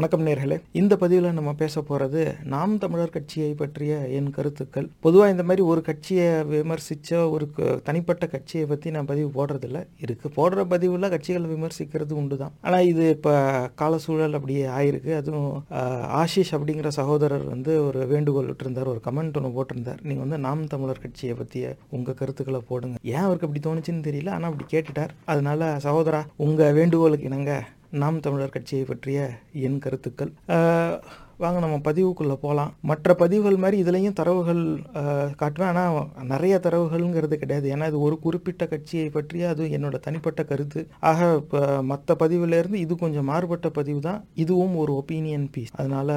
வணக்கம் நேர்களே. இந்த பதிவில் நம்ம பேச போகிறது நாம் தமிழர் கட்சியை பற்றிய என் கருத்துக்கள். பொதுவாக இந்த மாதிரி ஒரு கட்சியை விமர்சித்த ஒரு தனிப்பட்ட கட்சியை பற்றி நான் பதிவு போடுறதில்ல. இருக்குது போடுற பதிவில் கட்சிகளை விமர்சிக்கிறது உண்டு தான் ஆனால் இது இப்போ கால சூழல் அப்படியே ஆயிருக்கு. அதுவும் ஆஷிஷ் அப்படிங்கிற சகோதரர் வந்து ஒரு வேண்டுகோள் விட்டுருந்தார். ஒரு கமெண்ட் ஒன்று போட்டிருந்தார். நீங்கள் வந்து நாம் தமிழர் கட்சியை பற்றிய உங்கள் கருத்துக்களை போடுங்க. ஏன் அவருக்கு அப்படி தோணுச்சுன்னு தெரியல. ஆனால் அப்படி கேட்டுட்டார். அதனால சகோதரா உங்கள் வேண்டுகோளுக்கு இணங்க. நாம் தமிழர் கட்சியை பற்றிய என் கருத்துக்கள். வாங்க நம்ம பதிவுக்குள்ளே போகலாம் மற்ற பதிவுகள் மாதிரி இதுலேயும் தரவுகள் காட்டுவேன். ஆனால் நிறைய தரவுகள்ங்கிறது கிடையாது. ஏன்னா இது ஒரு குறிப்பிட்ட கட்சியை பற்றிய அது என்னோட தனிப்பட்ட கருத்து. ஆக இப்போ மற்ற பதிவுலேருந்து இது கொஞ்சம் மாறுபட்ட பதிவு தான். இதுவும் ஒரு ஒப்பீனியன் பீஸ் அதனால்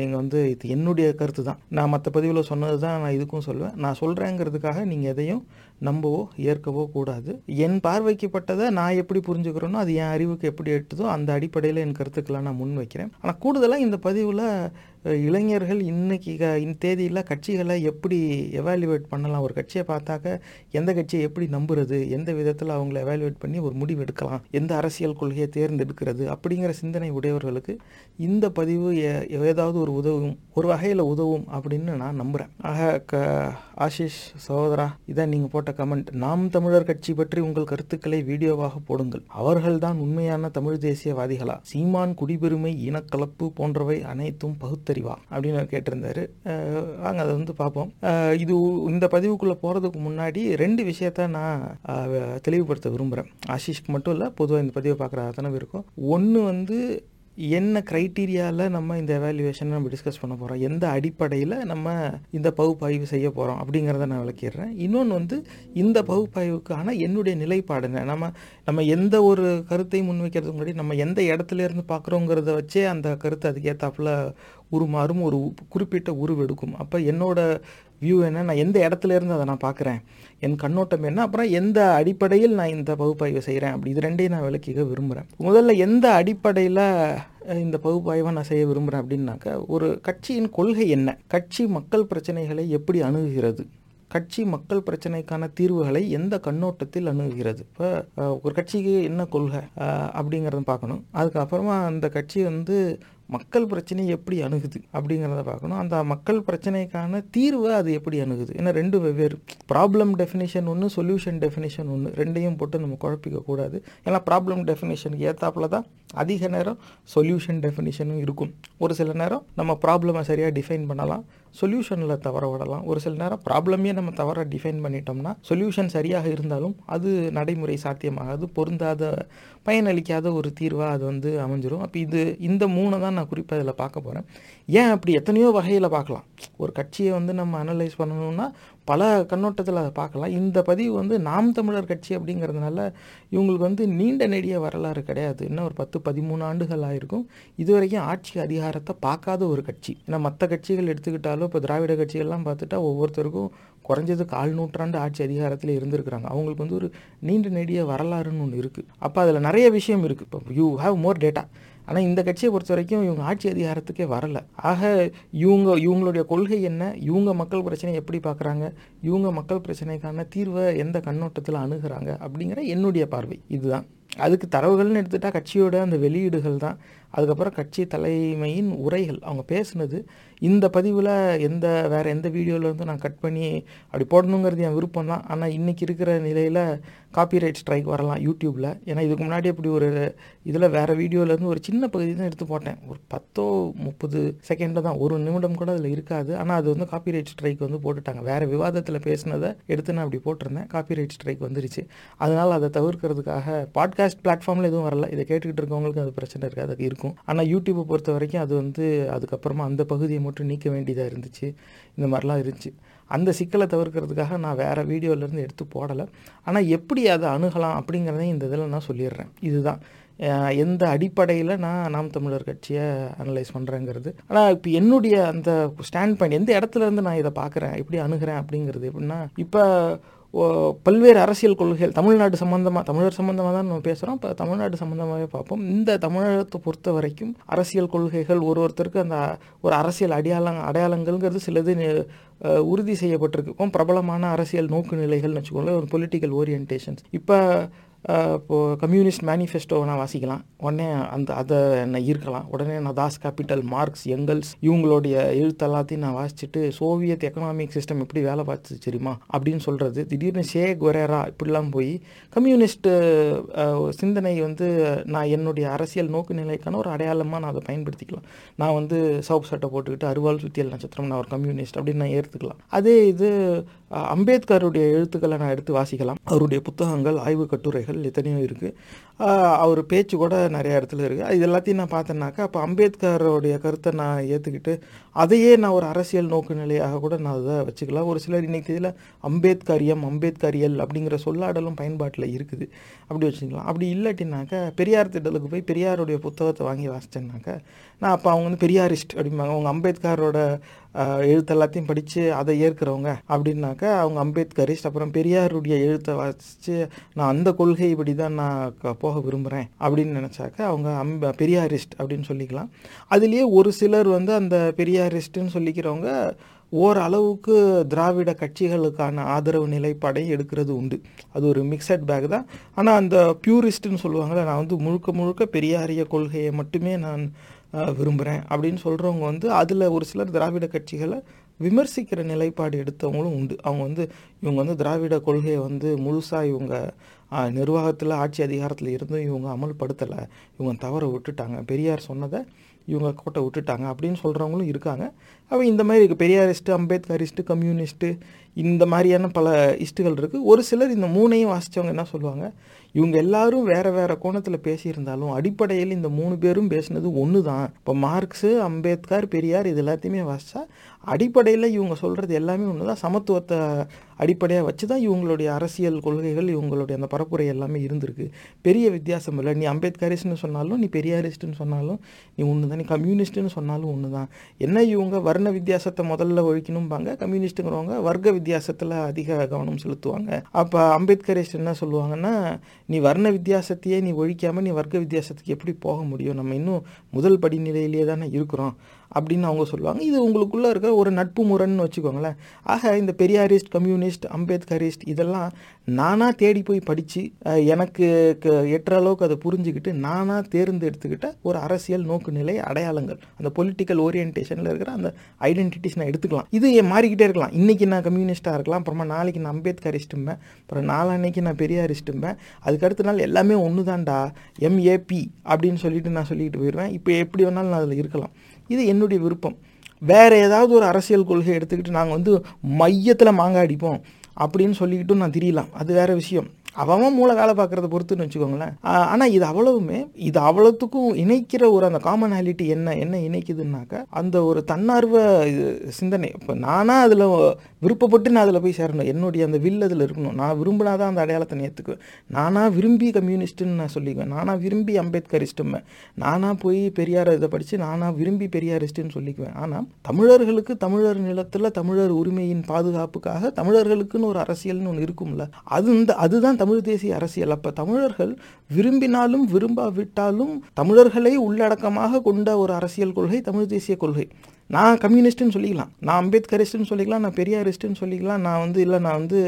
நீங்கள் வந்து இது என்னுடைய கருத்து தான். நான் மற்ற பதிவில் சொன்னது தான் நான் இதுக்கும் சொல்லுவேன். நான் சொல்கிறேங்கிறதுக்காக நீங்கள் எதையும் நம்பவோ ஏற்கவோ கூடாது. என் பார்வைக்கு பட்டதை நான் எப்படி புரிஞ்சுக்கிறேனோ அது என் அறிவுக்கு எப்படி எட்டுதோ அந்த அடிப்படையில் என் கருத்துக்களை நான் முன் வைக்கிறேன் ஆனால் கூடுதலாக இந்த பதிவில் இளைஞர்கள் இன்னைக்கு க- இந்த தேதியில் கட்சிகளை எப்படி எவாலுவேட் பண்ணலாம்? ஒரு கட்சியை பார்த்தாக்க எந்த கட்சியை எப்படி நம்புறது? எந்த விதத்தில் அவங்கள எவாலுவேட் பண்ணி ஒரு முடிவு எடுக்கலாம்? எந்த அரசியல் கொள்கையை தேர்ந்தெடுக்கிறது? அப்படிங்கிற சிந்தனை உடையவர்களுக்கு இந்த பதிவு எ- ஏதாவது ஒரு உதவும் ஒரு வகையில் உதவும் அப்படின்னு நான் நம்புகிறேன் ஆக க ஆஷிஷ் சகோதரா இதான் நீங்கள் போட்ட கமெண்ட் நாம் தமிழர் கட்சி பற்றி உங்கள் கருத்துக்களை வீடியோவாக போடுங்கள். அவர்கள்தான் உண்மையான தமிழ் தேசியவாதிகளா? சீமான் குடிபெருமை இனக்கலப்பு போன்றவை அனைத்தும் பகுத்தறிவா அப்படின்னு அவர் கேட்டிருந்தாரு வாங்க அதை வந்து பார்ப்போம். இது இந்த பதிவுக்குள்ளே போகிறதுக்கு முன்னாடி ரெண்டு விஷயத்த நான் தெளிவுபடுத்த விரும்புகிறேன் ஆஷிஷ்க்கு மட்டும் இல்லை பொதுவாக இந்த பதிவை பார்க்குற அத்தனை பேருக்கும். ஒன்று வந்து என்ன க்ரைட்டீரியாவில் நம்ம இந்த எவாலுவேஷனை நம்ம டிஸ்கஸ் பண்ண போகிறோம் எந்த அடிப்படையில் நம்ம இந்த பகுப்பாய்வு செய்ய போகிறோம் அப்படிங்கிறத நான் விளக்கிடுறேன். இன்னொன்று வந்து இந்த பகுப்பாய்வுக்கான என்னுடைய நிலைப்பாடு என்ன? நம்ம நம்ம எந்த ஒரு கருத்தை முன்வைக்கிறதுக்கு முன்னாடி நம்ம எந்த இடத்துல இருந்து பார்க்குறோங்கிறத வச்சே அந்த கருத்து அதுக்கேற்றாப்புல உருமாறும் ஒரு குறிப்பிட்ட உருவெடுக்கும். அப்போ என்னோட வியூ என்ன நான் எந்த இடத்துல இருந்து அதை நான் பார்க்குறேன்? என் கண்ணோட்டம் என்ன? அப்புறம் எந்த அடிப்படையில் நான் இந்த பகுப்பாய்வு செய்கிறேன்? அப்படி இது ரெண்டையும் நான் விளக்கிக்க விரும்புகிறேன். முதல்ல எந்த அடிப்படையில் இந்த பகுப்பாய்வை நான் செய்ய விரும்புகிறேன் அப்படின்னாக்கா ஒரு கட்சியின் கொள்கை என்ன? கட்சி மக்கள் பிரச்சனைகளை எப்படி அணுகுகிறது? கட்சி மக்கள் பிரச்சனைக்கான தீர்வுகளை எந்த கண்ணோட்டத்தில் அணுகுகிறது? இப்போ ஒரு கட்சிக்கு என்ன கொள்கை அப்படிங்கிறத பார்க்கணும். அதுக்கப்புறமா அந்த கட்சி வந்து மக்கள் பிரச்சனையை எப்படி அணுகுது அப்படிங்கிறத பார்க்கணும். அந்த மக்கள் பிரச்சனைக்கான தீர்வை அது எப்படி அணுகுது? ஏன்னா ரெண்டு வெவ்வேறு ப்ராப்ளம் டெஃபினேஷன் ஒன்று சொல்யூஷன் டெஃபினேஷன் ஒன்று ரெண்டையும் போட்டு நம்ம குழப்பிக்க கூடாது. ஏன்னா ப்ராப்ளம் டெஃபினேஷனுக்கு ஏற்றாப்புல தான் அதிக நேரம் சொல்யூஷன் டெஃபினேஷனும் இருக்கும். ஒரு சில நேரம் நம்ம ப்ராப்ளமை சரியாக டிஃபைன் பண்ணலாம். சொல்யூஷனில் தவற விடலாம் ஒரு சில நேரம் ப்ராப்ளமே நம்ம தவற டிஃபைன் பண்ணிட்டோம்னா சொல்யூஷன் சரியாக இருந்தாலும் அது நடைமுறை சாத்தியமாகாது. பொருந்தாத பயனளிக்காத ஒரு தீர்வாக அது வந்து அமைஞ்சிரும். அப்போ இது இந்த மூணை தான் நான் குறிப்பாக இதில் பார்க்க போகிறேன் ஏன் அப்படி எத்தனையோ வகையில் பார்க்கலாம். ஒரு கட்சியை வந்து நம்ம அனலைஸ் பண்ணணும்னா பல கண்ணோட்டத்தில் அதை பார்க்கலாம். இந்த பதிவு வந்து நாம் தமிழர் கட்சி அப்படிங்கிறதுனால இவங்களுக்கு வந்து நீண்ட நெடிய வரலாறு கிடையாது. இன்னும் ஒரு பத்து பதிமூணு ஆண்டுகள் ஆயிருக்கும். இது வரைக்கும் ஆட்சி அதிகாரத்தை பார்க்காத ஒரு கட்சி. ஏன்னா மற்ற கட்சிகள் எடுத்துக்கிட்டாலும் இப்போ திராவிட கட்சிகள்லாம் பார்த்துட்டா ஒவ்வொருத்தருக்கும் குறைஞ்சது கால் நூற்றாண்டு ஆட்சி அதிகாரத்தில் இருந்திருக்கிறாங்க. அவங்களுக்கு வந்து ஒரு நீண்ட நெடிய வரலாறுன்னு ஒன்று இருக்குது அப்போ அதில் நிறைய விஷயம் இருக்குது இப்போ யூ ஹாவ் மோர் டேட்டா ஆனால் இந்த கட்சியை பொறுத்த வரைக்கும் இவங்க ஆட்சி அதிகாரத்துக்கே வரல. ஆக இவங்க இவங்களுடைய கொள்கை என்ன? இவங்க மக்கள் பிரச்சனையை எப்படி பார்க்குறாங்க? இவங்க மக்கள் பிரச்சனைக்கான தீர்வை எந்த கண்ணோட்டத்தில் அணுகிறாங்க? அப்படிங்கிற என்னுடைய பார்வை. இதுதான். அதுக்கு தரவுகள்னு எடுத்துட்டா கட்சியோட அந்த வெளியீடுகள் தான். அதுக்கப்புறம் கட்சி தலைமையின் உரைகள். அவங்க பேசுனது இந்த பதிவில் எந்த வேறு எந்த வீடியோவில் நான் கட் பண்ணி அப்படி போடணுங்கிறது என் விருப்பம் தான். ஆனால் இன்றைக்கி இருக்கிற நிலையில் காப்பிரைட் ஸ்ட்ரைக் வரலாம் யூடியூப்பில் ஏன்னா இதுக்கு முன்னாடி அப்படி ஒரு இதில் வேறு வீடியோலேருந்து ஒரு சின்ன பகுதி தான் எடுத்து போட்டேன். ஒரு பத்தோ முப்பது செகண்டோ தான். ஒரு நிமிடம் கூட அதில் இருக்காது. ஆனால் அது வந்து காப்பிரைட் ஸ்ட்ரைக் வந்து போட்டுட்டாங்க. வேறு விவாதத்தில் பேசினதை எடுத்து நான் அப்படி போட்டிருந்தேன். காப்பிரைட் ஸ்ட்ரைக் வந்துருச்சு. அதனால் அதை தவிர்க்கிறதுக்காக பாட்காஸ்ட் பிளாட்ஃபார்மில் எதுவும் வரல. இதை கேட்டுக்கிட்டு இருக்கவங்களுக்கு அது பிரச்சனை இருக்காது. அது இருக்கும். ஆனால் யூடியூப்பை பொறுத்த வரைக்கும் அது வந்து அதுக்கப்புறமா அந்த பகுதியை மட்டும் நீக்க வேண்டியதாக இருந்துச்சு. இந்த மாதிரிலாம் இருந்துச்சு. அந்த சிக்கலை தவிர்க்கிறதுக்காக நான் வேறு வீடியோவிலேருந்து எடுத்து போடலை. ஆனால் எப்படி அதை அணுகலாம் அப்படிங்கிறதையும் இந்த இதில் நான் சொல்லிடுறேன். இதுதான். எந்த அடிப்படையில் நான் நாம் தமிழர் கட்சியை அனலைஸ் பண்ணுறேங்கிறது ஆனால் இப்போ என்னுடைய அந்த ஸ்டாண்ட் பாயிண்ட் எந்த இடத்துல இருந்து நான் இதை பார்க்குறேன் எப்படி அணுகிறேன் அப்படிங்கிறது எப்படின்னா இப்போ பல்வேறு அரசியல் கொள்கைகள் தமிழ்நாடு சம்மந்தமாக தமிழர் சம்மந்தமாக தான் நம்ம பேசுகிறோம் இப்போ தமிழ்நாடு சம்மந்தமாகவே பார்ப்போம். இந்த தமிழகத்தை பொறுத்த வரைக்கும் அரசியல் கொள்கைகள் ஒரு ஒருத்தருக்கு அந்த ஒரு அரசியல் அடையாளம் அடையாளங்கள்ங்கிறது சிலது உறுதி செய்யப்பட்டிருக்கும். பிரபலமான அரசியல் நோக்கு நிலைகள்னு வச்சுக்கோங்களேன் ஒரு பொலிட்டிக்கல் ஓரியன்டேஷன்ஸ் இப்போ இப்போது கம்யூனிஸ்ட் மேனிஃபெஸ்டோவை நான் வாசிக்கலாம். உடனே அந்த அதை நான் ஈர்க்கலாம். உடனே நான் தாஸ் கேபிட்டல் மார்க்ஸ் எங்கல்ஸ் இவங்களுடைய எழுத்து எல்லாத்தையும் நான் வாசிச்சுட்டு சோவியத் எக்கனாமிக் சிஸ்டம் எப்படி வேலை பார்த்துச்சு தெரியுமா? அப்படின்னு சொல்கிறது திடீர்னு ஷே கொரேரா இப்படிலாம் போய் கம்யூனிஸ்ட்டு சிந்தனை வந்து நான் என்னுடைய அரசியல் நோக்கு நிலைக்கான ஒரு அடையாளமாக நான் அதை பயன்படுத்திக்கலாம். நான் வந்து சவுப் சட்டை போட்டுக்கிட்டு அருவாள் சுத்தியல் நட்சத்திரம் நான் ஒரு கம்யூனிஸ்ட் அப்படின்னு நான் ஏற்றுக்கலாம் அதே இது அம்பேத்கருடைய எழுத்துக்களை நான் எடுத்து வாசிக்கலாம். அவருடைய புத்தகங்கள் ஆய்வு கட்டுரைகள் எத்தனையோ இருக்குது அவர் பேச்சு கூட நிறைய இடத்துல இருக்குது இது எல்லாத்தையும் நான் பார்த்தேன்னாக்கா அப்போ அம்பேத்கரோடைய கருத்தை நான் ஏற்றுக்கிட்டு அதையே நான் ஒரு அரசியல் நோக்கு நிலையாக கூட நான் அதை வச்சுக்கலாம். ஒரு சிலர் இன்றைக்கி இதில் அம்பேத்கரியம் அம்பேத்கரியல் அப்படிங்கிற சொல்லாடலும் பயன்பாட்டில் இருக்குது. அப்படி வச்சுக்கலாம். அப்படி இல்லாட்டினாக்கா பெரியார் திட்டலுக்கு போய் பெரியாருடைய புத்தகத்தை வாங்கி வாசித்தேன்னாக்கா நான் அப்போ அவங்க வந்து பெரியாரிஸ்ட் அப்படிம்பாங்க. அவங்க அம்பேத்கரோட எழுத்து எல்லாத்தையும் படித்து அதை ஏற்கிறவங்க அப்படின்னாக்கா அவங்க அம்பேத்கரிஸ்ட் அப்புறம் பெரியாருடைய எழுத்தை வாசித்து நான் அந்த கொள்கை இப்படி தான் நான் போக விரும்புகிறேன் அப்படின்னு நினச்சாக்கா அவங்க அம்ப பெரியாரிஸ்ட் அப்படின்னு சொல்லிக்கலாம். அதுலேயே ஒரு சிலர் வந்து அந்த பெரியாரிஸ்ட்டுன்னு சொல்லிக்கிறவங்க ஓரளவுக்கு திராவிட கட்சிகளுக்கான ஆதரவு நிலைப்பாடை எடுக்கிறது உண்டு. அது ஒரு மிக்சட் பேக் தான். ஆனால் அந்த பியூரிஸ்ட்டுன்னு சொல்லுவாங்கள நான் வந்து முழுக்க முழுக்க பெரியாரிய கொள்கையை மட்டுமே நான் விரும்புகிறேன் அப்படின்னு சொல்கிறவங்க வந்து அதில் ஒரு சிலர் திராவிட கட்சிகளை விமர்சிக்கிற நிலைப்பாடு எடுத்தவங்களும் உண்டு. அவங்க வந்து இவங்க வந்து திராவிட கொள்கையை வந்து முழுசாக இவங்க நிர்வாகத்தில் ஆட்சி அதிகாரத்தில் இருந்தும் இவங்க அமல்படுத்தலை. இவங்க தவற விட்டுட்டாங்க. பெரியார் சொன்னதை இவங்க கோட்டை விட்டுட்டாங்க அப்படின்னு சொல்கிறவங்களும் இருக்காங்க. அப்போ இந்த மாதிரி பெரியாரிஸ்ட்டு அம்பேத்கரிஸ்ட்டு கம்யூனிஸ்ட்டு இந்த மாதிரியான பல இஸ்ட்டுகள் இருக்குது ஒரு சிலர் இந்த மூணையும் வாசித்தவங்க என்ன சொல்லுவாங்க? இவங்க எல்லாரும் வேறு வேறு கோணத்தில் பேசியிருந்தாலும் அடிப்படையில் இந்த மூணு பேரும் பேசினது ஒன்று தான் இப்போ மார்க்ஸு அம்பேத்கர் பெரியார் இது எல்லாத்தையுமே வாசித்தா அடிப்படையில் இவங்க சொல்கிறது எல்லாமே ஒன்று தான் சமத்துவத்தை அடிப்படையாக வச்சு தான் இவங்களுடைய அரசியல் கொள்கைகள் இவங்களுடைய அந்த பரப்புரை எல்லாமே இருந்திருக்கு. பெரிய வித்தியாசம் இல்லை. நீ அம்பேத்கரிஸ்ட்னு சொன்னாலும் நீ பெரியாரிஸ்ட்டுன்னு சொன்னாலும் நீ ஒன்று தான் நீ கம்யூனிஸ்ட்டுன்னு சொன்னாலும் ஒன்று தான் என்ன இவங்க வர்ண வித்தியாசத்தை முதல்ல ஒழிக்கணும்பாங்க கம்யூனிஸ்ட்டுங்கிறவங்க வர்க்க வித்தியாசத்தில் அதிக கவனம் செலுத்துவாங்க. அப்போ அம்பேத்கரிஸ்ட் என்ன சொல்லுவாங்கன்னா நீ வர்ண வித்தியாசத்தையே நீ ஒழிக்காமல் நீ வர்க்க வித்தியாசத்துக்கு எப்படி போக முடியும்? நம்ம இன்னும் முதல் படிநிலையிலேயே தானே இருக்கிறோம். அப்படின்னு அவங்க சொல்லுவாங்க. இது உங்களுக்குள்ளே இருக்கிற ஒரு நட்பு முரண்னு வச்சுக்கோங்களேன். ஆக இந்த பெரியாரிஸ்ட் கம்யூனிஸ்ட் அம்பேத்கரிஸ்ட் இதெல்லாம் நானாக தேடி போய் படித்து எனக்கு எட்டுற அளவுக்கு அதை புரிஞ்சுக்கிட்டு நானாக தேர்ந்தெடுத்துக்கிட்ட ஒரு அரசியல் நோக்குநிலை அடையாளங்கள். அந்த பொலிட்டிக்கல் ஓரியன்டேஷனில் இருக்கிற அந்த ஐடென்டிட்டிஸ் நான் எடுத்துக்கலாம். இது மாறிக்கிட்டே இருக்கலாம். இன்றைக்கி நான் கம்யூனிஸ்ட்டாக இருக்கலாம். அப்புறமா நாளைக்கு நான் அம்பேத்கரிஸ்ட்டும்பேன் அப்புறம் நாளான்னைக்கு நான் பெரியாரிஸ்ட்டும்பேன் அதுக்கு அடுத்த நாள் எல்லாமே ஒன்று தான்டா எம்ஏபி அப்படின்னு சொல்லிட்டு நான் சொல்லிட்டு போயிடுவேன். இப்போ எப்படி வேணாலும் நான் அதில் இருக்கலாம். இது என்னுடைய விருப்பம். வேறு ஏதாவது ஒரு அரசியல் கொள்கை எடுத்துக்கிட்டு நாங்கள் வந்து மையத்தில் மாங்காய் அடிப்போம். அப்படின்னு சொல்லிக்கிட்டும் நான் தெரியலாம். அது வேறு விஷயம். அவன் மூளை வேலை பார்க்குறத பொறுத்துன்னு வச்சுக்கோங்களேன். ஆனால் இது அவ்வளவுமே இது அவ்வளோத்துக்கும் இணைக்கிற ஒரு அந்த காமனாலிட்டி என்ன என்ன இணைக்குதுன்னாக்கா அந்த ஒரு தன்னார்வ சிந்தனை. இப்போ நானாக அதில் விருப்பப்பட்டு நான் அதில் போய் சேரணும். என்னுடைய அந்த வில் அதில் இருக்கணும். நான் விரும்பினா தான் அந்த அடையாளத்தை நேற்றுக்குவேன் நானாக விரும்பி கம்யூனிஸ்ட்டுன்னு நான் சொல்லிக்குவேன். நானாக விரும்பி அம்பேத்கரிஸ்ட்டுமே. நானாக போய் பெரியார் இதை படித்து நானாக விரும்பி பெரியாரிஸ்ட்டுன்னு சொல்லிக்குவேன். ஆனால் தமிழர்களுக்கு தமிழர் நிலத்தில் தமிழர் உரிமையின் பாதுகாப்புக்காக தமிழர்களுக்குன்னு ஒரு அரசியல்னு ஒன்று இருக்கும்ல. அது இந்த அதுதான் தமிழ் தேசிய அரசியல். அப்போ தமிழர்கள் விரும்பினாலும் விரும்பாவிட்டாலும் தமிழர்களை உள்ளடக்கமாக கொண்ட ஒரு அரசியல் கொள்கை தமிழ் தேசிய கொள்கை. நான் கம்யூனிஸ்ட்டுன்னு சொல்லிக்கலாம். நான் அம்பேத்கரிஸ்ட்டுன்னு சொல்லிக்கலாம். நான் பெரியாரிஸ்ட்டுன்னு சொல்லிக்கலாம். நான் வந்து இல்லை நான் வந்து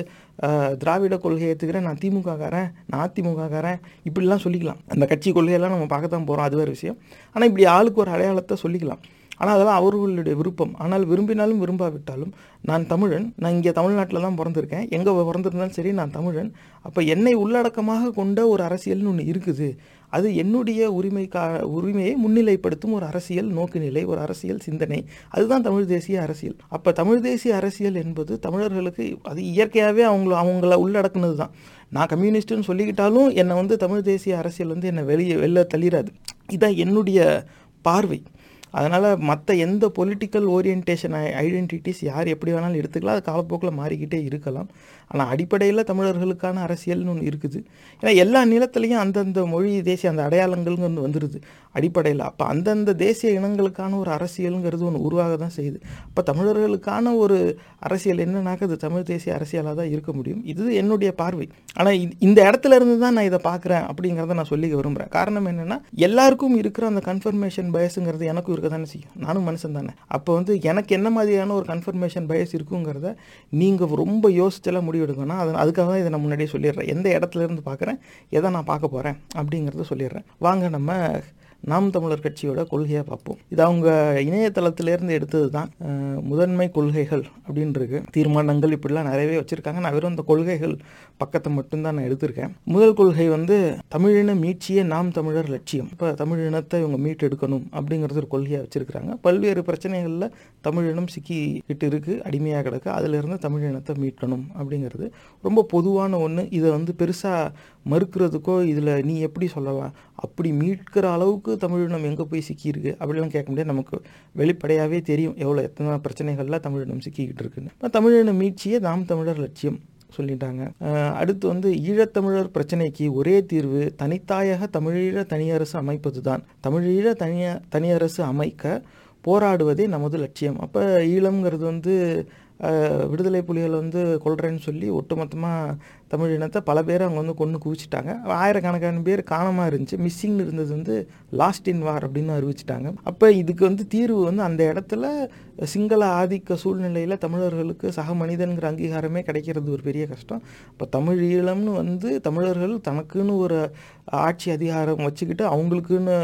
திராவிட கொள்கையை ஏற்றுக்கிறேன் நான் திமுககாரன். நான் அதிமுககாரன். இப்படிலாம் சொல்லிக்கலாம். அந்த கட்சி கொள்கையெல்லாம் நம்ம பார்க்க தான் போகிறோம் அது வேறு விஷயம். ஆனால் இப்படி ஆளுக்கு ஒரு அடையாளத்தை சொல்லிக்கலாம். ஆனால் அதெல்லாம் அவர்களுடைய விருப்பம். ஆனால் விரும்பினாலும் விரும்பாவிட்டாலும் நான் தமிழன். நான் இங்கே தமிழ்நாட்டில் தான் பிறந்திருக்கேன். எங்கே பிறந்திருந்தாலும் சரி நான் தமிழன். அப்போ என்னை உள்ளடக்கமாக கொண்ட ஒரு அரசியல்னு ஒன்று இருக்குது. அது என்னுடைய உரிமைக்கா உரிமையை முன்னிலைப்படுத்தும் ஒரு அரசியல் நோக்குநிலை ஒரு அரசியல் சிந்தனை. அதுதான் தமிழ் தேசிய அரசியல். அப்போ தமிழ் தேசிய அரசியல் என்பது தமிழர்களுக்கு அது இயற்கையாகவே அவங்கள அவங்கள உள்ளடக்குனது தான். நான் கம்யூனிஸ்ட்டுன்னு சொல்லிக்கிட்டாலும் என்னை வந்து தமிழ் தேசிய அரசியல் வந்து என்னை வெளியே வெளில தள்ளிடாது இதுதான் என்னுடைய பார்வை. அதனால் மற்ற எந்த பொலிட்டிக்கல் ஓரியன்டேஷன் ஐடென்டிட்டிஸ் யார் எப்படி வேணாலும் எடுத்துக்கலாம். அது காலப்போக்கில் மாறிக்கிட்டே இருக்கலாம். ஆனால் அடிப்படையில் தமிழர்களுக்கான அரசியல்னு ஒன்று இருக்குது. ஏன்னா எல்லா நிலத்துலையும் அந்தந்த மொழி தேசிய அந்த அடையாளங்கள்னு ஒன்று வந்துடுது அடிப்படையில் அப்போ அந்தந்த தேசிய இனங்களுக்கான ஒரு அரசியலுங்கிறது ஒன்று உருவாக தான் செய்யுது. அப்போ தமிழர்களுக்கான ஒரு அரசியல் என்னன்னாக்க அது தமிழ் தேசிய அரசியலாக தான் இருக்க முடியும். இது என்னுடைய பார்வை. ஆனால் இந்த இடத்துல இருந்து தான் நான் இதை பார்க்குறேன் அப்படிங்கிறத நான் சொல்லிக்க விரும்புகிறேன் காரணம் என்னென்னா எல்லாருக்கும் இருக்கிற அந்த கன்ஃபர்மேஷன் பயஸுங்கிறது எனக்கும் இருக்க தானே செய்யும். நானும் மனுஷன் தானே. அப்போ வந்து எனக்கு என்ன மாதிரியான ஒரு கன்ஃபர்மேஷன் பயஸ் இருக்குங்கிறத நீங்கள் ரொம்ப யோசிச்செல்லாம் முடிவெடுக்கணும்னா அது அதுக்காக தான் இதை நான் முன்னாடியே சொல்லிடுறேன். எந்த இடத்துல இருந்து பார்க்குறேன் எதை நான் பார்க்க போகிறேன் அப்படிங்கிறத சொல்லிடுறேன். வாங்க நம்ம நாம் தமிழர் கட்சியோட கொள்கையை பார்ப்போம். இது அவங்க இணையதளத்திலேருந்து எடுத்தது தான் முதன்மை கொள்கைகள் அப்படின்றது. தீர்மானங்கள் இப்படிலாம் நிறையவே வச்சுருக்காங்க. நான் வெறும் இந்த கொள்கைகள் பக்கத்தை மட்டும்தான் நான் எடுத்திருக்கேன். முதல் கொள்கை வந்து தமிழின மீட்சியே நாம் தமிழர் லட்சியம். இப்போ தமிழினத்தை இவங்க மீட்டெடுக்கணும் அப்படிங்கிறது ஒரு கொள்கையாக வச்சுருக்காங்க பல்வேறு பிரச்சனைகளில் தமிழினம் சிக்கிக்கிட்டு இருக்கு அடிமையாக கிடக்கு. அதிலிருந்து தமிழினத்தை மீட்கணும் அப்படிங்கிறது ரொம்ப பொதுவான ஒன்று இதை வந்து பெருசாக மறுக்கிறதுக்கோ இதில் நீ எப்படி சொல்லலாம் அப்படி மீட்கிற அளவுக்கு தமிழினம் எங்கே போய் சிக்கியிருக்கு? அப்படிலாம் கேட்க முடியாது. நமக்கு வெளிப்படையாகவே தெரியும். எவ்வளோ எத்தனை பிரச்சனைகள்லாம் தமிழினம் சிக்கிக்கிட்டு இருக்குன்னு. இப்போ மீட்சியே நாம் தமிழர் லட்சியம் சொல்லிட்டாங்க. அடுத்து வந்து ஈழத்தமிழர் பிரச்சனைக்கு ஒரே தீர்வு தனித்தாயக தமிழீழ தனியரசு அமைப்பது தான். தமிழீழ தனிய தனியரசு அமைக்க போராடுவதே நமது லட்சியம். அப்போ ஈழம்ங்கிறது வந்து விடுதலை புலிகள் வந்து கொள்றேன்னு சொல்லி ஒட்டுமொத்தமாக தமிழ் இனத்தை பல பேர் அவங்க வந்து கொண்டு குவிச்சிட்டாங்க. ஆயிரக்கணக்கான பேர் காணமாக இருந்துச்சு. மிஸ்ஸிங்னு இருந்தது வந்து லாஸ்ட் இன் வார் அப்படின்னு அறிவிச்சிட்டாங்க. அப்போ இதுக்கு வந்து தீர்வு வந்து அந்த இடத்துல சிங்கள ஆதிக்க சூழ்நிலையில் தமிழர்களுக்கு சக மனிதன்கிற அங்கீகாரமே கிடைக்கிறது ஒரு பெரிய கஷ்டம். இப்போ தமிழ் ஈழம்னு வந்து தமிழர்கள் தனக்குன்னு ஒரு ஆட்சி அதிகாரம் வச்சுக்கிட்டு அவங்களுக்குன்னு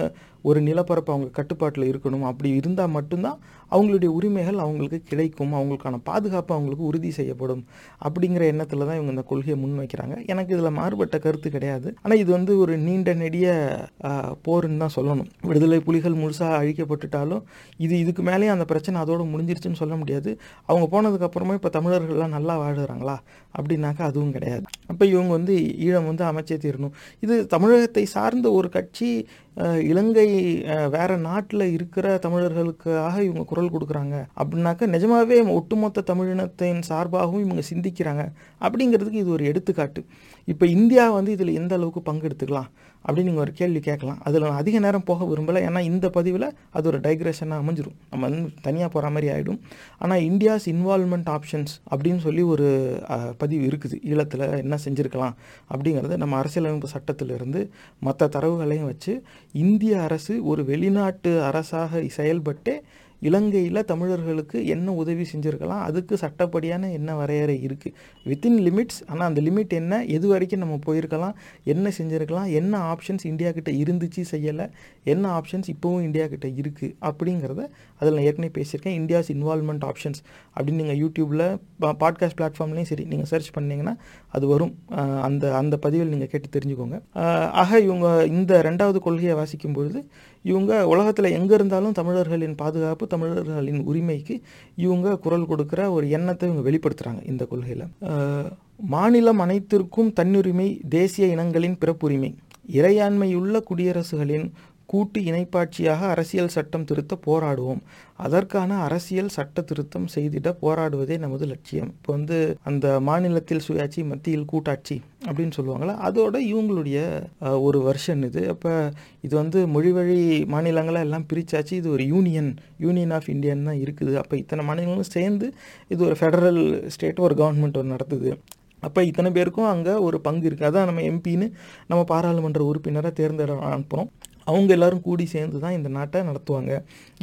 ஒரு நிலப்பரப்பு அவங்க கட்டுப்பாட்டில் இருக்கணும். அப்படி இருந்தால் மட்டும்தான் அவங்களுடைய உரிமைகள் அவங்களுக்கு கிடைக்கும் அவங்களுக்கான பாதுகாப்பு அவங்களுக்கு உறுதி செய்யப்படும் அப்படிங்கிற எண்ணத்தில் தான் இவங்க இந்த கொள்கையை முன்வைக்கிறாங்க. எனக்கு இதில் மாறுபட்ட கருத்து கிடையாது. ஆனால் இது வந்து ஒரு நீண்ட நெடிய ஆ, போருன்னு தான் சொல்லணும். விடுதலை புலிகள் முழுசாக அழிக்கப்பட்டுட்டாலும் இது இதுக்கு மேலேயும் அந்த பிரச்சனை அதோடு முடிஞ்சிருச்சுன்னு சொல்ல முடியாது. அவங்க போனதுக்கப்புறமா இப்போ தமிழர்கள்லாம் நல்லா வாழ்கிறாங்களா அப்படின்னாக்கா அதுவும் கிடையாது. அப்போ இவங்க வந்து ஈழம் வந்து அமைச்சே தீரணும். இது தமிழகத்தை சார்ந்த ஒரு கட்சி இலங்கை வேறு வேற நாட்டில் இருக்கிற தமிழர்களுக்காக இவங்க குரல் கொடுக்குறாங்க. அப்படின்னாக்கா நிஜமாகவே ஒட்டுமொத்த தமிழினத்தின் சார்பாகவும் இவங்க சிந்திக்கிறாங்க. அப்படிங்கிறதுக்கு இது ஒரு எடுத்துக்காட்டு. இப்போ இந்தியா வந்து இதில் எந்த அளவுக்கு பங்கெடுத்துக்கலாம்? அப்படின்னு நீங்கள் ஒரு கேள்வி கேட்கலாம். அதில் நான் அதிக நேரம் போக விரும்பலை. ஏன்னா இந்த பதிவில் அது ஒரு டைக்ரேஷனாக அமைஞ்சிடும் நம்ம வந்து தனியாக போகிற மாதிரி ஆகிடும் ஆனால் இந்தியாஸ் இன்வால்மெண்ட் ஆப்ஷன்ஸ் அப்படின்னு சொல்லி ஒரு பதிவு இருக்குது. ஈழத்தில் என்ன செஞ்சுருக்கலாம் அப்படிங்கிறது நம்ம அரசியலமைப்பு சட்டத்திலிருந்து மற்ற தரவுகளையும் வச்சு இந்திய அரசு ஒரு வெளிநாட்டு அரசாக செயல்பட்டு இலங்கையில் தமிழர்களுக்கு என்ன உதவி செஞ்சுருக்கலாம்? அதுக்கு சட்டப்படியான என்ன வரையறை இருக்குது வித்தின் லிமிட்ஸ் ஆனால் அந்த லிமிட் என்ன? எது வரைக்கும் நம்ம போயிருக்கலாம்? என்ன செஞ்சுருக்கலாம்? என்ன ஆப்ஷன்ஸ் இந்தியா கிட்ட இருந்துச்சு செய்யலை? என்ன ஆப்ஷன்ஸ் இப்போவும் இந்தியா கிட்ட இருக்குது அப்படிங்கிறத அதில் நான் ஏற்கனவே பேசியிருக்கேன். இந்தியாஸ் இன்வால்மெண்ட் ஆப்ஷன்ஸ் அப்படின்னு நீங்கள் யூடியூப்பில் பாட்காஸ்ட் பிளாட்ஃபார்ம்லேயும் சரி நீங்கள் சர்ச் பண்ணிங்கன்னா அது வரும். அந்த அந்த பதிவில் நீங்கள் கேட்டு தெரிஞ்சுக்கோங்க. ஆக இவங்க இந்த ரெண்டாவது கொள்கையை வாசிக்கும் பொழுது இவங்க உலகத்தில் எங்கே இருந்தாலும் தமிழர்களின் பாதுகாப்பு தமிழர்களின் உரிமைக்கு இவங்க குரல் கொடுக்குற ஒரு எண்ணத்தை இவங்க வெளிப்படுத்துகிறாங்க இந்த கொள்கையில். மாநிலம் அனைத்திற்கும் தன்னுரிமை தேசிய இனங்களின் பிறப்புரிமை இறையாண்மையுள்ள குடியரசுகளின் கூட்டு இணைப்பாட்சியாக அரசியல் சட்டம் திருத்த போராடுவோம். அதற்கான அரசியல் சட்ட திருத்தம் செய்திட போராடுவதே நமது லட்சியம். இப்போ வந்து அந்த மாநிலத்தில் சுயாட்சி மத்தியில் கூட்டாட்சி அப்படின்னு சொல்லுவாங்களா அதோட இவங்களுடைய ஒரு வருஷன் இது. அப்போ இது வந்து மொழிவழி மாநிலங்களாக மாநிலங்களை எல்லாம் பிரித்தாச்சு இது ஒரு யூனியன் யூனியன் ஆஃப் இந்தியன் தான் இருக்குது. அப்போ இத்தனை மாநிலங்களும் சேர்ந்து இது ஒரு ஃபெடரல் ஸ்டேட் ஒரு கவர்மெண்ட் ஒன்று நடத்துது. அப்போ இத்தனை பேருக்கும் அங்கே ஒரு பங்கு இருக்குது அதான் நம்ம எம்பின்னு நம்ம பாராளுமன்ற உறுப்பினராக தேர்ந்தெட அனுப்புகிறோம் அவங்க எல்லாரும் கூடி சேர்ந்து தான் இந்த நாட்டை நடத்துவாங்க.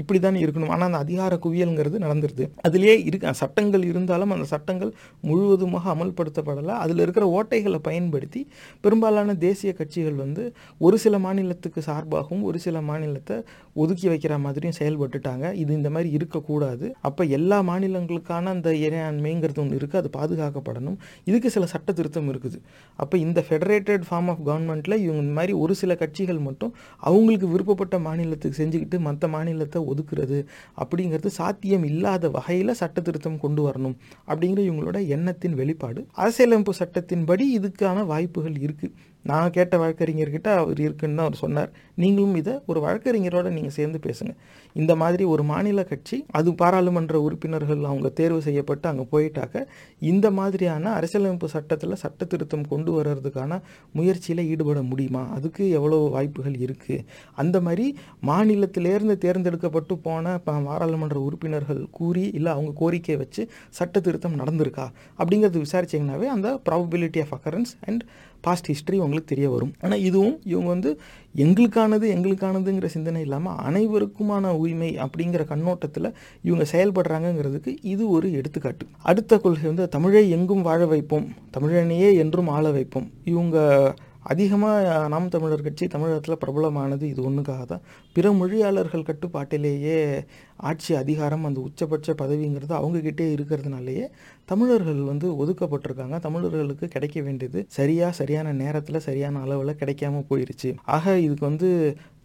இப்படி தானே இருக்கணும். ஆனால் அந்த அதிகார குவியல்ங்கிறது நடந்துருது. அதுலேயே இருக்க சட்டங்கள் இருந்தாலும் அந்த சட்டங்கள் முழுவதுமாக அமல்படுத்தப்படலை. அதில் இருக்கிற ஓட்டைகளை பயன்படுத்தி பெரும்பாலான தேசிய கட்சிகள் வந்து ஒரு சில மாநிலத்துக்கு சார்பாகவும் ஒரு சில மாநிலத்தை ஒதுக்கி வைக்கிற மாதிரியும் செயல்பட்டுட்டாங்க. இது இந்த மாதிரி இருக்கக்கூடாது. அப்போ எல்லா மாநிலங்களுக்கான அந்த இறையாண்மைங்கிறது ஒன்று இருக்குது அது பாதுகாக்கப்படணும். இதுக்கு சில சட்ட திருத்தம் இருக்குது. அப்போ இந்த ஃபெடரேட்டட் ஃபார்ம் ஆஃப் கவர்மெண்ட்டில் இவங்க இந்த மாதிரி ஒரு சில கட்சிகள் மட்டும் அவங்களுக்கு விருப்பப்பட்ட மாநிலத்துக்கு செஞ்சுக்கிட்டு மற்ற மாநிலத்தை ஒதுக்குறது அப்படிங்கிறது சாத்தியம் இல்லாத வகையில் சட்ட திருத்தம் கொண்டு வரணும் அப்படிங்கிற இவங்களோட எண்ணத்தின் வெளிப்பாடு. அரசியலமைப்பு சட்டத்தின்படி இதுக்கான வாய்ப்புகள் இருக்குது நான் கேட்ட வழக்கறிஞர்கிட்ட அவர் இருக்குன்னு தான் அவர் சொன்னார். நீங்களும் இதை ஒரு வழக்கறிஞரோட நீங்கள் சேர்ந்து பேசுங்க. இந்த மாதிரி ஒரு மாநில கட்சி அது பாராளுமன்ற உறுப்பினர்கள் அவங்க தேர்வு செய்யப்பட்டு அங்கே போயிட்டாக்க இந்த மாதிரியான அரசியலமைப்பு சட்டத்தில் சட்ட திருத்தம் கொண்டு வர்றதுக்கான முயற்சியில் ஈடுபட முடியுமா? அதுக்கு எவ்வளோ வாய்ப்புகள் இருக்குது அந்த மாதிரி மாநிலத்திலேருந்து தேர்ந்தெடுக்கப்பட்டு போன பாராளுமன்ற உறுப்பினர்கள் கூறி இல்லை அவங்க கோரிக்கை வச்சு சட்ட திருத்தம் நடந்திருக்கா? அப்படிங்கிறது விசாரிச்சிங்கனாவே அந்த probability of occurrence and past history உங்களுக்கு தெரிய வரும். ஆனால் இதுவும் இவங்க வந்து எங்களுக்கானது எங்களுக்கானதுங்கிற சிந்தனை இல்லாமல் அனைவருக்குமான உரிமை அப்படிங்கிற கண்ணோட்டத்தில் இவங்க செயல்படுறாங்கங்கிறதுக்கு இது ஒரு எடுத்துக்காட்டு. அடுத்த கொள்கை வந்து தமிழை எங்கும் வாழ வைப்போம் தமிழனையே என்றும் ஆள வைப்போம். இவங்க அதிகமாக நாம் தமிழர் கட்சி தமிழகத்தில் பிரபலமானது இது ஒன்றுக்காக தான். பிற மொழியாளர்கள் கட்டுப்பாட்டிலேயே ஆட்சி அதிகாரம் அந்த உச்சபட்ச பதவிங்கிறது அவங்கக்கிட்டே இருக்கிறதுனாலேயே தமிழர்கள் வந்து ஒதுக்கப்பட்டிருக்காங்க. தமிழர்களுக்கு கிடைக்க வேண்டியது சரியாக சரியான நேரத்தில் சரியான அளவில் கிடைக்காம போயிருச்சு. ஆக இதுக்கு வந்து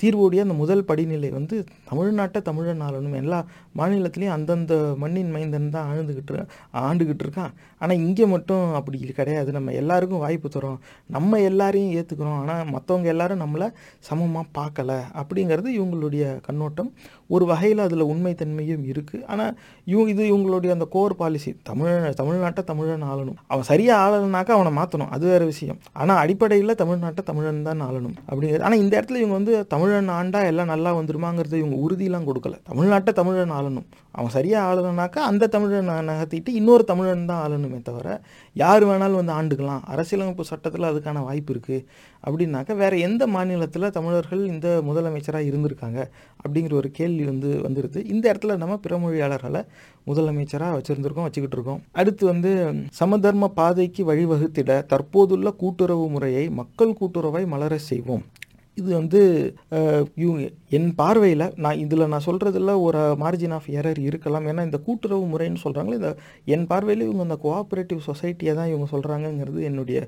தீர்வோடைய அந்த முதல் படிநிலை வந்து தமிழ்நாட்டை தமிழன் ஆளணும். எல்லா மாநிலத்திலையும் அந்தந்த மண்ணின் மைந்தன் தான் ஆழ்ந்துக்கிட்டு ஆண்டுக்கிட்டு ஆண்டுகிட்டு இருக்கான். ஆனால் இங்கே மட்டும் அப்படி கிடையாது. நம்ம எல்லாருக்கும் வாய்ப்பு தரோம். நம்ம எல்லாரையும் ஏற்றுக்கிறோம் ஆனால் மற்றவங்க எல்லாரும் நம்மளை சமமாக பார்க்கல. அப்படிங்கிறது இவங்களுடைய கண்ணோட்டம். ஒரு வகையில் அதில் உண்மைத்தன்மையும் இருக்குது ஆனால் இவங்க இது இவங்களுடைய அந்த கோர் பாலிசி தமிழ் தமிழ்நாட்டை தமிழன் ஆளணும். அவன் சரியாக ஆளலைனாக்கா அவனை மாற்றணும் அது வேறு விஷயம். ஆனால் அடிப்படையில் தமிழ்நாட்டை தமிழன் தான் ஆளணும். அப்படிங்கிறது ஆனால் இந்த இடத்துல இவங்க வந்து தமிழன் ஆண்டா எல்லாம் நல்லா வந்துருமாங்கிறது இவங்க உறுதியெல்லாம் கொடுக்கல. தமிழ்நாட்டை தமிழன் ஆளணும். அவன் சரியாக ஆளணும்னாக்கா அந்த தமிழன் நகர்த்திட்டு இன்னொரு தமிழன் தான் ஆளணுமே தவிர யார் வேணாலும் வந்து ஆண்டுக்கலாம். அரசியலமைப்பு சட்டத்தில் அதுக்கான வாய்ப்பு இருக்குது அப்படின்னாக்கா வேறு எந்த மாநிலத்தில் தமிழர்கள் இந்த முதலமைச்சராக இருந்திருக்காங்க அப்படிங்கிற ஒரு கேள்வி வந்து வந்துடுது இந்த இடத்துல நம்ம பிறமொழியாளர்களை முதலமைச்சராக வச்சுருந்துருக்கோம் வச்சுக்கிட்டு இருக்கோம். அடுத்து வந்து சமதர்ம பாதைக்கு வழிவகுத்திட தற்போதுள்ள கூட்டுறவு முறையை மக்கள் கூட்டுறவை மலர செய்வோம். இது வந்து இவங்க என் பார்வையில் நான் இதில் நான் சொல்கிறதுல ஒரு மார்ஜின் ஆஃப் எரர் இருக்கலாம். ஏன்னா இந்த கூட்டுறவு முறைன்னு சொல்கிறாங்களே இந்த என் பார்வையில் இவங்க அந்த கோஆப்ரேட்டிவ் சொசைட்டியை தான் இவங்க சொல்கிறாங்கங்கிறது என்னுடைய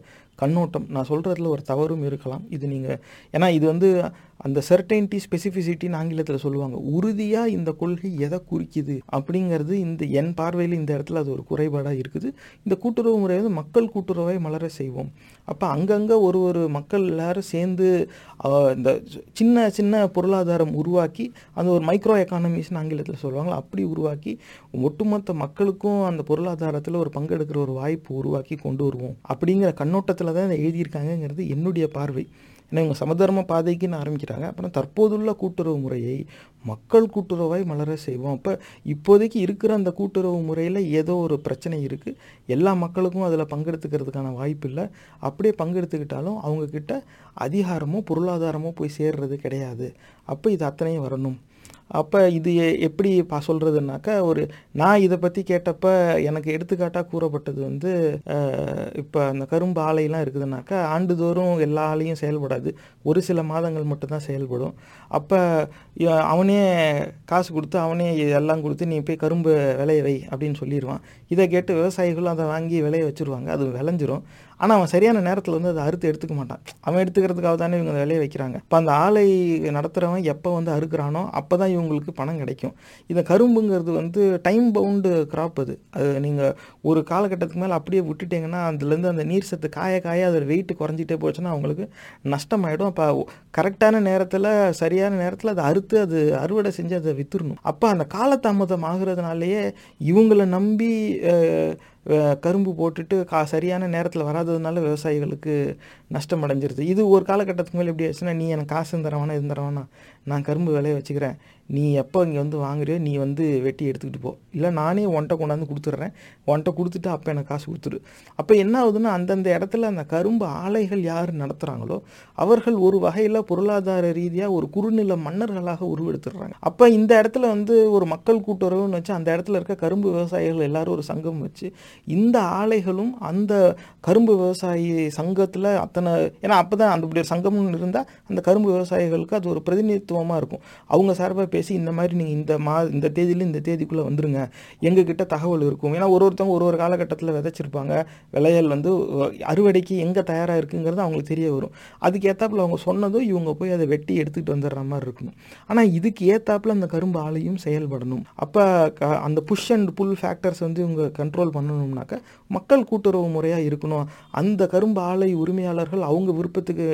கண்ணோட்டம். நான் சொல்கிறதுல ஒரு தவறும் இருக்கலாம். இது நீங்கள் ஏன்னா இது வந்து அந்த சர்டைன்டி ஸ்பெசிஃபிசிட்டின்னு ஆங்கிலத்தில் சொல்லுவாங்க. உறுதியாக இந்த கொள்கை எதை குறிக்குது அப்படிங்கிறது இந்த என் பார்வையில் இந்த இடத்துல அது ஒரு குறைபாடாக இருக்குது. இந்த கூட்டுறவு முறை வந்து மக்கள் கூட்டுறவை மலர செய்வோம். அப்போ அங்கங்கே ஒரு ஒரு மக்கள் எல்லாரும் சேர்ந்து இந்த சின்ன சின்ன பொருளாதாரம் உருவாக்கி அந்த ஒரு மைக்ரோ எக்கானமிஸ்னு ஆங்கிலத்தில் சொல்லுவாங்க அப்படி உருவாக்கி ஒட்டுமொத்த மக்களுக்கும் அந்த பொருளாதாரத்தில் ஒரு பங்கெடுக்கிற ஒரு வாய்ப்பு உருவாக்கி கொண்டு வருவோம். அப்படிங்கிற கண்ணோட்டத்தில் தான் இதை எழுதியிருக்காங்கங்கிறது என்னுடைய பார்வை. ஏன்னா இவங்க சமதர்ம பாதைக்குன்னு ஆரம்பிக்கிறாங்க. அப்புறம் தற்போதுள்ள கூட்டுறவு முறையை மக்கள் கூட்டுறவாய் மலர செய்வோம். அப்போ இப்போதைக்கு இருக்கிற அந்த கூட்டுறவு முறையில் ஏதோ ஒரு பிரச்சனை இருக்குது எல்லா மக்களுக்கும் அதில் பங்கெடுத்துக்கிறதுக்கான வாய்ப்பு இல்லை. அப்படியே பங்கெடுத்துக்கிட்டாலும் அவங்கக்கிட்ட அதிகாரமோ பொருளாதாரமோ போய் சேர்றது கிடையாது. அப்போ இது அத்தனையும் வரணும். அப்போ இது எப்படி பா சொல்கிறதுனாக்கா ஒரு நான் இதை பற்றி கேட்டப்ப எனக்கு எடுத்துக்காட்டாக கூறப்பட்டது வந்து இப்போ அந்த கரும்பு ஆலையெல்லாம் இருக்குதுனாக்கா ஆண்டுதோறும் எல்லா ஆலையும் செயல்படாது. ஒரு சில மாதங்கள் மட்டும்தான் செயல்படும். அப்போ அவனே காசு கொடுத்து அவனே எல்லாம் கொடுத்து நீ போய் கரும்பு விளைய வை அப்படின்னு சொல்லிடுவான் இதை கேட்டு விவசாயிகளும் அதை வாங்கி விளைய வச்சுருவாங்க. அது விளைஞ்சிரும். ஆனால் அவன் சரியான நேரத்தில் வந்து அதை அறுத்து எடுத்துக்க மாட்டான். அவன் எடுத்துக்கிறதுக்காக தானே இவங்க அந்த வேலையை வைக்கிறாங்க. இப்போ அந்த ஆலை நடத்துகிறவன் எப்போ வந்து அறுக்குறானோ அப்போ தான் இவங்களுக்கு பணம் கிடைக்கும். இந்த கரும்புங்கிறது வந்து டைம் பவுண்டு கிராப் அது. அது நீங்கள் ஒரு காலகட்டத்துக்கு மேலே அப்படியே விட்டுட்டீங்கன்னா அதுலேருந்து அந்த நீர் சத்து காய காய அதோட வெயிட் குறைஞ்சிட்டே போச்சுன்னா அவங்களுக்கு நஷ்டமாயிடும். அப்போ கரெக்டான நேரத்தில் சரியான நேரத்தில் அதை அறுத்து அது அறுவடை செஞ்சு அதை வித்துடணும் அப்போ அந்த காலதாமதம் ஆகுறதுனாலேயே இவங்களை நம்பி கரும்பு போட்டுட்டு கா சரியான நேரத்தில் வராததுனால விவசாயிகளுக்கு நஷ்டம் அடைஞ்சிருது. இது ஒரு காலகட்டத்துக்கு மேலே எப்படி ஆச்சுன்னா நீ எனக்கு காசு தரவானா இது தரவானா நான் கரும்பு விளைய வச்சுக்கிறேன். நீ எப்போ இங்கே வந்து வாங்குறியோ நீ வந்து வெட்டி எடுத்துக்கிட்டு போ. இல்லை நானே ஒன்ட்ட கொண்டாந்து கொடுத்துட்றேன் ஒன்ட்ட கொடுத்துட்டு அப்போ எனக்கு காசு கொடுத்துரு. அப்போ என்ன ஆகுதுன்னா அந்தந்த இடத்துல அந்த கரும்பு ஆலைகள் யார் நடத்துகிறாங்களோ அவர்கள் ஒரு வகையில் பொருளாதார ரீதியாக ஒரு குறுநில மன்னர்களாக உருவெடுத்துடுறாங்க. அப்போ இந்த இடத்துல வந்து ஒரு மக்கள் கூட்டுறவுன்னு வச்சு அந்த இடத்துல இருக்க கரும்பு விவசாயிகள் எல்லாரும் ஒரு சங்கம் வச்சு இந்த ஆலைகளும் அந்த கரும்பு விவசாயி சங்கத்தில் அத்தனை ஏன்னா அப்போ தான் அந்த இப்படி ஒரு சங்கம்னு இருந்தால் அந்த கரும்பு விவசாயிகளுக்கு அது ஒரு பிரதிநிதித்துவமாக இருக்கும். அவங்க சார்பாக பேசி இந்த மாதிரி நீங்கள் இந்த மா இந்த தேதியில் இந்த தேதிக்குள்ளே வந்துருங்க. எங்ககிட்ட தகவல் இருக்கும். ஏன்னா ஒரு ஒருத்தவங்க ஒரு ஒரு காலகட்டத்தில் விதைச்சிருப்பாங்க. விளையல் வந்து அறுவடைக்கு எங்கே தயாராக இருக்குங்கிறது அவங்களுக்கு தெரிய வரும். அதுக்கு ஏற்றாப்புல அவங்க சொன்னதும் இவங்க போய் அதை வெட்டி எடுத்துக்கிட்டு வந்துடுற மாதிரி இருக்கணும். ஆனால் இதுக்கு ஏற்றாப்புல அந்த கரும்பு ஆலையும் செயல்படணும். அப்போ அந்த புஷ் அண்ட் புல் ஃபேக்டர்ஸ் வந்து இவங்க கண்ட்ரோல் பண்ணணும்னாக்க மக்கள் கூட்டுறவு முறையாக இருக்கணும். அந்த கரும்பு ஆலை உரிமையாளர்கள் அவங்க விருப்பத்துக்கு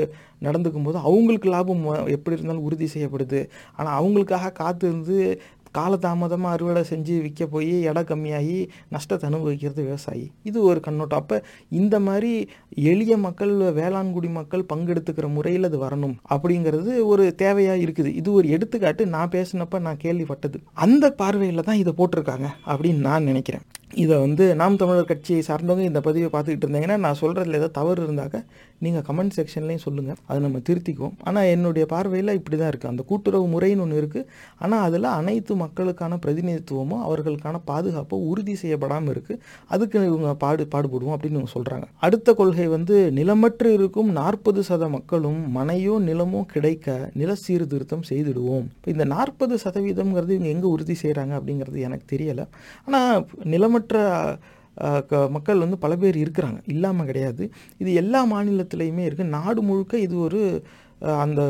நடந்துக்கும் போது அவங்களுக்கு லாபம் எப்படி இருந்தாலும் உறுதி செய்யப்படுது. ஆனால் அவங்களுக்காக காத்து இருந்து காலதாமதமாக அறுவடை செஞ்சு விற்க போய் எடை கம்மியாகி நஷ்டத்தை அனுபவிக்கிறது விவசாயி. இது ஒரு கண்ணோட்டம். அப்போ இந்த மாதிரி எளிய மக்கள் வேளாண்குடி மக்கள் பங்கெடுத்துக்கிற முறையில் அது வரணும் அப்படிங்கிறது ஒரு தேவையாக இருக்குது. இது ஒரு எடுத்துக்காட்டு. நான் பேசினப்ப நான் கேள்விப்பட்டது. அந்த பார்வையில் தான் இதை போட்டிருக்காங்க அப்படின்னு நான் நினைக்கிறேன். இதை வந்து நாம் தமிழர் கட்சியை சார்ந்தவங்க இந்த பதிவை பார்த்துக்கிட்டு இருந்தீங்கன்னா நான் சொல்கிறதுல ஏதாவது தவறு இருந்தாக்க நீங்கள் கமெண்ட் செக்ஷன்லேயும் சொல்லுங்கள் அதை நம்ம திருத்திக்குவோம். ஆனால் என்னுடைய பார்வையில் இப்படி தான் இருக்குது அந்த கூட்டுறவு முறைன்னு ஒன்று இருக்குது ஆனால் அதில் அனைத்து மக்களுக்கான பிரதிநிதித்துவமும் அவர்களுக்கான பாதுகாப்போ உறுதி செய்யப்படாமல் இருக்குது அதுக்கு இவங்க பாடு பாடுபடுவோம் அப்படின்னு இவங்க சொல்கிறாங்க அடுத்த கொள்கை வந்து நிலமற்று இருக்கும் நாற்பது சத மக்களும் மனையோ நிலமோ கிடைக்க நில சீர்திருத்தம் செய்திடுவோம். இப்போ இந்த நாற்பது சதவீதம்ங்கிறது இவங்க எங்கே உறுதி செய்கிறாங்க அப்படிங்கிறது எனக்கு தெரியலை. ஆனால் நிலமற்ற அஹ், க- மக்கள் வந்து பல பேர் இருக்கிறாங்க. இல்லாமல் கிடையாது. இது எல்லா மாநிலத்திலையுமே இருக்குது நாடு முழுக்க இது ஒரு அந்த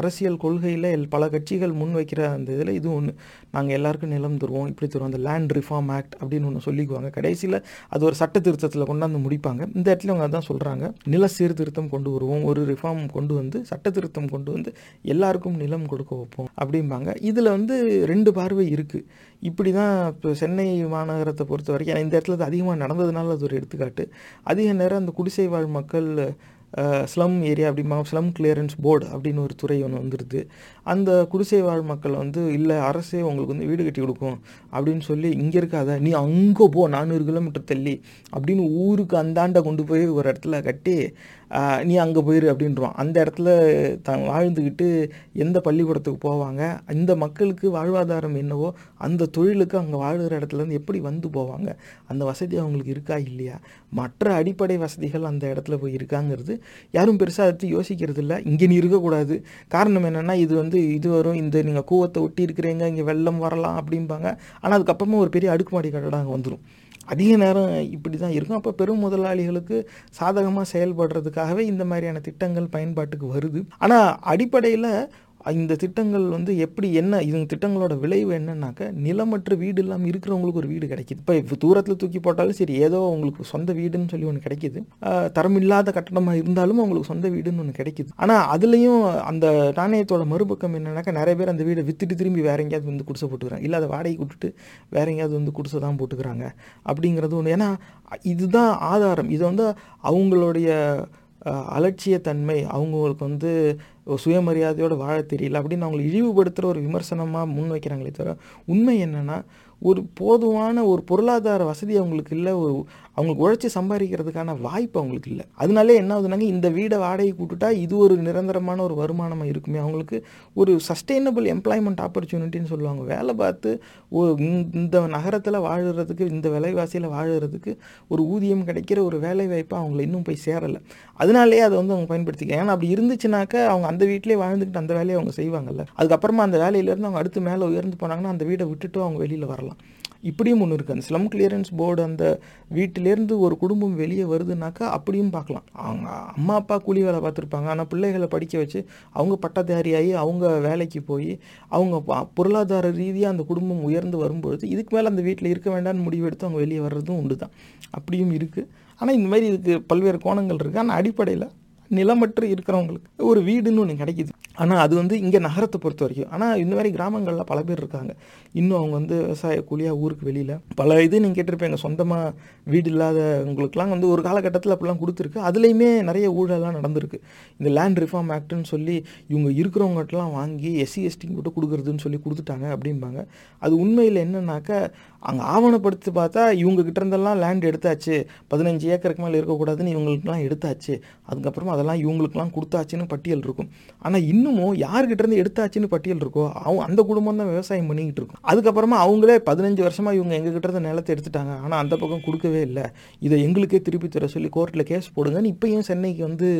அரசியல் கொள்கையில் எல் பல கட்சிகள் முன்வைக்கிற அந்த இதில் இது ஒன்று நாங்கள் எல்லாருக்கும் நிலம் தருவோம் இப்படி தருவோம் அந்த லேண்ட் ரிஃபார்ம் ஆக்ட் அப்படின்னு ஒன்று சொல்லிக்குவாங்க. கடைசியில் அது ஒரு சட்ட திருத்தத்தில் கொண்டாந்து முடிப்பாங்க. இந்த இடத்துல அவங்க அதான் சொல்கிறாங்க நில சீர்திருத்தம் கொண்டு வருவோம் ஒரு ரிஃபார்ம் கொண்டு வந்து சட்ட திருத்தம் கொண்டு வந்து எல்லாருக்கும் நிலம் கொடுக்க வைப்போம் அப்படிம்பாங்க. இதில் வந்து ரெண்டு பார்வை இருக்குது இப்படி தான் இப்போ சென்னை மாநகரத்தை பொறுத்த வரைக்கும் இந்த இடத்துல அது அதிகமாக நடந்ததுனால அது ஒரு எடுத்துக்காட்டு. அதிக நேரம் அந்த குடிசை வாழ் மக்கள் ஸ்லம் ஏரியா அப்படிம்பாங்க. ஸ்லம் கிளியரன்ஸ் போர்டு அப்படின்னு ஒரு துறை ஒன்று வந்துடுது அந்த குடிசை வாழ் மக்கள் வந்து இல்லை அரசே உங்களுக்கு வந்து வீடு கட்டி கொடுக்கும். அப்படின்னு சொல்லி இங்கே இருக்காத நீ அங்கே போ நானூறு கிலோமீட்டர் தள்ளி. அப்படின்னு ஊருக்கு அந்தாண்ட கொண்டு போய் ஒரு இடத்துல கட்டி நீ அங்கே போயிரு அப்படின்றான் அந்த இடத்துல த வாழ்ந்துக்கிட்டு எந்த பள்ளிக்கூடத்துக்கு போவாங்க இந்த மக்களுக்கு வாழ்வாதாரம் என்னவோ அந்த தொழிலுக்கு அங்கே வாழ்கிற இடத்துலேருந்து எப்படி வந்து போவாங்க அந்த வசதி அவங்களுக்கு இருக்கா இல்லையா? மற்ற அடிப்படை வசதிகள் அந்த இடத்துல போய் இருக்காங்கிறது யாரும் பெருசாக எடுத்து யோசிக்கிறது இல்லை இங்கே நீ இருக்கக்கூடாது. காரணம் என்னென்னா இது வந்து இது வரும் இந்த நீங்கள் கூவத்தை ஒட்டி இருக்கிறீங்க இங்கே வெள்ளம் வரலாம் அப்படிம்பாங்க. ஆனால் அதுக்கப்புறமா ஒரு பெரிய அடுக்குமாடி கட்டடம் அங்கே வந்துடும் அதிக நேரம் இப்படி தான் இருக்கும். அப்போ பெரும் முதலாளிகளுக்கு சாதகமாக செயல்படுறதுக்காகவே இந்த மாதிரியான திட்டங்கள் பயன்பாட்டுக்கு வருது. ஆனால் அடிப்படையில் இந்த திட்டங்கள் வந்து எப்படி என்ன இந்த திட்டங்களோட விளைவு என்னன்னாக்க நிலமற்ற வீடு இல்லாமல் இருக்கிறவங்களுக்கு ஒரு வீடு கிடைக்குது. இப்போ தூரத்தில் தூக்கி போட்டாலும் சரி ஏதோ உங்களுக்கு சொந்த வீடுன்னு சொல்லி ஒன்று கிடைக்குது. தரம் தரமில்லாத கட்டடமாக இருந்தாலும் அவங்களுக்கு சொந்த வீடுன்னு ஒன்று கிடைக்குது. ஆனால் அதுலேயும் அந்த நாணயத்தோட மறுபக்கம் என்னன்னாக்கா நிறைய பேர் அந்த வீடை வித்துட்டு திரும்பி வேற எங்கேயாவது வந்து குடிசை போட்டுக்கிறாங்க. இல்லை அதை வாடகை விட்டுட்டு வேற எங்கேயாவது வந்து குடிசை தான் போட்டுக்கிறாங்க. அப்படிங்கிறது ஒன்று ஏன்னா இதுதான் ஆதாரம். இதை வந்து அவங்களுடைய அலட்சியத்தன்மை. அவங்களுக்கு வந்து சுயமரியாதையோடு வாழ தெரியல அப்படின்னு அவங்களை இழிவுபடுத்துகிற ஒரு விமர்சனமாக முன் வைக்கிறாங்களே தவிர உண்மை என்னென்னா ஒரு போதுமான ஒரு பொருளாதார வசதி அவங்களுக்கு இல்லை ஒரு அவங்களுக்கு உழைச்சி சம்பாதிக்கிறதுக்கான வாய்ப்பு அவங்களுக்கு இல்லை. அதனாலே என்ன ஆகுதுனாங்க இந்த வீடை வாடகை கூட்டுட்டா இது ஒரு நிரந்தரமான ஒரு வருமானமாக இருக்குமே. அவங்களுக்கு ஒரு சஸ்டெயினபிள் எம்ப்ளாய்மெண்ட் ஆப்பர்ச்சுனிட்டின்னு சொல்லுவாங்க. வேலை பார்த்து ஒரு இந்த- நகரத்தில் வாழுறதுக்கு இந்த விலைவாசியில் வாழுறதுக்கு ஒரு ஊதியம் கிடைக்கிற ஒரு வேலை வாய்ப்பு அவங்கள இன்னும் போய் சேரலை. அதனாலேயே அதை வந்து அவங்க பயன்படுத்திக்க ஏன்னா அப்படி இருந்துச்சுனாக்க அவங்க அந்த வீட்டிலே வாழ்ந்துக்கிட்டு அந்த வேலையை அவங்க செய்வாங்கல்ல. அதுக்கப்புறமா அந்த வேலையிலேருந்து அவங்க அடுத்து மேலே உயர்ந்து போனாங்கன்னா அந்த வீடை விட்டுட்டு அவங்க வெளியில் வரலாம். இப்படியும் ஒன்று இருக்குது அந்த ஸ்லம் கிளியரன்ஸ் போர்டு அந்த வீட்டிலேருந்து ஒரு குடும்பம் வெளியே வருதுனாக்கா அப்படியும் பார்க்கலாம். அவங்க அம்மா அப்பா கூலி வேலை பார்த்துருப்பாங்க. ஆனால் பிள்ளைகளை படிக்க வச்சு அவங்க பட்டதாரியாகி அவங்க வேலைக்கு போய் அவங்க பொருளாதார ரீதியாக அந்த குடும்பம் உயர்ந்து வரும்பொழுது இதுக்கு மேலே அந்த வீட்டில் இருக்க வேண்டாம்னு முடிவெடுத்து அவங்க வெளியே வர்றதும் உண்டு தான் அப்படியும் இருக்குது ஆனால் இந்த மாதிரி இதுக்கு பல்வேறு கோணங்கள் இருக்குது ஆனால் அடிப்படையில் நிலமற்று இருக்கிறவங்களுக்கு ஒரு வீடுன்னு ஒன்று கிடைக்குது. ஆனால் அது வந்து இங்கே நகரத்தை பொறுத்த வரைக்கும். ஆனால் இந்த மாதிரி கிராமங்களில் பல பேர் இருக்காங்க. இன்னும் அவங்க வந்து விவசாய கூலியாக ஊருக்கு வெளியில். பல இது நீங்கள் கேட்டிருப்பீங்க. சொந்தமாக வீடு இல்லாதவங்களுக்குலாம் வந்து ஒரு காலகட்டத்தில் அப்படிலாம் கொடுத்துருக்கு. அதுலேயுமே நிறைய ஊழலாம் நடந்திருக்கு. இந்த லேண்ட் ரிஃபார்ம் ஆக்ட்னு சொல்லி இவங்க இருக்கிறவங்கட்டலாம் வாங்கி எஸ்சி எஸ்டிங்கிட்ட கொடுக்குறதுன்னு சொல்லி கொடுத்துட்டாங்க அப்படிம்பாங்க. அது உண்மையில் என்னன்னாக்கா அங்கே ஆவணப்படுத்தி பார்த்தா இவங்க இருந்தெல்லாம் லேண்ட் எடுத்தாச்சு. பதினஞ்சு ஏக்கருக்கு மேலே இருக்கக்கூடாதுன்னு இவங்களுக்குலாம் எடுத்தாச்சு. அதுக்கப்புறமா அதெல்லாம் இவங்களுக்குலாம் கொடுத்தாச்சுன்னு பட்டியல் இருக்கும். ஆனால் இன்னமும் யாருக்கிட்டேருந்து எடுத்தாச்சுன்னு பட்டியல் இருக்கோ அவங்க அந்த குடும்பம் தான் விவசாயம் பண்ணிக்கிட்டு இருக்கும். அதுக்கப்புறமா அவங்களே பதினஞ்சு வருஷமாக இவங்க எங்ககிட்ட இருந்து நிலத்தை எடுத்துட்டாங்க. ஆனால் அந்த பக்கம் கொடுக்கவே இல்லை. இதை எங்களுக்கே திருப்பி தர சொல்லி கோர்ட்டில் கேஸ் போடுங்கன்னு இப்பயும் சென்னைக்கு வந்து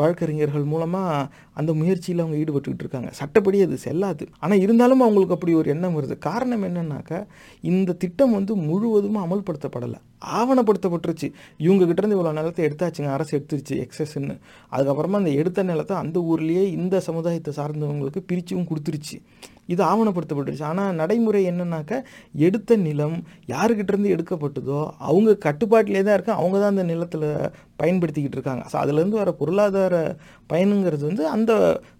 வழக்கறிஞர்கள் மூலமாக அந்த முயற்சியில் அவங்க ஈடுபட்டுக்கிட்டு இருக்காங்க. சட்டப்படி அது செல்லாது. ஆனால் இருந்தாலும் அவங்களுக்கு அப்படி ஒரு எண்ணம் வருது. காரணம் என்னன்னாக்கா இந்த திட்டம் வந்து முழுவதும் அமல்படுத்தப்படலை. ஆவணப்படுத்தப்பட்டுருச்சு. இவங்க கிட்டேருந்து இவ்வளோ நிலத்தை எடுத்தாச்சுங்க. அரசு எடுத்துருச்சு. எக்ஸஸ்ன்னு அதுக்கப்புறமா அந்த எடுத்த நிலத்தை அந்த ஊர்லேயே இந்த சமுதாயத்தை சார்ந்தவங்களுக்கு பிரிச்சும் கொடுத்துருச்சு. இது ஆவணப்படுத்தப்பட்டுருச்சு. ஆனால் நடைமுறை என்னன்னாக்கா எடுத்த நிலம் யாருக்கிட்டேருந்து எடுக்கப்பட்டதோ அவங்க கட்டுப்பாட்டிலே தான் இருக்கு. அவங்க தான் அந்த நிலத்தில் பயன்படுத்திக்கிட்டு இருக்காங்க. ஸோ அதுலேருந்து வர பொருளாதார பயனுங்கிறது வந்து அந்த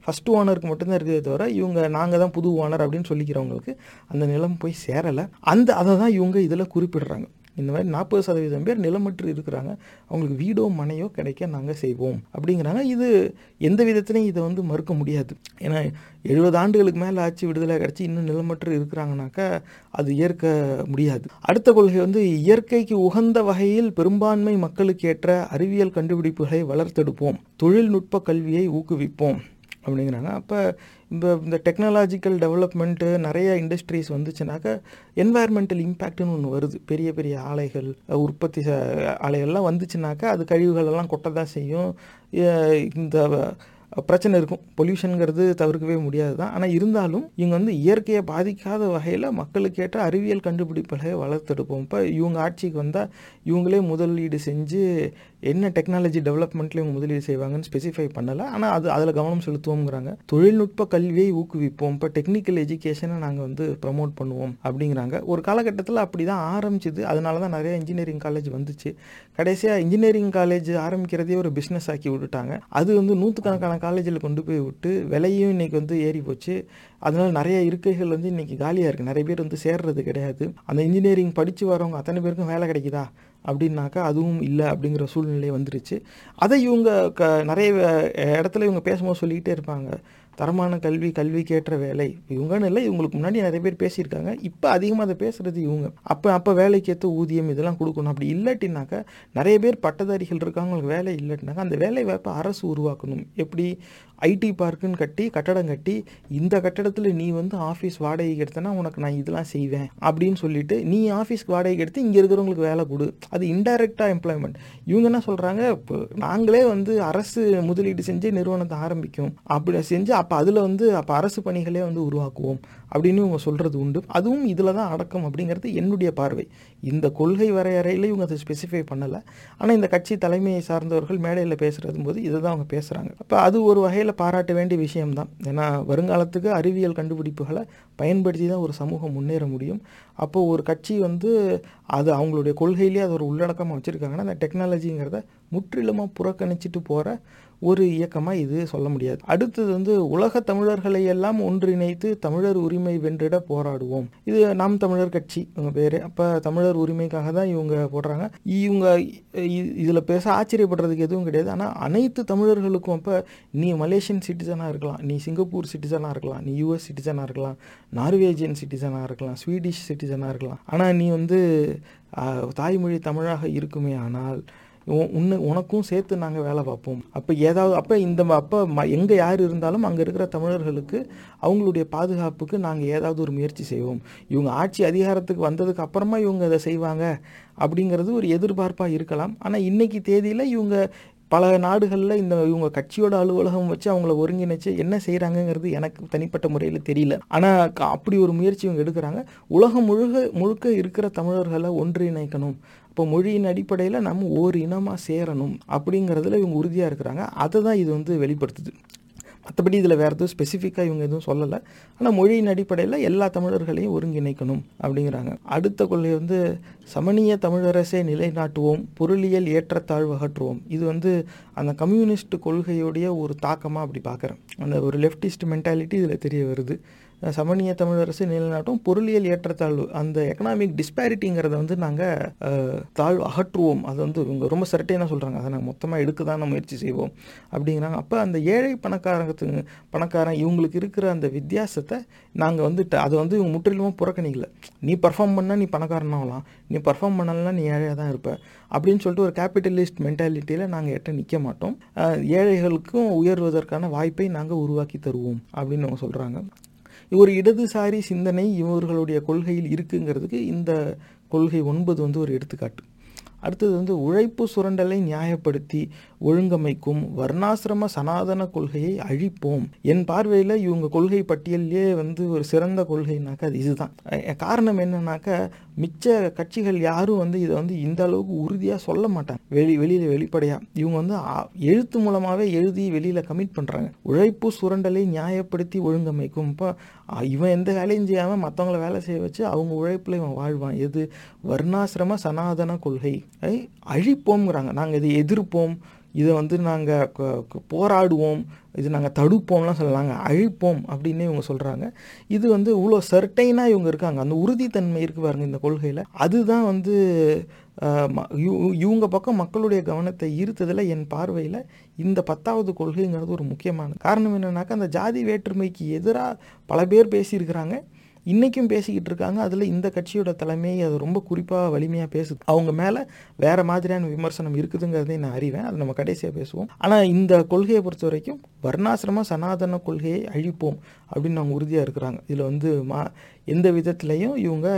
ஃபஸ்ட்டு ஓனருக்கு மட்டும்தான் இருக்குதே தவிர இவங்க நாங்கள் தான் புது ஓனர் அப்படின்னு சொல்லிக்கிறவங்களுக்கு அந்த நிலம் போய் சேரலை. அந்த அதை தான் இவங்க இதில் குறிப்பிடுறாங்க. இந்த மாதிரி நாற்பது சதவீதம் பேர் நிலமற்று இருக்கிறாங்க. அவங்களுக்கு வீடோ மனையோ கிடைக்க நாங்கள் செய்வோம். அப்படிங்கிறாங்க. இது எந்த விதத்துலையும் இதை வந்து மறுக்க முடியாது. ஏன்னா எழுபது ஆண்டுகளுக்கு மேலே ஆட்சி விடுதலை கிடச்சி இன்னும் நிலமற்று இருக்கிறாங்கனாக்கா அது ஏற்க முடியாது. அடுத்த கொள்கை வந்து இயற்கைக்கு உகந்த வகையில் பெரும்பான்மை மக்களுக்கு ஏற்ற அறிவியல் கண்டுபிடிப்புகளை வளர்த்தெடுப்போம். தொழில்நுட்ப கல்வியை ஊக்குவிப்போம். அப்படிங்கிறாங்க. அப்போ இந்த இந்த டெக்னாலஜிக்கல் டெவலப்மெண்ட்டு நிறைய இண்டஸ்ட்ரீஸ் வந்துச்சுனாக்கா என்வாயர்மெண்டல் இம்பேக்ட்னு ஒன்று வருது. பெரிய பெரிய ஆலைகள் உற்பத்தி ஆலைகள்லாம் வந்துச்சுனாக்கா அது கழிவுகள் எல்லாம் கொட்ட தான் செய்யும் இந்த பிரச்சனை இருக்கும். பொல்யூஷனுங்கிறது தவிர்க்கவே முடியாது தான் ஆனால் இருந்தாலும் இவங்க வந்து இயற்கையை பாதிக்காத வகையில் மக்களுக்கேற்ற அறிவியல் கண்டுபிடிப்புகளை வளர்த்தெடுப்போம். இப்போ இவங்க ஆட்சிக்கு வந்தால் இவங்களே முதலீடு செஞ்சு என்ன டெக்னாலஜி டெவலப்மெண்ட்டில் இவங்க முதலீடு செய்வாங்கன்னு ஸ்பெசிஃபை பண்ணலை. ஆனால் அது அதில் கவனம் செலுத்துவோங்கிறாங்க. தொழில்நுட்ப கல்வியை ஊக்குவிப்போம். இப்போ டெக்னிக்கல் எஜுகேஷனை நாங்கள் வந்து ப்ரமோட் பண்ணுவோம் அப்படிங்கிறாங்க. ஒரு காலகட்டத்தில் அப்படி தான் ஆரம்பிச்சது. அதனால தான் நிறைய இன்ஜினியரிங் காலேஜ் வந்துச்சு. கடைசியாக இன்ஜினியரிங் காலேஜ் ஆரம்பிக்கிறதே ஒரு பிஸ்னஸ் ஆக்கி விட்டுட்டாங்க. அது வந்து நூற்றுக்கணக்கான காலேஜில் கொண்டு போய் விட்டு விலையும் இன்றைக்கி வந்து ஏறி போச்சு. அதனால நிறைய இருக்கைகள் வந்து இன்றைக்கி காலியாக இருக்குது நிறைய பேர் வந்து சேர்றது கிடையாது. அந்த இன்ஜினியரிங் படித்து வரவங்க அத்தனை பேருக்கும் வேலை கிடைக்குதா? அப்படின்னாக்கா அதுவும் இல்லை அப்படிங்கிற சூழ்நிலை வந்துருச்சு. அதை இவங்க க நிறைய இடத்துல இவங்க பேசும்போது சொல்லிக்கிட்டே இருப்பாங்க. தரமான கல்வி கல்விக்கேற்ற வேலை. இவங்கன்னு இல்லை இவங்களுக்கு முன்னாடி நிறைய பேர் பேசியிருக்காங்க. இப்போ அதிகமாக அதை பேசுறது இவங்க. அப்போ அப்போ வேலைக்கேற்ற ஊதியம் இதெல்லாம் கொடுக்கணும். அப்படி இல்லாட்டினாக்கா நிறைய பேர் பட்டதாரிகள் இருக்காங்க அவங்களுக்கு வேலை இல்லாட்டினாக்கா அந்த வேலை வாய்ப்பை அரசு உருவாக்கணும். எப்படி? ஐடி பார்க்குன்னு கட்டி கட்டடம் கட்டி இந்த கட்டடத்தில் நீ வந்து ஆஃபீஸ் வாடகைக்கு எடுத்தனா உனக்கு நான் இதெல்லாம் செய்வேன் அப்படின்னு சொல்லிட்டு நீ ஆஃபீஸ்க்கு வாடகைக்கு எடுத்து இங்கே இருக்கிறவங்களுக்கு வேலை கொடு. அது இன்டைரக்டாக எம்ப்ளாய்மெண்ட். இவங்க என்ன சொல்கிறாங்க இப்போ நாங்களே வந்து அரசு முதலீடு செஞ்சு நிறுவனத்தை ஆரம்பிக்கும். அப்படி செஞ்சு அப்போ அதில் வந்து அப்போ அரசு பணிகளே வந்து உருவாக்குவோம் அப்படின்னு இவங்க சொல்கிறது உண்டு. அதுவும் இதில் தான் அடக்கம் அப்படிங்கிறது என்னுடைய பார்வை. இந்த கொள்கை வரையறையில் இவங்க அதை ஸ்பெசிஃபை பண்ணலை. ஆனால் இந்த கட்சி தலைமையை சார்ந்தவர்கள் மேடையில் பேசுகிறது போது இதை தான் அவங்க பேசுகிறாங்க அப்போ அது ஒரு வகையில் பாராட்ட வேண்டிய விஷயம்தான் ஏன்னா வருங்காலத்துக்கு அறிவியல் கண்டுபிடிப்புகளை பயன்படுத்தி தான் ஒரு சமூகம் முன்னேற முடியும். அப்போ ஒரு கட்சி வந்து அது அவங்களுடைய கொள்கையிலேயே அது ஒரு உள்ளடக்கமாக வச்சுருக்காங்கன்னா அந்த டெக்னாலஜிங்கிறத முற்றிலுமாக புறக்கணிச்சிட்டு போகிற ஒரு இயக்கமாக இது சொல்ல முடியாது. அடுத்தது வந்து உலக தமிழர்களை எல்லாம் ஒன்றிணைத்து தமிழர் உரிமை வென்றிட போராடுவோம். இது நாம் தமிழர் கட்சி இவங்க பேர். அப்போ தமிழர் உரிமைக்காக தான் இவங்க போடுறாங்க. இவங்க இதில் பேச ஆச்சரியப்படுறதுக்கு எதுவும் கிடையாது. ஆனால் அனைத்து தமிழர்களுக்கும் அப்போ நீ மலேசியன் சிட்டிசனாக இருக்கலாம் நீ சிங்கப்பூர் சிட்டிசனாக இருக்கலாம் நீ யூஎஸ் சிட்டிசனாக இருக்கலாம் நார்வேஜியன் சிட்டிசனாக இருக்கலாம் ஸ்வீடிஷ் சிட்டிசனாக இருக்கலாம். ஆனால் நீ வந்து தாய்மொழி தமிழாக இருக்குமே ஆனால் உன்னை உனக்கும் சேர்த்து நாங்கள் வேலை பார்ப்போம். அப்போ ஏதாவது அப்போ இந்த ம- அப்போ ம எங்கே யார் இருந்தாலும் அங்கே இருக்கிற தமிழர்களுக்கு அவங்களுடைய பாதுகாப்புக்கு நாங்கள் ஏதாவது ஒரு முயற்சி செய்வோம். இவங்க ஆட்சி அதிகாரத்துக்கு வந்ததுக்கு அப்புறமா இவங்க அதை செய்வாங்க அப்படிங்கிறது ஒரு எதிர்பார்ப்பாக இருக்கலாம். ஆனால் இன்னைக்கு தேதியில் இவங்க பல நாடுகளில் இந்த இவங்க கட்சியோட அலுவலகம் வச்சு அவங்கள ஒருங்கிணைச்சு என்ன செய்கிறாங்கங்கிறது எனக்கு தனிப்பட்ட முறையில் தெரியல. ஆனால் அப்படி ஒரு முயற்சி இவங்க எடுக்கிறாங்க. உலகம் முழுக முழுக்க இருக்கிற தமிழர்களை ஒன்றிணைக்கணும். இப்போ மொழியின் அடிப்படையில் நம்ம ஒரு இனமாக சேரணும் அப்படிங்கிறதுல இவங்க உறுதியாக இருக்கிறாங்க. அதை தான் இது வந்து வெளிப்படுத்துது. மற்றபடி இதில் வேறு எதுவும் ஸ்பெசிஃபிக்காக இவங்க எதுவும் சொல்லலை. ஆனால் மொழியின் அடிப்படையில் எல்லா தமிழர்களையும் ஒருங்கிணைக்கணும் அப்படிங்கிறாங்க. அடுத்த கொள்கை வந்து சமணிய தமிழரசை நிலைநாட்டுவோம் பொருளியல் ஏற்றத்தாழ்வு அகற்றுவோம். இது வந்து அந்த கம்யூனிஸ்ட் கொள்கையுடைய ஒரு தாக்கமாக அப்படி பார்க்குறேன் அந்த ஒரு லெஃப்டிஸ்ட் மென்டாலிட்டி இதில் தெரிய வருது. சமணிய தமிழரசு நிலைநாட்டும் பொருளியல் ஏற்றத்தாழ்வு அந்த எக்கனாமிக் டிஸ்பாரிட்டிங்கிறத வந்து நாங்கள் தாழ்வு அகற்றுவோம். அது வந்து இவங்க ரொம்ப சரட்டையாக சொல்கிறாங்க அதை நாங்கள் மொத்தமாக எடுக்க தான் முயற்சி செய்வோம் அப்படிங்கிறாங்க. அப்போ அந்த ஏழை பணக்காரத்துக்கு பணக்காரன் இவங்களுக்கு இருக்கிற அந்த வித்தியாசத்தை நாங்கள் வந்து அதை வந்து இவங்க முற்றிலுமாக புறக்கணிக்கல. நீ பர்ஃபார்ம் பண்ணால் நீ பணக்காரனாகலாம் நீ பர்ஃபார்ம் பண்ணலன்னா நீ ஏழையாக தான் இருப்ப அப்படின்னு சொல்லிட்டு ஒரு கேபிட்டலிஸ்ட் மென்டாலிட்டியில் நாங்கள் எட்ட நிற்க மாட்டோம். ஏழைகளுக்கும் உயர்வதற்கான வாய்ப்பை நாங்கள் உருவாக்கி தருவோம் அப்படின்னு அவங்க சொல்கிறாங்க ஒரு இடதுசாரி சிந்தனை இவர்களுடைய கொள்கையில் இருக்குங்கிறதுக்கு இந்த கொள்கை ஒன்பது வந்து ஒரு எடுத்துக்காட்டு. அடுத்தது வந்து உழைப்பு சுரண்டலை நியாயப்படுத்தி ஒழுங்கமைக்கும் வர்ணாசிரம சனாதன கொள்கையை அழிப்போம். என் பார்வையில் இவங்க கொள்கை பட்டியலே வந்து ஒரு சிறந்த கொள்கைனாக்கா அது இதுதான். காரணம் என்னன்னாக்கா மிச்ச கட்சிகள் யாரும் வந்து இதை வந்து இந்த அளவுக்கு உறுதியாக சொல்ல மாட்டாங்க. வெளி வெளியில் வெளிப்படையாக இவங்க வந்து எழுத்து மூலமாகவே எழுதி வெளியில் கமிட் பண்ணுறாங்க உழைப்பு சுரண்டலை நியாயப்படுத்தி ஒழுங்கமைக்கும். இப்போ இவன் எந்த வேலையும் செய்யாமல் மற்றவங்கள வேலை செய்ய வச்சு அவங்க உழைப்பில் இவன் வாழ்வான். எது? வர்ணாசிரம சனாதன கொள்கை. அழிப்போம்ங்கிறாங்க. நாங்கள் இதை எதிர்ப்போம். இதை வந்து நாங்கள் போராடுவோம் இது நாங்கள் தடுப்போம்லாம் சொல்லலாங்க அழிப்போம் அப்படின்னு இவங்க சொல்கிறாங்க இது வந்து இவ்வளோ சர்டைனாக இவங்க இருக்காங்க. அந்த உறுதித்தன்மை இருக்கு பாருங்க இந்த கொள்கையில். அதுதான் வந்து ம- இவ- இவங்க பக்கம் மக்களுடைய கவனத்தை ஈர்த்ததில் என் பார்வையில் இந்த பத்தாவது கொள்கைங்கிறது ஒரு முக்கியமானது காரணம் என்னன்னாக்கா அந்த ஜாதி வேற்றுமைக்கு எதிராக பல பேர் பேசியிருக்கிறாங்க. இன்றைக்கும் பேசிக்கிட்டு இருக்காங்க. அதில் இந்த கட்சியோட தலைமை அது ரொம்ப குறிப்பாக வலிமையாக பேசுது. அவங்க மேலே வேறு மாதிரியான விமர்சனம் இருக்குதுங்கிறதே நான் அறிவேன். அது நம்ம கடைசியாக பேசுவோம். ஆனால் இந்த கொள்கையை பொறுத்த வரைக்கும் வர்ணாசிரம சனாதன கொள்கையை அழிப்போம் அப்படின்னு அவங்க உறுதியாக இருக்கிறாங்க. இதில் வந்து மா எந்த விதத்துலையும் இவங்க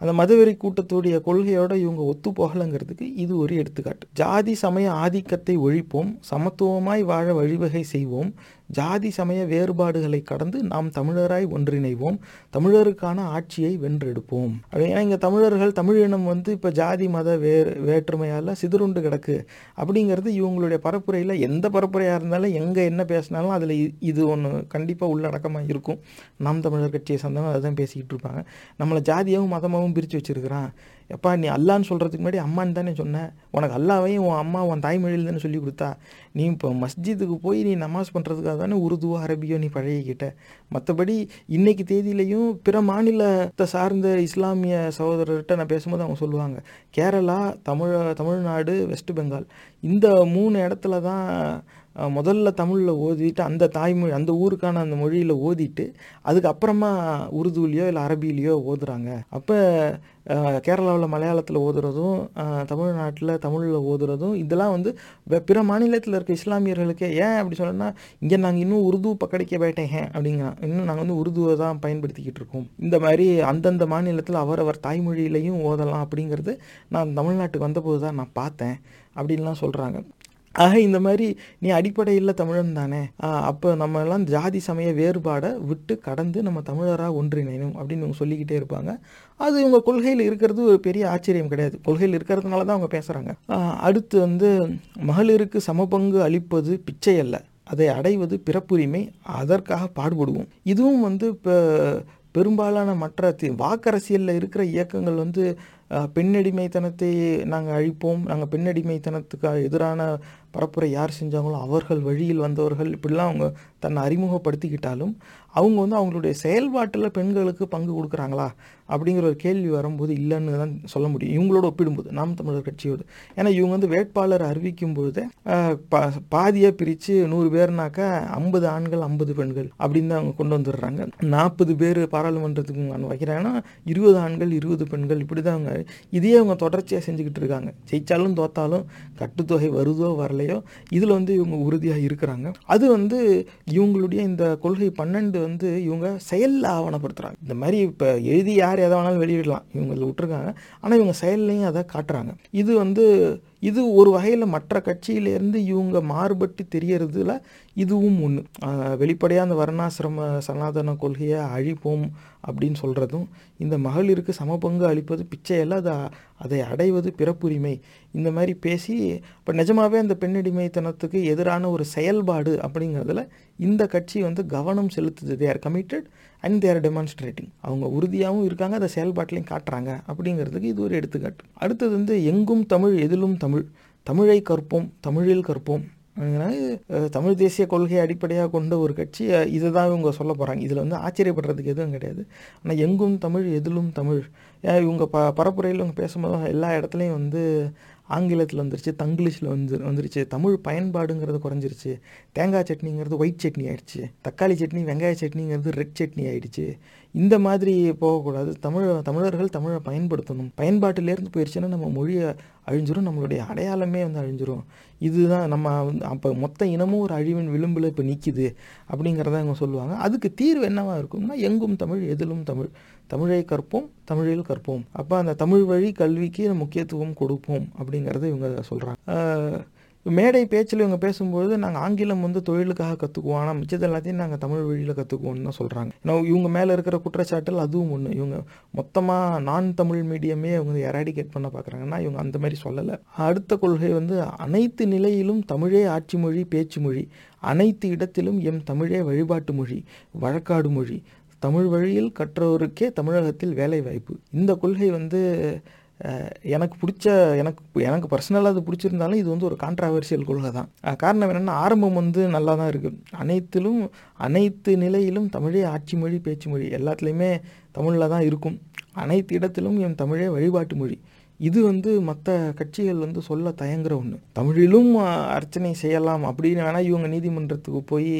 அந்த மதவெறி கூட்டத்துடைய கொள்கையோட இவங்க ஒத்து போகலைங்கிறதுக்கு இது ஒரு எடுத்துக்காட்டு. ஜாதி சமய ஆதிக்கத்தை ஒழிப்போம் சமத்துவமாய் வாழ வழிவகை செய்வோம் ஜாதி சமய வேறுபாடுகளை கடந்து நாம் தமிழராய் ஒன்றிணைவோம் தமிழருக்கான ஆட்சியை வென்றெடுப்போம். ஏன்னா இங்கே தமிழர்கள் தமிழினம் வந்து இப்போ ஜாதி மத வேறு வேற்றுமையால் சிதறுண்டு கிடக்கு அப்படிங்கிறது இவங்களுடைய பரப்புரையில் எந்த பரப்புரையாக இருந்தாலும் எங்கே என்ன பேசினாலும் அதில் இது ஒன்று கண்டிப்பாக உள்ளடக்கமாக இருக்கும். நாம் தமிழர் கட்சியை சந்தமாக அதுதான் பேசிக்கிட்டு இருப்பாங்க நம்மளை ஜாதியாகவும் மதமாகவும் பிரித்து வச்சிருக்கிறான். எப்பா நீ அல்லான்னு சொல்கிறதுக்கு முன்னாடி அம்மான்னு தானே சொன்னேன் உனக்கு அல்லாவையும் உன் அம்மா உன் தாய்மொழியில் தானே சொல்லி கொடுத்தா? நீ இப்போ மஸ்ஜிதுக்கு போய் நீ நமாஸ் பண்ணுறதுக்காக தானே உருதுவோ அரபியோ நீ பழகிக்கிட்ட? மற்றபடி இன்னைக்கு தேதியிலையும் பிற மாநிலத்தை சார்ந்த இஸ்லாமிய சகோதரர்கிட்ட நான் பேசும்போது அவங்க சொல்லுவாங்க கேரளா தமிழ தமிழ்நாடு வெஸ்ட் பெங்கால். இந்த மூணு இடத்துல தான் முதல்ல தமிழில் ஓதிட்டு அந்த தாய்மொழி அந்த ஊருக்கான அந்த மொழியில் ஓதிட்டு அதுக்கப்புறமா உருதுலையோ இல்லை அரபிலேயோ ஓதுறாங்க. அப்போ கேரளாவில் மலையாளத்தில் ஓதுறதும் தமிழ்நாட்டில் தமிழில் ஓதுறதும் இதெல்லாம் வந்து பிற மாநிலத்தில் இருக்க இஸ்லாமியர்களுக்கே ஏன் அப்படி சொல்லணும்னா இங்கே நாங்கள் இன்னும் உருது பக்கடிக்க போயிட்டேன் அப்படிங்கிறான். இன்னும் நாங்கள் வந்து உருதுவை தான் பயன்படுத்திக்கிட்டு இருக்கோம். இந்த மாதிரி அந்தந்த மாநிலத்தில் அவரவர் தாய்மொழியிலையும் ஓதலாம் அப்படிங்கிறது நான் தமிழ்நாட்டுக்கு வந்தபோது தான் நான் பார்த்தேன். அப்படின்லாம் சொல்கிறாங்க ஆக இந்த மாதிரி நீ அடிப்படையில் தமிழன் தானே. அப்போ நம்ம எல்லாம் ஜாதி சமய வேறுபாடை விட்டு கடந்து நம்ம தமிழராக ஒன்றிணைணும் அப்படின்னு இவங்க சொல்லிக்கிட்டே இருப்பாங்க. அது இவங்க கொள்கையில் இருக்கிறது ஒரு பெரிய ஆச்சரியம் கிடையாது. கொள்கையில் இருக்கிறதுனால தான் அவங்க பேசுகிறாங்க அடுத்து வந்து மகளிருக்கு சமபங்கு அளிப்பது பிச்சை அல்ல. அதை அடைவது பிறப்புரிமை. அதற்காக பாடுபடுவோம். இதுவும் வந்து இப்போ பெரும்பாலான மற்ற தி- வாக்கரசியலில் இருக்கிற இயக்கங்கள் வந்து பெண்ணடிமைத்தனத்தை நாங்கள் அழிப்போம். நாங்கள் பெண்ணடிமைத்தனத்துக்கு எதிரான பரப்புரை யார் செஞ்சாங்களோ அவர்கள் வழியில் வந்தவர்கள் இப்படிலாம் அவங்க தன்னை அறிமுகப்படுத்திக்கிட்டாலும் அவங்க வந்து அவங்களுடைய செயல்பாட்டில் பெண்களுக்கு பங்கு கொடுக்குறாங்களா அப்படிங்கிற ஒரு கேள்வி வரும்போது இல்லைன்னு தான் சொல்ல முடியும். இவங்களோட ஒப்பிடும்போது நாம் தமிழர் கட்சியோடு. ஏன்னா இவங்க வந்து வேட்பாளர் அறிவிக்கும் பொழுது பா பாதியாக பிரித்து நூறு பேர்னாக்கா ஐம்பது ஆண்கள் ஐம்பது பெண்கள் அப்படின்னு தான் அவங்க கொண்டு வந்துடுறாங்க. நாற்பது பேர் பாராளுமன்றத்துக்கு அவங்க வைக்கிறாங்கன்னா இருபது ஆண்கள் இருபது பெண்கள் இப்படி தான் அவங்க இதையே அவங்க தொடர்ச்சியாக செஞ்சுக்கிட்டு இருக்காங்க. ஜெயிச்சாலும் தோத்தாலும் கட்டுத்தொகை வருதோ இல்லையோ இதில் வந்து இவங்க உறுதியாக இருக்கிறாங்க. அது வந்து இவங்களுடைய இந்த கொள்கை பன்னெண்டு வந்து இவங்க செயலில் ஆவணப்படுத்துகிறாங்க இந்த மாதிரி இப்போ எழுதி யார் எதை வேணாலும் வெளியிடலாம். இவங்க இதில் விட்டுருக்காங்க. ஆனால் இவங்க செயல்லையும் அதை காட்டுறாங்க. இது வந்து இது ஒரு வகையில் மற்ற கட்சியிலேருந்து இவங்க மாறுபட்டு தெரியறதுல இதுவும் ஒன்று வெளிப்படையாக அந்த வர்ணாசிரம சனாதன கொள்கையை அழிப்போம் அப்படின்னு சொல்கிறதும் இந்த மகளிருக்கு சமபங்கு அளிப்பது பிச்சையல்ல அதை அதை அடைவது பிறப்புரிமை. இந்த மாதிரி பேசி இப்போ நிஜமாகவே அந்த பெண்ணடிமைத்தனத்துக்கு எதிரான ஒரு செயல்பாடு அப்படிங்கிறதுல இந்த கட்சி வந்து கவனம் செலுத்துது. They are committed and they are demonstrating அவங்க உறுதியாகவும் இருக்காங்க அதை செயல்பாட்டிலையும் காட்டுறாங்க அப்படிங்கிறதுக்கு இது ஒரு எடுத்துக்காட்டு. அடுத்தது வந்து எங்கும் தமிழ் எதிலும் தமிழ். தமிழை கற்போம் தமிழில் கற்போம். தமிழ் தேசிய கொள்கையை அடிப்படையாக கொண்ட ஒரு கட்சி. இதை தான் இவங்க சொல்ல போகிறாங்க இதில் வந்து ஆச்சரியப்படுறதுக்கு எதுவும் கிடையாது. ஆனால் எங்கும் தமிழ் எதிலும் தமிழ். ஏன் இவங்க ப பரப்புரையில் இவங்க பேசும்போது எல்லா இடத்துலையும் வந்து ஆங்கிலத்தில் வந்துருச்சு தங்கிலீஷில் வந்து வந்துருச்சு. தமிழ் பயன்பாடுங்கிறது குறைஞ்சிருச்சு. தேங்காய் சட்னிங்கிறது ஒயிட் சட்னி ஆயிடுச்சு. தக்காளி சட்னி வெங்காய சட்னிங்கிறது ரெட் சட்னி ஆயிடுச்சு. இந்த மாதிரி போகக்கூடாது. தமிழ் தமிழர்கள் தமிழை பயன்படுத்தணும். பயன்பாட்டிலேருந்து போயிடுச்சுன்னா நம்ம மொழியை அழிஞ்சிரும் நம்மளுடைய அடையாளமே வந்து அழிஞ்சிரும். இதுதான் நம்ம வந்து அப்போ மொத்த இனமும் ஒரு அழிவின் விளிம்பில் இப்போ நிற்கிது அப்படிங்கிறத இவங்க சொல்லுவாங்க. அதுக்கு தீர்வு என்னவாக இருக்கும்னா எங்கும் தமிழ் எதிலும் தமிழ். தமிழை கற்போம் தமிழில் கற்போம். அப்போ அந்த தமிழ் வழி கல்விக்கு முக்கியத்துவம் கொடுப்போம் அப்படிங்கிறத இவங்க சொல்கிறாங்க மேடை பேச்சில் இவங்க பேசும்போது நாங்கள் ஆங்கிலம் வந்து தொழிலுக்காக கற்றுக்குவோம் ஆனால் மிச்சது எல்லாத்தையும் நாங்கள் தமிழ் வழியில் கற்றுக்குவோம்னு தான் சொல்கிறாங்க ஏன்னா இவங்க மேலே இருக்கிற குற்றச்சாட்டில் அதுவும் ஒன்று இவங்க மொத்தமாக நான் தமிழ் மீடியமே அவங்க எராடிகேட் பண்ண பார்க்குறாங்கன்னா இவங்க அந்த மாதிரி சொல்லலை. அடுத்த கொள்கை வந்து அனைத்து நிலையிலும் தமிழே ஆட்சி மொழி பேச்சு மொழி அனைத்து இடத்திலும் எம் தமிழே வழிபாட்டு மொழி வழக்காடு மொழி தமிழ் வழியில் கற்றோருக்கே தமிழகத்தில் வேலை வாய்ப்பு. இந்த கொள்கை வந்து எனக்கு பிடிச்ச எனக்கு எனக்கு பர்சனலாக அது பிடிச்சிருந்தாலும் இது வந்து ஒரு கான்ட்ராவர்சியல் கொள்கை தான். காரணம் என்னென்னா ஆரம்பம் வந்து நல்லா தான் இருக்குது அனைத்திலும் அனைத்து நிலையிலும் தமிழே ஆட்சி மொழி பேச்சு மொழி எல்லாத்துலேயுமே தமிழில் தான் இருக்கும். அனைத்து இடத்திலும் என் தமிழே வழிபாட்டு மொழி. இது வந்து மற்ற கட்சிகள் வந்து சொல்ல தயங்குற ஒன்று தமிழிலும் அர்ச்சனை செய்யலாம் அப்படின்னு வேணால் இவங்க நீதிமன்றத்துக்கு போய்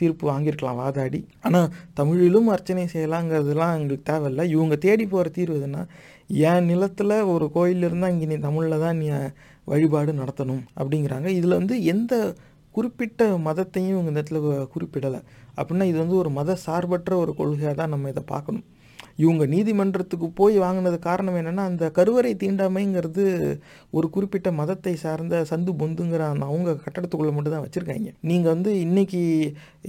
தீர்ப்பு வாங்கியிருக்கலாம் வாதாடி. ஆனால் தமிழிலும் அர்ச்சனை செய்யலாங்கிறதுலாம் எங்களுக்கு தேவையில்லை. இவங்க தேடி போகிற தீர்வு எதுனா என் நிலத்தில் ஒரு கோயில் இருந்தால் இங்கே நீ தமிழில் தான் நீ வழிபாடு நடத்தணும் அப்படிங்கிறாங்க. இதில் வந்து எந்த குறிப்பிட்ட மதத்தையும் இந்த இடத்துல குறிப்பிடலை. அப்படின்னா இது வந்து ஒரு மத சார்பற்ற ஒரு கொள்கையாக தான் நம்ம இதை பார்க்கணும். இவங்க நீதிமன்றத்துக்கு போய் வாங்கினது காரணம் என்னென்னா அந்த கருவறை தீண்டாமைங்கிறது ஒரு குறிப்பிட்ட மதத்தை சார்ந்த சந்து பொந்துங்கிற அந்த அவங்க கட்டடத்துக்குள்ளே மட்டும் தான் வச்சுருக்காங்க. நீங்கள் வந்து இன்றைக்கி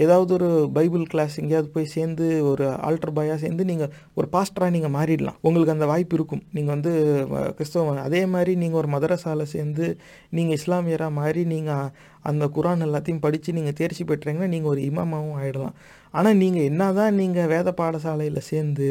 ஏதாவது ஒரு பைபிள் கிளாஸ் எங்கேயாவது போய் சேர்ந்து ஒரு ஆல்டர் பாயாக சேர்ந்து நீங்கள் ஒரு பாஸ்டராக நீங்கள் மாறிடலாம். உங்களுக்கு அந்த வாய்ப்பு இருக்கும். நீங்கள் வந்து கிறிஸ்தவம் கிறிஸ்தவ அதே மாதிரி நீங்கள் ஒரு மதரசாவில் சேர்ந்து நீங்கள் இஸ்லாமியராக மாறி நீங்கள் அந்த குரான் எல்லாத்தையும் படித்து நீங்கள் தேர்ச்சி பெற்றீங்கன்னா நீங்கள் ஒரு இமாமாவும் ஆகிடலாம் ஆனால் நீங்கள் என்ன தான் நீங்கள் வேத பாடசாலையில் சேர்ந்து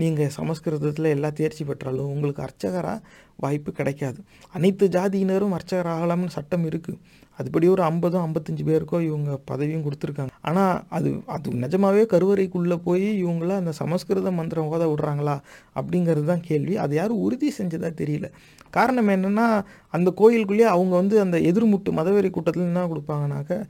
நீங்கள் சமஸ்கிருதத்தில் எல்லா தேர்ச்சி பெற்றாலும் உங்களுக்கு அர்ச்சகராக வாய்ப்பு கிடைக்காது. அனைத்து ஜாதியினரும் அர்ச்சகர் ஆகலாம்னு சட்டம் இருக்குது அதுபடி ஒரு ஐம்பதும் ஐம்பத்தஞ்சு பேருக்கோ இவங்க பதவியும் கொடுத்துருக்காங்க. ஆனால் அது அது நிஜமாகவே கருவறைக்குள்ளே போய் இவங்கள அந்த சமஸ்கிருத மந்திரம் ஓத விடுறாங்களா அப்படிங்கிறது தான் கேள்வி. அது யாரும் உறுதி செஞ்சதா தெரியல. காரணம் என்னென்னா அந்த கோயிலுக்குள்ளேயே அவங்க வந்து அந்த எதிர்முட்டு மதவெறி கூட்டத்தில் என்ன கொடுப்பாங்கனாக்க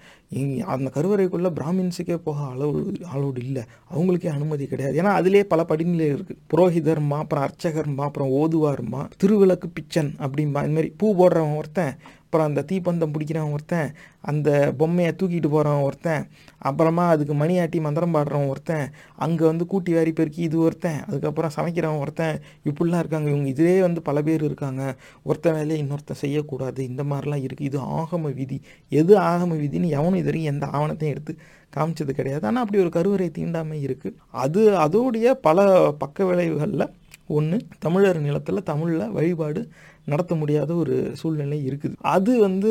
அந்த கருவறைக்குள்ளே பிராமின்ஸுக்கே போக அளவு அளவுடு இல்லை. அவங்களுக்கே அனுமதி கிடையாது. ஏன்னா அதிலே பல படிநிலை இருக்குது புரோஹிதர்மா அப்புறம் அர்ச்சகர்மா அப்புறம் ஓதுவார்மா திருவிளக்கு பிச்சன் அப்படிம்பா இந்த மாதிரி பூ போடுறவன் ஒருத்தன் அப்புறம் அந்த தீப்பந்தம் பிடிக்கிறவன் ஒருத்தன் அந்த பொம்மையை தூக்கிட்டு போகிறவன் ஒருத்தன் அப்புறமா அதுக்கு மணியாட்டி மந்திரம் பாடுறவன் ஒருத்தன் அங்கே வந்து கூட்டி வாரி பெருக்கி இது ஒருத்தன் அதுக்கப்புறம் சமைக்கிறவன் ஒருத்தன் இப்படிலாம் இருக்காங்க. இவங்க இதிலே வந்து பல பேர் இருக்காங்க. ஒருத்த வேலையை இன்னொருத்தன் செய்யக்கூடாது. இந்த மாதிரிலாம் இருக்குது இது ஆகம விதி. எது ஆகம விதின்னு எவனும் இது வரைக்கும் எந்த ஆவணத்தையும் எடுத்து காமிச்சது கிடையாது. ஆனால் அப்படி ஒரு கருவறை தீண்டாமை இருக்குது அது அதோடைய பல பக்க விளைவுகளில் ஒன்று தமிழர் நிலத்தில் தமிழில் வழிபாடு நடத்த முடியாத ஒரு சூழ்நிலை இருக்குது. அது வந்து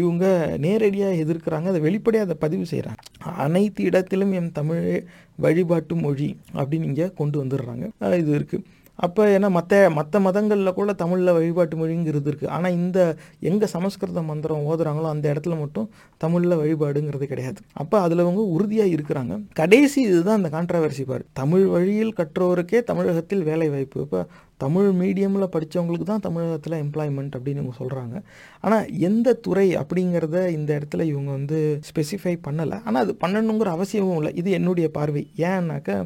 இவங்க நேரடியாக எதிர்க்கிறாங்க. அதை வெளிப்படையாக அதை பதிவு செய்கிறாங்க அனைத்து இடத்திலும் என் தமிழே வழிபாட்டு மொழி அப்படின்னு இங்கே கொண்டு வந்துடுறாங்க. இது இருக்குது அப்போ ஏன்னா மற்ற மற்ற மதங்களில் கூட தமிழில் வழிபாட்டு மொழிங்கிறது இருக்குது ஆனால் இந்த எங்கே சமஸ்கிருத மந்திரம் ஓதுறாங்களோ அந்த இடத்துல மட்டும் தமிழில் வழிபாடுங்கிறது கிடையாது. அப்போ அதில் அவங்க உறுதியாக இருக்கிறாங்க. கடைசி இதுதான் அந்த கான்ட்ரவர்சி பாரு. தமிழ் வழியில் கற்றோருக்கே தமிழகத்தில் வேலை வாய்ப்பு. இப்போ தமிழ் மீடியமில் படித்தவங்களுக்கு தான் தமிழகத்தில் எம்ப்ளாய்மெண்ட் அப்படின்னு இவங்க சொல்கிறாங்க ஆனால் எந்த துறை அப்படிங்கிறத இந்த இடத்துல இவங்க வந்து ஸ்பெசிஃபை பண்ணலை. ஆனால் அது பண்ணணுங்கிற அவசியமும் இல்லை. இது என்னுடைய பார்வை. ஏன்னாக்கா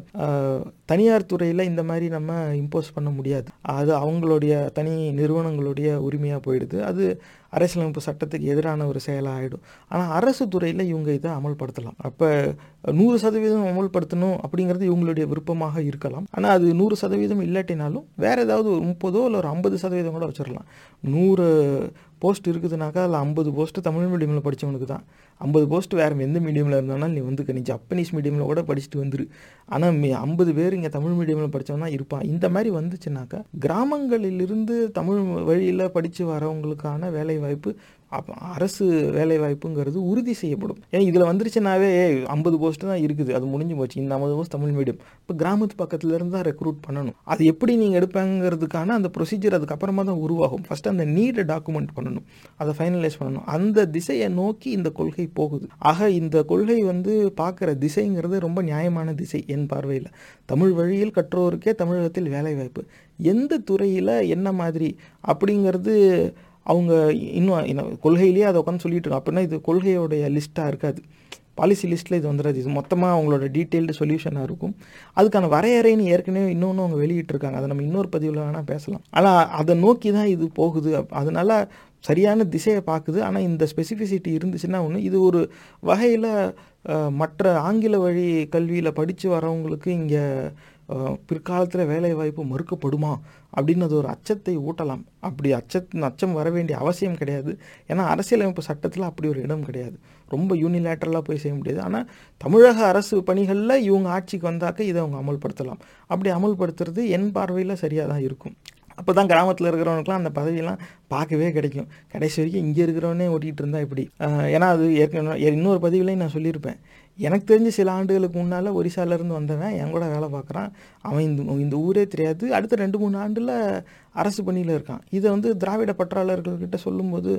தனியார் துறையில் இந்த மாதிரி நம்ம இம்போஸ் பண்ண முடியாது. அது அவங்களுடைய தனி நிறுவனங்களுடைய உரிமையாக போயிடுது. அது அரசியலமைப்பு சட்டத்துக்கு எதிரான ஒரு செயலாக ஆகிடும் ஆனால் அரசு துறையில் இவங்க இதை அமல்படுத்தலாம். அப்போ நூறு சதவீதம் அமல்படுத்தணும் அப்படிங்கிறது இவங்களுடைய விருப்பமாக இருக்கலாம். ஆனால் அது நூறு சதவீதம் இல்லாட்டினாலும் வேறு ஏதாவது ஒரு முப்பதோ இல்லை ஒரு ஐம்பது சதவீதம் கூட வச்சிடலாம் நூறு போஸ்ட் இருக்குதுனாக்கா அதில் ஐம்பது போஸ்ட்டு தமிழ் மீடியமில் படித்தவனுக்கு தான். ஐம்பது போஸ்ட் வேறு எந்த மீடியமில் இருந்தாலும் நீ வந்து நீ ஜப்பனீஸ் மீடியமில் கூட படிச்சுட்டு வந்துரு. ஆனால் மீ ஐம்பது பேர் இங்கே தமிழ் மீடியமில் படித்தவன் தான் இருப்பான். இந்த மாதிரி வந்துச்சுனாக்கா கிராமங்களிலிருந்து தமிழ் வழியில் படித்து வரவங்களுக்கான வேலை வாய்ப்பு அப்போ அரசு வேலைவாய்ப்புங்கிறது உறுதி செய்யப்படும். ஏன்னா இதில் வந்துருச்சுனாவே ஐம்பது போஸ்ட் தான் இருக்குது. அது முடிஞ்சு போச்சு. இந்த ஐம்பது போஸ்ட் தமிழ் மீடியம் இப்போ கிராமத்து பக்கத்தில் இருந்து தான் ரெக்ரூட் பண்ணணும். அது எப்படி நீங்கள் எடுப்பாங்கிறதுக்கான அந்த ப்ரொசீஜர் அதுக்கப்புறமா தான் உருவாகும். ஃபஸ்ட்டு அந்த நீடை டாக்குமெண்ட் பண்ணணும். அதை ஃபைனலைஸ் பண்ணணும். அந்த திசையை நோக்கி இந்த கொள்கை போகுது. ஆக இந்த கொள்கை வந்து பார்க்குற திசைங்கிறது ரொம்ப நியாயமான திசை என் பார்வையில். தமிழ் வழியில் கற்றோருக்கே தமிழகத்தில் வேலைவாய்ப்பு. எந்த துறையில் என்ன மாதிரி அப்படிங்கிறது அவங்க இன்னும் என்ன கொள்கையிலேயே அதை உட்காந்து சொல்லிட்டு இருக்கோம் அப்படின்னா இது கொள்கையோடைய லிஸ்ட்டாக இருக்காது. பாலிசி லிஸ்ட்டில் இது வந்துடாது இது மொத்தமாக அவங்களோட டீட்டெயில்டு சொல்யூஷனாக இருக்கும். அதுக்கான வரையறைன்னு ஏற்கனவே இன்னொன்று அவங்க வெளியிட்டிருக்காங்க. அதை நம்ம இன்னொரு பதிவில் வேணால் பேசலாம். ஆனால் அதை நோக்கி தான் இது போகுது. அதனால் அதனால சரியான திசையை பார்க்குது. ஆனால் இந்த ஸ்பெசிஃபிசிட்டி இருந்துச்சுன்னா ஒன்று இது ஒரு வகையில் மற்ற ஆங்கில வழி கல்வியில் படித்து வரவங்களுக்கு இங்கே பிற்காலத்தில் வேலை வாய்ப்பு மறுக்கப்படுமா அப்படின்னு அது ஒரு அச்சத்தை ஊட்டலாம். அப்படி அச்சத் அச்சம் வர வேண்டிய அவசியம் கிடையாது. ஏன்னா அரசியலமைப்பு சட்டத்தில் அப்படி ஒரு இடம் கிடையாது. ரொம்ப யூனிலேட்டரலாக போய் செய்ய முடியாது. ஆனால் தமிழக அரசு பணிகளில் இவங்க ஆட்சிக்கு வந்தாக்க இதை அவங்க அமல்படுத்தலாம். அப்படி அமல்படுத்துறது என் பார்வையில் சரியாக தான் இருக்கும். அப்போ தான் கிராமத்தில் இருக்கிறவனுக்குலாம் அந்த பதவியெல்லாம் பார்க்கவே கிடைக்கும். கடைசி வரைக்கும் இங்கே இருக்கிறவனே ஓட்டிகிட்டு இருந்தால் இப்படி ஏன்னா அது ஏற்கனவே இன்னொரு பதிவுலையும் நான் சொல்லியிருப்பேன். எனக்கு தெரிஞ்ச சில ஆண்டுகளுக்கு முன்னால் ஒரிசாலேருந்து வந்தவன் என் கூட வேலை பார்க்குறான். அவன் இந்த இந்த ஊரே தெரியாது. அடுத்த ரெண்டு மூணு ஆண்டில் அரசு பணியில் இருக்கான். இதை வந்து திராவிட பற்றாளர்கள்கிட்ட சொல்லும்போது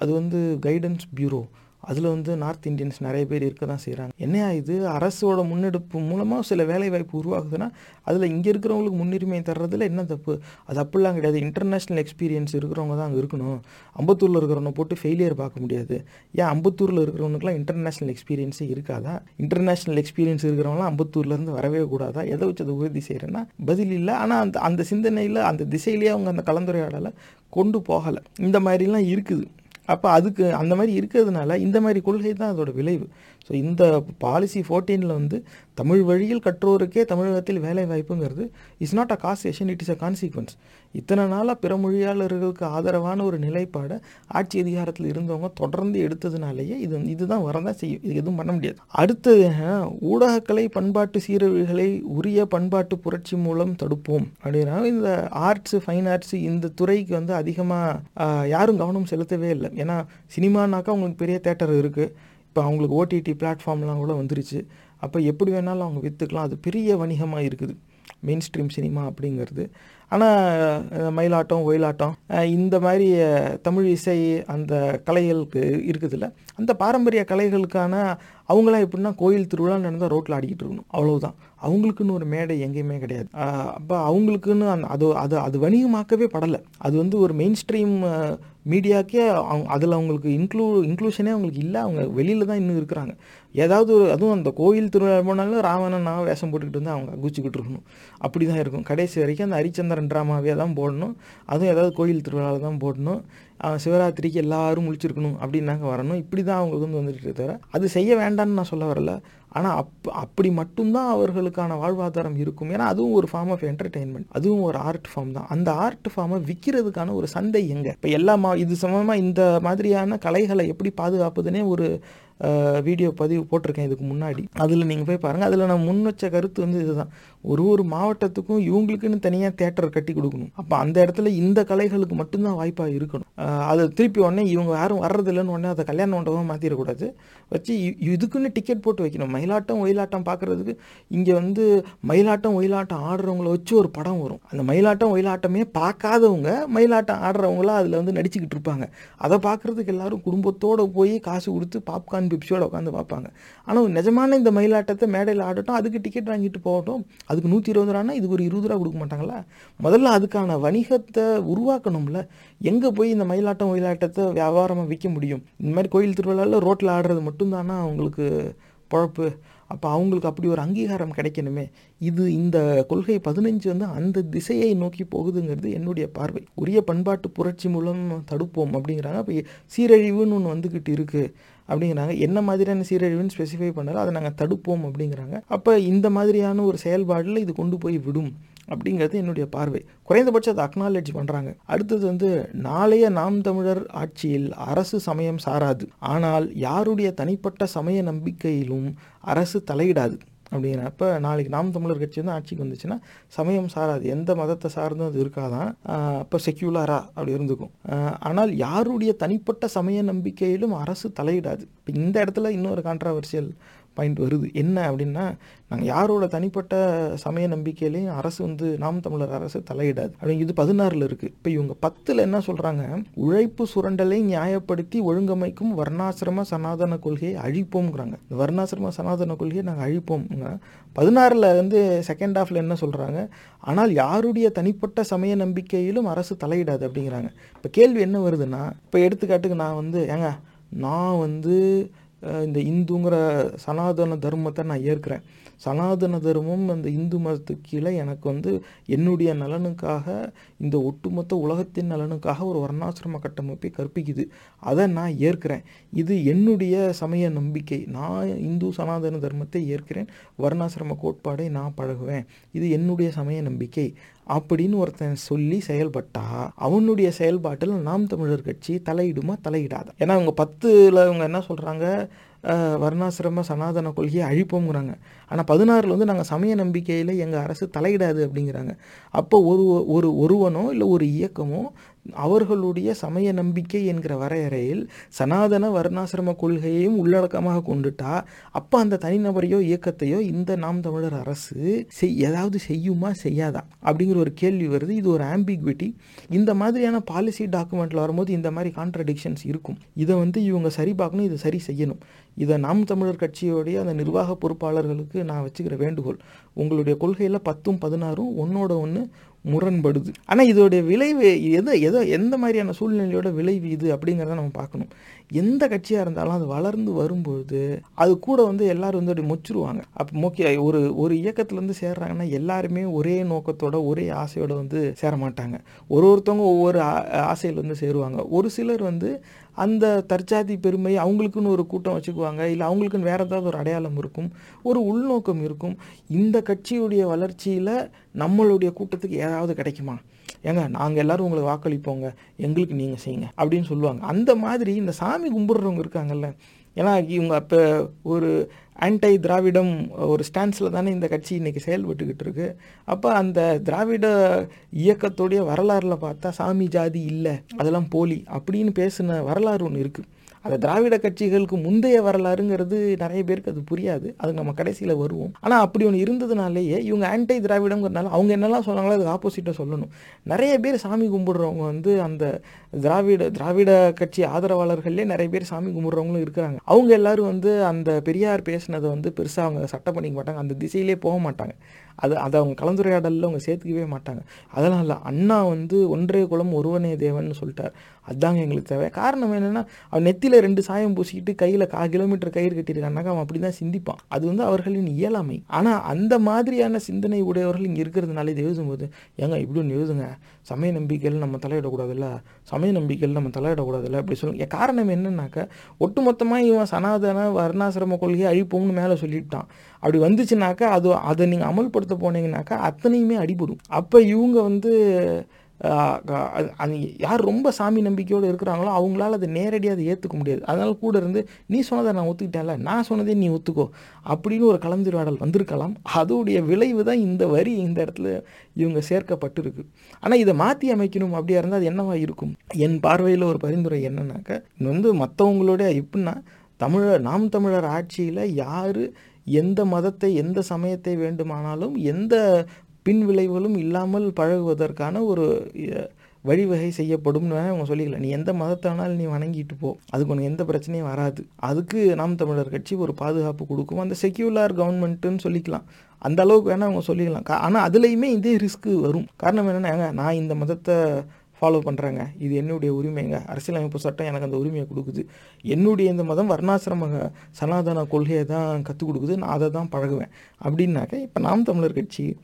அது வந்து கைடன்ஸ் பியூரோ அதில் வந்து நார்த் இந்தியன்ஸ் நிறைய பேர் இருக்க தான் செய்கிறாங்க என்னையா இது? அரசோட முன்னெடுப்பு மூலமாக சில வேலைவாய்ப்பு உருவாகுதுன்னா அதில் இங்கே இருக்கிறவங்களுக்கு முன்னுரிமை தர்றதில் என்ன தப்பு? அது அப்படிலாம் கிடையாது. இன்டர்நேஷ்னல் எக்ஸ்பீரியன்ஸ் இருக்கிறவங்க தான் அங்கே இருக்கணும். அம்பத்தூரில் இருக்கிறவனை போட்டு ஃபெயிலியர் பார்க்க முடியாது. ஏன் அம்பத்தூரில் இருக்கிறவனுக்குலாம் இன்டர்நேஷ்னல் எக்ஸ்பீரியன்ஸே இருக்காதா? இன்டர்நேஷ்னல் எக்ஸ்பீரியன்ஸ் இருக்கிறவங்களாம் அம்பத்தூர்லேருந்து வரவே கூடாதா? எதை வச்சு அதை உறுதி செய்கிறேன்னா பதில் இல்லை. ஆனால் அந்த அந்த சிந்தனையில் அந்த திசையிலேயே அவங்க அந்த கலந்துரையாடலை கொண்டு போகலை. இந்த மாதிரிலாம் இருக்குது. அப்போ அதுக்கு அந்த மாதிரி இருக்கிறதுனால இந்த மாதிரி கொள்கை தான் அதோட விளைவு. ஸோ இந்த பாலிசி ஃபோர்டீனில் வந்து தமிழ் வழியில் கற்றோருக்கே தமிழகத்தில் வேலை வாய்ப்புங்கிறது is not a causation it is a consequence இத்தனை நாளாக பிற மொழியாளர்களுக்கு ஆதரவான ஒரு நிலைப்பாடை ஆட்சி அதிகாரத்தில் இருந்தவங்க தொடர்ந்து எடுத்ததுனாலேயே இது இதுதான் வரதான் செய்யும். இது எதுவும் பண்ண முடியாது. அடுத்தது ஊடகக்கலை பண்பாட்டு சீரழிவுகளை உரிய பண்பாட்டு புரட்சி மூலம் தடுப்போம். அப்படின்னா இந்த ஆர்ட்ஸ் ஃபைன் ஆர்ட்ஸ் இந்த துறைக்கு வந்து அதிகமாக யாரும் கவனம் செலுத்தவே இல்லை. ஏன்னா சினிமானாக்கா அவங்களுக்கு பெரிய தேட்டர் இருக்குது இப்போ அவங்களுக்கு ஓடிடி பிளாட்ஃபார்ம்லாம் கூட வந்துருச்சு. அப்போ எப்படி வேணாலும் அவங்க விற்றுக்கலாம் அது பெரிய வணிகமாக இருக்குது. மெயின் ஸ்ட்ரீம் சினிமா அப்படிங்கிறது. ஆனால் மயிலாட்டம் ஒயிலாட்டம் இந்த மாதிரி தமிழ் இசை அந்த கலைகளுக்கு இருக்குதுல்ல. அந்த பாரம்பரிய கலைகளுக்கான அவங்களாம் எப்படின்னா கோயில் திருவிழா நடந்தால் ரோட்டில் ஆடிக்கிட்டு இருக்கணும். அவ்வளவுதான். அவங்களுக்குன்னு ஒரு மேடை எங்கேயுமே கிடையாது. அப்போ அவங்களுக்குன்னு அந்த அது அது அது வணிகமாக்கவே படலை. அது வந்து ஒரு மெயின் ஸ்ட்ரீம் மீடியாக்கே அவங்க அதில் அவங்களுக்கு இன்க்ளூ இன்க்ளூஷனே அவங்களுக்கு இல்லை. அவங்க வெளியில் தான் இன்னும் இருக்கிறாங்க. ஏதாவது ஒரு அதுவும் அந்த கோயில் திருவிழா போனாலும் ராவணன் நான் வேஷம் போட்டுக்கிட்டு வந்து அவங்க குச்சிக்கிட்டு இருக்கணும். அப்படி தான் இருக்கும். கடைசி வரைக்கும் அந்த ஹரிச்சந்திரன் ட்ராமாவே தான் போடணும். அதுவும் ஏதாவது கோயில் திருவிழாவில் தான் போடணும். சிவராத்திரிக்கு எல்லாரும் முழிச்சிருக்கணும் அப்படின்னாங்க வரணும். இப்படி தான் அவங்களுக்கு வந்து வந்துட்டு தவிர அது செய்ய வேண்டாம்னு நான் சொல்ல வரல. ஆனால் அப் அப்படி மட்டும்தான் அவர்களுக்கான வாழ்வாதாரம் இருக்கும். ஏன்னா அதுவும் ஒரு ஃபார்ம் ஆஃப் என்டர்டெயின்மெண்ட் அதுவும் ஒரு ஆர்ட் ஃபார்ம் தான். அந்த ஆர்ட் ஃபார்மை விற்கிறதுக்கான ஒரு சந்தை எங்கே? இப்போ எல்லா மா இது சம்பந்தமாக இந்த மாதிரியான கலைகளை எப்படி பாதுகாப்பதுனே ஒரு வீடியோ பதிவு போட்டிருக்கேன் இதுக்கு முன்னாடி. அதில் நீங்கள் போய் பாருங்கள் அதில் நான் முன் வச்ச கருத்து வந்து இதுதான். ஒரு ஒரு மாவட்டத்துக்கும் இவங்களுக்குன்னு தனியாக தேட்டர் கட்டி கொடுக்கணும். அப்போ அந்த இடத்துல இந்த கலைகளுக்கு மட்டும்தான் வாய்ப்பாக இருக்கணும். அதை திருப்பி உடனே இவங்க யாரும் வர்றதில்லைன்னு உடனே அதை கல்யாண மண்டபமாக மாற்றிடக்கூடாது வச்சு இதுக்குன்னு டிக்கெட் போட்டு வைக்கணும். மயிலாட்டம் ஒயிலாட்டம் பார்க்குறதுக்கு இங்கே வந்து மயிலாட்டம் ஒயிலாட்டம் ஆடுறவங்கள வச்சு ஒரு படம் வரும். அந்த மயிலாட்டம் ஒயிலாட்டமே பார்க்காதவங்க மயிலாட்டம் ஆடுறவங்களா அதில் வந்து நடிச்சுக்கிட்டு இருப்பாங்க. அதை பார்க்குறதுக்கு எல்லாரும் குடும்பத்தோடு போய் காசு கொடுத்து பாப்கார்ன் பிப்ஸியோடு உட்காந்து பார்ப்பாங்க. ஆனால் நிஜமான இந்த மயிலாட்டத்தை மேடையில் ஆடட்டும் அதுக்கு டிக்கெட் வாங்கிட்டு போகட்டும் அதுக்கு நூற்றி இருபது ரூபானா இதுக்கு ஒரு இருபது ரூபா கொடுக்க மாட்டாங்களா முதல்ல அதுக்கான வணிகத்தை உருவாக்கணும்ல. எங்கே போய் இந்த மயிலாட்டம் ஒயிலாட்டத்தை வியாபாரமாக விற்க முடியும்? இந்த மாதிரி கோயில் திருவிழாவில் ரோட்டில் ஆடுறது மட்டும்தானா அவங்களுக்கு பொழப்பு? அப்போ அவங்களுக்கு அப்படி ஒரு அங்கீகாரம் கிடைக்கணுமே. இது இந்த கொள்கை பதினஞ்சு வந்து அந்த திசையை நோக்கி போகுதுங்கிறது என்னுடைய பார்வை. உரிய பண்பாட்டு புரட்சி மூலம் தடுப்போம் அப்படிங்கிறாங்க. அப்போ சீரழிவுன்னு ஒன்று வந்துக்கிட்டு இருக்குது அப்படிங்கிறாங்க. என்ன மாதிரியான சீரழிவுன்னு ஸ்பெசிஃபை பண்ணாலும் அதை நாங்கள் தடுப்போம் அப்படிங்கிறாங்க. அப்போ இந்த மாதிரியான ஒரு செயல்பாடில் இது கொண்டு போய் விடும் அப்படிங்கிறது என்னுடைய பார்வை. குறைந்தபட்சம் அதை அக்னாலேஜ் பண்ணுறாங்க அடுத்தது வந்து நாளைய நாம் தமிழர் ஆட்சியில் அரசு சமயம் சாராது. ஆனால் யாருடைய தனிப்பட்ட சமய நம்பிக்கையிலும் அரசு தலையிடாது. அப்படிங்கிறப்ப நாளைக்கு நாம் தமிழர் கட்சி வந்து ஆட்சிக்கு வந்துச்சுன்னா சமயம் சாராது. எந்த மதத்தை சார்ந்தும் அது இருக்காதான். அப்போ செக்யூலரா அப்படி இருந்துக்கும் ஆனால் யாருடைய தனிப்பட்ட சமய நம்பிக்கையிலும் அரசு தலையிடாது. இப்போ இந்த இடத்துல இன்னொரு கான்ட்ரவர்சியல் பாயிண்ட் வருது. என்ன அப்படின்னா நாங்கள் யாரோட தனிப்பட்ட சமய நம்பிக்கையிலையும் அரசு வந்து நாம் தமிழர் அரசு தலையிடாது. அப்படி இது பதினாறில் இருக்குது இப்போ இவங்க பத்தில் என்ன சொல்கிறாங்க உழைப்பு சுரண்டலை நியாயப்படுத்தி ஒழுங்கமைக்கும் வர்ணாசிரம சனாதன கொள்கையை அழிப்போம்ங்கிறாங்க. இந்த வர்ணாசிரம சனாதன கொள்கையை நாங்கள் அழிப்போம்ங்க. பதினாறில் வந்து செகண்ட் ஹாஃபில் என்ன சொல்கிறாங்க ஆனால் யாருடைய தனிப்பட்ட சமய நம்பிக்கையிலும் அரசு தலையிடாது அப்படிங்கிறாங்க. இப்போ கேள்வி என்ன வருதுன்னா இப்போ எடுத்துக்காட்டுக்கு நான் வந்து ஏங்க நான் வந்து இந்த இந்துங்கிற சனாதன தர்மத்தை நான் ஏற்கிறேன். சனாதன தர்மம் அந்த இந்து மதத்துக்கு கீழே எனக்கு வந்து என்னுடைய நலனுக்காக இந்த ஒட்டுமொத்த உலகத்தின் நலனுக்காக ஒரு வர்ணாசிரம கட்டமைப்பை கற்பிக்குது. அதை நான் ஏற்கிறேன். இது என்னுடைய சமய நம்பிக்கை. நான் இந்து சனாதன தர்மத்தை ஏற்கிறேன். வர்ணாசிரம கோட்பாடை நான் பழகுவேன். இது என்னுடைய சமய நம்பிக்கை. அப்படின்னு ஒருத்தன் சொல்லி செயல்பட்டா அவனுடைய செயல்பாட்டில் நாம் தமிழர் கட்சி தலையிடுமா தலையிடாத? ஏன்னா அவங்க பத்தில் அவங்க என்ன சொல்கிறாங்க வர்ணாசிரம சனாதன கொள்கையை அழிப்போங்கிறாங்க ஆனால் பதினாறில் வந்து நாங்கள் சமய நம்பிக்கையில் எங்கள் அரசு தலையிடாது அப்படிங்கிறாங்க. அப்போ ஒரு ஒரு ஒருவனோ இல்லை ஒரு இயக்கமோ அவர்களுடைய சமய நம்பிக்கை என்கிற வரையறையில் சனாதன வர்ணாசிரம கொள்கையையும் உள்ளடக்கமாக கொண்டுட்டா அப்போ அந்த தனிநபரையோ இயக்கத்தையோ இந்த நாம் தமிழர் அரசு செய் ஏதாவது செய்யுமா செய்யாதா? அப்படிங்கிற ஒரு கேள்வி வருது. இது ஒரு ஆம்பிக்விட்டி இந்த மாதிரியான பாலிசி டாக்குமெண்ட்டில் வரும்போது இந்த மாதிரி கான்ட்ரடிக்ஷன்ஸ் இருக்கும். இதை வந்து இவங்க சரி பார்க்கணும் இதை சரி செய்யணும். இதை நாம் தமிழர் கட்சியோடைய அந்த நிர்வாக பொறுப்பாளர்களுக்கு நான் வச்சுக்கிற வேண்டுகோள். உங்களுடைய கொள்கையில் பத்தும் பதினாறும் ஒன்னோட ஒன்று முரண்படுது. ஆனால் இதோடைய விளைவு எது எதோ எந்த மாதிரியான சூழ்நிலையோட விளைவு இது அப்படிங்கிறத நம்ம பார்க்கணும். எந்த கட்சியாக இருந்தாலும் அது வளர்ந்து வரும்பொழுது அது கூட வந்து எல்லாரும் வந்து அப்படி முச்சிருவாங்க. அப்போ முக்கிய ஒரு ஒரு இயக்கத்துலேருந்து சேர்றாங்கன்னா எல்லாருமே ஒரே நோக்கத்தோட ஒரே ஆசையோட வந்து சேர மாட்டாங்க ஒரு ஒருத்தவங்க ஒவ்வொரு ஆசையில் வந்து சேருவாங்க. ஒரு சிலர் வந்து அந்த தற்சாதி பெருமை அவங்களுக்குன்னு ஒரு கூட்டம் வச்சுக்குவாங்க இல்லை அவங்களுக்குன்னு வேறு ஏதாவது ஒரு அடையாளம் இருக்கும் ஒரு உள்நோக்கம் இருக்கும். இந்த கட்சியுடைய வளர்ச்சியில் நம்மளுடைய கூட்டத்துக்கு ஏதாவது கிடைக்குமா? ஏங்க நாங்கள் எல்லாரும் உங்களுக்கு வாக்களிப்போங்க எங்களுக்கு நீங்கள் செய்யுங்க அப்படின்னு சொல்லுவாங்க. அந்த மாதிரி இந்த சாமி கும்பிட்றவங்க இருக்காங்கல்ல. ஏன்னா இவங்க அப்போ ஒரு ஆன்டை திராவிடம் ஒரு ஸ்டான்ஸில் தானே இந்த கட்சி இன்றைக்கி செயல்பட்டுக்கிட்டு இருக்கு. அப்போ அந்த திராவிட இயக்கத்துடைய வரலாறில் பார்த்தா சாமி ஜாதி இல்லை அதெல்லாம் போலி அப்படின்னு பேசின வரலாறு ஒன்று இருக்குது அந்த திராவிட கட்சிகளுக்கு முந்தைய வரலாறுங்கிறது நிறைய பேருக்கு அது புரியாது. அது நம்ம கடைசியில் வருவோம். ஆனால் அப்படி ஒன்று இருந்ததுனாலேயே இவங்க ஆன்டை திராவிடங்கிறதுனால அவங்க என்னெல்லாம் சொன்னாங்களோ அதுக்கு ஆப்போசிட்டாக சொல்லணும். நிறைய பேர் சாமி கும்பிடுறவங்க வந்து அந்த திராவிட திராவிட கட்சி ஆதரவாளர்கள்லேயே நிறைய பேர் சாமி கும்பிடுறவங்களும் இருக்கிறாங்க. அவங்க எல்லாரும் வந்து அந்த பெரியார் பேசினதை வந்து பெருசாக அவங்க சட்டம் பண்ணிக்க மாட்டாங்க. அந்த திசையிலே போக மாட்டாங்க. அது அதை அவங்க கலந்துரையாடலில் அவங்க சேர்த்துக்கவே மாட்டாங்க. அதெல்லாம் இல்லை அண்ணா வந்து ஒன்றே குலம் ஒருவனே தேவன் சொல்லிட்டார். அதாங்க எங்களுக்கு தேவை. காரணம் என்னென்னா அவன் நெத்தியில் ரெண்டு சாயம் பூசிக்கிட்டு கையில் கா கிலோமீட்டர் கயிறு கட்டியிருக்கானாக்கா அவன் அப்படி தான் சிந்திப்பான். அது வந்து அவர்களின் இயலாமை. ஆனால் அந்த மாதிரியான சிந்தனை உடையவர்கள் இங்கே இருக்கிறதுனால இது எழுதும்போது ஏங்க இப்படி ஒன்று எழுதுங்க. சமய நம்பிக்கையில் நம்ம தலையிடக்கூடாதுல்ல? சமய நம்பிக்கையில் நம்ம தலையிடக்கூடாதுல்ல? அப்படி சொல்லுங்க. காரணம் என்னன்னாக்கா ஒட்டுமொத்தமாக இவன் சனாதன வர்ணாசிரம கொள்கையை அழிப்போம்னு மேலே சொல்லிட்டான். அப்படி வந்துச்சுனாக்கா அது அதை நீங்கள் அமல்படுத்த போனீங்கன்னாக்கா அத்தனையுமே அடிபடும். அப்போ இவங்க வந்து அது- யார் ரொம்ப சாமி நம்பிக்கையோடு இருக்கிறாங்களோ அவங்களால அதை நேரடியாக அதை ஏற்றுக்க முடியாது. அதனால் கூட இருந்து நீ சொன்னதை நான் ஒத்துக்கிட்டேன்ல நான் சொன்னதே நீ ஒத்துக்கோ அப்படின்னு ஒரு கலந்துரையாடல் வந்திருக்கலாம். அதோடைய விளைவு தான் இந்த வரி இந்த இடத்துல இவங்க சேர்க்கப்பட்டிருக்கு. ஆனால் இதை மாற்றி அமைக்கணும் அப்படியா இருந்தால் அது என்னவா இருக்கும்? என் பார்வையில் ஒரு பரிந்துரை என்னன்னாக்கா இது வந்து மற்றவங்களோட எப்படின்னா தமிழர் நாம் தமிழர் ஆட்சியில் யார் எந்த மதத்தை எந்த சமயத்தை வேண்டுமானாலும் எந்த பின் விளைவுகளும் இல்லாமல் பழகுவதற்கான ஒரு வழிவகை செய்யப்படும்னு அவங்க சொல்லிக்கலாம் நீ எந்த மதத்தானாலும் நீ வணங்கிட்டு போ. அதுக்கு உனக்கு எந்த பிரச்சனையும் வராது. அதுக்கு நாம் தமிழர் கட்சி ஒரு பாதுகாப்பு கொடுக்கும். அந்த செக்யூலர் கவர்மெண்ட்டுன்னு சொல்லிக்கலாம். அந்த அளவுக்கு வேணால் அவங்க சொல்லிக்கலாம். ஆனால் அதுலேயுமே இதே ரிஸ்க்கு வரும். காரணம் என்னென்னா ஏங்க நான் இந்த மதத்தை ஃபாலோ பண்ணுறாங்க இது என்னுடைய உரிமைங்க. அரசியலமைப்பு சட்டம் எனக்கு அந்த உரிமையை கொடுக்குது. என்னுடைய இந்த மதம் வர்ணாசிரம சனாதன கொள்கையை தான் கற்றுக் கொடுக்குது. நான் அதை தான் பழகுவேன். அப்படின்னாக்க இப்போ நாம் தமிழர் கட்சி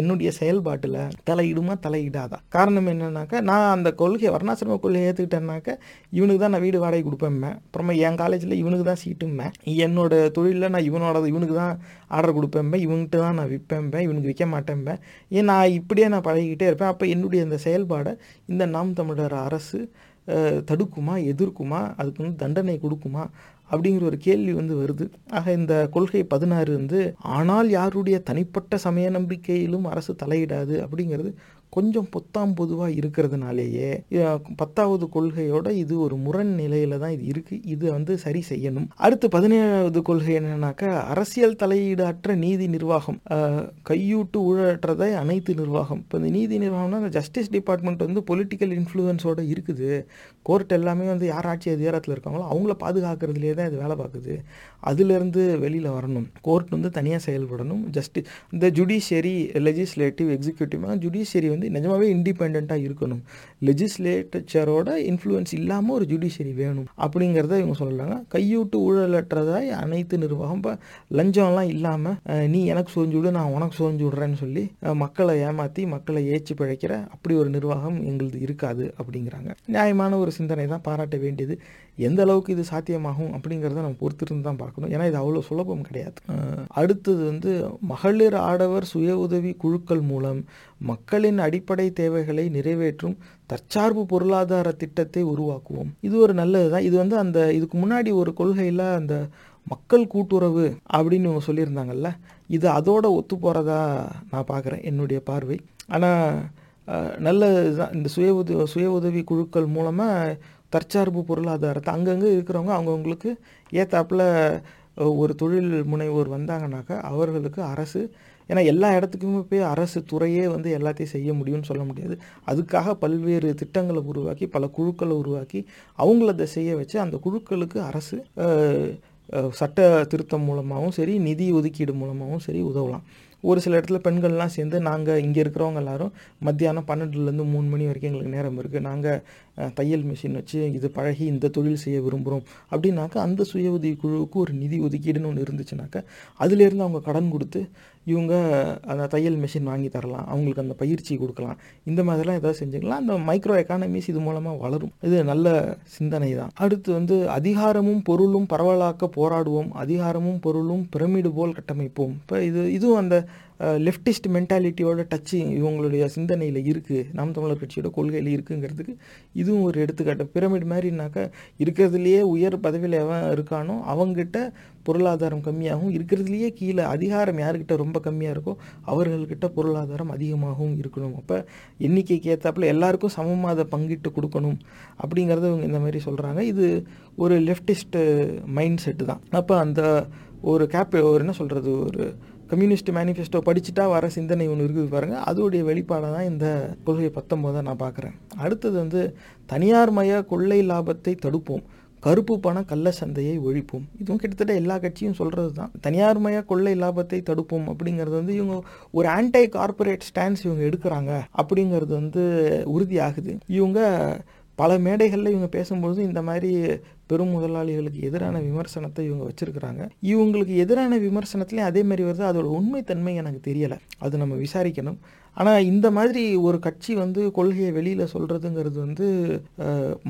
என்னுடைய செயல்பாட்டில் தலையிடுமா தலையிடாதா? காரணம் என்னன்னாக்கா நான் அந்த கொள்கை வர்ணாசிரம கொள்கையை ஏற்றுக்கிட்டேன்னாக்கா இவனுக்கு தான் நான் வீடு வாடகை கொடுப்பேன் அப்புறமா என் காலேஜில் இவனுக்கு தான் சீட்டுமே என்னோட தொழிலில் நான் இவனோட இவனுக்கு தான் ஆர்டர் கொடுப்பேன் இவன்கிட்ட தான் நான் விற்பேன்பேன் இவனுக்கு விற்க மாட்டேன்பேன் ஏன் நான் இப்படியே நான் பழகிக்கிட்டே இருப்பேன். அப்போ என்னுடைய இந்த செயல்பாடை இந்த நாம் தமிழர் அரசு தடுக்குமா எதிர்க்குமா? அதுக்கு வந்து தண்டனை கொடுக்குமா? அப்படிங்கிற ஒரு கேள்வி வந்து வருது. ஆக இந்த கொள்கை பதினாறு வந்து ஆனால் யாருடைய தனிப்பட்ட சமய நம்பிக்கையிலும் அரசு தலையிடாது அப்படிங்கிறது கொஞ்சம் பொத்தாம் பொதுவாக இருக்கிறதுனாலேயே பத்தாவது கொள்கையோட இது ஒரு முரண் நிலையில தான் இது இருக்கு. இது வந்து சரி செய்யணும். அடுத்து பதினேழாவது கொள்கை என்னன்னாக்கா அரசியல் தலையீடற்ற நீதி நிர்வாகம். கையூட்டு ஊழலற்றதை அனைத்து நிர்வாகம். இப்போ இந்த நீதி நிர்வாகம்னா அந்த ஜஸ்டிஸ் டிபார்ட்மெண்ட் வந்து பொலிட்டிக்கல் இன்ஃப்ளூயன்ஸோட இருக்குது. கோர்ட் எல்லாமே வந்து யார் ஆட்சி அதிகாரத்தில் இருக்காங்களோ அவங்கள பாதுகாக்கிறதுலே தான் இது வேலை பார்க்குது. அதுலேருந்து வெளியில் வரணும். கோர்ட் வந்து தனியாக செயல்படணும். ஜஸ்டிஸ் இந்த ஜுடிஷியரி லெஜிஸ்லேட்டிவ் எக்ஸிக்யூட்டிவ்னா ஜுடிஷியரி வந்து நிஜமாகவே நிஜமாவே இண்டிபெண்ட்டாக இருக்கணும். லெஜிஸ்லேட்டச்சரோட இன்ஃப்ளூயன்ஸ் இல்லாமல் ஒரு ஜுடிஷியரி வேணும் அப்படிங்கிறத இவங்க சொல்கிறாங்க கையூட்டு ஊழலற்றதாய் அனைத்து நிர்வாகம் இப்போ லஞ்சம்லாம் இல்லாமல் நீ எனக்கு சோஞ்சு விடு நான் உனக்கு சோஞ்சு விடுறேன்னு சொல்லி மக்களை ஏமாற்றி மக்களை ஏச்சி பிழைக்கிற அப்படி ஒரு நிர்வாகம் எங்களுது இருக்காது அப்படிங்கிறாங்க. நியாயமான ஒரு சிந்தனை தான் பாராட்ட வேண்டியது. எந்த அளவுக்கு இது சாத்தியமாகும் அப்படிங்கிறத நம்ம பொறுத்திருந்து தான் பார்க்கணும். ஏன்னா இது அவ்வளோ சுலபம் கிடையாது. அடுத்தது வந்து மகளிர் ஆடவர் சுய உதவி குழுக்கள் மூலம் மக்களின் அடிப்படை தேவைகளை நிறைவேற்றும் தற்சார்பு பொருளாதார திட்டத்தை உருவாக்குவோம். இது ஒரு நல்லது தான் இது வந்து அந்த இதுக்கு முன்னாடி ஒரு கொள்கையில் அந்த மக்கள் கூட்டுறவு அப்படின்னு இவங்க சொல்லியிருந்தாங்கல்ல இது அதோட ஒத்து போகிறதா நான் பார்க்குறேன் என்னுடைய பார்வை. ஆனால் நல்லது தான் இந்த சுய உதவி சுய உதவி குழுக்கள் மூலமாக தற்சார்பு பொருளாதாரத்தை அங்கங்கே இருக்கிறவங்க அவங்கவுங்களுக்கு ஏத்தாப்புல ஒரு தொழில் முனைவோர் வந்தாங்கனாக்கா அவர்களுக்கு அரசு ஏன்னா எல்லா இடத்துக்குமே போய் அரசு துறையே வந்து எல்லாத்தையும் செய்ய முடியும்னு சொல்ல முடியாது. அதுக்காக பல்வேறு திட்டங்களை உருவாக்கி பல குழுக்களை உருவாக்கி அவங்கள அதை செய்ய வச்சு அந்த குழுக்களுக்கு அரசு சட்ட திருத்தம் மூலமாகவும் சரி நிதி ஒதுக்கீடு மூலமாகவும் சரி உதவலாம். ஒரு சில இடத்துல பெண்கள்லாம் சேர்ந்து நாங்கள் இங்கே இருக்கிறவங்க எல்லாரும் மத்தியானம் பன்னெண்டுலேருந்து மூணு மணி வரைக்கும் எங்களுக்கு நேரம் இருக்குது நாங்கள் தையல் மிஷின் வச்சு இது பழகி இந்த தொழில் செய்ய விரும்புகிறோம் அப்படின்னாக்கா அந்த சுய உதவி குழுவுக்கு ஒரு நிதி ஒதுக்கீடுன்னு ஒன்று இருந்துச்சுனாக்கா அதுலேருந்து அவங்க கடன் கொடுத்து இவங்க அந்த தையல் மிஷின் வாங்கி தரலாம். அவங்களுக்கு அந்த பயிற்சி கொடுக்கலாம். இந்த மாதிரிலாம் ஏதாவது செஞ்சுக்கலாம். அந்த மைக்ரோ எக்கானமிஸ் இது மூலமாக வளரும். இது நல்ல சிந்தனை தான் அடுத்து வந்து அதிகாரமும் பொருளும் பரவலாக்க போராடுவோம். அதிகாரமும் பொருளும் பிரமிடு போல் கட்டமைப்போம். இப்போ இது இதுவும் அந்த லெஃப்டிஸ்ட் மென்டாலிட்டியோட டச்சு இவங்களுடைய சிந்தனையில் இருக்குது நாம் தமிழர் கட்சியோட கொள்கையில் இருக்குங்கிறதுக்கு இதுவும் ஒரு எடுத்துக்காட்டு. பிரமிட் மாதிரினாக்கா இருக்கிறதுலையே உயர் பதவியில் எவன் இருக்கானோ அவங்ககிட்ட பொருளாதாரம் கம்மியாகவும் இருக்கிறதுலையே கீழே அதிகாரம் யாருக்கிட்ட ரொம்ப கம்மியாக இருக்கோ அவர்கள்கிட்ட பொருளாதாரம் அதிகமாகவும் இருக்கணும். அப்போ எண்ணிக்கைக்கு ஏற்றாப்புல எல்லாருக்கும் சமமாக அதை பங்கிட்டு கொடுக்கணும் அப்படிங்கிறத இவங்க இந்த மாதிரி சொல்கிறாங்க இது ஒரு லெஃப்டிஸ்ட் மைண்ட் செட்டு தான். அப்போ அந்த ஒரு கேப் ஒரு என்ன சொல்கிறது ஒரு கம்யூனிஸ்ட் மேனிஃபெஸ்டோ படிச்சுட்டா வர சிந்தனை ஒன்று இருக்குது பாருங்க. அதோடைய வெளிப்பாடாக தான் இந்த கொள்கை பத்தொம்போதை நான் பார்க்குறேன். அடுத்தது வந்து தனியார் மய கொள்ளை லாபத்தை தடுப்போம். கருப்பு பண கள்ள சந்தையை ஒழிப்போம். இதுவும் கிட்டத்தட்ட எல்லா கட்சியும் சொல்கிறது தான். தனியார்மய கொள்ளை லாபத்தை தடுப்போம் அப்படிங்கிறது வந்து இவங்க ஒரு ஆன்டை கார்ப்பரேட் ஸ்டாண்ட்ஸ் இவங்க எடுக்கிறாங்க அப்படிங்கிறது வந்து உறுதியாகுது. இவங்க பல மேடைகளில் இவங்க பேசும்பொழுது இந்த மாதிரி பெரும் முதலாளிகளுக்கு எதிரான விமர்சனத்தை இவங்க வச்சிருக்கிறாங்க. இவங்களுக்கு எதிரான விமர்சனத்துலேயும் அதே மாதிரி வருது. அதோட உண்மைத்தன்மை எனக்கு தெரியலை. அது நம்ம விசாரிக்கணும். ஆனால் இந்த மாதிரி ஒரு கட்சி வந்து கொள்கையை வெளியில் சொல்கிறதுங்கிறது வந்து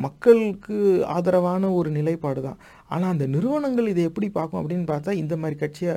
மக்களுக்கு ஆதரவான ஒரு நிலைப்பாடு தான் ஆனால் அந்த நிறுவனங்கள் இதை எப்படி பார்க்கும் அப்படின்னு பார்த்தா இந்த மாதிரி கட்சியை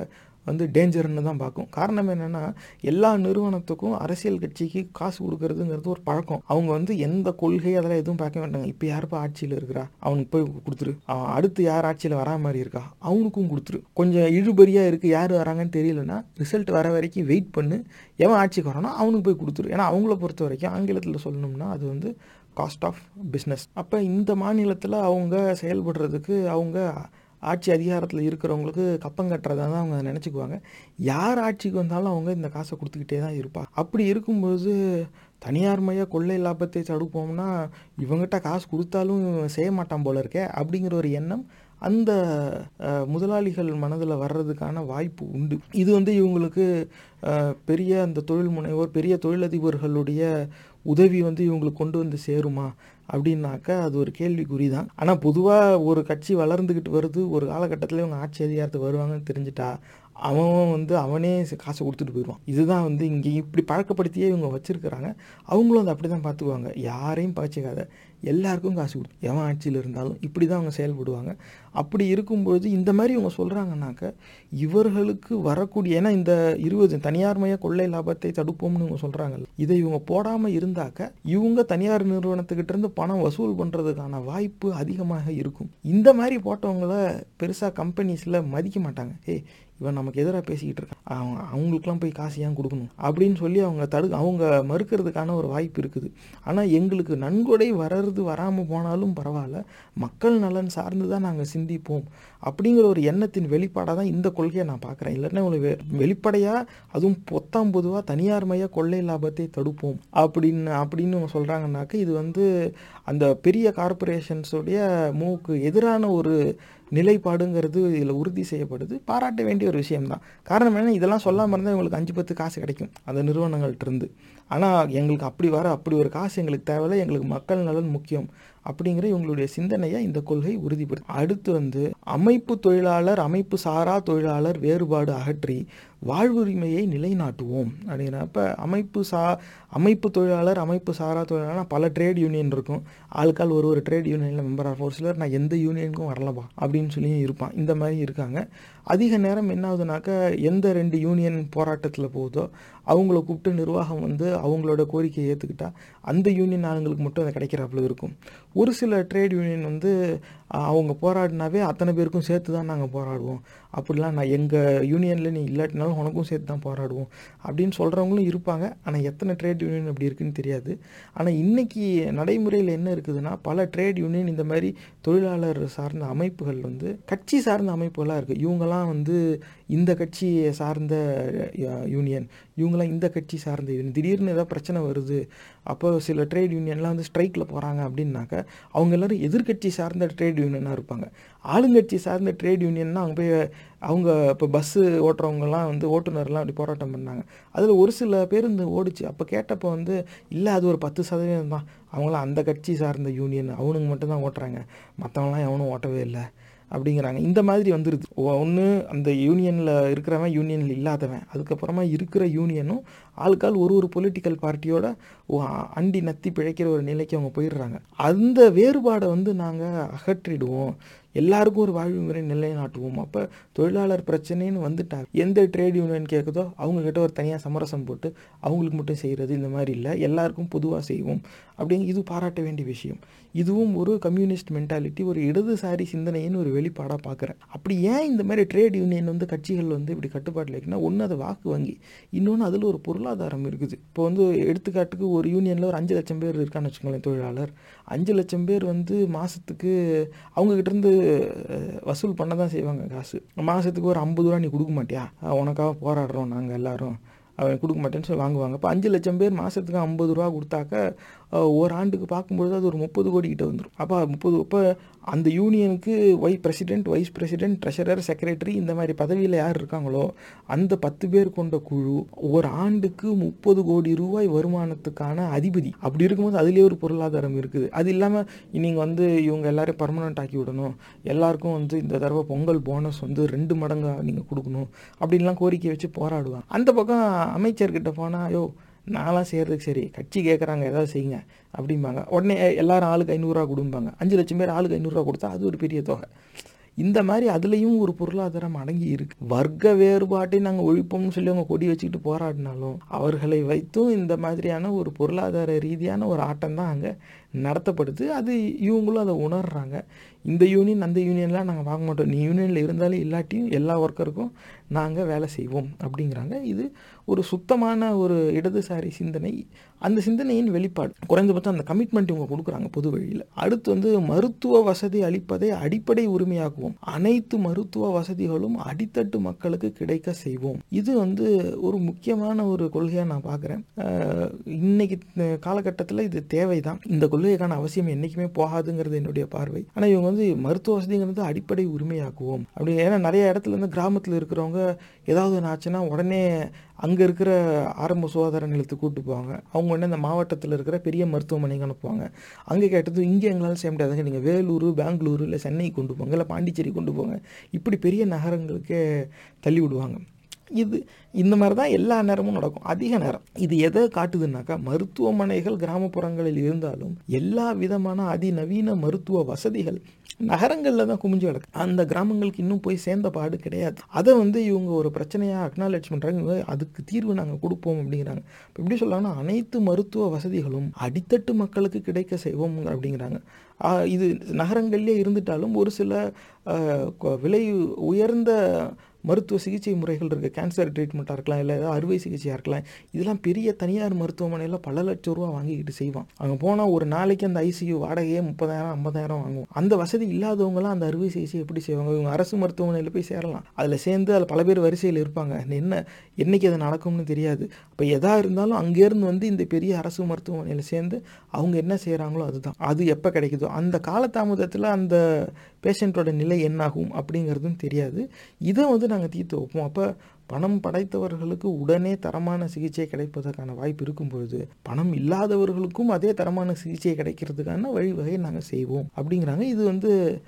வந்து டேஞ்சர்னு தான் பார்க்கும். காரணம் என்னென்னா எல்லா நிறுவனத்துக்கும் அரசியல் கட்சிக்கு காசு கொடுக்கறதுங்கிறது ஒரு பழக்கம். அவங்க வந்து எந்த கொள்கை அதெல்லாம் எதுவும் பார்க்க மாட்டாங்க. இப்போ யாருப்பா ஆட்சியில் இருக்கிறா? அவனுக்கு போய் கொடுத்துரு. அவன் அடுத்து யார் ஆட்சியில் வரா மாதிரி இருக்கா? அவனுக்கும் கொடுத்துரு. கொஞ்சம் இழுபறியாக இருக்குது யார் வராங்கன்னு தெரியலன்னா ரிசல்ட் வர வரைக்கும் வெயிட் பண்ணு. எவன் ஆட்சிக்கு வரானோ அவனுக்கு போய் கொடுத்துரு. ஏன்னா அவங்கள பொறுத்த வரைக்கும் ஆங்கிலத்தில் சொல்லணும்னா அது வந்து காஸ்ட் ஆஃப் பிஸ்னஸ் அப்போ இந்த மாநிலத்தில் அவங்க செயல்படுறதுக்கு அவங்க ஆட்சி அதிகாரத்தில் இருக்கிறவங்களுக்கு கப்பம் கட்டுறதா தான் அவங்க நினச்சிக்குவாங்க. யார் ஆட்சிக்கு வந்தாலும் அவங்க இந்த காசை கொடுத்துக்கிட்டே தான் இருப்பாங்க. அப்படி இருக்கும்போது தனியார் மய கொள்ளை லாபத்தை தடுப்போம்னா இவங்ககிட்ட காசு கொடுத்தாலும் இவன் செய்ய மாட்டான் போல இருக்கே அப்படிங்கிற ஒரு எண்ணம் அந்த முதலாளிகள் மனதில் வர்றதுக்கான வாய்ப்பு உண்டு. இது வந்து இவங்களுக்கு பெரிய அந்த தொழில் முனைவோர் பெரிய தொழிலதிபர்களுடைய உதவி வந்து இவங்களுக்கு கொண்டு வந்து சேருமா? அப்படின்னாக்கா அது ஒரு கேள்விக்குறி தான் ஆனால் பொதுவாக ஒரு கட்சி வளர்ந்துக்கிட்டு வருது ஒரு காலகட்டத்தில் இவங்க ஆட்சி அதிகாரத்துக்கு வருவாங்கன்னு தெரிஞ்சிட்டா அவன் வந்து அவனே காசை கொடுத்துட்டு போயிடுவான். இதுதான் வந்து இங்கே இப்படி பழக்கப்படுத்தியே இவங்க வச்சுருக்கிறாங்க. அவங்களும் அதை அப்படி தான் பார்த்துக்குவாங்க. யாரையும் பகச்சிக்காத. எல்லாருக்கும் காசு கொடுத்து எவன் ஆட்சியில் இருந்தாலும் இப்படி தான் அவங்க செயல்படுவாங்க. அப்படி இருக்கும்பொழுது இந்த மாதிரி இவங்க சொல்கிறாங்கனாக்க இவர்களுக்கு வரக்கூடிய ஏன்னா இந்த இருபது தனியார் மய கொள்ளை லாபத்தை தடுப்போம்னு இவங்க சொல்கிறாங்கல்ல இதை இவங்க போடாமல் இருந்தாக்க இவங்க தனியார் நிறுவனத்துக்கிட்ட இருந்து பணம் வசூல் பண்ணுறதுக்கான வாய்ப்பு அதிகமாக இருக்கும். இந்த மாதிரி போட்டவங்கள பெருசாக கம்பெனிஸில் மதிக்க மாட்டாங்க. ஏய் இவன் நமக்கு எதிராக பேசிக்கிட்டு இருக்கான். அவங்க அவங்களுக்குலாம் போய் காசு ஏன் கொடுக்கணும்? அப்படின்னு சொல்லி அவங்க தடு அவங்க மறுக்கிறதுக்கான ஒரு வாய்ப்பு இருக்குது. ஆனால் எங்களுக்கு நன்கொடை வர்றது வராமல் போனாலும் பரவாயில்ல. மக்கள் நலன் சார்ந்து தான் நாங்கள் சிந்திப்போம். அப்படிங்கிற ஒரு எண்ணத்தின் வெளிப்பாடாக தான் இந்த கொள்கையை நான் பார்க்குறேன். இல்லைன்னா இவங்களுக்கு வெ வெளிப்படையாக அதுவும் பொத்தாம் பொதுவாக தனியார் மய கொள்ளை லாபத்தை தடுப்போம். அப்படின்னு அப்படின்னு அவங்க சொல்கிறாங்கனாக்க இது வந்து அந்த பெரிய கார்பரேஷன்ஸுடைய மூவுக்கு எதிரான ஒரு நிலைப்பாடுங்கிறது இதில் உறுதி செய்யப்படுது. பாராட்ட வேண்டிய ஒரு விஷயம்தான். காரணம் என்ன இதெல்லாம் சொல்லாமல் இருந்தால் இவங்களுக்கு அஞ்சு பத்து காசு கிடைக்கும். அந்த நிறுவனங்கள்ட்ட இருந்து ஆனால் எங்களுக்கு அப்படி வர அப்படி ஒரு காசு எங்களுக்கு தேவையில்லை. எங்களுக்கு மக்கள் நலன் முக்கியம் அப்படிங்கிற இவங்களுடைய சிந்தனையை இந்த கொள்கை உறுதிப்படுத்தும். அடுத்து வந்து அமைப்பு தொழிலாளர் அமைப்பு சாரா தொழிலாளர் வேறுபாடு அகற்றி வாழ்வுரிமையை நிலைநாட்டுவோம் அப்படிங்கிற அப்போ அமைப்பு சா அமைப்பு தொழிலாளர் அமைப்பு சாரா தொழிலாளர் பல ட்ரேட் யூனியன் இருக்கும். ஆளுக்கால் ஒரு ஒரு ட்ரேட் யூனியனில் மெம்பர் ஆஃப் ஒரு சிலர் நான் எந்த யூனியனுக்கும் வரலப்பா அப்படின்னு சொல்லி இருப்பான். இந்த மாதிரி இருக்காங்க. அதிக நேரம் என்ன ஆகுதுனாக்கா எந்த ரெண்டு யூனியன் போராட்டத்தில் போகுதோ அவங்கள கூப்பிட்டு நிர்வாகம் வந்து அவங்களோட கோரிக்கையை ஏற்றுக்கிட்டா அந்த யூனியன் ஆளுங்களுக்கு மட்டும் அதை கிடைக்கிறாப்புல இருக்கும். ஒரு சில ட்ரேட் யூனியன் வந்து அவங்க போராடினாவே அத்தனை பேருக்கும் சேர்த்து தான் நாங்கள் போராடுவோம். அப்படிலாம் நான் எங்கள் யூனியனில் நீ இல்லாட்டினாலும் உனக்கும் சேர்த்து தான் போராடுவோம். அப்படின்னு சொல்கிறவங்களும் இருப்பாங்க. ஆனால் எத்தனை ட்ரேட் யூனியன் அப்படி இருக்குன்னு தெரியாது. ஆனால் இன்றைக்கி நடைமுறையில் என்ன இருக்குதுன்னா பல ட்ரேட் யூனியன் இந்த மாதிரி தொழிலாளர் சார்ந்த அமைப்புகள் வந்து கட்சி சார்ந்த அமைப்புகளாக இருக்குது இவங்கெல்லாம் வந்து இந்த கட்சியை சார்ந்த யூனியன் இவங்களாம் இந்த கட்சி சார்ந்த யூனியன் திடீர்னு ஏதாவது பிரச்சனை வருது அப்போ சில ட்ரேட் யூனியன்லாம் வந்து ஸ்ட்ரைக்கில் போகிறாங்க அப்படின்னாக்க அவங்க எல்லோரும் எதிர்கட்சி சார்ந்த ட்ரேட் யூனியனாக இருப்பாங்க. ஆளுங்கட்சி சார்ந்த ட்ரேட் யூனியன்னா அவங்க போய் அவங்க இப்போ பஸ்ஸு ஓட்டுறவங்கலாம் வந்து ஓட்டுநர்லாம் அப்படி போராட்டம் பண்ணாங்க. அதில் ஒரு சில பேர் இந்த ஓடிச்சு. அப்போ கேட்டப்போ வந்து இல்லை அது ஒரு பத்து சதவீதம் தான். அவங்களாம் அந்த கட்சி சார்ந்த யூனியன் அவனுங்க மட்டும்தான் ஓட்டுறாங்க. மற்றவங்களாம் எவனும் ஓட்டவே இல்லை. அப்படிங்கிறாங்க. இந்த மாதிரி வந்துடுது ஒன்று அந்த யூனியனில் இருக்கிறவன் யூனியனில் இல்லாதவன். அதுக்கப்புறமா இருக்கிற யூனியனும் ஆளுக்கால் ஒரு ஒரு பொலிட்டிக்கல் பார்ட்டியோட அண்டி நத்தி பிழைக்கிற ஒரு நிலைக்கு அவங்க போயிடுறாங்க. அந்த வேறுபாடை வந்து நாங்கள் அகற்றிடுவோம். எல்லாருக்கும் ஒரு வாழ்வு முறை நிலைநாட்டுவோம். அப்போ தொழிலாளர் பிரச்சனைன்னு வந்துட்டாங்க. எந்த ட்ரேட் யூனியன் கேட்குதோ அவங்கக்கிட்ட ஒரு தனியாக சமரசம் போட்டு அவங்களுக்கு மட்டும் செய்கிறது இந்த மாதிரி இல்லை. எல்லாருக்கும் பொதுவாக செய்வோம். அப்படிங்க இது பாராட்ட வேண்டிய விஷயம். இதுவும் ஒரு கம்யூனிஸ்ட் மென்டாலிட்டி ஒரு இடதுசாரி சிந்தனைன்னு ஒரு வெளிப்பாடாக பார்க்குறேன் அப்படி ஏன் இந்த மாதிரி ட்ரேட் யூனியன் வந்து கட்சிகள் வந்து இப்படி கட்டுப்பாட்டில் இருக்குன்னா ஒன்று அது வாக்கு வங்கி இன்னொன்று அதில் ஒரு பொருளாதாரம் இருக்குது. இப்போ வந்து எடுத்துக்காட்டுக்கு ஒரு யூனியனில் ஒரு அஞ்சு லட்சம் பேர் இருக்கான்னு வச்சுக்கோங்களேன் தொழிலாளர். அஞ்சு லட்சம் பேர் வந்து மாதத்துக்கு அவங்கக்கிட்டேருந்து வசூல் பண்ண தான் செய்வாங்க காசு. மாதத்துக்கு ஒரு ஐம்பது ரூபா நீ கொடுக்க மாட்டியா? உனக்காக போராடுறோம் நாங்கள் எல்லோரும். அவன் கொடுக்க மாட்டேன்னு சொல்லி வாங்குவாங்க. இப்போ அஞ்சு லட்சம் பேர் மாதத்துக்கு ஐம்பது ரூபா கொடுத்தாக்க ஒரு ஆண்டுக்கு பார்க்கும்பொழுது அது ஒரு முப்பது கோடி கிட்ட வந்துடும் அப்போ முப்பது இப்போ அந்த யூனியனுக்கு vice president vice president treasurer secretary இந்த மாதிரி பதவியில் யார் இருக்காங்களோ அந்த பத்து பேர் கொண்ட குழு ஒரு ஆண்டுக்கு முப்பது கோடி ரூபாய் வருமானத்துக்கான அதிபதி. அப்படி இருக்கும்போது அதுலேயே ஒரு பொருளாதாரம் இருக்குது. அது இல்லாமல் நீங்கள் வந்து இவங்க எல்லாரையும் பர்மனெண்ட் ஆக்கி விடணும். எல்லாருக்கும் வந்து இந்த தடவை பொங்கல் போனஸ் வந்து ரெண்டு மடங்காக நீங்கள் கொடுக்கணும். அப்படின்லாம் கோரிக்கை வச்சு போராடுவாங்க. அந்த பக்கம் அமைச்சர்கிட்ட போனால் ஐயோ நான்லாம் செய்கிறதுக்கு சரி. கட்சி கேட்குறாங்க ஏதாவது செய்யுங்க அப்படிம்பாங்க. உடனே எல்லாரும் ஆளுக்கு ஐநூறுரூவா கொடுப்பாங்க அஞ்சு லட்சம் பேர் ஆளுக்கு ஐநூறுரூவா கொடுத்தா அது ஒரு பெரிய தொகை. இந்த மாதிரி அதுலேயும் ஒரு பொருளாதாரம் அடங்கி இருக்கு. வர்க்க வேறுபாட்டை நாங்கள் ஒழிப்போம்னு சொல்லி அவங்க கொடி வச்சுக்கிட்டு போராடினாலும் அவர்களை வைத்தும் இந்த மாதிரியான ஒரு பொருளாதார ரீதியான ஒரு ஆட்டம் தான் அங்கே நடத்தப்படுது. அது இவங்களும் அதை உணர்றாங்க. இந்த யூனியன் அந்த யூனியன்லாம் நாங்கள் வாங்க மாட்டோம். நீ யூனியனில் இருந்தாலும் இல்லாட்டியும் எல்லா ஒர்க்கருக்கும் நாங்கள் வேலை செய்வோம் அப்படிங்கிறாங்க. இது ஒரு சுத்தமான ஒரு இடதுசாரி சிந்தனை அந்த சிந்தனையின் வெளிப்பாடு. குறைந்தபட்சம் அந்த கமிட்மெண்ட் இவங்க கொடுக்குறாங்க பொது வழியில். அடுத்து வந்து மருத்துவ வசதி அளிப்பதை அடிப்படை உரிமையாக்குவோம். அனைத்து மருத்துவ வசதிகளும் அடித்தட்டு மக்களுக்கு கிடைக்க செய்வோம். இது வந்து ஒரு முக்கியமான ஒரு கொள்கையாக நான் பார்க்குறேன் இன்னைக்கு காலகட்டத்தில் இது தேவைதான். இந்த கொள்கைக்கான அவசியம் என்றைக்குமே போகாதுங்கிறது என்னுடைய பார்வை. ஆனால் இவங்க வந்து மருத்துவ வசதிங்கிறது அடிப்படை உரிமையாக்குவோம். அப்படி ஏன்னா நிறைய இடத்துல இருந்து கிராமத்தில் இருக்கிறவங்க ஏதாவது ஒன்று ஆச்சுன்னா உடனே அங்கே இருக்கிற ஆரம்ப சுகாதார நிலையத்துக்கு கூப்பிட்டு போவாங்க. அவங்க உடனே அந்த மாவட்டத்தில் இருக்கிற பெரிய மருத்துவமனைக்கு அனுப்புவாங்க. அங்கே கேட்டது இங்கே எங்களால் செய்ய முடியாதுங்க. நீங்கள் வேலூர் பெங்களூரு இல்லை சென்னை கொண்டு போங்க இல்லை பாண்டிச்சேரி கொண்டு போங்க. இப்படி பெரிய நகரங்களுக்கே தள்ளி விடுவாங்க. இது இந்த மாதிரி தான் எல்லா நேரமும் நடக்கும். அதிக நேரம். இது எதை காட்டுதுன்னாக்கா மருத்துவமனைகள் கிராமப்புறங்களில் இருந்தாலும் எல்லா விதமான அதிநவீன மருத்துவ வசதிகள் நகரங்களில் தான் குமிஞ்சு கிடக்கு. அந்த கிராமங்களுக்கு இன்னும் போய் சேர்ந்த பாடு கிடையாது. அதை வந்து இவங்க ஒரு பிரச்சனையாக அக்னாலேஜ் பண்ணுறாங்க அதுக்கு தீர்வு நாங்கள் கொடுப்போம் அப்படிங்கிறாங்க. இப்போ எப்படி சொல்லலாம்னா அனைத்து மருத்துவ வசதிகளும் அடித்தட்டு மக்களுக்கு கிடைக்க செய்வோம் அப்படிங்கிறாங்க. இது நகரங்கள்லேயே இருந்துட்டாலும் ஒரு சில விலை உயர்ந்த மருத்துவ சிகிச்சை முறைகள் இருக்குது கேன்சர் ட்ரீட்மெண்ட்டாக இருக்கலாம் இல்லை ஏதாவது அறுவை சிகிச்சையாக இருக்கலாம். இதெல்லாம் பெரிய தனியார் மருத்துவமனையில் பல லட்சம் ரூபா வாங்கிக்கிட்டு செய்வான். அங்கே போனால் ஒரு நாளைக்கு அந்த ஐசியூ வாடகையே முப்பதாயிரம் ஐம்பதாயிரம் வாங்குவோம் அந்த வசதி இல்லாதவங்களாம் அந்த அறுவை சிகிச்சை எப்படி செய்வாங்க? இவங்க அரசு மருத்துவமனையில் போய் சேரலாம். அதில் சேர்ந்து அதில் பல பேர் வரிசையில் இருப்பாங்க. என்ன என்னைக்கு அது நடக்கும்னு தெரியாது. அப்போ எதாக இருந்தாலும் அங்கேருந்து வந்து இந்த பெரிய அரசு மருத்துவமனையில் சேர்ந்து அவங்க என்ன செய்கிறாங்களோ அதுதான். அது எப்போ கிடைக்குதோ அந்த காலதாமதத்தில் அந்த பேஷண்ட்டோட நிலை என்னாகும் அப்படிங்கிறதும் தெரியாது. இதை வந்து நாங்கள் தீர்த்து வைப்போம். அப்போ பணம் படைத்தவர்களுக்கு உடனே தரமான சிகிச்சை கிடைப்பதற்கான வாய்ப்பு இருக்கும் பொழுது பணம் இல்லாதவர்களுக்கும் அதே தரமான சிகிச்சை கிடைக்கிறதுக்கான வழிவகை நாங்கள் செய்வோம் அப்படிங்கிறாங்க. இது வந்து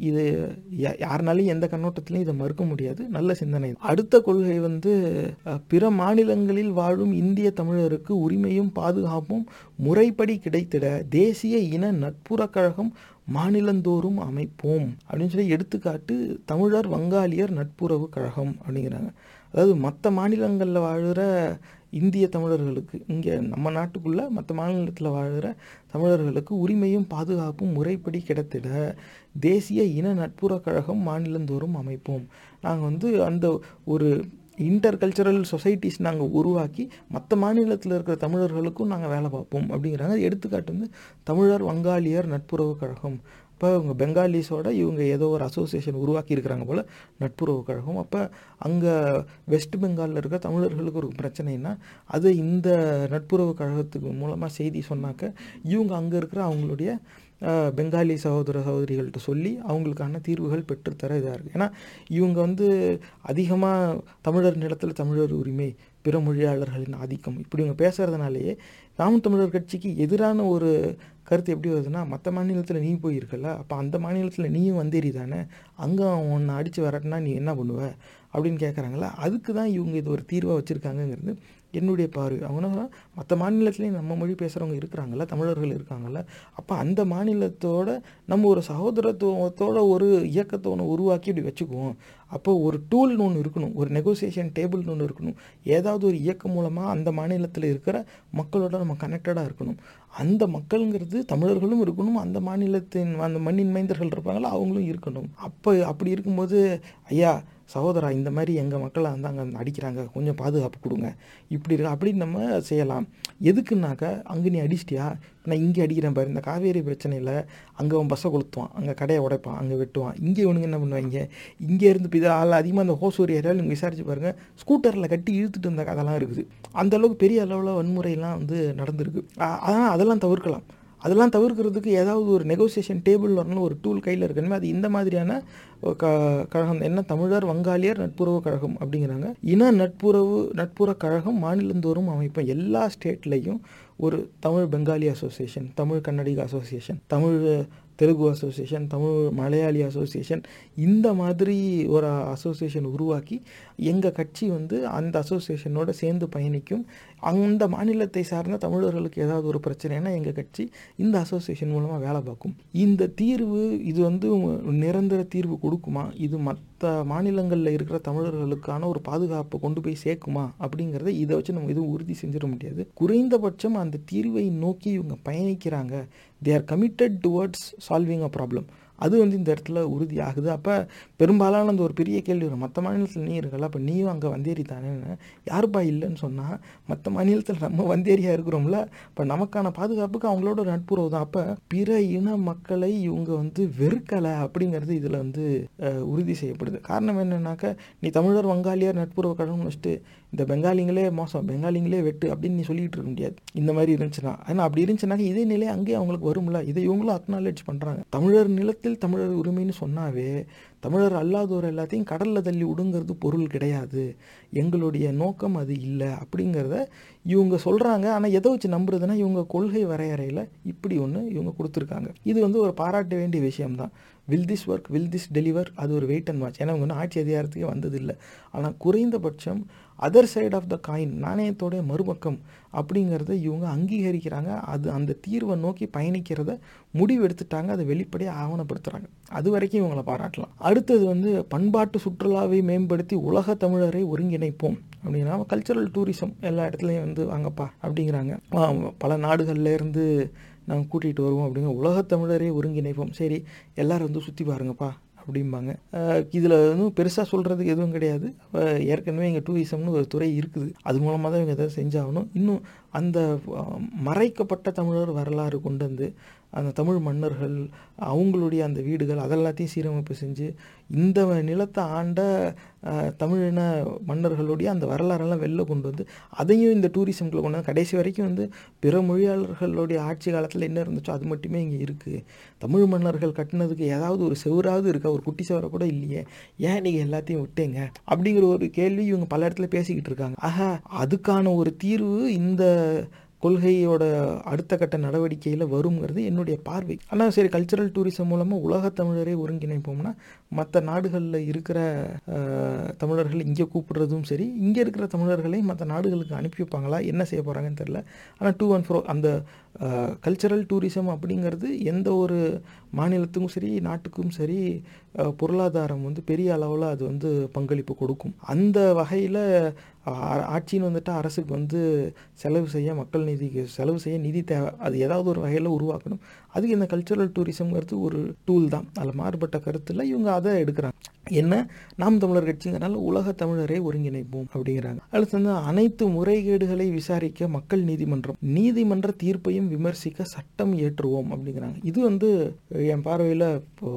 இது யா- யாருனாலையும் எந்த கண்ணோட்டத்திலையும் இதை மறுக்க முடியாது. நல்ல சிந்தனை. அடுத்த கொள்கை வந்து பிற மாநிலங்களில் வாழும் இந்திய தமிழருக்கு உரிமையும் பாதுகாப்பும் முறைப்படி கிடைத்திட தேசிய இன நட்புறக் கழகம் மாநிலந்தோறும் அமைப்போம் அப்படின்னு சொல்லி எடுத்துக்காட்டு தமிழர் வங்காளியர் நட்புறவு கழகம் அப்படிங்கிறாங்க. அதாவது மற்ற மாநிலங்களில் வாழ்கிற இந்திய தமிழர்களுக்கு இங்கே நம்ம நாட்டுக்குள்ளே மற்ற மாநிலத்தில் வாழ்கிற தமிழர்களுக்கு உரிமையும் பாதுகாப்பும் முறைப்படி கிடைத்திட தேசிய இன நட்புறக் கழகம் மாநிலந்தோறும் அமைப்போம். நாங்கள் வந்து அந்த ஒரு இன்டர் கல்ச்சரல் சொசைட்டிஸ் நாங்கள் உருவாக்கி மற்ற மாநிலத்தில் இருக்கிற தமிழர்களுக்கும் நாங்கள் வேலை பார்ப்போம் அப்படிங்கிறாங்க. எடுத்துக்காட்டு வந்து தமிழர் வங்காளியர் நட்புறவு கழகம். இப்போ இவங்க பெங்காலிஸோட இவங்க ஏதோ ஒரு அசோசியேஷன் உருவாக்கி இருக்கிறாங்க போல் நட்புறவு கழகம். அப்போ அங்கே வெஸ்ட் பெங்காலில் இருக்க தமிழர்களுக்கு ஒரு பிரச்சனைனா அது இந்த நட்புறவு கழகத்துக்கு மூலமாக செய்தி சொன்னாக்க இவங்க அங்கே இருக்கிற அவங்களுடைய பெங்காலி சகோதர சகோதரிகள்கிட்ட சொல்லி அவங்களுக்கான தீர்வுகள் பெற்றுத்தர இதாக இருக்குது ஏன்னா இவங்க வந்து அதிகமாக தமிழர் நிலத்தில் தமிழர் உரிமை பிற மொழியாளர்களின் ஆதிக்கம். இப்படி இவங்க பேசுகிறதுனாலேயே நாம் தமிழர் கட்சிக்கு எதிரான ஒரு கருத்து எப்படி வருதுன்னா மற்ற மாநிலத்தில் நீ போயிருக்கல அப்போ அந்த மாநிலத்தில் நீயும் வந்தேறி தானே அங்கே உன்னை அடித்து வரட்டினா நீ என்ன பண்ணுவ? அப்படின்னு கேட்குறாங்களா அதுக்கு தான் இவங்க இது ஒரு தீர்வாக வச்சுருக்காங்கங்கிறது என்னுடைய பார்வை. அவங்க மற்ற மாநிலத்துலேயும் நம்ம மொழி பேசுகிறவங்க இருக்கிறாங்கல்ல தமிழர்கள் இருக்காங்கல்ல. அப்போ அந்த மாநிலத்தோட நம்ம ஒரு சகோதரத்துவத்தோட ஒரு இயக்கத்தை ஒன்று உருவாக்கி இப்படி வச்சுக்குவோம். அப்போ ஒரு டூல்னு ஒன்று இருக்கணும். ஒரு நெகோசியேஷன் டேபிள்னு ஒன்று இருக்கணும். ஏதாவது ஒரு இயக்கம் மூலமாக அந்த மாநிலத்தில் இருக்கிற மக்களோட நம்ம கனெக்டடாக இருக்கணும். அந்த மக்கள்ங்கிறது தமிழர்களும் இருக்கணும். அந்த மாநிலத்தின் அந்த மண்ணின் மைந்தர்கள் இருப்பாங்களா அவங்களும் இருக்கணும். அப்போ அப்படி இருக்கும்போது ஐயா சகோதரா இந்த மாதிரி எங்கள் மக்களை வந்து அங்கே அடிக்கிறாங்க கொஞ்சம் பாதுகாப்பு கொடுங்க. இப்படி இருக்கு அப்படின்னு நம்ம செய்யலாம். எதுக்குன்னாக்க அங்கே நீ அடிச்சிட்டியா? நான் இங்கே அடிக்கிறேன் பாரு. இந்த காவேரி பிரச்சனையில் அங்கே அவன் பஸ்ஸை கொளுத்துவான். அங்கே கடையை உடைப்பான் அங்கே வெட்டுவான். இங்கே இவனுங்க என்ன பண்ணுவாங்க? இங்கே இருந்து இப்போ இதில் அதிகமாக அந்த ஹோசூர் ஏரியாவில் நீங்கள் விசாரிச்சு பாருங்கள் ஸ்கூட்டரில் கட்டி இழுத்துட்டு இருந்த கதைலாம் இருக்குது. அந்தளவுக்கு பெரிய அளவில் வன்முறையெல்லாம் வந்து நடந்திருக்கு. அதனால் அதெல்லாம் தவிர்க்கலாம். அதெல்லாம் தவிர்க்கிறதுக்கு ஏதாவது ஒரு நெகோசியேஷன் டேபிள் வரணும் ஒரு டூல் கையில் இருக்கணுமே. அது இந்த மாதிரியான க கழகம். என்ன தமிழர் வங்காளியர் நட்புறவு கழகம் அப்படிங்கிறாங்க. இன நட்புறவு நட்புற கழகம் மாநிலந்தோறும் அமைப்பேன். எல்லா ஸ்டேட்லேயும் ஒரு Tamil Bengali association Tamil Kannadiga association Tamil Telugu association Tamil Malayali association இந்த மாதிரி ஒரு அசோசியேஷன் உருவாக்கி எங்கள் கட்சி வந்து அந்த அசோசியேஷனோட சேர்ந்து பயணிக்கும். அந்த மாநிலத்தை சார்ந்த தமிழர்களுக்கு ஏதாவது ஒரு பிரச்சனைனா எங்கள் கட்சி இந்த அசோசியேஷன் மூலமாக வேலை பார்க்கும். இந்த தீர்வு இது வந்து நிரந்தர தீர்வு கொடுக்குமா? இது மற்ற மாநிலங்களில் இருக்கிற தமிழர்களுக்கான ஒரு பாதுகாப்பை கொண்டு போய் சேர்க்குமா? அப்படிங்கிறத இதை வச்சு நம்ம எதுவும் உறுதி செஞ்சிட முடியாது. குறைந்தபட்சம் அந்த தீர்வை நோக்கி இவங்க பயணிக்கிறாங்க. They are committed towards solving a problem அது வந்து இந்த இடத்துல உறுதியாகுது. அப்போ பெரும்பாலான அந்த ஒரு பெரிய கேள்வி வரும். மற்ற மாநிலத்தில் நீ இருக்கல அப்போ நீயும் அங்கே வந்தேறி தானேன்னு யாருப்பா இல்லைன்னு சொன்னால் மற்ற மாநிலத்தில் நம்ம வந்தேரியா இருக்கிறோம்ல இப்போ நமக்கான பாதுகாப்புக்கு அவங்களோட நட்புறவு தான். அப்போ பிற இன மக்களை இவங்க வந்து வெறுக்கலை அப்படிங்கிறது இதில் வந்து உறுதி செய்யப்படுது. காரணம் என்னன்னாக்க நீ தமிழர் வங்காளியார் நட்புறவு கடன் வச்சுட்டு இந்த பெங்காலிங்களே மோசம் பெங்காலிங்களே வெட்டு அப்படின்னு நீ சொல்லிட்டு இருக்க முடியாது. இந்த மாதிரி இருந்துச்சுன்னா. ஆனால் அப்படி இருந்துச்சுனாக்க இதே நிலை அங்கேயே அவங்களுக்கு வரும்ல. இதை இவங்களும் அக்னாலேஜ் பண்ணுறாங்க தமிழர் நிலத்தில் தமிழர் உரிமைன்னு சொன்னாவே தமிழர் அல்லாதோர் எல்லாத்தையும் கடலில் தள்ளி விடுங்கிறது பொருள் கிடையாது. எங்களுடைய நோக்கம் அது இல்லை அப்படிங்கிறத இவங்க சொல்கிறாங்க ஆனால் எதை வச்சு நம்புறதுன்னா இவங்க கொள்கை வரையறையில் இப்படி ஒன்று இவங்க கொடுத்துருக்காங்க. இது வந்து ஒரு பாராட்ட வேண்டிய விஷயம்தான். Will this work will this deliver அது ஒரு வெயிட் அண்ட் வாட்ச் ஏன்னா இவங்க ஆட்சி அதிகாரத்துக்கே வந்ததில்லை. ஆனால் குறைந்தபட்சம் other side of the coin நாணயத்தோடைய மறுபக்கம் அப்படிங்கிறத இவங்க அங்கீகரிக்கிறாங்க. அது அந்த தீர்வை நோக்கி பயணிக்கிறத முடிவு எடுத்துட்டாங்க. அதை வெளிப்படையாக ஆவணப்படுத்துகிறாங்க அது வரைக்கும் இவங்களை பாராட்டலாம். அடுத்தது வந்து பண்பாட்டு சுற்றுலாவை மேம்படுத்தி உலக தமிழரை ஒருங்கிணைப்போம். அப்படின்னா கல்ச்சரல் டூரிசம் எல்லா இடத்துலையும் வந்து வாங்கப்பா அப்படிங்கிறாங்க. பல நாடுகள்லேருந்து நாங்கள் கூட்டிகிட்டு வருவோம் அப்படிங்க உலகத்தமிழரே ஒருங்கிணைப்போம். சரி எல்லாரும் வந்து சுற்றி பாருங்கப்பா. அப்படிம்பாங்க. இதில் வந்து பெருசாக சொல்கிறதுக்கு எதுவும் கிடையாது. ஏற்கனவே இங்கே டூரிசம்னு ஒரு துறை இருக்குது. அது மூலமாக தான் இவங்க எதாவது செஞ்சாகணும். இன்னும் அந்த மறைக்கப்பட்ட தமிழர் வரலாறு கொண்டு வந்து அந்த தமிழ் மன்னர்கள் அவங்களுடைய அந்த வீடுகள் அதெல்லாத்தையும் சீரமைப்பு செஞ்சு இந்த நிலத்தை ஆண்ட தமிழின மன்னர்களுடைய அந்த வரலாறெல்லாம் வெளில கொண்டு வந்து அதையும் இந்த டூரிசம்குள்ளே கொண்டு வந்து கடைசி வரைக்கும் வந்து பிற மொழியாளர்களுடைய ஆட்சி காலத்தில் என்ன இருந்துச்சோ அது மட்டுமே இங்கே இருக்குது தமிழ் மன்னர்கள் கட்டினதுக்கு ஏதாவது ஒரு செவராவது இருக்கா? ஒரு குட்டி செவரை கூட இல்லையே. ஏன் நீங்கள் எல்லாத்தையும் விட்டேங்க? அப்படிங்கிற ஒரு கேள்வி இவங்க பல இடத்துல பேசிக்கிட்டு இருக்காங்க. ஆஹா அதுக்கான ஒரு தீர்வு இந்த கொள்கையோட அடுத்த கட்ட நடவடிக்கையில் வருங்கிறது என்னுடைய பார்வை. ஆனால் சரி கல்ச்சரல் டூரிசம் மூலமாக உலக தமிழரை ஒருங்கிணைப்போம்னா மற்ற நாடுகளில் இருக்கிற தமிழர்கள் இங்கே கூப்பிடுறதும் சரி இங்கே இருக்கிற தமிழர்களை மற்ற நாடுகளுக்கு அனுப்பி வைப்பாங்களா? என்ன செய்ய போகிறாங்கன்னு தெரில ஆனால் டூ அண்ட் ஃப்ரோ அந்த கல்ச்சரல் டூரிசம் அப்படிங்கிறது எந்த ஒரு மாநிலத்துக்கும் சரி நாட்டுக்கும் சரி பொருளாதாரம் வந்து பெரிய அளவில் அது வந்து பங்களிப்பு கொடுக்கும். அந்த வகையில் ஆட்சின்னு வந்துட்டு அரசுக்கு வந்து செலவு செய்ய மக்கள் நிதிக்கு செலவு செய்ய நிதி தேவை. அது ஏதாவது ஒரு வகையில் உருவாக்கணும். அதுக்கு இந்த கல்ச்சுரல் டூரிசம்ங்கிறது ஒரு டூல் தான். அதில் மாறுபட்ட கருத்தில் இவங்க அதை எடுக்கிறாங்க. என்ன? நாம் தமிழர் கட்சிங்கிறனால உலக தமிழரை ஒருங்கிணைப்போம் அப்படிங்கிறாங்க. அடுத்து வந்து அனைத்து முறைகேடுகளை விசாரிக்க மக்கள் நீதிமன்றம் நீதிமன்ற தீர்ப்பையும் விமர்சிக்க சட்டம் ஏற்றுவோம் அப்படிங்கிறாங்க. இது வந்து என் பார்வையில் இப்போ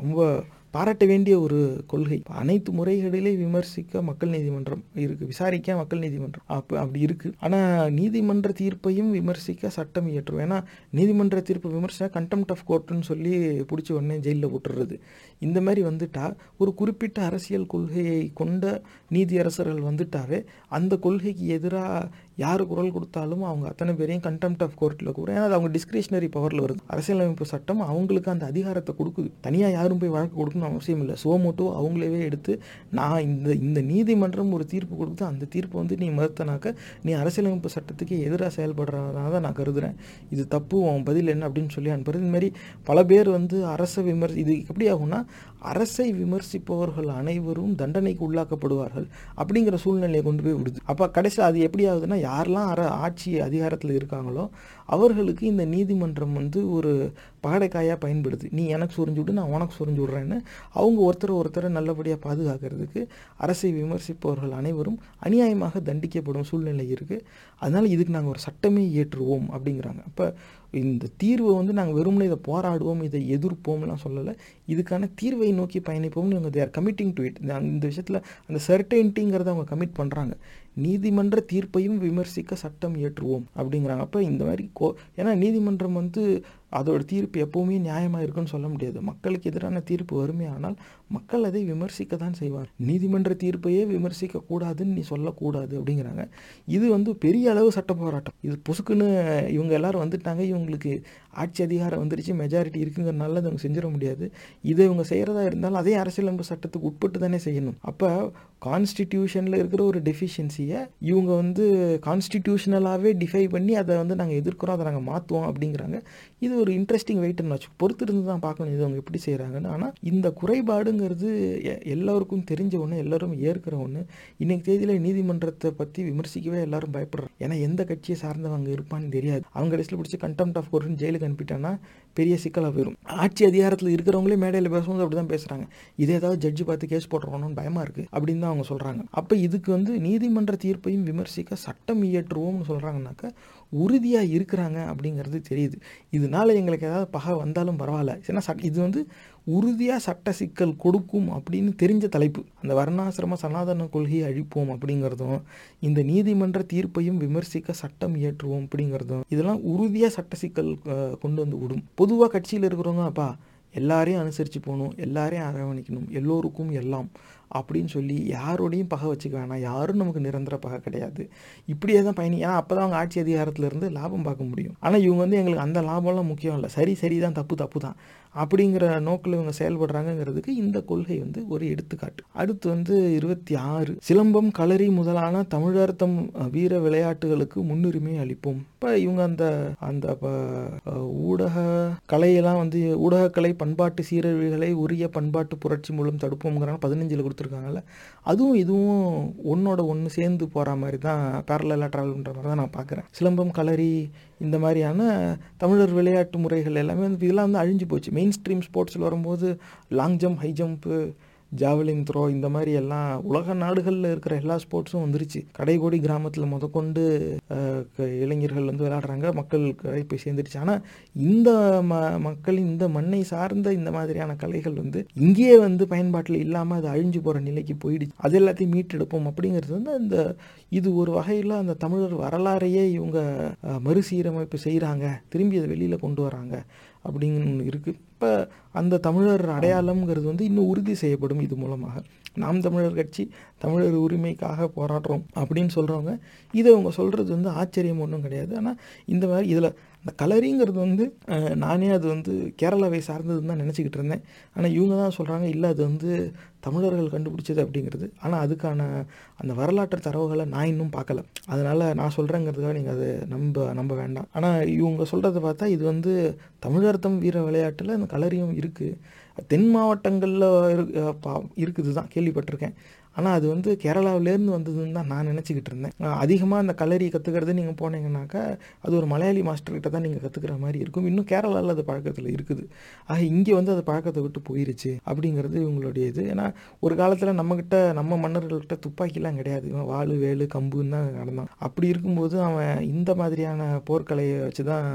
ரொம்ப பாராட்ட வேண்டிய ஒரு கொள்கை. அனைத்து முறைகளிலே விமர்சிக்க மக்கள் நீதிமன்றம் இருக்கு. விசாரிக்க மக்கள் நீதிமன்றம் அப்போ அப்படி இருக்கு. ஆனால் நீதிமன்ற தீர்ப்பையும் விமர்சிக்க சட்டம் இயற்றும். ஏன்னா நீதிமன்ற தீர்ப்பு விமர்சன கண்டெம்ட் ஆஃப் கோர்ட்டுன்னு சொல்லி பிடிச்ச உடனே ஜெயிலில் விட்டுறது இந்த மாதிரி வந்துட்டால் ஒரு குறிப்பிட்ட அரசியல் கொள்கையை கொண்ட நீதியரசர்கள் வந்துட்டாவே அந்த கொள்கைக்கு எதிராக யார் குரல் கொடுத்தாலும் அவங்க அத்தனை பேரையும் கண்டெம்ட் ஆஃப் கோர்ட்டில் கூட ஏன்னா அது அவங்க டிஸ்கிரிஷனரி பவரில் வருது. அரசியலமைப்பு சட்டம் அவங்களுக்கு அந்த அதிகாரத்தை கொடுக்குது. தனியாக யாரும் போய் வழக்கு கொடுக்கணும் அவசியம் இல்லை. சோமோட்டோ அவங்களவே எடுத்து நான் இந்த இந்த நீதிமன்றம் ஒரு தீர்ப்பு கொடுத்து அந்த தீர்ப்பு வந்து நீ மறுத்தனாக்க நீ அரசியலமைப்பு சட்டத்துக்கு எதிராக செயல்படுறதா தான் நான் கருதுகிறேன் இது தப்பு அவன் பதில் என்ன அப்படின்னு சொல்லி அனுப்புறது இந்த மாதிரி பல பேர் வந்து அரச விமர்சி இது எப்படி ஆகும்னா அரசை விமர்சிப்பவர்கள் அனைவரும் தண்டனைக்கு உள்ளாக்கப்படுவார்கள் அப்படிங்கிற சூழ்நிலையை கொண்டு போய் விடுது. அப்போ கடைசியில் அது எப்படி ஆகுதுன்னா யாரெல்லாம் அர ஆட்சி அதிகாரத்தில் இருக்காங்களோ அவர்களுக்கு இந்த நீதிமன்றம் வந்து ஒரு பகடைக்காயாக பயன்படுது. நீ எனக்கு சொரிஞ்சு விடு நான் உனக்கு சொரிஞ்சு விட்றேன்னு அவங்க ஒருத்தர் ஒருத்தரை நல்லபடியாக பாதுகாக்கிறதுக்கு அரசை விமர்சிப்பவர்கள் அனைவரும் அநியாயமாக தண்டிக்கப்படும் சூழ்நிலை இருக்குது அதனால் இதுக்கு நாங்கள் ஒரு சட்டமே இயற்றுவோம் அப்படிங்கிறாங்க. அப்போ இந்த தீர்வை வந்து நாங்கள் வெறும்னு இதை போராடுவோம் இதை எதிர்ப்போம்லாம் சொல்லலை. இதுக்கான தீர்வை நோக்கி பயணிப்போம்னு இவங்க தேர் கமிட்டிங் டு இட் இந்த விஷயத்தில் அந்த சர்டைன்ட்டிங்கிறத அவங்க கமிட் பண்ணுறாங்க நீதிமன்ற தீர்ப்பையும் விமர்சிக்க சட்டம் இயற்றுவோம் அப்படிங்கிறாங்க. அப்போ இந்த மாதிரி கோ ஏன்னா நீதிமன்றம் வந்து அதோட தீர்ப்பு எப்போவுமே நியாயமாக இருக்குன்னு சொல்ல முடியாது. மக்களுக்கு எதிரான தீர்ப்பு வருமே ஆனால் மக்கள் அதை விமர்சிக்க தான் செய்வார். நீதிமன்ற தீர்ப்பையே விமர்சிக்க கூடாதுன்னு நீ சொல்லக்கூடாது அப்படிங்கிறாங்க. இது வந்து பெரிய அளவு சட்ட போராட்டம். இது புசுக்குன்னு இவங்க எல்லாரும் வந்துட்டாங்க. இவங்களுக்கு ஆட்சி அதிகாரம் வந்துருச்சு. மெஜாரிட்டி இருக்குங்கிறனால அதை அவங்க செஞ்சிட முடியாது. இதை இவங்க செய்கிறதா இருந்தாலும் அதே அரசியலமைப்பு சட்டத்துக்கு உட்பட்டு தானே செய்யணும். அப்போ கான்ஸ்டிடியூஷனில் இருக்கிற ஒரு டெஃபிஷியன்சியை இவங்க வந்து கான்ஸ்டிடியூஷனலாகவே டிஃபை பண்ணி அதை வந்து நாங்கள் எதிர்க்கிறோம். அதை நாங்கள் மாற்றுவோம் அப்படிங்கிறாங்க. இது ஒரு இன்ட்ரெஸ்டிங் வெயிட்னு வச்சு பொறுத்து இருந்து தான் பார்க்கணும். இது அவங்க எப்படி செய்கிறாங்கன்னு ஆனால் இந்த குறைபாடுங்க எ- எல்லாருக்கும் தெரிஞ்ச ஒன்று எல்லாரும் ஏற்கிற ஒன்று இன்றைக்கு தேதியில் நீதிமன்றத்தை பற்றி விமர்சிக்கவே எல்லாரும் பயப்படுறாங்க. ஏன்னா எந்த கட்சியை சார்ந்தவங்க இருப்பான்னு தெரியாது. அவங்க கடைசியில் பிடிச்சி கண்டெம்ட் ஆஃப் கோர்ட்னு ஜெயிலுக்கு அனுப்பிட்டான்னா பெரிய சிக்கலாக போயிடும் ஆட்சி அதிகாரத்தில் இருக்கிறவங்களே மேடையில் பேசும்போது அப்படி தான் பேசுகிறாங்க இதே ஏதாவது ஜட்ஜி பார்த்து கேஸ் போட்டுருவோம்னு பயமாக இருக்குது அப்படின்னு தான் அவங்க சொல்கிறாங்க அப்போ இதுக்கு வந்து நீதிமன்ற தீர்ப்பையும் விமர்சிக்க சட்டம் இயற்றுவோம்னு சொல்கிறாங்கனாக்கா உறுதியாக இருக்கிறாங்க அப்படிங்கிறது தெரியுது. இதனால் எங்களுக்கு ஏதாவது பகை வந்தாலும் பரவாயில்ல. ஏன்னா சட் இது வந்து உறுதியாக சட்ட சிக்கல் கொடுக்கும் அப்படின்னு தெரிஞ்ச தலைப்பு. அந்த வர்ணாசிரம சனாதன கொள்கையை அழிப்போம் அப்படிங்கிறதும் இந்த நீதிமன்ற தீர்ப்பையும் விமர்சிக்க சட்டம் இயற்றுவோம் அப்படிங்கிறதும் இதெல்லாம் உறுதியாக சட்ட சிக்கல் கொண்டு வந்து விடும். பொதுவாக கட்சியில் இருக்கிறவங்க அப்பா எல்லாரையும் அனுசரித்து போகணும் எல்லாரையும் அரவணைக்கணும் எல்லோருக்கும் எல்லாம். அப்படின்னு சொல்லி யாரோடையும் பகை வச்சுக்க வேணாம். யாரும் நமக்கு நிரந்தர பகை கிடையாது. இப்படியே தான் பயணி ஏன்னா அப்போ தான் அவங்க ஆட்சி அதிகாரத்துல இருந்து லாபம் பார்க்க முடியும். ஆனால் இவங்க வந்து எங்களுக்கு அந்த லாபம்லாம் முக்கியம் இல்லை. சரி சரி தான் தப்பு தப்பு தான். அப்படிங்கிற நோக்கில் இவங்க செயல்படுறாங்கங்கிறதுக்கு இந்த கொள்கை வந்து ஒரு எடுத்துக்காட்டு. அடுத்து வந்து இருபத்தி ஆறு. சிலம்பம் களரி முதலான தமிழர்த்தம் வீர விளையாட்டுகளுக்கு முன்னுரிமை அளிப்போம். இப்போ இவங்க அந்த அந்த ஊடக கலையெல்லாம் வந்து ஊடகக்கலை பண்பாட்டு சீரழிவுகளை உரிய பண்பாட்டு புரட்சி மூலம் தடுப்போம்ங்கிறாங்க. பதினஞ்சில் கொடுத்துருக்காங்கல்ல. அதுவும் இதுவும் ஒன்றோட ஒன்று சேர்ந்து போகிற மாதிரி தான் பேரலாக ட்ராவல் பண்ணுற மாதிரி தான் நான் பார்க்குறேன் சிலம்பம் களரி இந்த மாதிரியான தமிழர் விளையாட்டு முறைகள் எல்லாமே வந்து இதெல்லாம் வந்து அழிஞ்சு போச்சு. மெயின் ஸ்ட்ரீம் ஸ்போர்ட்ஸில் வரும்போது long jump high jump javelin throw இந்த மாதிரி எல்லாம் உலக நாடுகளில் இருக்கிற எல்லா ஸ்போர்ட்ஸும் வந்துருச்சு. கடைகோடி கிராமத்தில் முதற்கொண்டு க- இளைஞர்கள் வந்து விளையாடுறாங்க. மக்கள் கடை போய் சேர்ந்துருச்சு. ஆனால் இந்த ம மக்களின் இந்த மண்ணை சார்ந்த இந்த மாதிரியான கலைகள் வந்து இங்கேயே வந்து பயன்பாட்டில் இல்லாமல் அது அழிஞ்சு போகிற நிலைக்கு போயிடுச்சு. அது எல்லாத்தையும் மீட்டெடுப்போம் அப்படிங்கிறது வந்து அந்த இது ஒரு வகையில் அந்த தமிழர் வரலாறையே இவங்க மறுசீரமைப்பு செய்கிறாங்க திரும்பி அதை வெளியில் கொண்டு வராங்க. அப்படின்னு ஒன்று இருக்குது அப்போ அந்த தமிழர் அடையாளம்ங்கிறது வந்து இன்னும் உறுதி செய்யப்படும் இது மூலமாக. நாம் தமிழர் கட்சி தமிழர் உரிமைக்காக போராடுறோம் அப்படின்னு சொல்கிறவங்க இதை அவங்க சொல்கிறது வந்து ஆச்சரியம் ஒன்றும் கிடையாது. ஆனால் இந்த மாதிரி இதில் அந்த கலரிங்கிறது வந்து நானே அது வந்து கேரளாவை சார்ந்ததுன்னு தான் நினச்சிக்கிட்டு இருந்தேன். ஆனால் இவங்க தான் சொல்கிறாங்க இல்லை அது வந்து தமிழர்கள் கண்டுபிடிச்சது அப்படிங்கிறது. ஆனால் அதுக்கான அந்த வரலாற்று தரவுகளை நான் இன்னும் பார்க்கல. அதனால் நான் சொல்கிறேங்கிறதுக்காக நீங்கள் அதை நம்ப நம்ப வேண்டாம். ஆனால் இவங்க சொல்கிறத பார்த்தா இது வந்து தமிழர்த்தம் வீர விளையாட்டில் அந்த கலரியும் இருக்குது தென் மாவட்டங்களில் இருக்குது தான் கேள்விப்பட்டிருக்கேன். ஆனால் அது வந்து கேரளாவிலேருந்து வந்ததுன்னு தான் நான் நினச்சிக்கிட்டு இருந்தேன். அதிகமாக அந்த கலரி கற்றுக்கிறது நீங்கள் போனீங்கன்னாக்கா அது ஒரு மலையாளி மாஸ்டர்கிட்ட தான் நீங்கள் கற்றுக்கிற மாதிரி இருக்கும். இன்னும் கேரளாவில் அது பழக்கத்தில் இருக்குது. ஆக இங்கே வந்து அது பழக்கத்தை விட்டு போயிருச்சு அப்படிங்கிறது இவங்களுடைய இது. ஏன்னா ஒரு காலத்தில் நம்மக்கிட்ட நம்ம மன்னர்கள்கிட்ட துப்பாக்கிலாம் கிடையாது. இவன் வாள் வேலு கம்புன்னு தான் நடந்தான். அப்படி இருக்கும்போது அவன் இந்த மாதிரியான போர்க்கலையை வச்சு தான்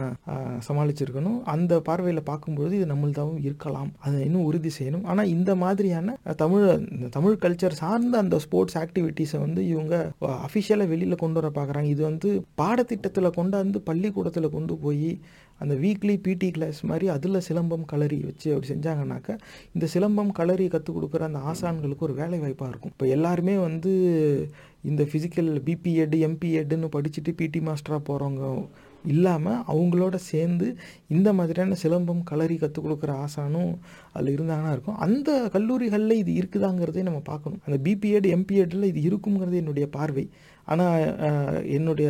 சமாளிச்சிருக்கணும். அந்த பார்வையில் பார்க்கும்போது இது நம்மள்தாவும் இருக்கலாம். அதை இன்னும் உறுதி செய்யணும். ஆனால் இந்த மாதிரியான தமிழ் இந்த தமிழ் கல்ச்சர் சார்ந்த அந்த ஸ்போர்ட்ஸ் ஆக்டிவிட்டீஸை வந்து இவங்க அஃபிஷியலாக வெளியில் கொண்டு வர பார்க்குறாங்க இது வந்து பாடத்திட்டத்தில் கொண்டாந்து பள்ளிக்கூடத்தில் கொண்டு போய் அந்த வீக்லி பிடி கிளாஸ் மாதிரி அதில் சிலம்பம் களரி வச்சு அப்படி செஞ்சாங்கனாக்கா இந்த சிலம்பம் களரி கற்றுக் கொடுக்குற அந்த ஆசான்களுக்கு ஒரு வேலை வாய்ப்பாக இருக்கும். இப்போ எல்லாருமே வந்து இந்த ஃபிசிக்கல் பிபிஎட் எம்பிஎட்னு படிச்சுட்டு பிடி மாஸ்டராக போகிறவங்க இல்லாமல் அவங்களோட சேர்ந்து இந்த மாதிரியான சிலம்பம் களரி கற்றுக் கொடுக்குற ஆசானும் அதில் இருந்தாங்கன்னா இருக்கும். அந்த கல்லூரிகளில் இது இருக்குதாங்கிறதே நம்ம பார்க்கணும். அந்த பிபிஎட் எம்பிஎட்டில் இது இருக்குங்கிறது என்னுடைய பார்வை. ஆனால் என்னுடைய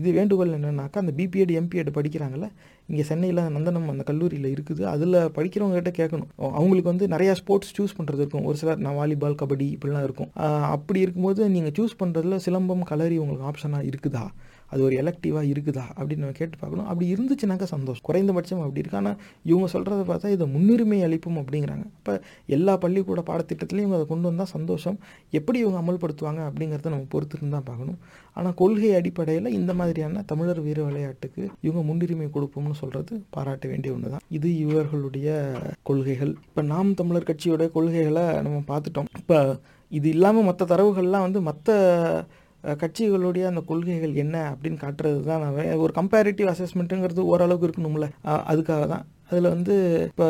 இது வேண்டுகோள் என்னென்னாக்கா அந்த பிபிஎட் எம்பிஎட் படிக்கிறாங்கல்ல இங்கே சென்னையில் நந்தனம் அந்த கல்லூரியில் இருக்குது. அதில் படிக்கிறவங்ககிட்ட கேட்கணும். அவங்களுக்கு வந்து நிறையா ஸ்போர்ட்ஸ் சூஸ் பண்ணுறது இருக்கும். ஒரு சிலர் நான் வாலிபால் கபடி இப்படிலாம் இருக்கும். அப்படி இருக்கும்போது நீங்கள் சூஸ் பண்ணுறதுல சிலம்பம் களரி உங்களுக்கு ஆப்ஷனாக இருக்குதா? அது ஒரு எலக்டிவாக இருக்குதா அப்படின்னு நம்ம கேட்டு பார்க்கணும். அப்படி இருந்துச்சுனாக்கா சந்தோஷம். குறைந்தபட்சம் அப்படி இருக்கு. ஆனால் இவங்க சொல்கிறத பார்த்தா இதை முன்னுரிமை அளிப்பும் அப்படிங்கிறாங்க. இப்போ எல்லா பள்ளிக்கூட பாடத்திட்டத்துலையும் இவங்க அதை கொண்டு வந்தால் சந்தோஷம். எப்படி இவங்க அமல்படுத்துவாங்க அப்படிங்கிறத நம்ம பொறுத்துருந்து தான் பார்க்கணும். ஆனால் கொள்கை அடிப்படையில் இந்த மாதிரியான தமிழர் வீர விளையாட்டுக்கு இவங்க முன்னுரிமை கொடுப்போம்னு சொல்கிறது பாராட்ட வேண்டிய ஒன்று தான் இது இவர்களுடைய கொள்கைகள். இப்போ நாம் தமிழர் கட்சியோட கொள்கைகளை நம்ம பார்த்துட்டோம். இப்போ இது இல்லாமல் மற்ற தரவுகள்லாம் வந்து மற்ற கட்சிகளுடைய அந்த கொள்கைகள் என்ன அப்படின்னு காட்டுறது தான் நான் ஒரு கம்பேரிட்டிவ் அசஸ்மெண்ட்டுங்கிறது ஓரளவுக்கு இருக்கணும்ல. அதுக்காக தான். அதில் வந்து இப்போ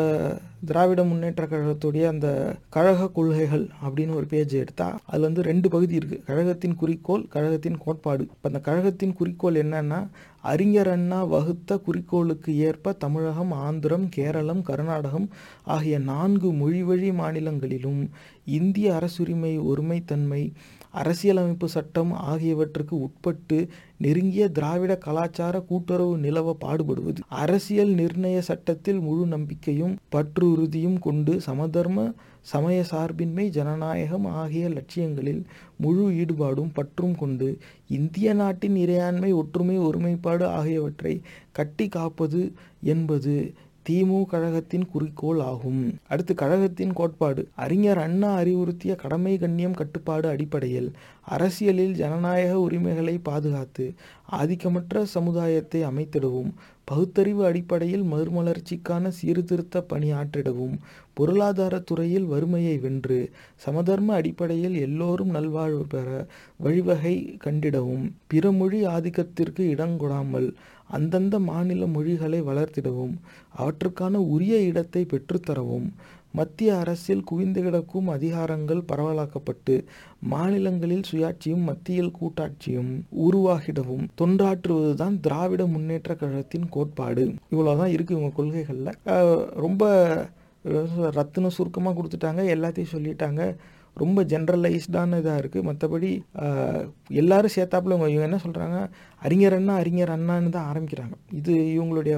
திராவிட முன்னேற்ற கழகத்துடைய அந்த கழக கொள்கைகள் அப்படின்னு ஒரு பேஜ் எடுத்தால் அதில் வந்து ரெண்டு பகுதி இருக்குது கழகத்தின் குறிக்கோள் கழகத்தின் கோட்பாடு. இப்போ அந்த கழகத்தின் குறிக்கோள் என்னன்னா அறிஞர் அண்ணா வகுத்த குறிக்கோளுக்கு ஏற்ப தமிழகம் ஆந்திரம் கேரளம் கர்நாடகம் ஆகிய நான்கு மொழிவழி மாநிலங்களிலும் இந்திய அரசுரிமை ஒருமைத்தன்மை அரசியலமைப்பு சட்டம் ஆகியவற்றுக்கு உட்பட்டு நெருங்கிய திராவிட கலாச்சார கூட்டுறவு நிலவ பாடுபடுவது. அரசியல் நிர்ணய சட்டத்தில் முழு நம்பிக்கையும் பற்றுறுதியும் கொண்டு சமதர்ம சமய சார்பின்மை ஜனநாயகம் ஆகிய லட்சியங்களில் முழு ஈடுபாடும் பற்றும் கொண்டு இந்திய நாட்டின் இறையாண்மை ஒற்றுமை ஒருமைப்பாடு ஆகியவற்றை கட்டி காப்பது என்பது திமு கழகத்தின் குறிக்கோள் ஆகும். அடுத்து கழகத்தின் கோட்பாடு. அறிஞர் அண்ணா அறிவுறுத்திய கடமை கண்ணியம் கட்டுப்பாடு அடிப்படையில் அரசியலில் ஜனநாயக உரிமைகளை பாதுகாத்து ஆதிக்கமற்ற சமுதாயத்தை அமைத்திடவும் பகுத்தறிவு அடிப்படையில் மறுமலர்ச்சிக்கான சீர்திருத்த பணியாற்றிடவும் பொருளாதாரத்துறையில் வறுமையை வென்று சமதர்ம அடிப்படையில் எல்லோரும் நல்வாழ்வு பெற வழிவகை கண்டிடவும். பிற மொழி ஆதிக்கத்திற்கு இடங்கொடாமல் அந்தந்த மாநில மொழிகளை வளர்த்திடவும் அவற்றுக்கான உரிய இடத்தை பெற்றுத்தரவும். மத்திய அரசில் குவிந்து கிடக்கும் அதிகாரங்கள் பரவலாக்கப்பட்டு மாநிலங்களில் சுயாட்சியும் மத்தியில் கூட்டாட்சியும் உருவாகிடவும். தொண்டாற்றுவதுதான் திராவிட முன்னேற்ற கழகத்தின் கோட்பாடு. இவ்வளோதான் இருக்கு இவங்க கொள்கைகளில். ரொம்ப ரத்தின சுருக்கமாக கொடுத்துட்டாங்க எல்லாத்தையும் சொல்லிட்டாங்க. ரொம்ப ஜென்ரலைஸ்டான இதாக இருக்குது மற்றபடி எல்லாரும் சேர்த்தாப்புல இவங்க என்ன சொல்கிறாங்க அறிஞர் அண்ணா அறிஞர் அண்ணான்னு தான் ஆரம்பிக்கிறாங்க. இது இவங்களுடைய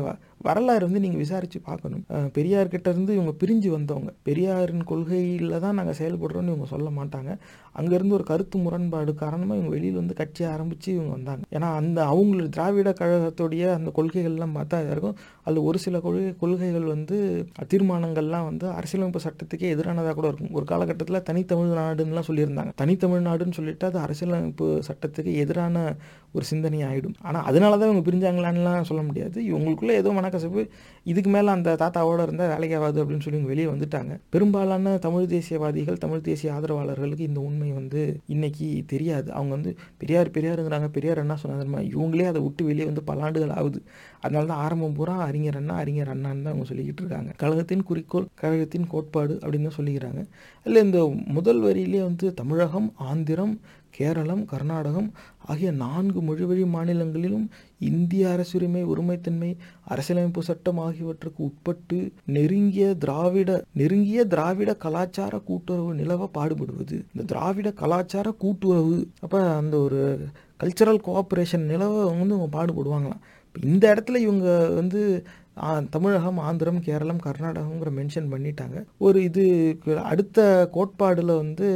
வரலாறு வந்து நீங்கள் விசாரித்து பார்க்கணும். பெரியார்கிட்ட பெரியார் இருந்து இவங்க பிரிஞ்சு வந்தவங்க. பெரியாரின் கொள்கையில் தான் நாங்கள் செயல்படுறோம்னு இவங்க சொல்ல மாட்டாங்க. அங்கேருந்து ஒரு கருத்து முரண்பாடு காரணமாக இவங்க வெளியில் வந்து கட்சியை ஆரம்பித்து இவங்க வந்தாங்க. ஏன்னா அந்த அவங்களோட திராவிட கழகத்துடைய அந்த கொள்கைகள்லாம் பார்த்தா இதாக இருக்கும். அதில் ஒரு சில கொள்கை கொள்கைகள் வந்து தீர்மானங்கள்லாம் வந்து அரசியலமைப்பு சட்டத்துக்கே எதிரானதாக கூட இருக்கும். ஒரு காலகட்டத்தில் தனித்தமிழ்நாடுன்னுலாம் சொல்லியிருந்தாங்க. தனித்தமிழ்நாடுன்னு சொல்லிட்டு அது அரசியலமைப்பு சட்டத்துக்கு எதிரான ஒரு சிந்தனை ஆகிடும் ஆனால் அதனால தான் இவங்க பிரிஞ்சாங்களான்லாம் சொல்ல முடியாது. இவங்களுக்குள்ளே ஏதோ மனக்கசப்பு இதுக்கு மேலே அந்த தாத்தாவோட இருந்தால் வேலைக்கு ஆகாது அப்படின்னு சொல்லி வெளியே வந்துட்டாங்க. பெரும்பாலான தமிழ் தேசியவாதிகள் தமிழ் தேசிய ஆதரவாளர்களுக்கு இந்த உண்மை வந்து இன்னைக்கு தெரியாது. அவங்க வந்து பெரியார் பெரியாருங்கிறாங்க. பெரியார் என்ன சொன்னாங்க இவங்களே அதை விட்டு வெளியே வந்து பல ஆண்டுகள் ஆகுது. அதனால தான் ஆரம்பம் பூரா அறிஞர் அண்ணா அறிஞர் அண்ணான்னு தான் அவங்க சொல்லிக்கிட்டு இருக்காங்க. கழகத்தின் குறிக்கோள் கழகத்தின் கோட்பாடு அப்படின்னு தான் சொல்லிக்கிறாங்க. இல்லை இந்த முதல் வரியிலே வந்து தமிழகம் ஆந்திரம் கேரளம் கர்நாடகம் ஆகிய நான்கு மொழிவழி மாநிலங்களிலும் இந்திய அரசுரிமை உரிமைத்தன்மை அரசியலமைப்பு சட்டம் ஆகியவற்றுக்கு உட்பட்டு நெருங்கிய திராவிட நெருங்கிய திராவிட கலாச்சார கூட்டுறவு நிலவ பாடுபடுவது. இந்த திராவிட கலாச்சார கூட்டுறவு அப்போ அந்த ஒரு கல்ச்சரல் கோஆப்ரேஷன் நிலவ வந்து அவங்க பாடுபடுவாங்களாம். இந்த இடத்துல இவங்க வந்து தமிழகம் ஆந்திரம் கேரளம் கர்நாடகங்கிற மென்ஷன் பண்ணிட்டாங்க. ஒரு இது அடுத்த கோட்பாடில் வந்து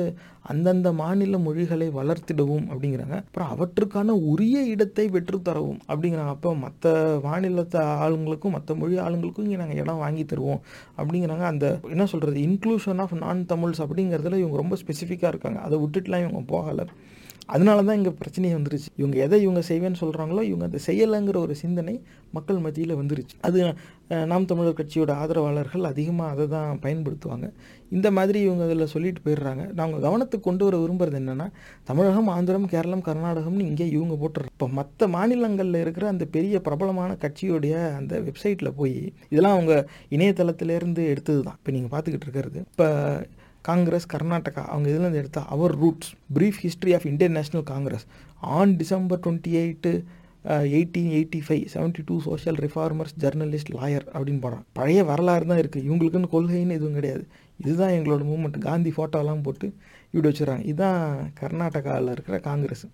அந்தந்த மாநில மொழிகளை வளர்த்திடவும் அப்படிங்கிறாங்க. அப்புறம் அவற்றுக்கான உரிய இடத்தை பெற்றுத்தரவும் அப்படிங்கிறாங்க அப்போ மற்ற மாநிலத்தை ஆளுங்களுக்கும் மற்ற மொழி ஆளுங்களுக்கும் இங்கே நாங்கள் இடம் வாங்கி தருவோம் அப்படிங்கிறாங்க. அந்த என்ன சொல்கிறது இன்க்ளூஷன் ஆஃப் நான் தமிழ்ஸ் அப்படிங்கிறதுல இவங்க ரொம்ப ஸ்பெசிஃபிக்காக இருக்காங்க. அதை விட்டுட்டுலாம் இவங்க போகலை. அதனால தான் இங்கே பிரச்சனையே வந்துருச்சு. இவங்க எதை இவங்க செய்வேன்னு சொல்கிறாங்களோ இவங்க அதை செய்யலைங்கிற ஒரு சிந்தனை மக்கள் மத்தியில் வந்துருச்சு. அது நாம் தமிழர் கட்சியோட ஆதரவாளர்கள் அதிகமாக அதை தான் பயன்படுத்துவாங்க. இந்த மாதிரி இவங்க அதில் சொல்லிட்டு போயிடுறாங்க. நாங்கள் கவனத்துக்கு கொண்டு வர விரும்புறது என்னென்னா தமிழகம் ஆந்திரம் கேரளம் கர்நாடகம்னு இங்கே இவங்க போட்டுறாங்க இப்போ மற்ற மாநிலங்களில் இருக்கிற அந்த பெரிய பிரபலமான கட்சியோடைய அந்த வெப்சைட்டில் போய் இதெல்லாம் அவங்க இணையதளத்திலேருந்து எடுத்தது தான் இப்போ நீங்கள் பார்த்துக்கிட்டு இருக்கிறது. இப்போ காங்கிரஸ் கர்நாடகா அவங்க இதுலேருந்து எடுத்தால் அவர் roots brief history of Indian National Congress on December twenty eight eighteen eighty five seventy two social reformers journalist lawyer அப்படின்னு போடுறான் பழைய வரலாறு தான் இருக்குது இவங்களுக்குன்னு கொள்கைன்னு எதுவும் கிடையாது. இதுதான் எங்களோட மூமெண்ட் காந்தி ஃபோட்டோலாம் போட்டு இப்படி வச்சுறாங்க இதுதான் கர்நாடகாவில் இருக்கிற காங்கிரஸ்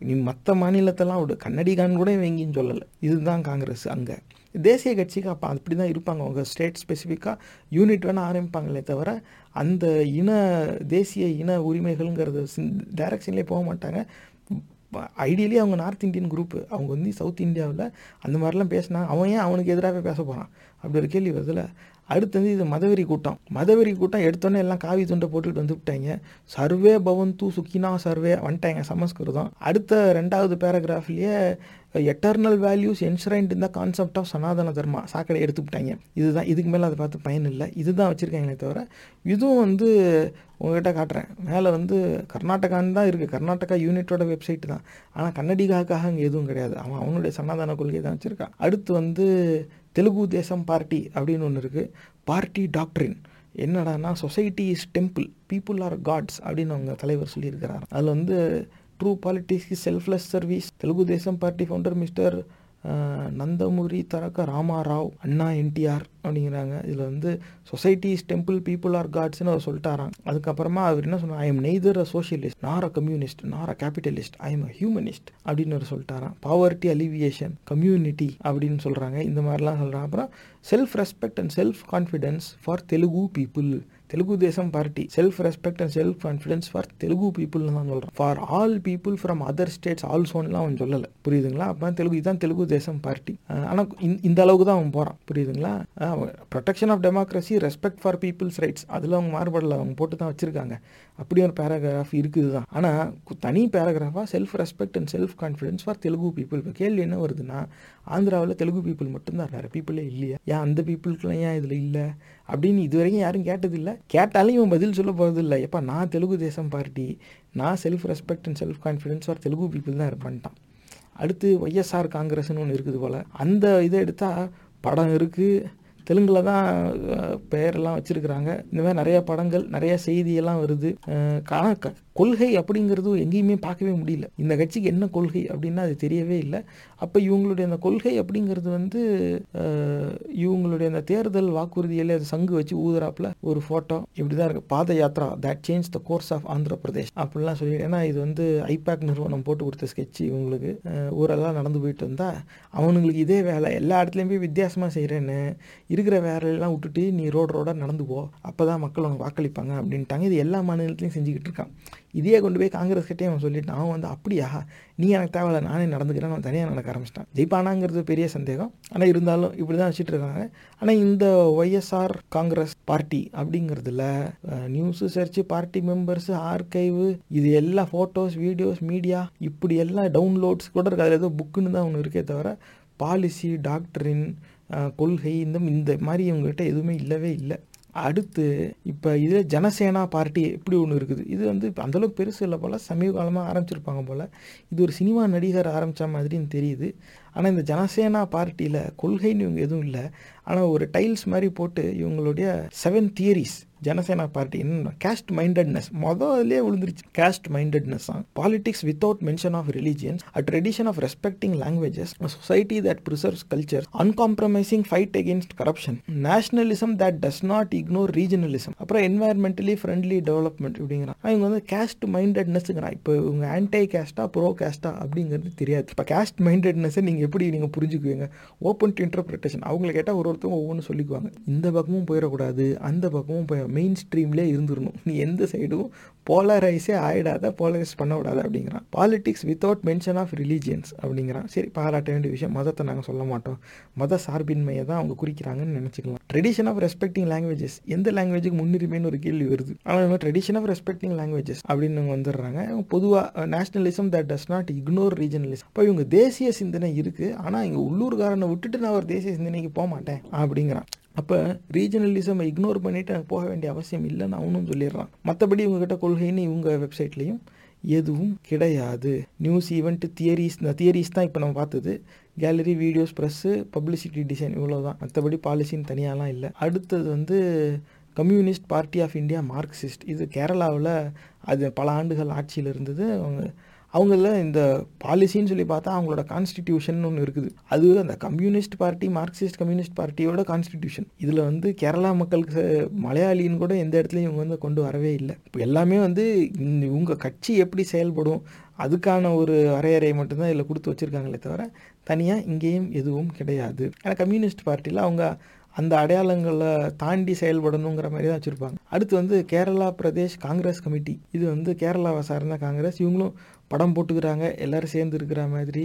நீ மற்ற மாநிலத்தெல்லாம் விடு. கன்னடிகான் கூட எங்கேயும் சொல்லலை. இதுதான் காங்கிரஸ் அங்கே. தேசிய கட்சிக்கு அப்போ அப்படி தான் இருப்பாங்க அவங்க ஸ்டேட் ஸ்பெசிஃபிக்காக யூனிட் வேணால் ஆரம்பிப்பாங்களே தவிர அந்த இன தேசிய இன உரிமைகள்ங்கிறது டைரக்ஷன்லேயே போக மாட்டாங்க. ஐடியலி அவங்க நார்த் இந்தியன் குரூப்பு அவங்க வந்து சவுத் இந்தியாவில் அந்த மாதிரிலாம் பேசினா அவன் ஏன் அவனுக்கு எதிராகவே பேச போகிறான் அப்படி ஒரு கேள்வி வருதுல்ல. அடுத்து வந்து இது மதவெறி கூட்டம். மதவெறி கூட்டம் எடுத்தோன்னே எல்லாம் காவி துண்டை போட்டுக்கிட்டு வந்து விட்டாங்க. சர்வே பவந்து சுக்கினா சர்வே வந்துட்டாங்க சமஸ்கிருதம். அடுத்த ரெண்டாவது பேராகிராஃப்லேயே எட்டர்னல் வேல்யூஸ் என்ஷரைன்ட் இந்த கான்செப்ட் ஆஃப் சனாதன தர்மா சாக்கடை எடுத்துக்கிட்டாங்க இதுதான் இதுக்கு மேலே அதை பார்த்து பயன் இல்லை. இதுதான் வச்சுருக்காங்களே தவிர இதுவும் வந்து உங்ககிட்ட காட்டுறேன். மேலே வந்து கர்நாடகான்னு தான் இருக்குது கர்நாடகா யூனிட்டோட வெப்சைட் தான். ஆனால் கன்னடிகாக்காக அங்கே எதுவும் கிடையாது. அவன் அவனுடைய சனாதன கொள்கை தான் வச்சுருக்கான். அடுத்து வந்து தெலுங்கு தேசம் பார்ட்டி அப்படின்னு ஒன்று இருக்குது பார்ட்டி டாக்டரின். என்னடான்னா society is temple people are gods அப்படின்னு அவங்க தலைவர் சொல்லியிருக்கிறார். அதில் வந்து true politics selfless service Telugu Desam party founder mister Nandamuri Taraka Ramarao அண்ணா என்டிஆர் அப்படிங்கிறாங்க. இதில் வந்து society is temple people are காட்ஸ்னு அவர் சொல்லிட்டாராங்க அதுக்கப்புறமா அவர் என்ன சொன்னார்? I am neither a socialist nor a communist nor a capitalist I am a humanist அப்படின்னு அவர் சொல்லிட்டாராம். பாவர்ட்டி அலிவியேஷன் கம்யூனிட்டி அப்படின்னு சொல்கிறாங்க இந்த மாதிரிலாம் சொல்கிறாங்க அப்புறம் self respect and self confidence for Telugu people Telugu Desam party self respect and self confidence for Telugu பீப்புள்னு தான் சொல்கிறான் for all people from other states ஆல்சோன்லாம் அவன் சொல்லலை. புரியுதுங்களா? அப்போ தெலுங்கு இதுதான் தெலுங்கு தேசம் பார்ட்டி ஆனால் இந்த அளவுக்கு தான் அவன் போகிறான் புரியுதுங்களா? Protection of democracy respect for people's rights அதில் அவங்க மாறுபடல அவங்க போட்டு தான் வச்சுருக்காங்க. அப்படி ஒரு பேராகிராஃப் இருக்குது தான். ஆனால் தனி பேராகிராஃபாக self respect and self confidence for Telugu people இப்போ கேள்வி என்ன வருதுன்னா ஆந்திராவில் தெலுங்கு பீப்புள் மட்டும்தான் வேறு பீப்புளே இல்லையா? ஏன் அந்த பீப்புளுக்குலாம் ஏன் இதில் இல்லை? அப்படின்னு இது வரைக்கும் யாரும் கேட்டதில்லை. கேட்டாலும் இவன் பதில் சொல்ல போகிறது இல்லை எப்போ நான் தெலுங்கு தேசம் பார்ட்டி நான் self respect and self confidence for Telugu people தான் இருப்பான்ட்டான் அடுத்து ஒய்எஸ்ஆர் காங்கிரஸ்னு ஒன்று இருக்குது போல். அந்த இதை எடுத்தால் படம் இருக்குது தெலுங்கில் தான் பெயரெல்லாம் வச்சுருக்குறாங்க. இந்த மாதிரி நிறைய படங்கள் நிறைய செய்தியெல்லாம் வருது. ஆனால் கொள்கை அப்படிங்கிறது எங்கேயுமே பார்க்கவே முடியல. இந்த கட்சிக்கு என்ன கொள்கை அப்படின்னா அது தெரியவே இல்லை. அப்போ இவங்களுடைய அந்த கொள்கை அப்படிங்கிறது வந்து இவங்களுடைய அந்த தேர்தல் வாக்குறுதியில் அது சங்கு வச்சு ஊதுறாப்புல ஒரு ஃபோட்டோ இப்படி தான் இருக்குது padayatra that change the course of Andhra Pradesh அப்படிலாம் சொல்லி ஏன்னா இது வந்து ஐபேக் நிறுவனம் போட்டு கொடுத்த ஸ்கெட்ச் இவங்களுக்கு. ஊரெல்லாம் நடந்து போயிட்டு இருந்தால் அவனுங்களுக்கு இதே வேலை. எல்லா இடத்துலையும் போய் வித்தியாசமாக செய்கிறேன்னு இருக்கிற வேலையெல்லாம் விட்டுட்டு நீ ரோடு ரோடாக நடந்து போ. அப்போ தான் மக்கள் உனக்கு வாக்களிப்பாங்க அப்படின்ட்டாங்க. இது எல்லா மாநிலத்திலையும் செஞ்சுக்கிட்டு இருக்கான். இதையே கொண்டு போய் காங்கிரஸ் கிட்டே அவன் சொல்லிட்டு அவன் வந்து அப்படியா? நீ எனக்கு தேவையில்ல நானே நடந்துக்கிறேன் அவன் தனியாக நடக்க ஆரம்பிச்சிட்டான். ஜெயிப்பானாங்கிறது பெரிய சந்தேகம். ஆனால் இருந்தாலும் இப்படி தான் வச்சுட்டு இருக்காங்க. ஆனால் இந்த ஒய்எஸ்ஆர் காங்கிரஸ் பார்ட்டி அப்படிங்கிறதுல news search party members archive இது எல்லா ஃபோட்டோஸ் வீடியோஸ் மீடியா இப்படி எல்லாம் டவுன்லோட்ஸ் கூட இருக்குது அதில் ஏதோ புக்குன்னு தான் ஒன்று இருக்கே தவிர பாலிசி டாக்டரின் கொள்கை இந்த இந்த மாதிரி இவங்ககிட்ட எதுவுமே இல்லவே இல்லை. அடுத்து இப்போ இதில் ஜனசேனா பார்ட்டி எப்படி ஒன்று இருக்குது? இது வந்து இப்போ அந்தளவுக்கு பெருசு இல்லை போல் சமீப காலமாக ஆரம்பிச்சிருப்பாங்க போல். இது ஒரு சினிமா நடிகர் ஆரம்பித்த மாதிரின்னு தெரியுது. ஆனால் இந்த ஜனசேனா பார்ட்டியில் கொள்கைன்னு இவங்க எதுவும் இல்லை. ஆனால் ஒரு டைல்ஸ் மாதிரி போட்டு இவங்களுடைய செவன் தியரிஸ் ஜனசேனா பார்ட்டி என்ன கேஸ்ட் மைண்டட்னஸ் முதல்லே விழுந்துருச்சு. கேஸ்ட் மைண்டட்னஸ் தான் politics without mention of religions a tradition of respecting languages society that preserves culture uncompromising fight against corruption nationalism that does not ignore regionalism அப்புறம் environmentally friendly development அப்படிங்கிறாங்க இவங்க வந்து caste மைண்டட்னஸ்ங்கிறான் இப்போ இவங்க anti கேஸ்டா bro கேஸ்டா அப்படிங்கிறது தெரியாது. இப்போ கேஸ்ட் மைண்டட்னஸை நீங்கள் எப்படி நீங்கள் புரிஞ்சுக்குவீங்க? ஓப்பன் டு இன்டர்பிரிட்டேஷன் அவங்களை கேட்டால் ஒரு ஒருத்தவங்க ஒவ்வொன்றும் சொல்லிக்குவாங்க. இந்த பக்கமும் போயிடக்கூடாது அந்த பக்கமும் போய் மெயின் ஸ்ட்ரீம்லேயே இருந்துடணும் நீ எந்த சைடும் போலரைஸே ஆயிடாத போலரைஸ் பண்ண விடாத அப்படிங்கிறான். Politics without mention of religions அப்படிங்கிறான். சரி பாராட்ட வேண்டிய விஷயம் மதத்தை நாங்கள் சொல்ல மாட்டோம். மத சார்பின்மையை தான் அவங்க குறிக்கிறாங்கன்னு நினச்சிக்கலாம். ட்ரெடிஷன் ஆஃப் ரெஸ்பெக்டிங் லாங்குவேஜஸ் எந்த லாங்குவேஜுக்கு முன்னுரிமைன்னு ஒரு கேள்வி வருது. ஆனால் இவங்க ட்ரெடிஷன் ஆஃப் ரெஸ்பெக்டிங் லாங்குவேஜஸ் அப்படின்னு வந்துடுறாங்க. பொதுவாக nationalism that does not ignore regionalism அப்போ இவங்க தேசிய சிந்தனை இருக்குது ஆனால் இங்கே உள்ளூர்காரனை விட்டுட்டு நான் ஒரு தேசிய சிந்தனைக்கு போக மாட்டேன் அப்படிங்கிறான். அப்போ ரீஜனலிசமை இக்னோர் பண்ணிவிட்டு அங்கே போக வேண்டிய அவசியம் இல்லைன்னு அவனும் சொல்லிடுறான். மற்றபடி இவங்ககிட்ட கொள்கைன்னு இவங்க வெப்சைட்லேயும் எதுவும் கிடையாது. நியூஸ் ஈவெண்ட் தியரிஸ் இந்த தியரிஸ் தான் இப்போ நம்ம பார்த்தது. Gallery videos press publicity design இவ்வளோ தான் மற்றபடி பாலிசின்னு தனியாலாம் இல்லை. அடுத்தது வந்து communist party of India Marxist இது கேரளாவில் அது பல ஆண்டுகள் ஆட்சியில் இருந்தது அவங்க அவங்கள இந்த பாலிசின்னு சொல்லி பார்த்தா அவங்களோட கான்ஸ்டிடியூஷன் ஒன்று இருக்குது. அது அந்த கம்யூனிஸ்ட் பார்ட்டி மார்க்சிஸ்ட் கம்யூனிஸ்ட் பார்ட்டியோட கான்ஸ்டிடியூஷன் இதில் வந்து கேரளா மக்களுக்கு மலையாளின்னு கூட எந்த இடத்துலையும் இவங்க வந்து கொண்டு வரவே இல்லை. இப்போ எல்லாமே வந்து இவங்க கட்சி எப்படி செயல்படும் அதுக்கான ஒரு வரையறை மட்டும்தான் இதில் கொடுத்து வச்சுருக்காங்களே தவிர தனியாக இங்கேயும் எதுவும் கிடையாது. ஏன்னா கம்யூனிஸ்ட் பார்ட்டியில் அவங்க அந்த அடையாளங்களை தாண்டி செயல்படணுங்கிற மாதிரி தான் வச்சுருப்பாங்க. அடுத்து வந்து கேரளா பிரதேஷ் காங்கிரஸ் கமிட்டி. இது வந்து கேரளாவை சார்ந்த காங்கிரஸ். இவங்களும் படம் போட்டுக்கிறாங்க எல்லாரும் சேர்ந்து இருக்கிற மாதிரி.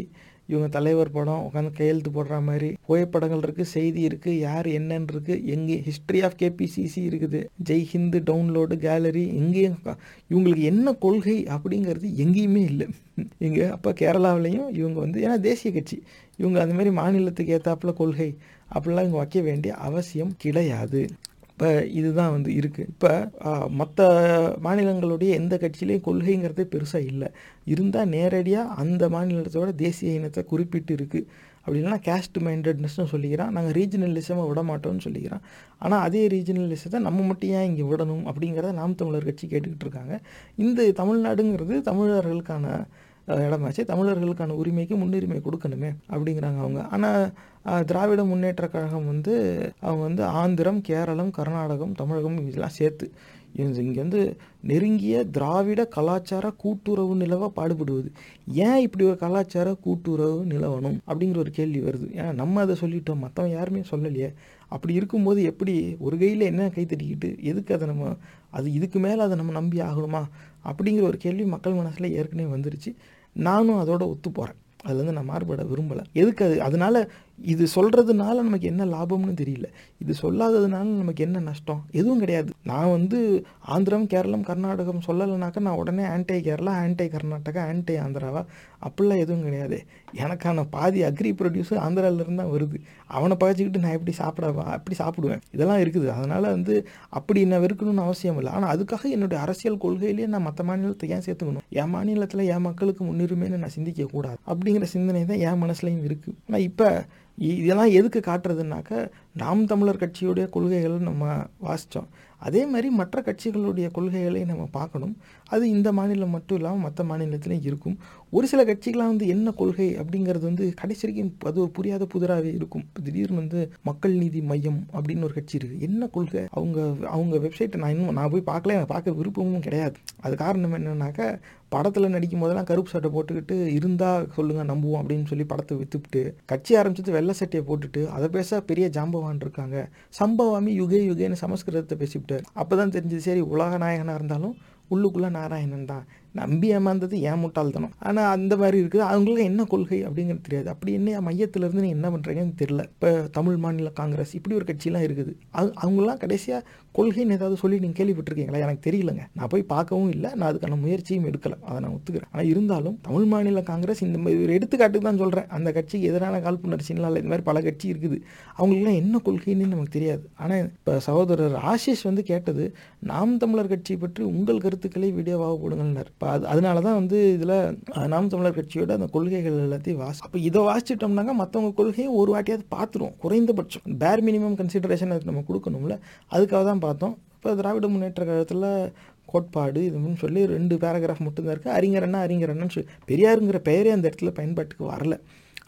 இவங்க தலைவர் படம் உட்காந்து கையெழுத்து போடுற மாதிரி. புகைப்படங்கள் இருக்குது செய்தி இருக்குது யார் என்னன்னு இருக்குது எங்கே ஹிஸ்ட்ரி ஆஃப் கேபிசிசி இருக்குது. ஜெய் ஹிந்து டவுன்லோடு கேலரி எங்கேயும் இவங்களுக்கு என்ன கொள்கை அப்படிங்கிறது எங்கேயுமே இல்லை. இங்கே அப்போ கேரளாவிலையும் இவங்க வந்து ஏன்னா தேசிய கட்சி. இவங்க அந்த மாதிரி மாநிலத்துக்கு ஏற்றாப்புல கொள்கை. அப்படிலாம் இங்கே வைக்க வேண்டிய அவசியம் கிடையாது. இப்போ இதுதான் வந்து இருக்குது இப்போ மற்ற மாநிலங்களுடைய எந்த கட்சியிலையும் கொள்கைங்கிறது பெருசாக இல்லை. இருந்தால் நேரடியாக அந்த மாநிலத்தோட தேசிய இனத்தை குறிப்பிட்டு இருக்குது அப்படி இல்லைன்னா கேஸ்ட் மைண்டட்னஸ்னு சொல்லிக்கிறான். நாங்கள் ரீஜனலிசமை விட மாட்டோம்னு சொல்லிக்கிறான். ஆனால் அதே ரீஜனலிசத்தை நம்ம மட்டும் ஏன் இங்கே விடணும் அப்படிங்கிறத நாம் தமிழர் கட்சி கேட்டுக்கிட்டு இருக்காங்க. இந்த தமிழ்நாடுங்கிறது தமிழர்களுக்கான இடமாச்சு. தமிழர்களுக்கான உரிமைக்கு முன்னுரிமை கொடுக்கணுமே அப்படிங்கிறாங்க அவங்க. ஆனால் திராவிட முன்னேற்ற கழகம் வந்து அவங்க வந்து ஆந்திரம் கேரளம் கர்நாடகம் தமிழகம் இதெல்லாம் சேர்த்து இங்கே வந்து நெருங்கிய திராவிட கலாச்சார கூட்டுறவு நிலவ பாடுபடுவது. ஏன் இப்படி ஒரு கலாச்சார கூட்டுறவு நிலவணும் அப்படிங்கிற ஒரு கேள்வி வருது. ஏன்னா நம்ம அதை சொல்லிட்டோம் மற்றவன் யாருமே சொல்லலையே. அப்படி இருக்கும்போது எப்படி ஒரு கையில் என்ன கை தட்டிக்கிட்டு எதுக்கு அதை நம்ம அது இதுக்கு மேலே அதை நம்ம நம்பி ஆகணுமா? அப்படிங்கிற ஒரு கேள்வி மக்கள் மனசில் ஏற்கனவே வந்துருச்சு. நானும் அதோட ஒத்து போகிறேன் அதுலேருந்து நான் மாறுபட விரும்பலை. எதுக்கு அது? அதனால இது சொல்கிறதுனால நமக்கு என்ன லாபம்னு தெரியல. இது சொல்லாததுனால நமக்கு என்ன நஷ்டம்? எதுவும் கிடையாது. நான் வந்து ஆந்திரம் கேரளம் கர்நாடகம் சொல்லலைனாக்கா நான் உடனே anti Kerala anti Karnataka anti ஆந்திராவா? அப்படிலாம் எதுவும் கிடையாது. எனக்கான பாதி அக்ரி ப்ரொடியூஸர் ஆந்திராவிலேருந்து தான் வருது. அவனை பகிச்சிக்கிட்டு நான் எப்படி சாப்பிடவா அப்படி சாப்பிடுவேன்? இதெல்லாம் இருக்குது. அதனால் வந்து அப்படி என்ன வெறுக்கணும்னு அவசியம் இல்லை. ஆனால் அதுக்காக என்னுடைய அரசியல் கொள்கையிலேயே நான் மற்ற மாநிலத்தை ஏன் சேர்த்துக்கணும்? என் மாநிலத்தில் என் மக்களுக்கு முன்னுரிமைன்னு நான் சிந்திக்கக்கூடாது அப்படிங்கிற சிந்தனை தான் என் மனசுலையும் இருக்குது ஆனால் இப்போ இதெல்லாம் எதுக்கு காட்டுறதுனாக்க நாம் தமிழர் கட்சியுடைய கொள்கைகளை நம்ம வாசித்தோம் அதே மாதிரி மற்ற கட்சிகளுடைய கொள்கைகளை நம்ம பார்க்கணும். அது இந்த மாநிலம் மட்டும் இல்லாமல் மற்ற மாநிலத்திலையும் இருக்கும். ஒரு சில கட்சிகளாம் வந்து என்ன கொள்கை அப்படிங்கிறது வந்து கடைசி வரைக்கும் அது ஒரு புரியாத புதிராகவே இருக்கும். திடீர்னு வந்து மக்கள் நீதி மையம் அப்படின்னு ஒரு கட்சி இருக்குது என்ன கொள்கை? அவங்க அவங்க வெப்சைட்டை நான் இன்னும் நான் போய் பார்க்கல எனக்கு பார்க்க விருப்பமும் கிடையாது. அது காரணம் என்னன்னாக்கா படத்தில் நடிக்கும் போதெல்லாம் கருப்பு சட்டை போட்டுக்கிட்டு இருந்தால் சொல்லுங்கள் நம்புவோம் அப்படின்னு சொல்லி படத்தை வித்துவிட்டு கட்சி ஆரம்பிச்சது வெள்ளை சட்டையை போட்டுட்டு அதை பேச பெரிய ஜாம்பவான் இருக்காங்க. சம்பவாமி யுகே யுகேன்னு சமஸ்கிருதத்தை பேசிவிட்டார். அப்போ தான் தெரிஞ்சது சரி உலக நாயகனாக இருந்தாலும் உள்ளுக்குள்ளே நாராயணன் தான். நம்பி ஏமாந்தது ஏன் முட்டாள்தனம். ஆனால் அந்த மாதிரி இருக்குது. அவங்களுக்கு என்ன கொள்கை அப்படிங்கிறது தெரியாது. அப்படி என்ன மையத்திலேருந்து நீங்கள் என்ன பண்ணுறீங்கன்னு தெரில இப்போ தமிழ் மாநில காங்கிரஸ் இப்படி ஒரு கட்சியெலாம் இருக்குது. அது அவங்களாம் கடைசியாக கொள்கைன்னு ஏதாவது சொல்லி நீங்கள் கேள்விப்பட்டிருக்கீங்களா? எனக்கு தெரியலங்க. நான் போய் பார்க்கவும் இல்லை. நான் அதுக்கான முயற்சியும் எடுக்கலை. அதை நான் ஒத்துக்கிறேன். ஆனால் இருந்தாலும் தமிழ் மாநில காங்கிரஸ் இந்த மாதிரி ஒரு எடுத்துக்காட்டுக்கு தான் சொல்கிறேன் அந்த கட்சிக்கு எதிரான காழ்ப்புணர்ச்சிலாம் இல்லை இந்த மாதிரி பல கட்சி இருக்குது. அவங்களுக்குலாம் என்ன கொள்கைன்னு நமக்கு தெரியாது. ஆனால் இப்போ சகோதரர் ஆஷிஷ் வந்து கேட்டது நாம் தமிழர் கட்சி பற்றி உங்கள் கருத்துக்களை வீடியோவாக போடுங்கள்னார் இப்போ அது அதனால தான் வந்து இதில் நாம் தமிழர் கட்சியோட அந்த கொள்கைகள் எல்லாத்தையும் வாசி அப்போ இதை வாசிச்சிட்டோம்னாங்க மற்றவங்க கொள்கையும் ஒரு வாட்டியாவது பார்த்துருவோம் குறைந்தபட்சம். பேர் மினிமம் கன்சிடரேஷன் அதுக்கு நம்ம கொடுக்கணும்ல. அதுக்காக தான் பார்த்தோம். இப்போ திராவிட முன்னேற்ற கழகத்தில் கோட்பாடு இதுன்னு சொல்லி ரெண்டு பேராகிராஃப் மட்டும்தான் இருக்குது அறிஞரண்ணா அறிஞரண்ணன்னு சொல்லி பெரியாருங்கிற பெயரே அந்த இடத்துல பயன்பாட்டுக்கு வரல.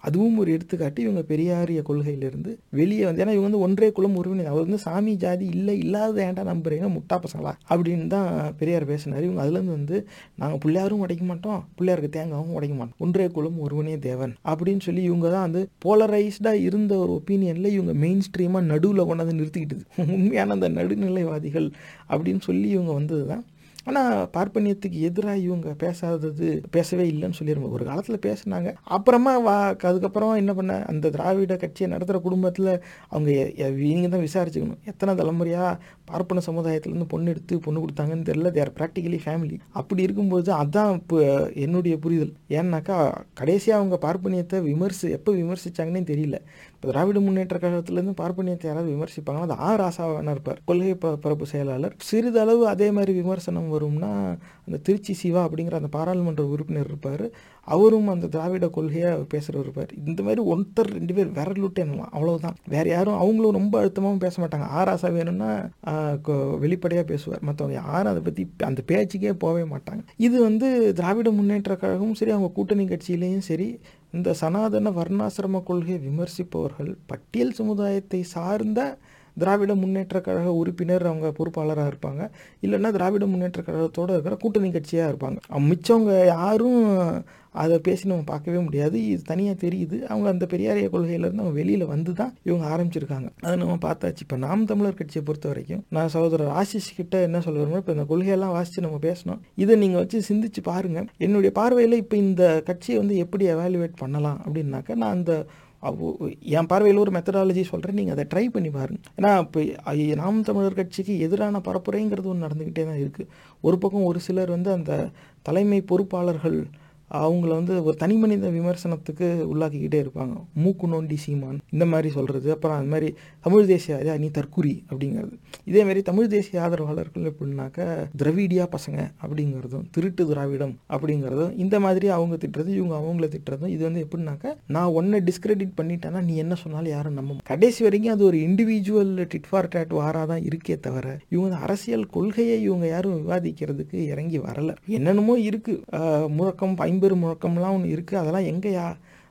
அதுவும் ஒரு எடுத்துக்காட்டு இவங்க பெரியாரிய கொள்கையிலிருந்து வெளியே வந்து ஏன்னா இவங்க வந்து ஒன்றே குலம் உறவினர் அவர் வந்து சாமி ஜாதி இல்லை இல்லாத ஏன்டா நம்புறீங்க முட்டா பசங்களா? அப்படின்னு தான் பெரியார் பேசினார். இவங்க அதுலேருந்து வந்து நாங்கள் பிள்ளையாரும் உடைக்க மாட்டோம் பிள்ளையாருக்கு தேங்காவும் உடைக்க மாட்டோம். ஒன்றே குலம் ஒருவனே தேவன் அப்படின்னு சொல்லி இவங்க தான் வந்து போலரைஸ்டாக இருந்த ஒரு ஒப்பீனியனில் இவங்க மெயின் ஸ்ட்ரீமாக நடுவில் கொண்டாந்து நிறுத்திக்கிட்டு உண்மையான அந்த நடுநிலைவாதிகள் அப்படின்னு சொல்லி இவங்க வந்தது தான் ஆனால் பார்ப்பனியத்துக்கு எதிராக இவங்க பேசாதது பேசவே இல்லைன்னு சொல்லியிருந்தோம் ஒரு காலத்தில் பேசினாங்க. அப்புறமா வா அதுக்கப்புறம் என்ன பண்ண? அந்த திராவிட கட்சியை நடத்துகிற குடும்பத்தில் அவங்க இவங்க தான் விசாரிச்சுக்கணும். எத்தனை தலைமுறையாக பார்ப்பன சமுதாயத்துலேருந்து பொண்ணு எடுத்து பொண்ணு கொடுத்தாங்கன்னு தெரியல. தேர் ப்ராக்டிக்கலி ஃபேமிலி அப்படி இருக்கும்போது அதுதான் இப்போ என்னுடைய புரிதல். ஏன்னாக்கா கடைசியாக அவங்க பார்ப்பனியத்தை விமர்சி எப்போ விமர்சித்தாங்கன்னே தெரியல. இப்போ திராவிட முன்னேற்ற கழகத்துலேருந்து பார்ப்பனியத்தை யாராவது விமர்சிப்பாங்கன்னா அது ஆ ராசாவான இருப்பார். கொள்கை ப பரப்பு செயலாளர். சிறிதளவு அதே மாதிரி விமர்சனம் வரும்னா அந்த திருச்சி சிவா அப்படிங்கிற அந்த பாராளுமன்ற உறுப்பினர் இருப்பார். அவரும் அந்த திராவிட கொள்கையை பேசுகிற இருப்பார் இந்த மாதிரி ஒருத்தர் ரெண்டு பேர் விரலுட்டு என்னலாம் அவ்வளோதான் வேறு யாரும் அவங்களும் ரொம்ப அழுத்தமாகவும் பேச மாட்டாங்க. ஆராசா வேணும்னா வெளிப்படையாக பேசுவார். மற்றவங்க யாரும் அதை பற்றி அந்த பேச்சுக்கே போகவே மாட்டாங்க. இது வந்து திராவிட முன்னேற்ற கழகமும் சரி அவங்க கூட்டணி கட்சியிலையும் சரி இந்த சனாதன வர்ணாசிரம கொள்கையை விமர்சிப்பவர்கள் பட்டியல் சமுதாயத்தை சார்ந்த திராவிட முன்னேற்ற கழக உறுப்பினர் அவங்க பொறுப்பாளராக இருப்பாங்க. இல்லைன்னா திராவிட முன்னேற்ற கழகத்தோடு இருக்கிற கூட்டணி கட்சியாக இருப்பாங்க. மிச்சவங்க யாரும் அதை பேசி நம்ம பார்க்கவே முடியாது. இது தனியாக தெரியுது. அவங்க அந்த பெரியாரிய கொள்கையிலேருந்து அவங்க வெளியில் வந்து தான் இவங்க ஆரம்பிச்சிருக்காங்க. அதை நம்ம பார்த்தாச்சு. இப்போ நாம் தமிழர் கட்சியை பொறுத்த வரைக்கும் நான் சகோதரர் ஆசிஷ் கிட்ட என்ன சொல்கிறோமோ இப்போ இந்த கொள்கையெல்லாம் வாசித்து நம்ம பேசணும். இதை நீங்கள் வச்சு சிந்திச்சு பாருங்கள் என்னுடைய பார்வையில் இப்போ இந்த கட்சியை வந்து எப்படி எவாலுவேட் பண்ணலாம் அப்படின்னாக்கா நான் அந்த என் பார்வையில் ஒரு மெத்தடாலஜி சொல்கிறேன் நீங்கள் அதை ட்ரை பண்ணி பாருங்க. ஏன்னா இப்போ நாம் தமிழர் கட்சிக்கு எதிரான பரப்புரைங்கிறது ஒன்று நடந்துக்கிட்டே தான் இருக்குது ஒரு பக்கம் ஒரு சிலர் வந்து அந்த தலைமை பொறுப்பாளர்கள் அவங்கள வந்து ஒரு தனி மனித விமர்சனத்துக்கு உள்ளாக்கிக்கிட்டே இருப்பாங்க. மூக்கு நோண்டி சீமான் இந்த மாதிரி சொல்கிறது அப்புறம் அது மாதிரி தமிழ் தேசிய அதே நீ தற்குறி அப்படிங்கிறது. இதேமாரி தமிழ் தேசிய ஆதரவாளர்கள் எப்படின்னாக்கா திரவிடியா பசங்க அப்படிங்கிறதும் திருட்டு திராவிடம் அப்படிங்கிறதும் இந்த மாதிரி அவங்க திட்டுறது இவங்க அவங்கள திட்டுறதும் இது வந்து எப்படின்னாக்கா நான் ஒன்றை டிஸ்கிரெடிட் பண்ணிட்டேன்னா நீ என்ன சொன்னாலும் யாரும் நம்ம கடைசி வரைக்கும் அது ஒரு இண்டிவிஜுவல் டிட் ஃபார் டேட் வாராக தான் இருக்கே தவிர இவங்க அரசியல் கொள்கையை இவங்க யாரும் விவாதிக்கிறதுக்கு இறங்கி வரல. என்னென்னமோ இருக்குது முழக்கம் ஐம்பெரு முழக்கம்லாம் ஒன்று இருக்குது அதெல்லாம் எங்கேயா?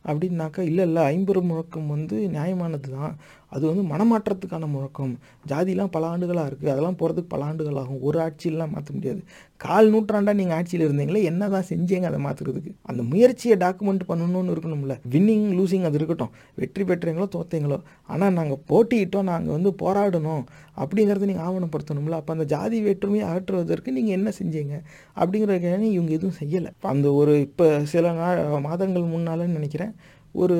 அப்படின்னாக்கா இல்லை இல்லை ஐம்பெரு முழக்கம் வந்து நியாயமானது தான் அது வந்து மனமாற்றத்துக்கான முழக்கம். ஜாதிலாம் பல ஆண்டுகளாக இருக்குது அதெல்லாம் போகிறதுக்கு பல ஆண்டுகள் ஆகும் ஒரு ஆட்சியிலாம் மாற்ற முடியாது. கால் நூற்றாண்டாக நீங்கள் ஆட்சியில் இருந்தீங்களே என்ன தான் செஞ்சீங்க அதை மாற்றுறதுக்கு அந்த முயற்சியை டாக்குமெண்ட் பண்ணணும்னு இருக்கணும்ல. வின்னிங் லூசிங் அது இருக்கட்டும். வெற்றி பெற்றீங்களோ தோத்தீங்களோ. ஆனால் நாங்கள் போட்டியிட்டோம் நாங்கள் வந்து போராடணும் அப்படிங்கிறத நீங்கள் ஆவணப்படுத்தணும்ல. அப்போ அந்த ஜாதி வேற்றுமையை அகற்றுவதற்கு நீங்கள் என்ன செஞ்சீங்க? அப்படிங்கிற இவங்க எதுவும் செய்யலை. அந்த ஒரு இப்போ சில நாள் மாதங்கள் முன்னாலன்னு நினைக்கிறேன். ஒரு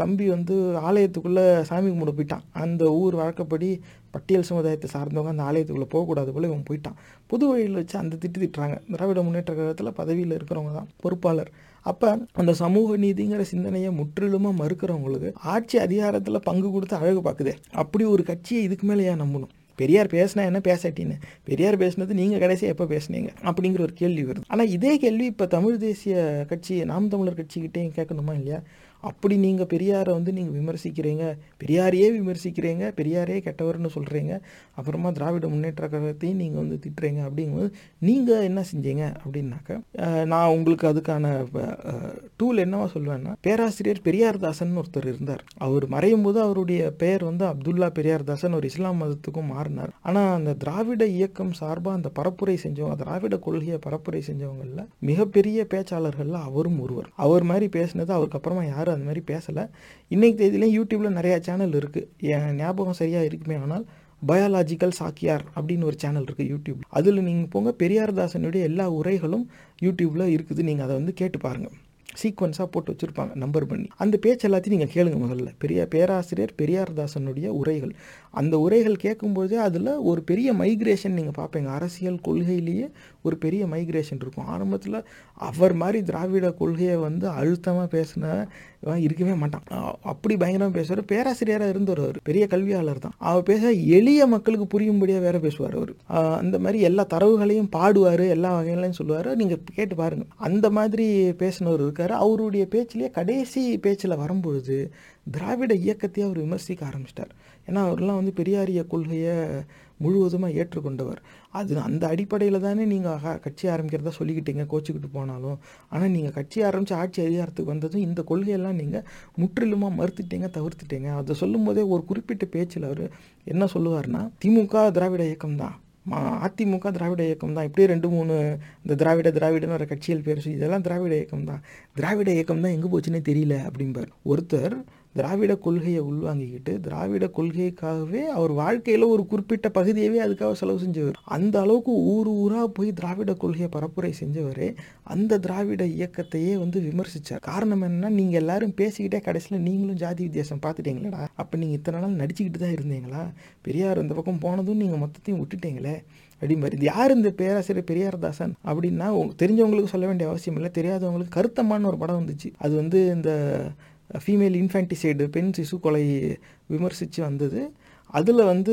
தம்பி வந்து ஆலயத்துக்குள்ளே சாமி கும்பிட போயிட்டான். அந்த ஊர் வழக்கப்படி பட்டியல் சமுதாயத்தை சார்ந்தவங்க அந்த ஆலயத்துக்குள்ளே போகக்கூடாது போல் இவன் போயிட்டான். புது வழியில் வச்சு அந்த திட்டு திட்டுறாங்க. திராவிட முன்னேற்ற கழகத்தில் பதவியில் இருக்கிறவங்க தான் பொறுப்பாளர். அப்போ அந்த சமூக நீதிங்கிற சிந்தனையை முற்றிலுமாக மறுக்கிறவங்களுக்கு ஆட்சி அதிகாரத்தில் பங்கு கொடுத்து அழகு பார்க்குதே அப்படி ஒரு கட்சியை இதுக்கு மேலே ஏன் நம்பணும்? பெரியார் பேசினா என்ன பேசாட்டின்னு? பெரியார் பேசினது நீங்கள் கடைசியாக எப்போ பேசுனீங்க? அப்படிங்கிற ஒரு கேள்வி வருது. ஆனால் இதே கேள்வி இப்போ தமிழ் தேசிய கட்சி நாம் தமிழர் கட்சிக்கிட்டேயும் கேட்கணுமா இல்லையா? அப்படி நீங்கள் பெரியாரை வந்து நீங்கள் விமர்சிக்கிறீங்க பெரியாரையே விமர்சிக்கிறீங்க பெரியாரே கெட்டவர்னு சொல்கிறீங்க அப்புறமா திராவிட முன்னேற்ற கழகத்தையும் நீங்கள் வந்து திட்டுறீங்க அப்படிங்கும்போது நீங்கள் என்ன செஞ்சீங்க அப்படின்னாக்க நான் உங்களுக்கு அதுக்கான டூல் என்னவா சொல்லுவேன்னா பேராசிரியர் பெரியார்தாசன் ஒருத்தர் இருந்தார். அவர் மறையும் போது அவருடைய பெயர் வந்து அப்துல்லா பெரியார்தாசன் ஒரு இஸ்லாம் மதத்துக்கும் மாறினார். ஆனால் அந்த திராவிட இயக்கம் சார்பாக அந்த பரப்புரை செஞ்சவங்க திராவிட கொள்கையை பரப்புரை செஞ்சவங்களில் மிகப்பெரிய பேச்சாளர்களில் அவரும் ஒருவர். அவர் மாதிரி பேசினது அவருக்கு அப்புறமா யாரும் அந்த மாதிரி பேசலை. இன்னைக்கு தேதியிலையும் யூடியூப்ல நிறையா சேனல் இருக்கு. என் ஞாபகம் சரியாக இருக்குமே ஆனால் பயாலாஜிக்கல் சாக்கியார் அப்படின்னு ஒரு சேனல் இருக்குது யூடியூப் அதில் நீங்கள் போங்க பெரியார்தாசனுடைய எல்லா உரைகளும் யூடியூப்பில் இருக்குது. நீங்கள் அதை வந்து கேட்டு பாருங்கள் சீக்வன்ஸாக போட்டு வச்சுருப்பாங்க நம்பர் பண்ணி. அந்த பேச்சு எல்லாத்தையும் நீங்கள் கேளுங்க முதல்ல. பெரிய பேராசிரியர் பெரியார்தாசனுடைய உரைகள். அந்த உரைகள் கேட்கும்போதே அதில் ஒரு பெரிய மைக்ரேஷன் நீங்கள் பார்ப்பீங்க. அரசியல் கொள்கையிலேயே ஒரு பெரிய மைக்ரேஷன் இருக்கும். ஆரம்பத்தில் அவர் மாதிரி திராவிட கொள்கையை வந்து அழுத்தமாக பேசின இருக்கவே மாட்டான். அப்படி பயங்கரமாக பேசுவார். பேராசிரியராக இருந்தவர் அவர். பெரிய கல்வியாளர் தான். அவர் பேச எளிய மக்களுக்கு புரியும்படியாக வேற பேசுவார் அவர். அந்த மாதிரி எல்லா தரவுகளையும் பாடுவார் எல்லா வகைகளையும் சொல்லுவார். நீங்கள் கேட்டு பாருங்கள் அந்த மாதிரி பேசினவர் இருக்கார். அவருடைய பேச்சிலேயே கடைசி பேச்சில் வரும்பொழுது திராவிட இயக்கத்தையே அவர் விமர்சிக்க ஆரம்பிச்சிட்டார். ஏன்னா அவர்லாம் வந்து பெரியாரிய கொள்கையை முழுவதுமாக ஏற்றுக்கொண்டவர். அது அந்த அடிப்படையில் தானே நீங்கள் கட்சி ஆரம்பிக்கிறதா சொல்லிக்கிட்டீங்க கோச்சிக்கிட்டு போனாலும். ஆனால் நீங்கள் கட்சி ஆரம்பித்து ஆட்சி அதிகாரத்துக்கு வந்ததும் இந்த கொள்கையெல்லாம் நீங்கள் முற்றிலுமாக மறுத்துட்டீங்க தவிர்த்துட்டீங்க. அதை சொல்லும் போதே ஒரு குறிப்பிட்ட பேச்சில் அவர் என்ன சொல்லுவார்னா திமுக திராவிட இயக்கம் தான் அதிமுக திராவிட இயக்கம் தான் இப்படியே ரெண்டு மூணு இந்த திராவிட திராவிடன்னு வர கட்சிகள் பேர் இதெல்லாம் திராவிட இயக்கம் தான் திராவிட இயக்கம் தான் எங்கே போச்சுன்னே தெரியல அப்படிம்பார். ஒருத்தர் திராவிட கொள்கையை உள்வாங்கிக்கிட்டு திராவிட கொள்கைக்காகவே அவர் வாழ்க்கையில் ஒரு குறிப்பிட்ட பகுதியவே அதுக்காக செலவு செஞ்சவர். அந்த அளவுக்கு ஊர் ஊராக போய் திராவிட கொள்கையை பரப்புரை செஞ்சவர் அந்த திராவிட இயக்கத்தையே வந்து விமர்சித்தார் காரணம் என்னன்னா நீங்கள் எல்லாரும் பேசிக்கிட்டே கடைசியில் நீங்களும் ஜாதி வித்தியாசம் பார்த்துட்டீங்களா அப்போ நீங்கள் இத்தனை நாள் நடிச்சுக்கிட்டு தான் இருந்தீங்களா? பெரியார் இந்த பக்கம் போனதும் நீங்கள் மொத்தத்தையும் விட்டுட்டீங்களே. அப்படிம்பாரு இது யார் இந்த பேராசிரியர் பெரியார்தாசன் அப்படின்னா தெரிஞ்சவங்களுக்கு சொல்ல வேண்டிய அவசியம் இல்லை தெரியாதவங்களுக்கு கருத்தமான ஒரு படம் வந்துச்சு. அது வந்து இந்த ஃபீமேல் இன்ஃபேன்டிசைடு பெண் சிசு கொலை விமர்சித்து வந்தது. அதில் வந்து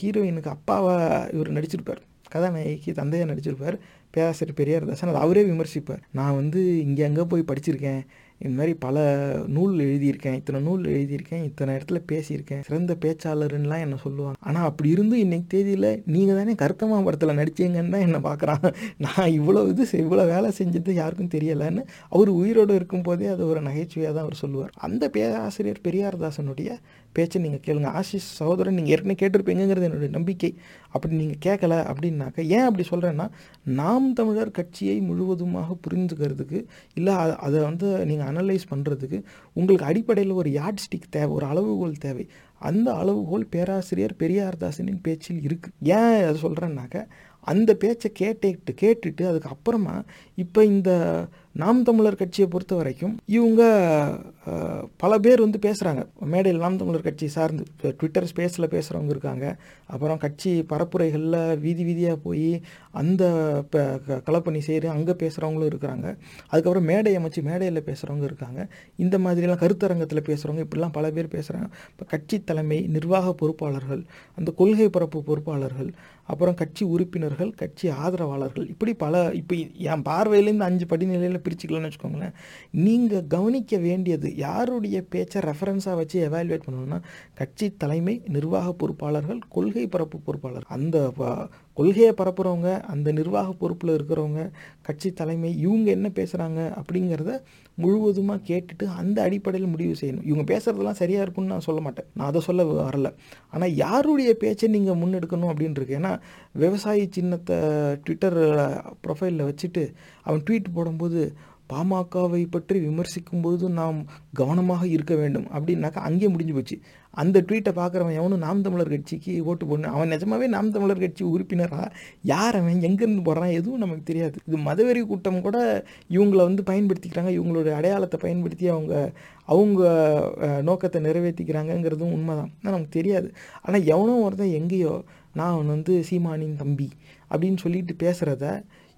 ஹீரோயினுக்கு அப்பாவை இவர் நடிச்சிருப்பார். கதாநாயகிக்கு தந்தையாக நடிச்சிருப்பார். பேராசிரியர் பெரியார்தாசன் அதை அவரே விமர்சிப்பார். நான் வந்து இங்கே அங்கே போய் படிச்சிருக்கேன்? இந்த மாதிரி பல நூல் எழுதியிருக்கேன் இத்தனை நூல் எழுதியிருக்கேன் இத்தனை இடத்துல பேசியிருக்கேன். சிறந்த பேச்சாளருன்னெலாம் என்ன சொல்லுவாங்க. ஆனால் அப்படி இருந்தும் இன்றைக்கு தேதியில் நீங்கள் தானே கருத்தமா படத்தில் நடித்தீங்கன்னு தான் என்னை பார்க்குறான் நான் இவ்வளோ இது செ- இவ்வளோ வேலை செஞ்சது யாருக்கும் தெரியலைன்னு அவர் உயிரோடு இருக்கும்போதே அது ஒரு நகைச்சுவையாக தான் அவர் சொல்லுவார். அந்த பேராசிரியர் பெரியார்தாசனுடைய பேச்சை நீங்கள் கேளுங்க. ஆஷிஷ் சகோதரன் நீங்கள் ஏற்கனவே கேட்டிருப்பீங்கிறது என்னுடைய நம்பிக்கை. அப்படி நீங்கள் கேட்கல அப்படின்னாக்க ஏன் அப்படி சொல்கிறேன்னா நாம் தமிழர் கட்சியை முழுவதுமாக புரிஞ்சுக்கிறதுக்கு இல்லை அதை வந்து நீங்கள் அனலைஸ் பண்ணுறதுக்கு உங்களுக்கு அடிப்படையில் ஒரு யாட் ஸ்டிக் தேவை ஒரு அளவுகோல் தேவை. அந்த அளவுகோல் பேராசிரியர் பெரியார்தாசனின் பேச்சில் இருக்குது ஏன் அதை சொல்கிறேன்னாக்க அந்த பேச்சை கேட்டுட்டு கேட்டுட்டு அதுக்கப்புறமா இப்போ இந்த நாம் தமிழர் கட்சியை பொறுத்த வரைக்கும் இவங்க பல பேர் வந்து பேசுகிறாங்க மேடையில் நாம் தமிழர் கட்சி சார்ந்து ட்விட்டர் ஸ்பேஸில் பேசுகிறவங்க இருக்காங்க. அப்புறம் கட்சி பரப்புரைகளில் வீதி வீதியாக போய் அந்த கலப்பணி க- செய்கிற அங்கே பேசுகிறவங்களும் இருக்கிறாங்க. அதுக்கப்புறம் மேடை அமைச்சு மேடையில் பேசுகிறவங்க இருக்காங்க. இந்த மாதிரிலாம் கருத்தரங்கத்தில் பேசுகிறவங்க இப்படிலாம் பல பேர் பேசுகிறாங்க இப்போ கட்சி தலைமை நிர்வாக பொறுப்பாளர்கள் அந்த கொள்கை பரப்பு பொறுப்பாளர்கள் அப்புறம் கட்சி உறுப்பினர்கள் கட்சி ஆதரவாளர்கள் இப்படி பல இப்போ என் பார்வையிலேருந்து அஞ்சு படிநிலையில் பிரிச்சுக்கலாம்னு வச்சுக்கோங்களேன். நீங்கள் கவனிக்க வேண்டியது யாருடைய பேச்சை ரெஃபரன்ஸாக வச்சு எவாலுவேட் பண்ணணும்னா கட்சி தலைமை நிர்வாக பொறுப்பாளர்கள் கொள்கை பரப்பு பொறுப்பாளர். அந்த கொள்கையை பரப்புகிறவங்க அந்த நிர்வாக பொறுப்பில் இருக்கிறவங்க கட்சி தலைமை இவங்க என்ன பேசுகிறாங்க அப்படிங்கிறத முழுவதுமாக கேட்டுட்டு அந்த அடிப்படையில் முடிவு செய்யணும். இவங்க பேசுகிறதெல்லாம் சரியாக இருக்கும்னு நான் சொல்ல மாட்டேன். நான் அதை சொல்ல வரல. ஆனால் யாருடைய பேச்சை நீங்கள் முன்னெடுக்கணும் அப்படின்னு ஏன்னா விவசாயி சின்னத்தை ட்விட்டர் ப்ரொஃபைலில் வச்சுட்டு அவன் ட்வீட் போடும்போது பாமகவை பற்றி விமர்சிக்கும் நாம் கவனமாக இருக்க வேண்டும் அப்படின்னாக்கா அங்கேயே முடிஞ்சு போச்சு. அந்த ட்வீட்டை பார்க்குறவன் எவனும் நாம் தமிழர் கட்சிக்கு ஓட்டு போடணும். அவன் நிஜமாவே நாம் தமிழர் கட்சி உறுப்பினரா? யார் அவன்? எங்கேருந்து போடுறான் எதுவும் நமக்கு தெரியாது. இது மதவெறி கூட்டம் கூட இவங்கள வந்து பயன்படுத்திக்கிறாங்க. இவங்களுடைய அடையாளத்தை பயன்படுத்தி அவங்க அவங்க நோக்கத்தை நிறைவேற்றிக்கிறாங்கங்கிறதும் உண்மைதான். ஆனால் நமக்கு தெரியாது. ஆனால் எவனோ ஒருத்தன் எங்கேயோ நான் அவன் வந்து சீமானின் தம்பி அப்படின்னு சொல்லிட்டு பேசுகிறத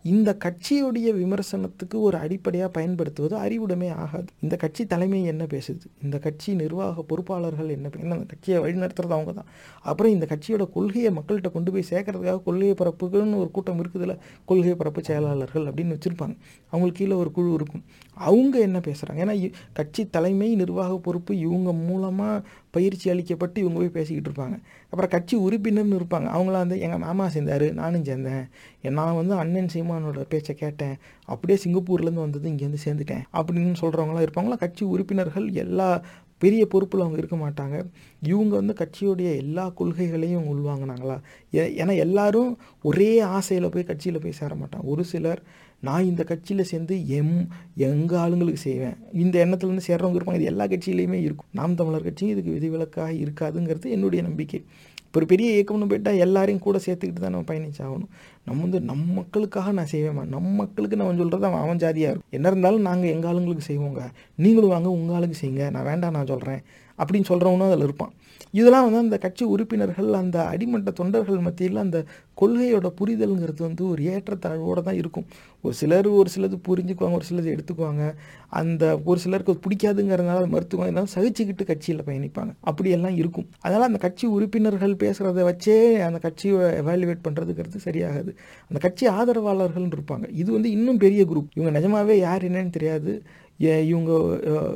இந்த கட்சியுடைய விமர்சனத்துக்கு ஒரு அடிப்படையாக பயன்படுத்துவது அறிவுடைமை ஆகாது. இந்த கட்சி தலைமை என்ன பேசுது? இந்த கட்சி நிர்வாக பொறுப்பாளர்கள் என்ன என்ன அந்த கட்சியை வழிநடத்துறது அவங்க தான் அப்புறம் இந்த கட்சியோட கொள்கையை மக்கள்கிட்ட கொண்டு போய் சேர்க்கறதுக்காக கொள்கை பரப்புகள்னு ஒரு கூட்டம் இருக்குதுல கொள்கை பரப்பு செயலாளர்கள் அப்படின்னு வச்சுருப்பாங்க. அவங்களுக்கு கீழே ஒரு குழு இருக்கும். அவங்க என்ன பேசுகிறாங்க ஏன்னா இ- கட்சி தலைமை நிர்வாக பொறுப்பு இவங்க மூலமாக பயிற்சி அளிக்கப்பட்டு இவங்க போய் பேசிக்கிட்டு இருப்பாங்க. அப்புறம் கட்சி உறுப்பினர்னு இருப்பாங்க. அவங்களாம் வந்து எங்கள் மாமா சேர்ந்தார் நானும் சேர்ந்தேன். நான் வந்து அண்ணன் சீமானோட பேச்சை கேட்டேன். அப்படியே சிங்கப்பூர்லேருந்து வந்தது இங்கேருந்து சேர்ந்துட்டேன். அப்படின்னு சொல்கிறவங்களாம் இருப்பாங்களா? கட்சி உறுப்பினர்கள் எல்லா பெரிய பொறுப்பில் அவங்க இருக்க மாட்டாங்க. இவங்க வந்து கட்சியுடைய எல்லா கொள்கைகளையும் உள்வாங்கினாங்களா? ஏ- ஏன்னா எல்லாரும் ஒரே ஆசையில் போய் கட்சியில் போய் சேர மாட்டாங்க. ஒரு சிலர் நான் இந்த கட்சியில் சேர்ந்து எம் எங்கள் ஆளுங்களுக்கு செய்வேன். இந்த எண்ணத்துலேருந்து சேர்றவங்க இருப்பாங்க. இது எல்லா கட்சியிலையுமே இருக்கும். நாம் தமிழர் கட்சியும் இதுக்கு விதிவிலக்காக இருக்காதுங்கிறது என்னுடைய நம்பிக்கை. ஒரு பெரிய இயக்கம்னு போயிட்டால் எல்லாரையும் கூட சேர்த்துக்கிட்டு தான் நம்ம பயணிச்சாகணும். நம்ம வந்து நம் மக்களுக்காக நான் செய்வேன் நம் மக்களுக்கு நான் சொல்கிறது அவன் அவன் ஜாதியாக இருக்கும். என்ன இருந்தாலும் நாங்கள் எங்கள் ஆளுங்களுக்கு செய்வோங்க. நீங்களும் வாங்க உங்கள் ஆளுக்கு செய்யுங்க. நான் வேண்டாம் நான் சொல்கிறேன் அப்படின்னு சொல்கிறவனும் அதில் இருப்பான். இதெல்லாம் வந்து அந்த கட்சி உறுப்பினர்கள் அந்த அடிமட்ட தொண்டர்கள் மத்தியில் அந்த கொள்கையோட புரிதல்ங்கிறது வந்து ஒரு ஏற்றத்தாழ்வோடு தான் இருக்கும். ஒரு சிலர் ஒரு சிலது புரிஞ்சுக்குவாங்க ஒரு சிலது எடுத்துக்குவாங்க. அந்த ஒரு சிலருக்கு அது பிடிக்காதுங்கிறதுனால மருத்துவம். எல்லாம் சகிச்சுக்கிட்டு கட்சியில் பயணிப்பாங்க. அப்படியெல்லாம் இருக்கும். அதனால் அந்த கட்சி உறுப்பினர்கள் பேசுகிறத வச்சே அந்த கட்சியை எவாலுவேட் பண்ணுறதுங்கிறது சரியாகாது. அந்த கட்சி ஆதரவாளர்கள்னு இருப்பாங்க. இது வந்து இன்னும் பெரிய குரூப் இவங்க நிஜமாவே யார் என்னன்னு தெரியாது. ஏ- இவங்க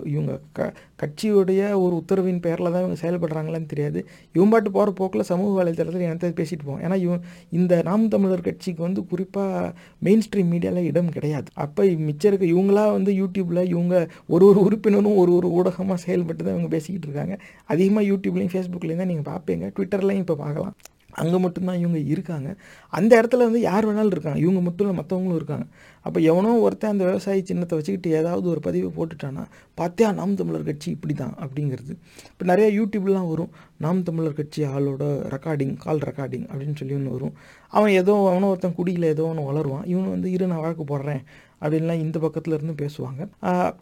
இவங்க க கட்சியுடைய ஒரு உத்தரவின் பேரில் தான் இவங்க செயல்படுறாங்களான்னு தெரியாது. இவன் பாட்டு போகிற போக்கில் சமூக வலைதளத்தில் என்னத்தை பேசிட்டு போவோம் ஏன்னா இவன் இந்த நாம் தமிழர் கட்சிக்கு வந்து குறிப்பாக மெயின் ஸ்ட்ரீம் மீடியாவில் இடம் கிடையாது. அப்போ மிச்சம் இருக்க இவங்களா வந்து யூடியூப்பில் இவங்க ஒரு ஒரு உறுப்பினரும் ஒரு ஒரு ஊடகமாக செயல்பட்டு தான் இவங்க பேசிக்கிட்டு இருக்காங்க. அதிகமாக யூடியூப்லேயும் ஃபேஸ்புக்லேயும் தான் நீங்கள் பார்ப்பீங்க. ட்விட்டர்லையும் இப்போ பார்க்கலாம். அங்கே மட்டும்தான் இவங்க இருக்காங்க. அந்த இடத்துல வந்து யார் வேணாலும் இருக்காங்க. இவங்க மட்டும் இல்லை மற்றவங்களும் இருக்காங்க. அப்போ எவனோ ஒருத்தன் அந்த விவசாயி சின்னத்தை வச்சுக்கிட்டு ஏதாவது ஒரு பதிவு போட்டுட்டானா பார்த்தியா நாம் தமிழர் கட்சி இப்படி தான் அப்படிங்கிறது. இப்போ நிறைய யூடியூப்லாம் வரும். நாம் தமிழர் கட்சி ஆளோட ரெக்கார்டிங் கால் ரெக்கார்டிங் அப்படின்னு சொல்லி ஒன்று வரும். அவன் ஏதோ அவனோ ஒருத்தன் குடியில் ஏதோ ஒன்று வளருவான். இவனு வந்து இரு நான் வழக்கு போடுறேன் அப்படின்லாம் இந்த பக்கத்தில் இருந்து பேசுவாங்க.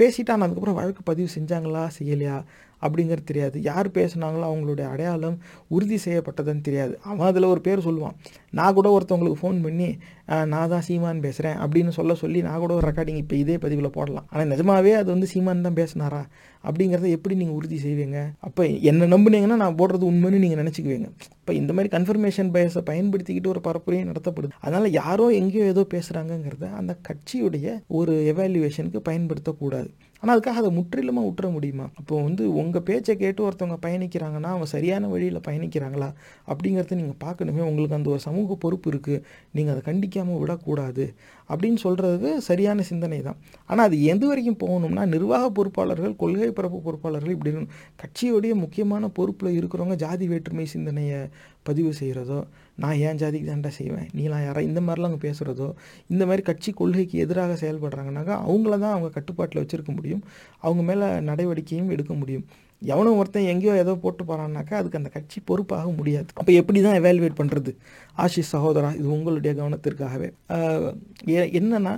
பேசிட்டான் அதுக்கப்புறம் வழக்கு பதிவு செஞ்சாங்களா செய்யலையா? அப்படிங்கிறது தெரியாது. யார் பேசுனாங்களோ அவங்களுடைய அடையாளம் உறுதி செய்யப்பட்டதுன்னு தெரியாது. அவன் அதில் ஒரு பேர் சொல்லுவான். நான் கூட ஒருத்தவங்களுக்கு ஃபோன் பண்ணி நான் தான் சீமான் பேசுகிறேன் அப்படின்னு சொல்ல சொல்லி நான் கூட ஒரு ரெக்கார்டிங் இப்போ இதே பதிவில் போடலாம். ஆனால் நிஜமாவே அது வந்து சீமான் தான் பேசினாரா? அப்படிங்கிறத எப்படி நீங்கள் உறுதி செய்வீங்க? அப்போ என்ன நம்புனீங்கன்னா நான் போடுறது உண்மைன்னு நீங்கள் நினச்சிக்குவீங்க. இப்போ இந்த மாதிரி கன்ஃபர்மேஷன் பயஸை பயன்படுத்திக்கிட்டு ஒரு பரப்புரையும் நடத்தப்படுது. அதனால் யாரோ எங்கேயோ ஏதோ பேசுகிறாங்கங்கிறத அந்த கட்சியுடைய ஒரு எவாலுவேஷனுக்கு பயன்படுத்தக்கூடாது. ஆனால் அதுக்காக அதை முற்றிலுமாக விட்டுற முடியுமா? அப்போ வந்து உங்கள் பேச்சை கேட்டு ஒருத்தவங்க பயணிக்கிறாங்கன்னா அவங்க சரியான வழியில் பயணிக்கிறாங்களா? அப்படிங்கிறத நீங்கள் பார்க்கணுமே. உங்களுக்கு அந்த ஒரு சமூக பொறுப்பு இருக்குது நீங்கள் அதை கண்டிக்காமல் விடக்கூடாது. அப்படின்னு சொல்கிறது சரியான சிந்தனை தான். ஆனால் அது எது வரைக்கும் போகணும்னா நிர்வாக பொறுப்பாளர்கள் கொள்கை பரப்பு பொறுப்பாளர்கள் இப்படி இருக்கணும் கட்சியுடைய முக்கியமான பொறுப்பில் இருக்கிறவங்க ஜாதி வேற்றுமை சிந்தனையை பதிவு செய்கிறதோ நான் ஏன் ஜாதிக்கு தாண்டா செய்வேன்? நீலாம் யாரா? இந்த மாதிரிலாம் அவங்க பேசுகிறதோ இந்த மாதிரி கட்சி கொள்கைக்கு எதிராக செயல்படுறாங்கனாக்கா அவங்கள தான் அவங்க கட்டுப்பாட்டில் வச்சுருக்க முடியும். அவங்க மேலே நடவடிக்கையும் எடுக்க முடியும். எவனும் ஒருத்தன் எங்கேயோ ஏதோ போட்டு போகிறான்னாக்கா அதுக்கு அந்த கட்சி பொறுப்பாக முடியாது. அப்போ எப்படி தான் எவாலுவேட் பண்ணுறது ஆஷிஷ் சகோதரா இது உங்களுடைய கவனத்திற்காகவே. என்னென்னா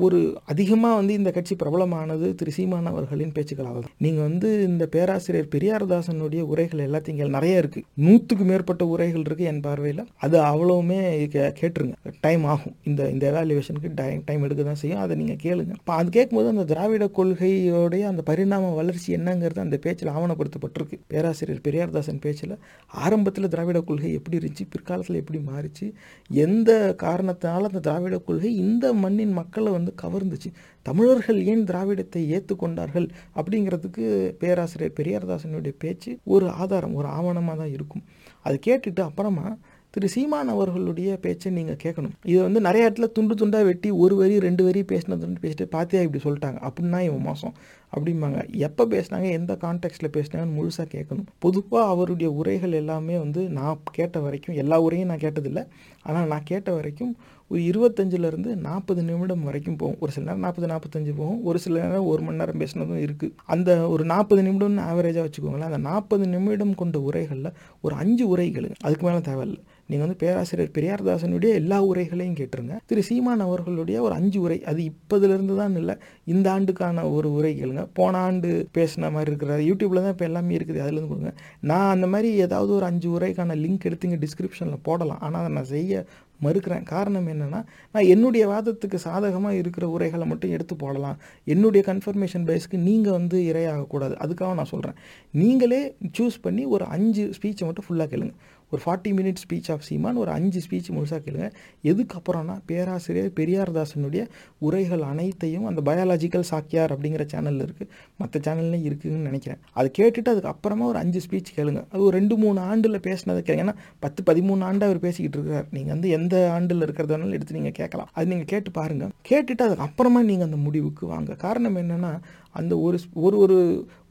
ஒரு அதிகமாக வந்து இந்த கட்சி பிரபலமானது திரு சீமான் அவர்களின் பேச்சுக்களால் தான். நீங்கள் வந்து இந்த பேராசிரியர் பெரியாரதாசனுடைய உரைகள் எல்லாத்தையும் இங்கே நிறைய இருக்குது நூற்றுக்கு மேற்பட்ட உரைகள் இருக்குது என் பார்வையில். அது அவ்வளவுமே கே- கேட்டுருங்க. டைம் ஆகும். இந்த இந்த எவாலுவேஷனுக்கு டைம் டைம் எடுக்க தான் செய்யும். அதை நீங்கள் கேளுங்க. இப்போ அது கேட்கும்போது அந்த திராவிட கொள்கையோடைய அந்த பரிணாம வளர்ச்சி என்னங்கிறது அந்த பேச்சில் ஆவணப்படுத்தப்பட்டிருக்கு. பேராசிரியர் பெரியார்தாசன் பேச்சில் ஆரம்பத்தில் திராவிட கொள்கை எப்படி இருந்துச்சு பிற்காலத்தில் எப்படி மாறிச்சு எந்த காரணத்தினால அந்த திராவிட கொள்கை இந்த மண்ணின் மக்களை வந்து கவர்ந்துச்சு. தமிழர்கள் ஏன் திராவிடத்தை ஏற்றுக்கொண்டார்கள் அப்படிங்கிறதுக்கு பேராசிரியர் பெரியார்தாசனுடைய பேச்சு ஒரு ஆதாரம் ஒரு ஆவணமாக தான் இருக்கும். அது கேட்டுட்டு அப்புறமா திரு சீமான் அவர்களுடைய பேச்சை நீங்கள் கேட்கணும். இது வந்து நிறைய இடத்துல துண்டு துண்டாக வெட்டி ஒரு வரி ரெண்டு வரி பேசினதுன்னு பேசிட்டு பார்த்தியா இப்படி சொல்லிட்டாங்க? அப்படின்னா இவன் மாதம் அப்படிம்பாங்க. எப்போ பேசினாங்க? எந்த கான்டெக்ட்டில் பேசினாங்கன்னு முழுசாக கேட்கணும். பொதுவாக அவருடைய உரைகள் எல்லாமே வந்து நான் கேட்ட வரைக்கும் எல்லா உரையும் நான் கேட்டதில்லை. ஆனால் நான் கேட்ட வரைக்கும் ஒரு இருபத்தஞ்சிலேருந்து நாற்பது நிமிடம் வரைக்கும் போகும். ஒரு சில நேரம் நாற்பது நாற்பத்தஞ்சு போகும். ஒரு சில நேரம் ஒரு மணி நேரம் பேசினதும் இருக்குது அந்த ஒரு நாற்பது நிமிடம்னு ஆவரேஜாக வச்சுக்கோங்களேன். அந்த நாற்பது நிமிடம் கொண்ட உரைகளில் ஒரு அஞ்சு உரைகள் அதுக்கு மேலே தேவையில்லை. நீங்கள் வந்து பேராசிரியர் பெரியார்தாசனுடைய எல்லா உரைகளையும் கேட்டுருங்க. திரு சீமான் அவர்களுடைய ஒரு அஞ்சு உரை அது இப்போதுலேருந்து தான் இல்லை இந்த ஆண்டுக்கான ஒரு உரை கேளுங்க போன ஆண்டு பேசின மாதிரி இருக்கிற யூடியூப்பில் தான் இப்போ எல்லாமே இருக்குது அதுலேருந்து கொடுங்க. நான் அந்த மாதிரி ஏதாவது ஒரு அஞ்சு உரைக்கான லிங்க் எடுத்து இங்கே டிஸ்கிரிப்ஷனில் போடலாம். ஆனால் அதை நான் செய்ய மறுக்கிறேன். காரணம் என்னென்னா நான் என்னுடைய வாதத்துக்கு சாதகமாக இருக்கிற உரைகளை மட்டும் எடுத்து போடலாம். என்னுடைய கன்ஃபர்மேஷன் பேஸ்க்கு நீங்கள் வந்து இரையாகக்கூடாது. அதுக்காக நான் சொல்கிறேன் நீங்களே சூஸ் பண்ணி ஒரு அஞ்சு ஸ்பீச்சை மட்டும் ஃபுல்லாக கேளுங்க. ஒரு forty minutes speech of Seeman ஒரு அஞ்சு ஸ்பீச் முழுசாக கேளுங்க. எதுக்கப்புறம்னா பேராசிரியர் பெரியார்தாசனுடைய உரைகள் அனைத்தையும் அந்த பயாலஜிக்கல் சாக்கியார் அப்படிங்கிற சேனலில் இருக்குது மற்ற சேனல்லையும் இருக்குதுன்னு நினைக்கிறேன். அதை கேட்டுட்டு அதுக்கப்புறமா ஒரு அஞ்சு ஸ்பீச் கேளுங்க. அது ஒரு ரெண்டு மூணு ஆண்டில் பேசினதை கேளுங்க. ஏன்னா பத்து பதிமூணு ஆண்டு அவர் பேசிக்கிட்டு இருக்கார். நீங்கள் வந்து எந்த ஆண்டில் இருக்கிறதுனாலும் எடுத்து நீங்கள் கேட்கலாம். அது நீங்கள் கேட்டு பாருங்கள் கேட்டுட்டு அதுக்கப்புறமா நீங்கள் அந்த முடிவுக்கு வாங்க. காரணம் என்னென்னா அந்த ஒரு ஒரு ஒரு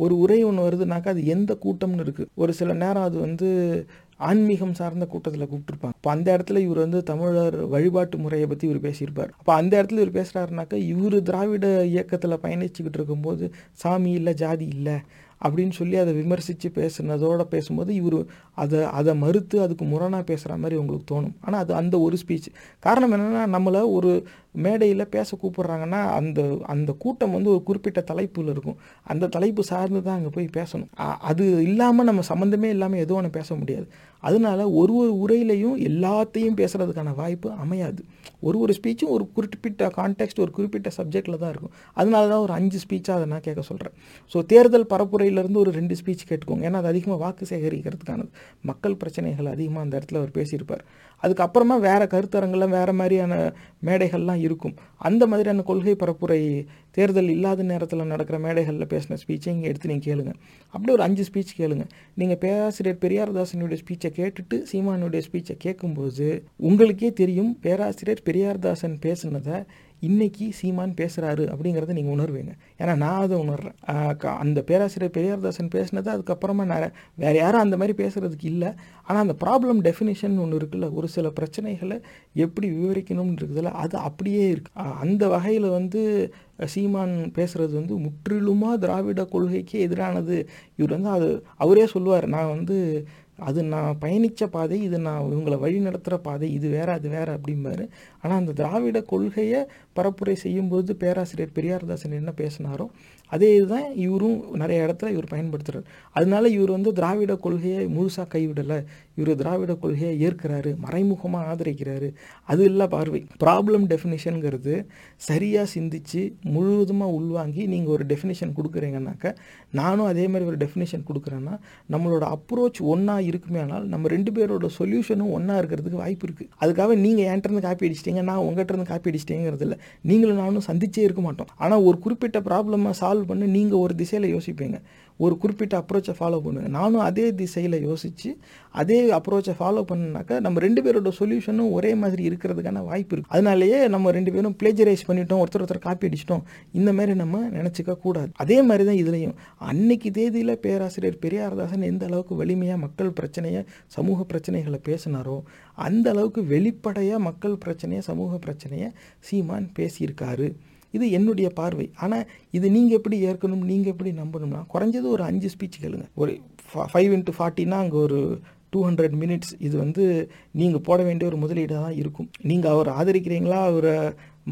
ஒரு உரை ஒன்று வருதுனாக்கா அது எந்த கூட்டம்னு இருக்குது ஒரு சில நேரம் அது வந்து ஆன்மீகம் சார்ந்த கூட்டத்தில் கூப்பிட்டுருப்பாங்க. அப்போ அந்த இடத்துல இவர் வந்து தமிழர் வழிபாட்டு முறையை பற்றி இவர் பேசியிருப்பார். அப்போ அந்த இடத்துல இவர் பேசுகிறாருனாக்கா இவர் திராவிட இயக்கத்தில் பயணிச்சுக்கிட்டு இருக்கும்போது சாமி இல்லை ஜாதி இல்லை அப்படின்னு சொல்லி அதை விமர்சித்து பேசுனதோட பேசும்போது இவர் அதை அதை மறுத்து அதுக்கு முரணாக பேசுகிற மாதிரி உங்களுக்கு தோணும். ஆனால் அது அந்த ஒரு ஸ்பீச் காரணம் என்னென்னா நம்மளை ஒரு மேடையில் பேச கூப்பிட்றாங்கன்னா அந்த அந்த கூட்டம் வந்து ஒரு குறிப்பிட்ட தலைப்பில் இருக்கும். அந்த தலைப்பு சார்ந்து தான் அங்கே போய் பேசணும். அது இல்லாமல் நம்ம சம்மந்தமே இல்லாமல் எதுவும் ஒன்று பேச முடியாது. அதனால ஒரு ஒரு உரையிலையும் எல்லாத்தையும் பேசுகிறதுக்கான வாய்ப்பு அமையாது. ஒரு ஒரு ஸ்பீச்சும் ஒரு குறிப்பிட்ட கான்டெக்ட் ஒரு குறிப்பிட்ட சப்ஜெக்டில் தான் இருக்கும். அதனால தான் ஒரு அஞ்சு ஸ்பீச்சாக அதை நான் கேட்க சொல்கிறேன் ஸோ தேர்தல் பரப்புரையிலேருந்து ஒரு ரெண்டு ஸ்பீச் கேட்டுக்கோங்க. ஏன்னா அது அதிகமாக வாக்கு சேகரிக்கிறதுக்கானது. மக்கள் பிரச்சனைகள் அதிகமாக அந்த இடத்துல அவர் பேசியிருப்பார். அதுக்கப்புறமா வேறு கருத்தரங்கள்லாம் வேறு மாதிரியான மேடைகள்லாம் இருக்கும். அந்த மாதிரியான கொள்கை பரப்புரை தேர்தல் இல்லாத நேரத்தில் நடக்கிற மேடைகளில் பேசின ஸ்பீச்சை இங்கே எடுத்து நீங்கள் கேளுங்க. அப்படி ஒரு அஞ்சு ஸ்பீச் கேளுங்க. நீங்கள் பேராசிரியர் பெரியார்தாசனுடைய ஸ்பீச்சை கேட்டுட்டு சீமானுடைய ஸ்பீச்சை கேட்கும்போது உங்களுக்கே தெரியும் பேராசிரியர் பெரியார்தாசன் பேசுனதை இன்னைக்கு சீமான் பேசுகிறாரு அப்படிங்கிறத நீங்கள் உணர்வீங்க. ஏன்னா நான் அதை உணர்றேன். அந்த பேராசிரியர் பெரியார்தாசன் பேசினது அதுக்கப்புறமா நான் வேறு யாரும் அந்த மாதிரி பேசுகிறதுக்கு இல்லை. ஆனால் அந்த ப்ராப்ளம் டெஃபினேஷன் ஒன்று இருக்குல்ல ஒரு சில பிரச்சனைகளை எப்படி விவரிக்கணும்னு இருக்குதுல்ல அது அப்படியே இருக்கு. அந்த வகையில் வந்து சீமான் பேசுகிறது வந்து முற்றிலுமாக திராவிட கொள்கைக்கு எதிரானது. இவர் வந்து அது அவரே சொல்லுவார். நான் வந்து அது நான் பயணித்த பாதை இது நான் இவங்களை வழி நடத்துகிற பாதை இது வேற அது வேற அப்படிம்பாரு. ஆனால் அந்த திராவிட கொள்கையை பரப்புரை செய்யும்போது பேராசிரியர் பெரியார்தாசன் என்ன பேசினாரோ அதே இதுதான் இவரும் நிறைய இடத்துல இவர் பயன்படுத்துகிறார் அதனால இவர் வந்து திராவிட கொள்கையை முழுசாக கைவிடலை. இவர் திராவிட கொள்கையை ஏற்கிறாரு மறைமுகமாக ஆதரிக்கிறாரு. அது இல்லை பார்வை. ப்ராப்ளம் டெஃபினிஷனுங்கிறது சரியாக சிந்திச்சு முழுவதுமாக உள்வாங்கி நீங்கள் ஒரு டெஃபினேஷன் கொடுக்குறீங்கன்னாக்க நானும் அதே மாதிரி ஒரு டெஃபினேஷன் கொடுக்குறேன்னா நம்மளோட அப்ரோச் ஒன்றா இருக்குமே ஆனால் நம்ம ரெண்டு பேரோட சொல்யூஷனும் ஒன்றா இருக்கிறதுக்கு வாய்ப்பு இருக்குது அதுக்காக நீங்கள் என்கிட்டருந்து காப்பி அடிச்சிட்டீங்க நான் உங்கள்கிட்டருந்து காப்பி அடிச்சிட்டேங்கிறது இல்லை. நீங்களும் நானும் சந்திச்சே இருக்க மாட்டோம். ஆனால் ஒரு குறிப்பிட்ட ப்ராப்ளமை சால்வ் பண்ணி நீங்கள் ஒரு திசையில் யோசிப்பீங்க. ஒரு குறிப்பிட்ட அப்ரோச்சை ஃபாலோ பண்ணுவேன். நானும் அதே திசையில் யோசித்து அதே அப்ரோச்சை ஃபாலோ பண்ணாக்கா நம்ம ரெண்டு பேரோட சொல்யூஷனும் ஒரே மாதிரி இருக்கிறதுக்கான வாய்ப்பு இருக்குது அதனாலேயே நம்ம ரெண்டு பேரும் பிளேஜரைஸ் பண்ணிட்டோம் ஒருத்தர் ஒருத்தர் காப்பி அடிச்சிட்டோம். இந்த மாதிரி நம்ம நினச்சிக்க கூடாது. அதே மாதிரி தான் இதுலேயும். அன்னைக்கு தேதியில் பேராசிரியர் பெரியாரதாசன் எந்த அளவுக்கு வலிமையாக மக்கள் பிரச்சனையை சமூக பிரச்சனைகளை பேசினாரோ அந்த அளவுக்கு வெளிப்படையாக மக்கள் பிரச்சனையை சமூக பிரச்சனையை சீமான் பேசியிருக்காரு. இது என்னுடைய பார்வை. ஆனால் இது நீங்கள் எப்படி ஏற்கணும் நீங்கள் எப்படி நம்பணும்னா குறைஞ்சது ஒரு அஞ்சு ஸ்பீச் கேளுங்க. ஒரு ஃபைவ் இன்ட்டு ஃபார்ட்டினா அங்கே ஒரு டூ ஹண்ட்ரட் மினிட்ஸ் இது வந்து நீங்கள் போட வேண்டிய ஒரு முதலீடாக தான் இருக்கும். நீங்கள் அவர் ஆதரிக்கிறீங்களா அவரை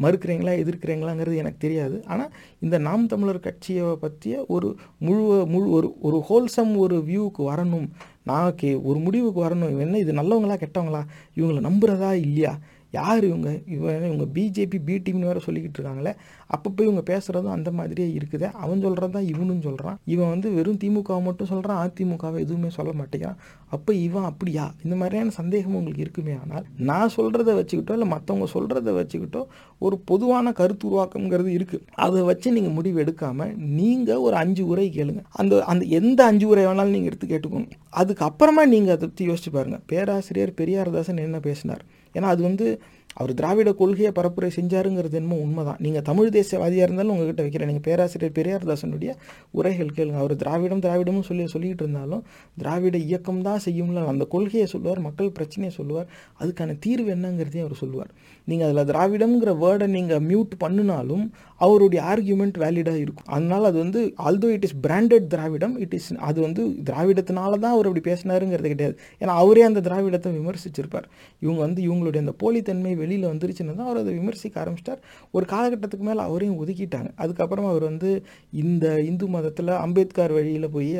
மறுக்கிறீங்களா எதிர்க்கிறீங்களாங்கிறது எனக்கு தெரியாது. ஆனால் இந்த நாம் தமிழர் கட்சியை பற்றிய ஒரு முழு முழு ஒரு ஒரு ஹோல்சம் ஒரு வியூவுக்கு வரணும். நான் ஓகே ஒரு முடிவுக்கு வரணும். என்ன இது நல்லவங்களா கெட்டவங்களா? இவங்களை நம்புறதா இல்லையா? யார் இவங்க? இவங்க இவங்க பிஜேபி பி டீம்னு வேறு சொல்லிக்கிட்டு இருக்காங்களே. அப்போ போய் இவங்க பேசுகிறதும் அந்த மாதிரியே இருக்குது. அவன் சொல்கிறது தான் இவனும் சொல்கிறான் இவன் வந்து வெறும் திமுகவை மட்டும் சொல்கிறான் அதிமுகவை எதுவுமே சொல்ல மாட்டேங்கிறான். அப்போ இவன் அப்படியா? இந்த மாதிரியான சந்தேகம் உங்களுக்கு இருக்குமே ஆனால் நான் சொல்கிறத வச்சுக்கிட்டோ இல்லை மற்றவங்க சொல்கிறத வச்சுக்கிட்டோ ஒரு பொதுவான கருத்து உருவாக்கம்ங்கிறது இருக்குது அதை வச்சு நீங்கள் முடிவு எடுக்காமல் நீங்கள் ஒரு அஞ்சு உரை கேளுங்க. அந்த அந்த எந்த அஞ்சு உரை வேணாலும் நீங்கள் எடுத்து கேட்டுக்கோங்க. அதுக்கப்புறமா நீங்கள் அதை பற்றி யோசிச்சு பாருங்கள் பேராசிரியர் பெரியாரதாசன் என்ன பேசினார்? ஏன்னா அது வந்து அவர் திராவிட கொள்கையை பரப்புரை செஞ்சாருங்கிறது என்னமோ உண்மைதான். நீங்கள் தமிழ் தேசியவாதியாக இருந்தாலும் உங்ககிட்ட வைக்கிறேன். நீங்கள் பேராசிரியர் பெரியார்தாசனுடைய உரைகள் கேளுங்க. அவர் திராவிடம் திராவிடமும் சொல்லி சொல்லிகிட்டு இருந்தாலும் திராவிட இயக்கம் தான் செய்யும்ல. அந்த கொள்கையை சொல்லுவார் மக்கள் பிரச்சனையை சொல்லுவார். அதுக்கான தீர்வு என்னங்கிறதையும் அவர் சொல்லுவார். நீங்கள் அதில் திராவிடம்ங்கிற வேர்டை நீங்கள் மியூட் பண்ணினாலும் அவருடைய ஆர்கியூமெண்ட் வேலிடாக இருக்கும். அதனால் அது வந்து although it is branded Dravidam it is அது வந்து திராவிடத்தினால தான் அவர் அப்படி பேசினாருங்கிறது கிடையாது. ஏன்னா அவரே அந்த திராவிடத்தை விமர்சிச்சிருப்பார். இவங்க வந்து இவங்களுடைய அந்த போலித்தன்மை வெளியில் வந்துருச்சுன்னு தான் அவர் அதை விமர்சிக்க ஆரம்பிச்சிட்டார். ஒரு காலகட்டத்துக்கு மேலே அவரையும் ஒதுக்கிட்டாங்க. அதுக்கப்புறம் அவர் வந்து இந்த இந்து மதத்தில் அம்பேத்கர் வழியில் போய்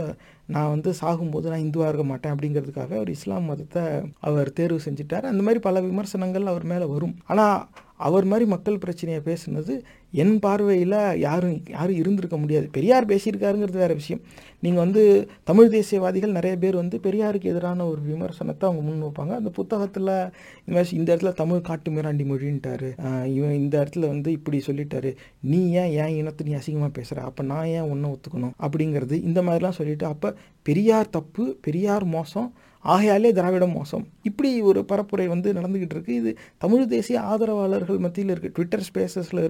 நான் வந்து சாகும்போது நான் இந்துவாக இருக்க மாட்டேன் அப்படிங்கிறதுக்காக அவர் இஸ்லாம் மதத்தை அவர் தேர்வு செஞ்சுட்டார். அந்த மாதிரி பல விமர்சனங்கள் அவர் மேலே வரும். ஆனால் அவர் மாதிரி மக்கள் பிரச்சனையை பேசுனது என் பார்வையில் யாரும் யாரும் இருந்திருக்க முடியாது. பெரியார் பேசியிருக்காருங்கிறது வேறு விஷயம். நீங்கள் வந்து தமிழ் தேசியவாதிகள் நிறைய பேர் வந்து பெரியாருக்கு எதிரான ஒரு விமர்சனத்தை அவங்க முன் வைப்பாங்க. அந்த புத்தகத்தில் இந்த மாதிரி இந்த இடத்துல தமிழ் காட்டு மிராண்டி மொழின்ட்டாரு. இவன் இந்த இடத்துல வந்து இப்படி சொல்லிட்டாரு. நீ ஏன் ஏன் இனத்தை நீ அசிங்கமாக பேசுகிற அப்போ நான் ஏன் ஒன்றை ஒத்துக்கணும்? அப்படிங்கிறது இந்த மாதிரிலாம் சொல்லிட்டு அப்போ பெரியார் தப்பு பெரியார் மோசம் ஆகையாலே திராவிடம் மோசம். இப்படி ஒரு பரப்புரை வந்து நடந்துக்கிட்டு இருக்குது இது தமிழ் தேசிய ஆதரவாளர்கள் மத்தியில் இருக்குது ட்விட்டர் ஸ்பேசஸில்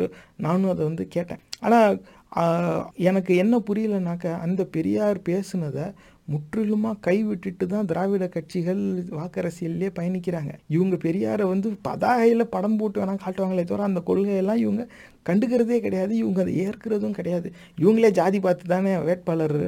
நானும் அதை வந்து கேட்டேன். ஆனால் எனக்கு என்ன புரியலனாக்க அந்த பெரியார் பேசுனதை முற்றிலுமாக கைவிட்டுட்டு தான் திராவிட கட்சிகள் வாக்கரசியல்லே பயணிக்கிறாங்க. இவங்க பெரியாரை வந்து பதாகையில் படம் போட்டு வேணால் காட்டுவாங்களே தவிர அந்த கொள்கையெல்லாம் இவங்க கண்டுக்கிறதே கிடையாது. இவங்க அதை ஏற்கிறதும் கிடையாது. இவங்களே ஜாதி பார்த்து தானே வேட்பாளர்.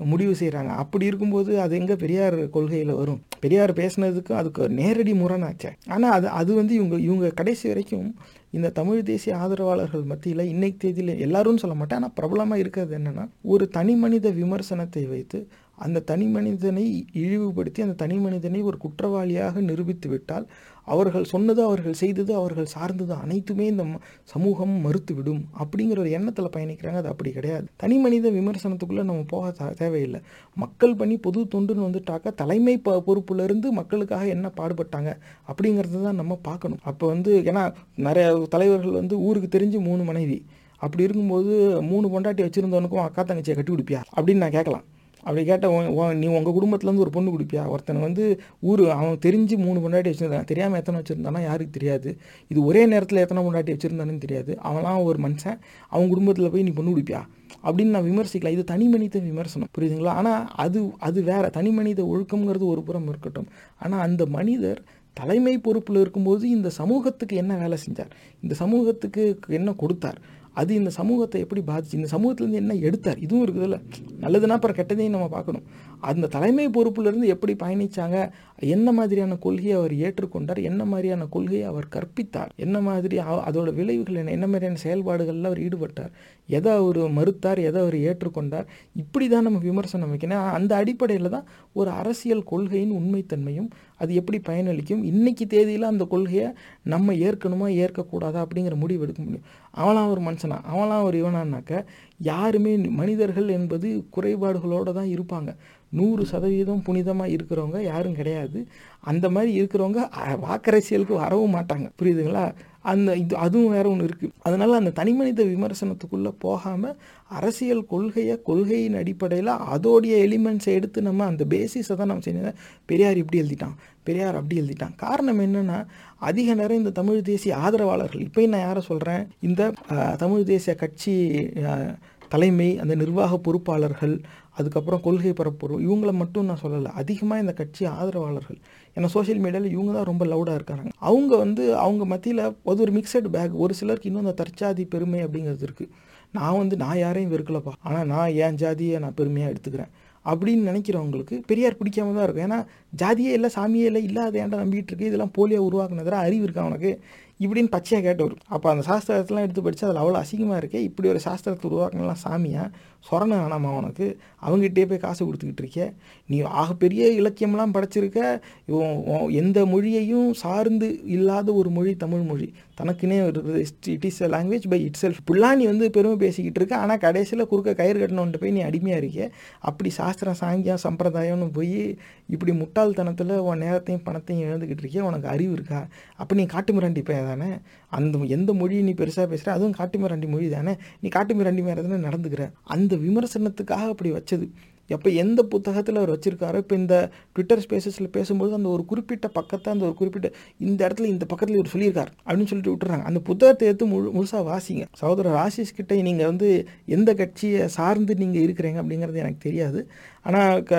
முடிவு செய்கிறாங்க அப்படி இருக்கும்போது அது எங்கே பெரியார் கொள்கையில் வரும். பெரியார் பேசினதுக்கு அதுக்கு நேரடி முரணாச்சே. ஆனால் அது அது வந்து இவங்க இவங்க கடைசி வரைக்கும் இந்த தமிழ் தேசிய ஆதரவாளர்கள் மத்தியில் இன்னைக்கு தேதியில் எல்லாரும் சொல்ல மாட்டேன். ஆனால் பிரபலமாக இருக்கிறது என்னென்னா ஒரு தனி மனித விமர்சனத்தை வைத்து அந்த தனி மனிதனை இழிவுபடுத்தி அந்த தனி மனிதனை ஒரு குற்றவாளியாக நிரூபித்து விட்டால் அவர்கள் சொன்னது அவர்கள் செய்தது அவர்கள் சார்ந்தது அனைத்துமே இந்த சமூகம் மறுத்துவிடும் அப்படிங்கிற ஒரு எண்ணத்தில் பயணிக்கிறாங்க. அது அப்படி கிடையாது. தனி மனித விமர்சனத்துக்குள்ளே நம்ம போக தேவையில்லை. மக்கள் பண்ணி பொது தொண்டுன்னு வந்துட்டாக்கா தலைமை ப பொறுப்புலேருந்து மக்களுக்காக என்ன பாடுபட்டாங்க அப்படிங்கிறது தான் நம்ம பார்க்கணும். அப்போ வந்து ஏன்னா நிறைய தலைவர்கள் வந்து ஊருக்கு தெரிஞ்சு மூணு மனைவி. அப்படி இருக்கும்போது மூணு பொண்டாட்டி வச்சுருந்தவனுக்கும் அக்கா தங்கச்சியை கட்டி கொடுப்பியா? அப்படின்னு நான் கேட்கலாம். அப்படி கேட்டால் நீ உங்கள் குடும்பத்துலேருந்து ஒரு பொண்ணு கொடுப்பியா? ஒருத்தனை வந்து ஊர் அவன் தெரிஞ்சு மூணு பொண்டாட்டி வச்சுருந்தான். தெரியாமல் எத்தனை வச்சுருந்தானா யாருக்கு தெரியாது. இது ஒரே நேரத்தில் எத்தனை பொண்டாட்டி வச்சுருந்தானு தெரியாது. அவனாம் ஒரு மனுஷன். அவன் குடும்பத்தில் போய் நீ பொண்ணு கொடுப்பியா? அப்படின்னு நான் விமர்சிக்கலாம் இது தனி மனித விமர்சனம். புரியுதுங்களா? ஆனால் அது அது வேறு. தனி மனித ஒழுக்கங்கிறது ஒரு புறம் இருக்கட்டும். ஆனால் அந்த மனிதர் தலைமை பொறுப்பில் இருக்கும்போது இந்த சமூகத்துக்கு என்ன வேலை செஞ்சார்? இந்த சமூகத்துக்கு என்ன கொடுத்தார்? அது இந்த சமூகத்தை எப்படி பாதிச்சு இந்த சமூகத்துலேருந்து என்ன எடுத்தார்? இதுவும் இருக்குதுல்ல. நல்லதுன்னா அப்புறம் கெட்டதையும் நம்ம பார்க்கணும். அந்த தலைமை பொறுப்புலேருந்து எப்படி பயணித்தாங்க என்ன மாதிரியான கொள்கையை அவர் ஏற்றுக்கொண்டார்? என்ன மாதிரியான கொள்கையை அவர் கற்பித்தார்? என்ன மாதிரி அதோட விளைவுகள் என்ன? என்ன மாதிரியான செயல்பாடுகளில் அவர் ஈடுபட்டார்? எதை அவர் மறுத்தார்? எதை அவர் ஏற்றுக்கொண்டார்? இப்படி தான் நம்ம விமர்சனம் வைக்கணும். அந்த அடிப்படையில் தான் ஒரு அரசியல் கொள்கையின் உண்மைத்தன்மையும் அது எப்படி பயனளிக்கும்? இன்றைக்கி தேதியில் அந்த கொள்கையை நம்ம ஏற்கணுமா ஏற்கக்கூடாதா அப்படிங்கிற முடிவு எடுக்க முடியும். அவனாம் ஒரு மனுஷனா? அவனாம் ஒரு இவனானாக்க யாருமே மனிதர்கள் என்பது குறைபாடுகளோடு தான் இருப்பாங்க. நூறு சதவீதம் புனிதமாக இருக்கிறவங்க யாரும் கிடையாது. அந்த மாதிரி இருக்கிறவங்க வாக்கரசியலுக்கு வரவும் மாட்டாங்க. புரியுதுங்களா? அந்த இது அதுவும் வேற ஒன்று இருக்குது அதனால் அந்த தனி மனித விமர்சனத்துக்குள்ளே போகாமல் அரசியல் கொள்கையை கொள்கையின் அடிப்படையில் அதோடைய எலிமெண்ட்ஸை எடுத்து நம்ம அந்த பேசிஸை தான் நம்ம செய்யணும். பெரியார் இப்படி எழுதிட்டான். பெரியார் அப்படி எழுதிட்டான். காரணம் என்னென்னா அதிக நேரம் இந்த தமிழ் தேசிய ஆதரவாளர்கள் இப்போயும் நான் யாரை சொல்கிறேன் இந்த தமிழ் தேசிய கட்சி தலைமை அந்த நிர்வாக பொறுப்பாளர்கள் அதுக்கப்புறம் கொள்கை பரப்புறோம் இவங்கள மட்டும் நான் சொல்லலை. அதிகமாக இந்த கட்சி ஆதரவாளர்கள். ஏன்னா சோஷியல் மீடியாவில் இவங்க தான் ரொம்ப லவுடாக இருக்காங்க. அவங்க வந்து அவங்க மத்தியில் அது ஒரு மிக்சட் பேக் ஒரு சிலருக்கு இன்னும் அந்த தற்சாதி பெருமை அப்படிங்கிறது இருக்குது நான் வந்து நான் யாரையும் வெறுக்கலப்பா. ஆனால் நான் என் ஜாதியை நான் பெருமையாக எடுத்துக்கிறேன். அப்படின்னு நினைக்கிறவங்களுக்கு பெரியார் பிடிக்காம தான் இருக்கும். ஏன்னா ஜாதியே இல்லை சாமியே இல்லை இல்லாத ஏன்டா நம்பிட்டு இருக்கு? இதெல்லாம் போலியோ உருவாக்குனதில் அறிவு இருக்கா அவனுக்கு இப்படின்னு பச்சையாக கேட்டவர். அப்போ அந்த சாஸ்திரத்தெலாம் எடுத்து படித்து அதில் அவ்வளோ அசிங்கமாக இருக்கே. இப்படி ஒரு சாஸ்திரத்தை உருவாக்கினலாம் சாமியாக சொரண வேணாமா அவனுக்கு அவங்ககிட்டயே போய் காசு கொடுத்துக்கிட்டு இருக்க நீ ஆகப்பெரிய இலக்கியம்லாம் படைச்சிருக்க. எந்த மொழியையும் சார்ந்து இல்லாத ஒரு மொழி தமிழ் மொழி. தனக்குன்னே ஒரு it is a language by itself இப்படிலாம் நீ வந்து பெருமை பேசிக்கிட்டு இருக்க. ஆனால் கடைசியில் குறுக்க கயிறு கட்டணுன்ட்டு போய் நீ அடிமையாக இருக்க அப்படி சாஸ்திரம் சாங்கியம் சம்பிரதாயம்னு போய் இப்படி முட்டாள்தனத்தில் உன் நேரத்தையும் பணத்தையும் இழந்துக்கிட்டு இருக்கே உனக்கு அறிவு இருக்கா? அப்போ நீ காட்டு மிராண்டி பையன் தானே? அந்த எந்த மொழியை நீ பெருசாக பேசுகிற அதுவும் காட்டு மிராண்டி மொழி தானே? நீ காட்டு மிராண்டி மேலே தானே நடந்துக்கிற? அந்த இந்த விமர்சனத்துக்காக அப்படி வச்சது. எப்போ எந்த புத்தகத்தில் அவர் வச்சுருக்காரோ இப்போ இந்த ட்விட்டர் ஸ்பேசஸில் பேசும்போது அந்த ஒரு குறிப்பிட்ட பக்கத்தை அந்த ஒரு குறிப்பிட்ட இந்த இடத்துல இந்த பக்கத்தில் இவர் சொல்லியிருக்கார் அப்படின்னு சொல்லிட்டு விட்டுறாங்க. அந்த புத்தகத்தை எடுத்து முழு முழுசாக வாசிங்க. சகோதரர் ஆசிஷ் கிட்டே நீங்கள் வந்து எந்த கட்சியை சார்ந்து நீங்கள் இருக்கிறீங்க அப்படிங்கிறது எனக்கு தெரியாது. ஆனால் க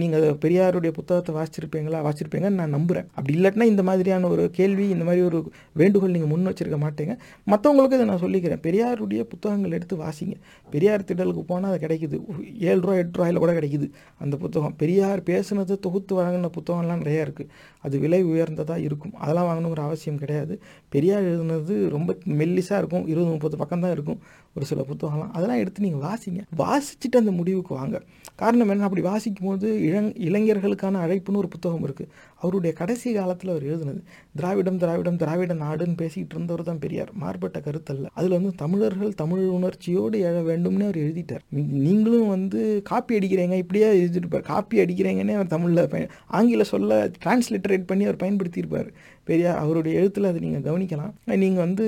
நீங்கள் பெரியாருடைய புத்தகத்தை வாசிச்சிருப்பீங்களா? வாசிச்சிருப்பீங்கன்னு நான் நம்புகிறேன் அப்படி இல்லாட்டினா இந்த மாதிரியான ஒரு கேள்வி இந்த மாதிரி ஒரு வேண்டுகோள் நீங்கள் முன் வச்சிருக்க மாட்டீங்க. மற்றவங்களுக்கு இதை நான் சொல்லிக்கிறேன். பெரியாருடைய புத்தகங்கள் எடுத்து வாசிங்க. பெரியார் திடலுக்கு போனால் அது கிடைக்குது. ஏழு ரூபா எட்டு ரூபாயில் கூட கிடைக்குது அந்த புத்தகம். பெரியார் பேசுனது தொகுத்து வழங்கின புத்தகம்லாம் நிறையா இருக்குது அது விலை உயர்ந்ததாக இருக்கும். அதெல்லாம் வாங்கணுங்கிற அவசியம் கிடையாது. பெரியார் எழுதுனது ரொம்ப மெல்லிஸாக இருக்கும். இருபது முப்பது பக்கம் தான் இருக்கும். ஒரு சில புத்தகம்லாம் அதெல்லாம் எடுத்து நீங்கள் வாசிங்க. வாசிச்சுட்டு அந்த முடிவுக்கு வாங்க. காரணம் என்ன? அப்படி வாசிக்கும் போது இளங் இளைஞர்களுக்கான அழைப்புன்னு ஒரு புத்தகம் இருக்குது அவருடைய கடைசி காலத்தில் அவர் எழுதுனது. திராவிடம் திராவிடம் திராவிட நாடுன்னு பேசிக்கிட்டு இருந்தவர் தான் பெரியார். மாறுபட்ட கருத்தல்ல. அதில் வந்து தமிழர்கள் தமிழ் உணர்ச்சியோடு எழ வேண்டும்னு அவர் எழுதிட்டார். நீங்களும் வந்து காப்பி அடிக்கிறீங்க. இப்படியே எழுதிட்டு காப்பி அடிக்கிறீங்கன்னே அவர் தமிழில் ஆங்கில சொல்ல டிரான்ஸ்லிட்டரேட் பண்ணி அவர் பயன்படுத்தியிருப்பார். பெரியார் அவருடைய எழுத்தில் அதை நீங்கள் கவனிக்கலாம். நீங்கள் வந்து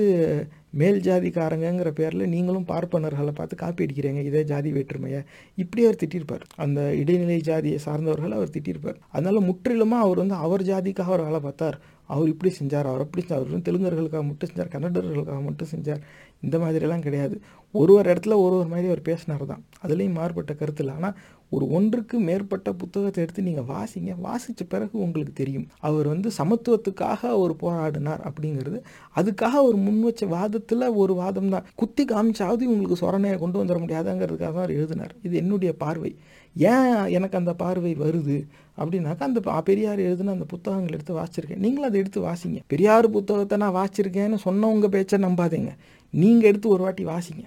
மேல் ஜாதிக்காரங்கிற பேரில் நீங்களும் பார்ப்பனர்களை பார்த்து காப்பி அடிக்கிறீங்க. இதே ஜாதி வேற்றுமையை. இப்படி அவர் திட்டிருப்பார். அந்த இடைநிலை ஜாதியை சார்ந்தவர்களை அவர் திட்டிருப்பார். அதனால முற்றிலுமாக அவர் வந்து அவர் ஜாதிக்காக அவர் வேலை பார்த்தார். அவர் இப்படி செஞ்சார் அவர் அப்படி செஞ்சார். அவர் தெலுங்கர்களுக்காக மட்டும் செஞ்சார் கன்னடர்களுக்காக மட்டும் செஞ்சார். இந்த மாதிரிலாம் கிடையாது. ஒரு ஒரு இடத்துல ஒரு ஒரு மாதிரி அவர் பேசினார் தான் அதுலேயும் மாறுபட்ட கருத்து இல்லை. ஆனால் ஒரு ஒன்றுக்கு மேற்பட்ட புத்தகத்தை எடுத்து நீங்கள் வாசிங்க. வாசித்த பிறகு உங்களுக்கு தெரியும். அவர் வந்து சமத்துவத்துக்காக அவர் போராடினார் அப்படிங்கிறது. அதுக்காக ஒரு முன் வச்ச வாதத்தில் ஒரு வாதம் தான். குத்தி காமிச்சாவது உங்களுக்கு சொரணையை கொண்டு வந்துட முடியாதுங்கிறதுக்காக தான் அவர் எழுதினார். இது என்னுடைய பார்வை. ஏன் எனக்கு அந்த பார்வை வருது அப்படின்னாக்கா அந்த பெரியார் எழுதுன அந்த புத்தகங்கள் எடுத்து வாசிச்சிருக்கேன். நீங்களும் அதை எடுத்து வாசிங்க. பெரியார் புத்தகத்தை நான் வாசிச்சிருக்கேன்னு சொன்னவங்க பேச்சை நம்பாதீங்க. நீங்கள் எடுத்து ஒரு வாட்டி வாசிங்க.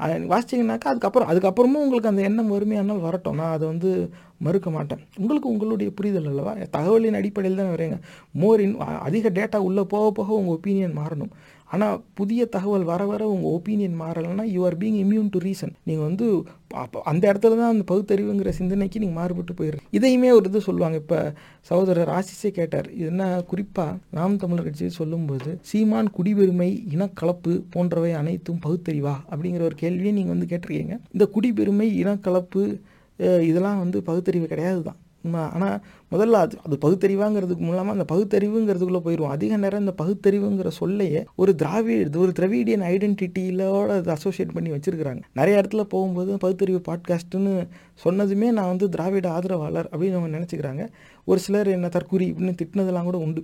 வாசிச்சிங்கனாக்கா அதுக்கப்புறம் அதுக்கப்புறமும் உங்களுக்கு அந்த எண்ணம் வறுமையானால் வரட்டும். நான் அதை வந்து மறுக்க மாட்டேன். உங்களுக்கு உங்களுடைய புரிதல் அல்லவா? தகவலின் அடிப்படையில் தான் வரீங்க மோர் இன் அதிக டேட்டா உள்ளே போக போக உங்கள் ஒப்பீனியன் மாறணும். ஆனால் புதிய தகவல் வர வர உங்கள் opinion மாறலைன்னா you are being immune to reason நீங்கள் வந்து அப்போ அந்த இடத்துல தான் அந்த பகுத்தறிவுங்கிற சிந்தனைக்கு நீங்கள் மாறுபட்டு போயிடுறீங்க. இதையுமே ஒரு இது சொல்லுவாங்க. இப்போ சகோதரர் ஆசிஸே கேட்டார். இது என்ன குறிப்பாக நாம் தமிழர் கட்சி சொல்லும்போது சீமான் குடிபெருமை இனக்கலப்பு போன்றவை அனைத்தும் பகுத்தறிவா? அப்படிங்கிற ஒரு கேள்வியை நீங்கள் வந்து கேட்டிருக்கீங்க. இந்த குடிபெருமை இனக்கலப்பு இதெல்லாம் வந்து பகுத்தறிவு கிடையாது தான் ஆனால் முதல்ல அது அது பகுத்தறிவாங்கிறதுக்கு மூலமாக அந்த பகுத்தறிவுங்கிறதுக்குள்ளே போயிடுவோம் அதிக நேரம் இந்த பகுத்தறிவுங்கிற சொல்லையே ஒரு திராவிட ஒரு திராவிடியன் ஐடென்டிட்டியிலோட அதை அசோசியேட் பண்ணி வச்சுருக்கிறாங்க. நிறைய இடத்துல போகும்போது பகுத்தறிவு பாட்காஸ்ட்டுன்னு சொன்னதுமே நான் வந்து திராவிட ஆதரவாளர் அப்படின்னு அவங்க நினச்சிக்கிறாங்க. ஒரு சிலர் என்ன தற்கூரி இப்படின்னு திட்டினதெல்லாம் கூட உண்டு.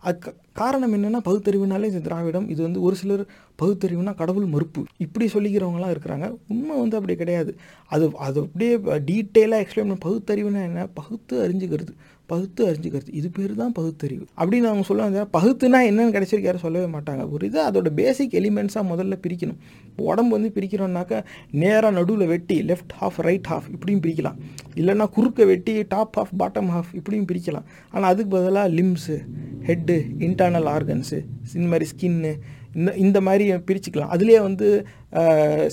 அது காரணம் என்னென்னா பகுத்தறிவுனாலே இது திராவிடம் இது வந்து ஒரு சிலர் பகுத்தறிவுனா கடவுள் மறுப்பு. இப்படி சொல்லிக்கிறவங்களாம் இருக்கிறாங்க. உண்மை வந்து அப்படி கிடையாது. அது அது அப்படியே டீட்டெயிலாக எக்ஸ்பிளைன் பண்ண பகுத்தறிவுனா என்ன? பகுத்து அறிஞ்சுக்கிறது. பகுத்து அறிஞ்சுக்கிறது. இது பேர் தான் பகுத்தறிவு. அப்படின்னு அவங்க சொல்லுவாங்க பகுத்துனா என்னன்னு கடைசி யாரும் சொல்லவே மாட்டாங்க. ஒரு இது அதோட பேசிக் எலிமெண்ட்ஸாக முதல்ல பிரிக்கணும். இப்போ உடம்பு வந்து பிரிக்கிறோம்னாக்கா நேராக நடுவில் வெட்டி லெஃப்ட் ஹாஃப் ரைட் ஹாஃப் இப்படியும் பிரிக்கலாம். இல்லைன்னா குறுக்க வெட்டி டாப் ஹாஃப் பாட்டம் ஹாஃப் இப்படியும் பிரிக்கலாம். ஆனால் அதுக்கு பதிலாக லிம்ஸு ஹெட்டு இன்டர்னல் ஆர்கன்ஸு இந்த மாதிரி ஸ்கின்னு இந்த இந்த மாதிரி பிரிச்சுக்கலாம். அதுலேயே வந்து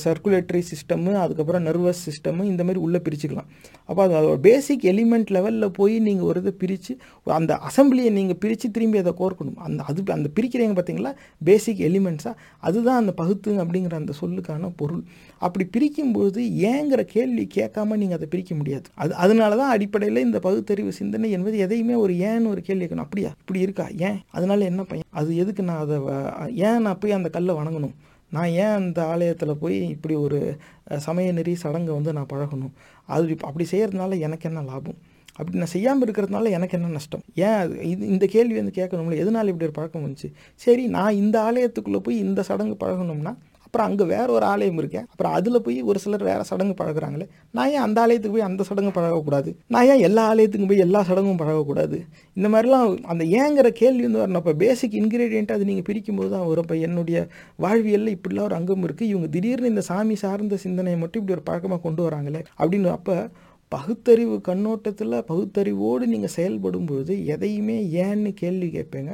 சர்க்குலேட்டரி சிஸ்டமு அதுக்கப்புறம் நர்வஸ் சிஸ்டமு இந்த மாதிரி உள்ளே பிரிச்சுக்கலாம். அப்போ அது அதோட பேசிக் எலிமெண்ட் லெவலில் போய் நீங்கள் ஒரு இதை பிரித்து அந்த அசம்பிளியை நீங்கள் பிரித்து திரும்பி அதை கோர்க்கணும் அந்த அது அந்த பிரிக்கிறீங்க பார்த்தீங்களா பேசிக் எலிமெண்ட்ஸாக அதுதான் அந்த பகுத்து அப்படிங்கிற அந்த சொல்லுக்கான பொருள். அப்படி பிரிக்கும்போது ஏங்கிற கேள்வி கேட்காம நீங்கள் அதை பிரிக்க முடியாது. அது அதனால தான் அடிப்படையில் இந்த பகுத்தறிவு சிந்தனை என்பது எதையுமே ஒரு ஏன்னு ஒரு கேள்வி கேட்கணும். அப்படியா? இப்படி இருக்கா? ஏன்? அதனால என்ன பையன்? அது எதுக்கு நான் அதை ஏன் நான் போய் அந்த கல்லை வணங்கணும்? நான் ஏன் அந்த ஆலயத்தில் போய் இப்படி ஒரு சமய நெறி சடங்கை வந்து நான் பழகணும்? அது அப்படி செய்கிறதுனால எனக்கு என்ன லாபம்? அப்படி நான் செய்யாமல் இருக்கிறதுனால எனக்கு என்ன நஷ்டம்? ஏன் இது இந்த கேள்வி வந்து கேட்கணும்ல எதனால் இப்படி ஒரு பழக்கம் வந்துச்சு? சரி நான் இந்த ஆலயத்துக்குள்ளே போய் இந்த சடங்கு பழகணும்னா அப்புறம் அங்கே வேற ஒரு ஆலயம் இருக்கேன். அப்புறம் அதில் போய் ஒரு சிலர் வேறு சடங்கு பழகுறாங்களே. நான் ஏன் அந்த ஆலயத்துக்கு போய் அந்த சடங்கு பழகக்கூடாது? நான் ஏன் எல்லா ஆலயத்துக்கும் போய் எல்லா சடங்கும் பழகக்கூடாது? இந்த மாதிரிலாம் அந்த ஏங்கிற கேள்வி வந்து வரணும். அப்போ பேசிக் இன்க்ரீடியன்ட் அது நீங்கள் பிரிக்கும்போது தான் வரும். இப்போ என்னுடைய வாழ்வியலில் இப்படிலாம் ஒரு அங்கம் இருக்குது இவங்க திடீர்னு இந்த சாமி சார்ந்த சிந்தனையை மட்டும் இப்படி ஒரு பழக்கமாக கொண்டு வராங்களே அப்படின்னு அப்போ பகுத்தறிவு கண்ணோட்டத்தில் பகுத்தறிவோடு நீங்கள் செயல்படும் பொழுது எதையுமே ஏன்னு கேள்வி கேட்பீங்க.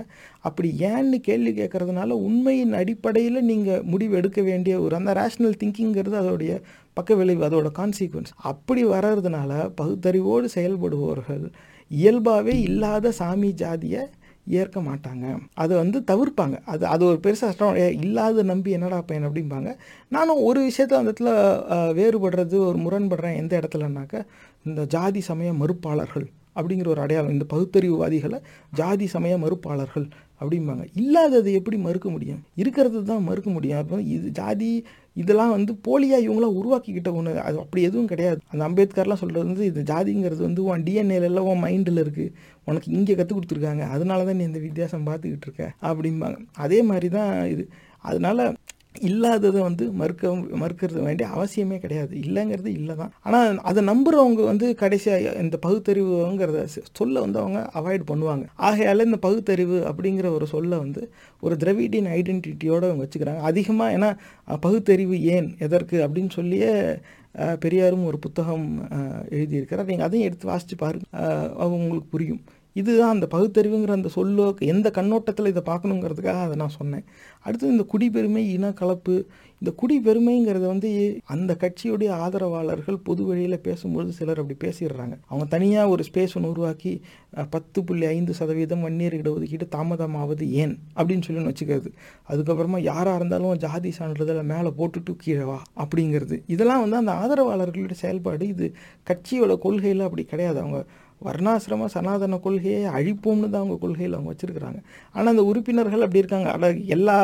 அப்படி ஏன்னு கேள்வி கேட்குறதுனால உண்மையின் அடிப்படையில் நீங்கள் முடிவு எடுக்க வேண்டிய ஒரு அந்த ரேஷ்னல் திங்கிங்கிறது அதோடைய பக்க விளைவு அதோட கான்சிக்வன்ஸ் அப்படி வர்றதுனால பகுத்தறிவோடு செயல்படுபவர்கள் இயல்பாகவே இல்லாத சாமி ஜாதியை ஏற்க மாட்டாங்க. அதை வந்து தவிர்ப்பாங்க. அது அது ஒரு பெருசாக கஷ்டம். இல்லாத நம்பி என்னடா பையன் அப்படிம்பாங்க. நானும் ஒரு விஷயத்தில் அந்த இடத்துல வேறுபடுறது ஒரு முரண்படுறேன் எந்த இடத்துலனாக்க இந்த ஜாதி சமய மறுப்பாளர்கள் அப்படிங்கிற ஒரு அடையாளம் இந்த பகுத்தறிவுவாதிகளை ஜாதி சமய மறுப்பாளர்கள் அப்படிம்பாங்க. இல்லாததை எப்படி மறுக்க முடியும்? இருக்கிறது தான் மறுக்க முடியும். அப்போ இது ஜாதி இதெல்லாம் வந்து போலியாக இவங்களாம் உருவாக்கிக்கிட்ட ஒன்று அது அப்படி எதுவும் கிடையாது. அந்த அம்பேத்கர்லாம் சொல்கிறது வந்து இது ஜாதிங்கிறது வந்து உன் டிஎன்ஏல உன் மைண்டில் இருக்குது உனக்கு இங்கே கற்றுக் கொடுத்துருக்காங்க. அதனால தான் நீ இந்த வித்தியாசம் பார்த்துக்கிட்டு இருக்க. அப்படிம்பாங்க. அதே மாதிரி தான் இது. அதனால இல்லாததை வந்து மறுக்க மறுக்கிறது வேண்டிய அவசியமே கிடையாது. இல்லைங்கிறது இல்லை தான். ஆனால் அதை நம்புகிறவங்க வந்து கடைசியாக இந்த பகுத்தறிவுங்கிறத சொல்ல வந்து அவங்க அவாய்ட் பண்ணுவாங்க. ஆகையால் இந்த பகுத்தறிவு அப்படிங்கிற ஒரு சொல்லை வந்து ஒரு திரவிடின் ஐடென்டிட்டியோடு அவங்க வச்சுக்கிறாங்க. அதிகமாக ஏன்னா பகுத்தறிவு ஏன் எதற்கு அப்படின்னு சொல்லியே பெரியாரும் ஒரு புத்தகம் எழுதியிருக்கிறார். நீங்கள் அதையும் எடுத்து வாசித்து பாருங்க. அவங்களுக்கு உங்களுக்கு புரியும். இதுதான் அந்த பகுத்தறிவுங்கிற அந்த சொல்லோ எந்த கண்ணோட்டத்தில் இதை பார்க்கணுங்கிறதுக்காக அதை நான் சொன்னேன். அடுத்து இந்த குடிபெருமை இனக்கலப்பு இந்த குடிப்பெருமைங்கிறத வந்து அந்த கட்சியுடைய ஆதரவாளர்கள் பொது வழியில் பேசும்போது சிலர் அப்படி பேசிடுறாங்க. அவங்க தனியாக ஒரு ஸ்பேஸ் ஒன்று உருவாக்கி பத்து புள்ளி ஐந்து சதவீதம் வன்னியர் இடஒதுக்கீடு தாமதமாவது ஏன்? அப்படின்னு சொல்லி வச்சுக்கிறது. அதுக்கப்புறமா யாராக இருந்தாலும் ஜாதி சான்றிதழை மேலே போட்டுட்டு கீழே வா அப்படிங்கிறது. இதெல்லாம் வந்து அந்த ஆதரவாளர்களுடைய செயல்பாடு. இது கட்சியோட கொள்கையில் அப்படி கிடையாது. அவங்க வர்ணாசிரம சனாதன கொள்கையை அழிப்போம்னு தான் அவங்க கொள்கையில் அவங்க வச்சுருக்கிறாங்க. ஆனால் அந்த உறுப்பினர்கள் அப்படி இருக்காங்க. அட எல்லா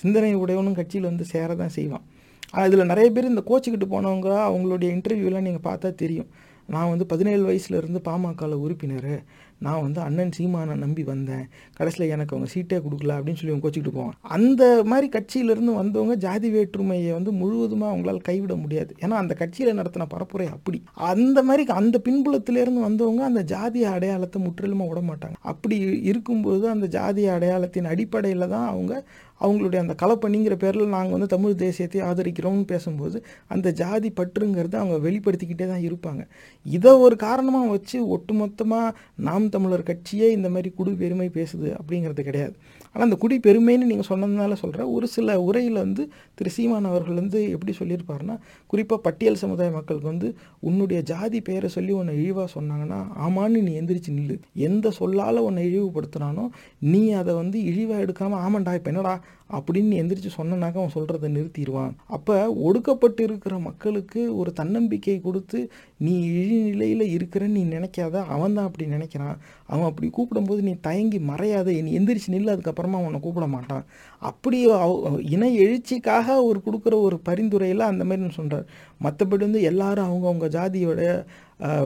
சிந்தனை உடையவனும் கட்சியில் வந்து சேர தான் செய்வான். ஆனால் இதில் நிறைய பேர் இந்த கோச்சிக்கிட்டு போனவங்க அவங்களுடைய இன்டர்வியூலாம் நீங்கள் பார்த்தா தெரியும். நான் வந்து பதினேழு வயசுலேருந்து பாமகவில் உறுப்பினர். நான் வந்து அண்ணன் சீமானை நம்பி வந்தேன். கடைசியில் எனக்கு அவங்க சீட்டே கொடுக்கல அப்படின்னு சொல்லி அவங்க கோச்சிக்கிட்டு போவாங்க. அந்த மாதிரி கட்சியிலேருந்து வந்தவங்க ஜாதி வேற்றுமையை வந்து முழுவதுமாக அவங்களால் கைவிட முடியாது. ஏன்னா அந்த கட்சியில் நடத்தின பரப்புரை அப்படி. அந்த மாதிரி அந்த பின்புலத்திலேருந்து வந்தவங்க அந்த ஜாதிய அடையாளத்தை முற்றிலுமாக விட மாட்டாங்க. அப்படி இருக்கும்போது அந்த ஜாதிய அடையாளத்தின் அடிப்படையில் தான் அவங்க அவங்களுடைய அந்த கலப்பணிங்கிற பேரில் நாங்கள் வந்து தமிழ் தேசியத்தை ஆதரிக்கிறோம்னு பேசும்போது அந்த ஜாதி பற்றுங்கிறத அவங்க வெளிப்படுத்திக்கிட்டே தான் இருப்பாங்க. இதை ஒரு காரணமாக வச்சு ஒட்டுமொத்தமாக நாம் தமிழர் கட்சியே இந்த மாதிரி குடு பெருமை பேசுது அப்படிங்கிறது கிடையாது. ஆனால் அந்த குடி பெருமைன்னு நீங்கள் சொன்னதுனால சொல்கிறேன் ஒரு சில உரையில் வந்து திரு சீமான் அவர்கள் வந்து எப்படி சொல்லியிருப்பாருன்னா குறிப்பாக பட்டியல் சமுதாய மக்களுக்கு வந்து உன்னுடைய ஜாதி பெயரை சொல்லி உன்னை இழிவாக சொன்னாங்கன்னா ஆமான்னு நீ எந்திரிச்சு நில்லு. எந்த சொல்லால் உன்னை இழிவுபடுத்தினானோ நீ அதை வந்து இழிவாக எடுக்காமல் ஆமாண்டா இப்போ என்னடா அப்படின்னு எந்திரிச்சு சொன்னனாக்க அவன் சொல்கிறத நிறுத்திடுவான். அப்போ ஒடுக்கப்பட்டு இருக்கிற மக்களுக்கு ஒரு தன்னம்பிக்கை கொடுத்து நீ இழிநிலையில் இருக்கிறன்னு நீ நினைக்காத. அவன் தான் அப்படி நினைக்கிறான். அவன் அப்படி கூப்பிடும்போது நீ தயங்கி மறையாத. நீ எந்திரிச்சு நில்லு அதுக்கப்புறமா அவனை கூப்பிட மாட்டான். அப்படி அவ- இன எழுச்சிக்காக அவர் கொடுக்குற ஒரு பரிந்துரையில் அந்த மாதிரி சொல்கிறார் மற்றபடி வந்து எல்லாரும் அவங்கவுங்க ஜாதியோட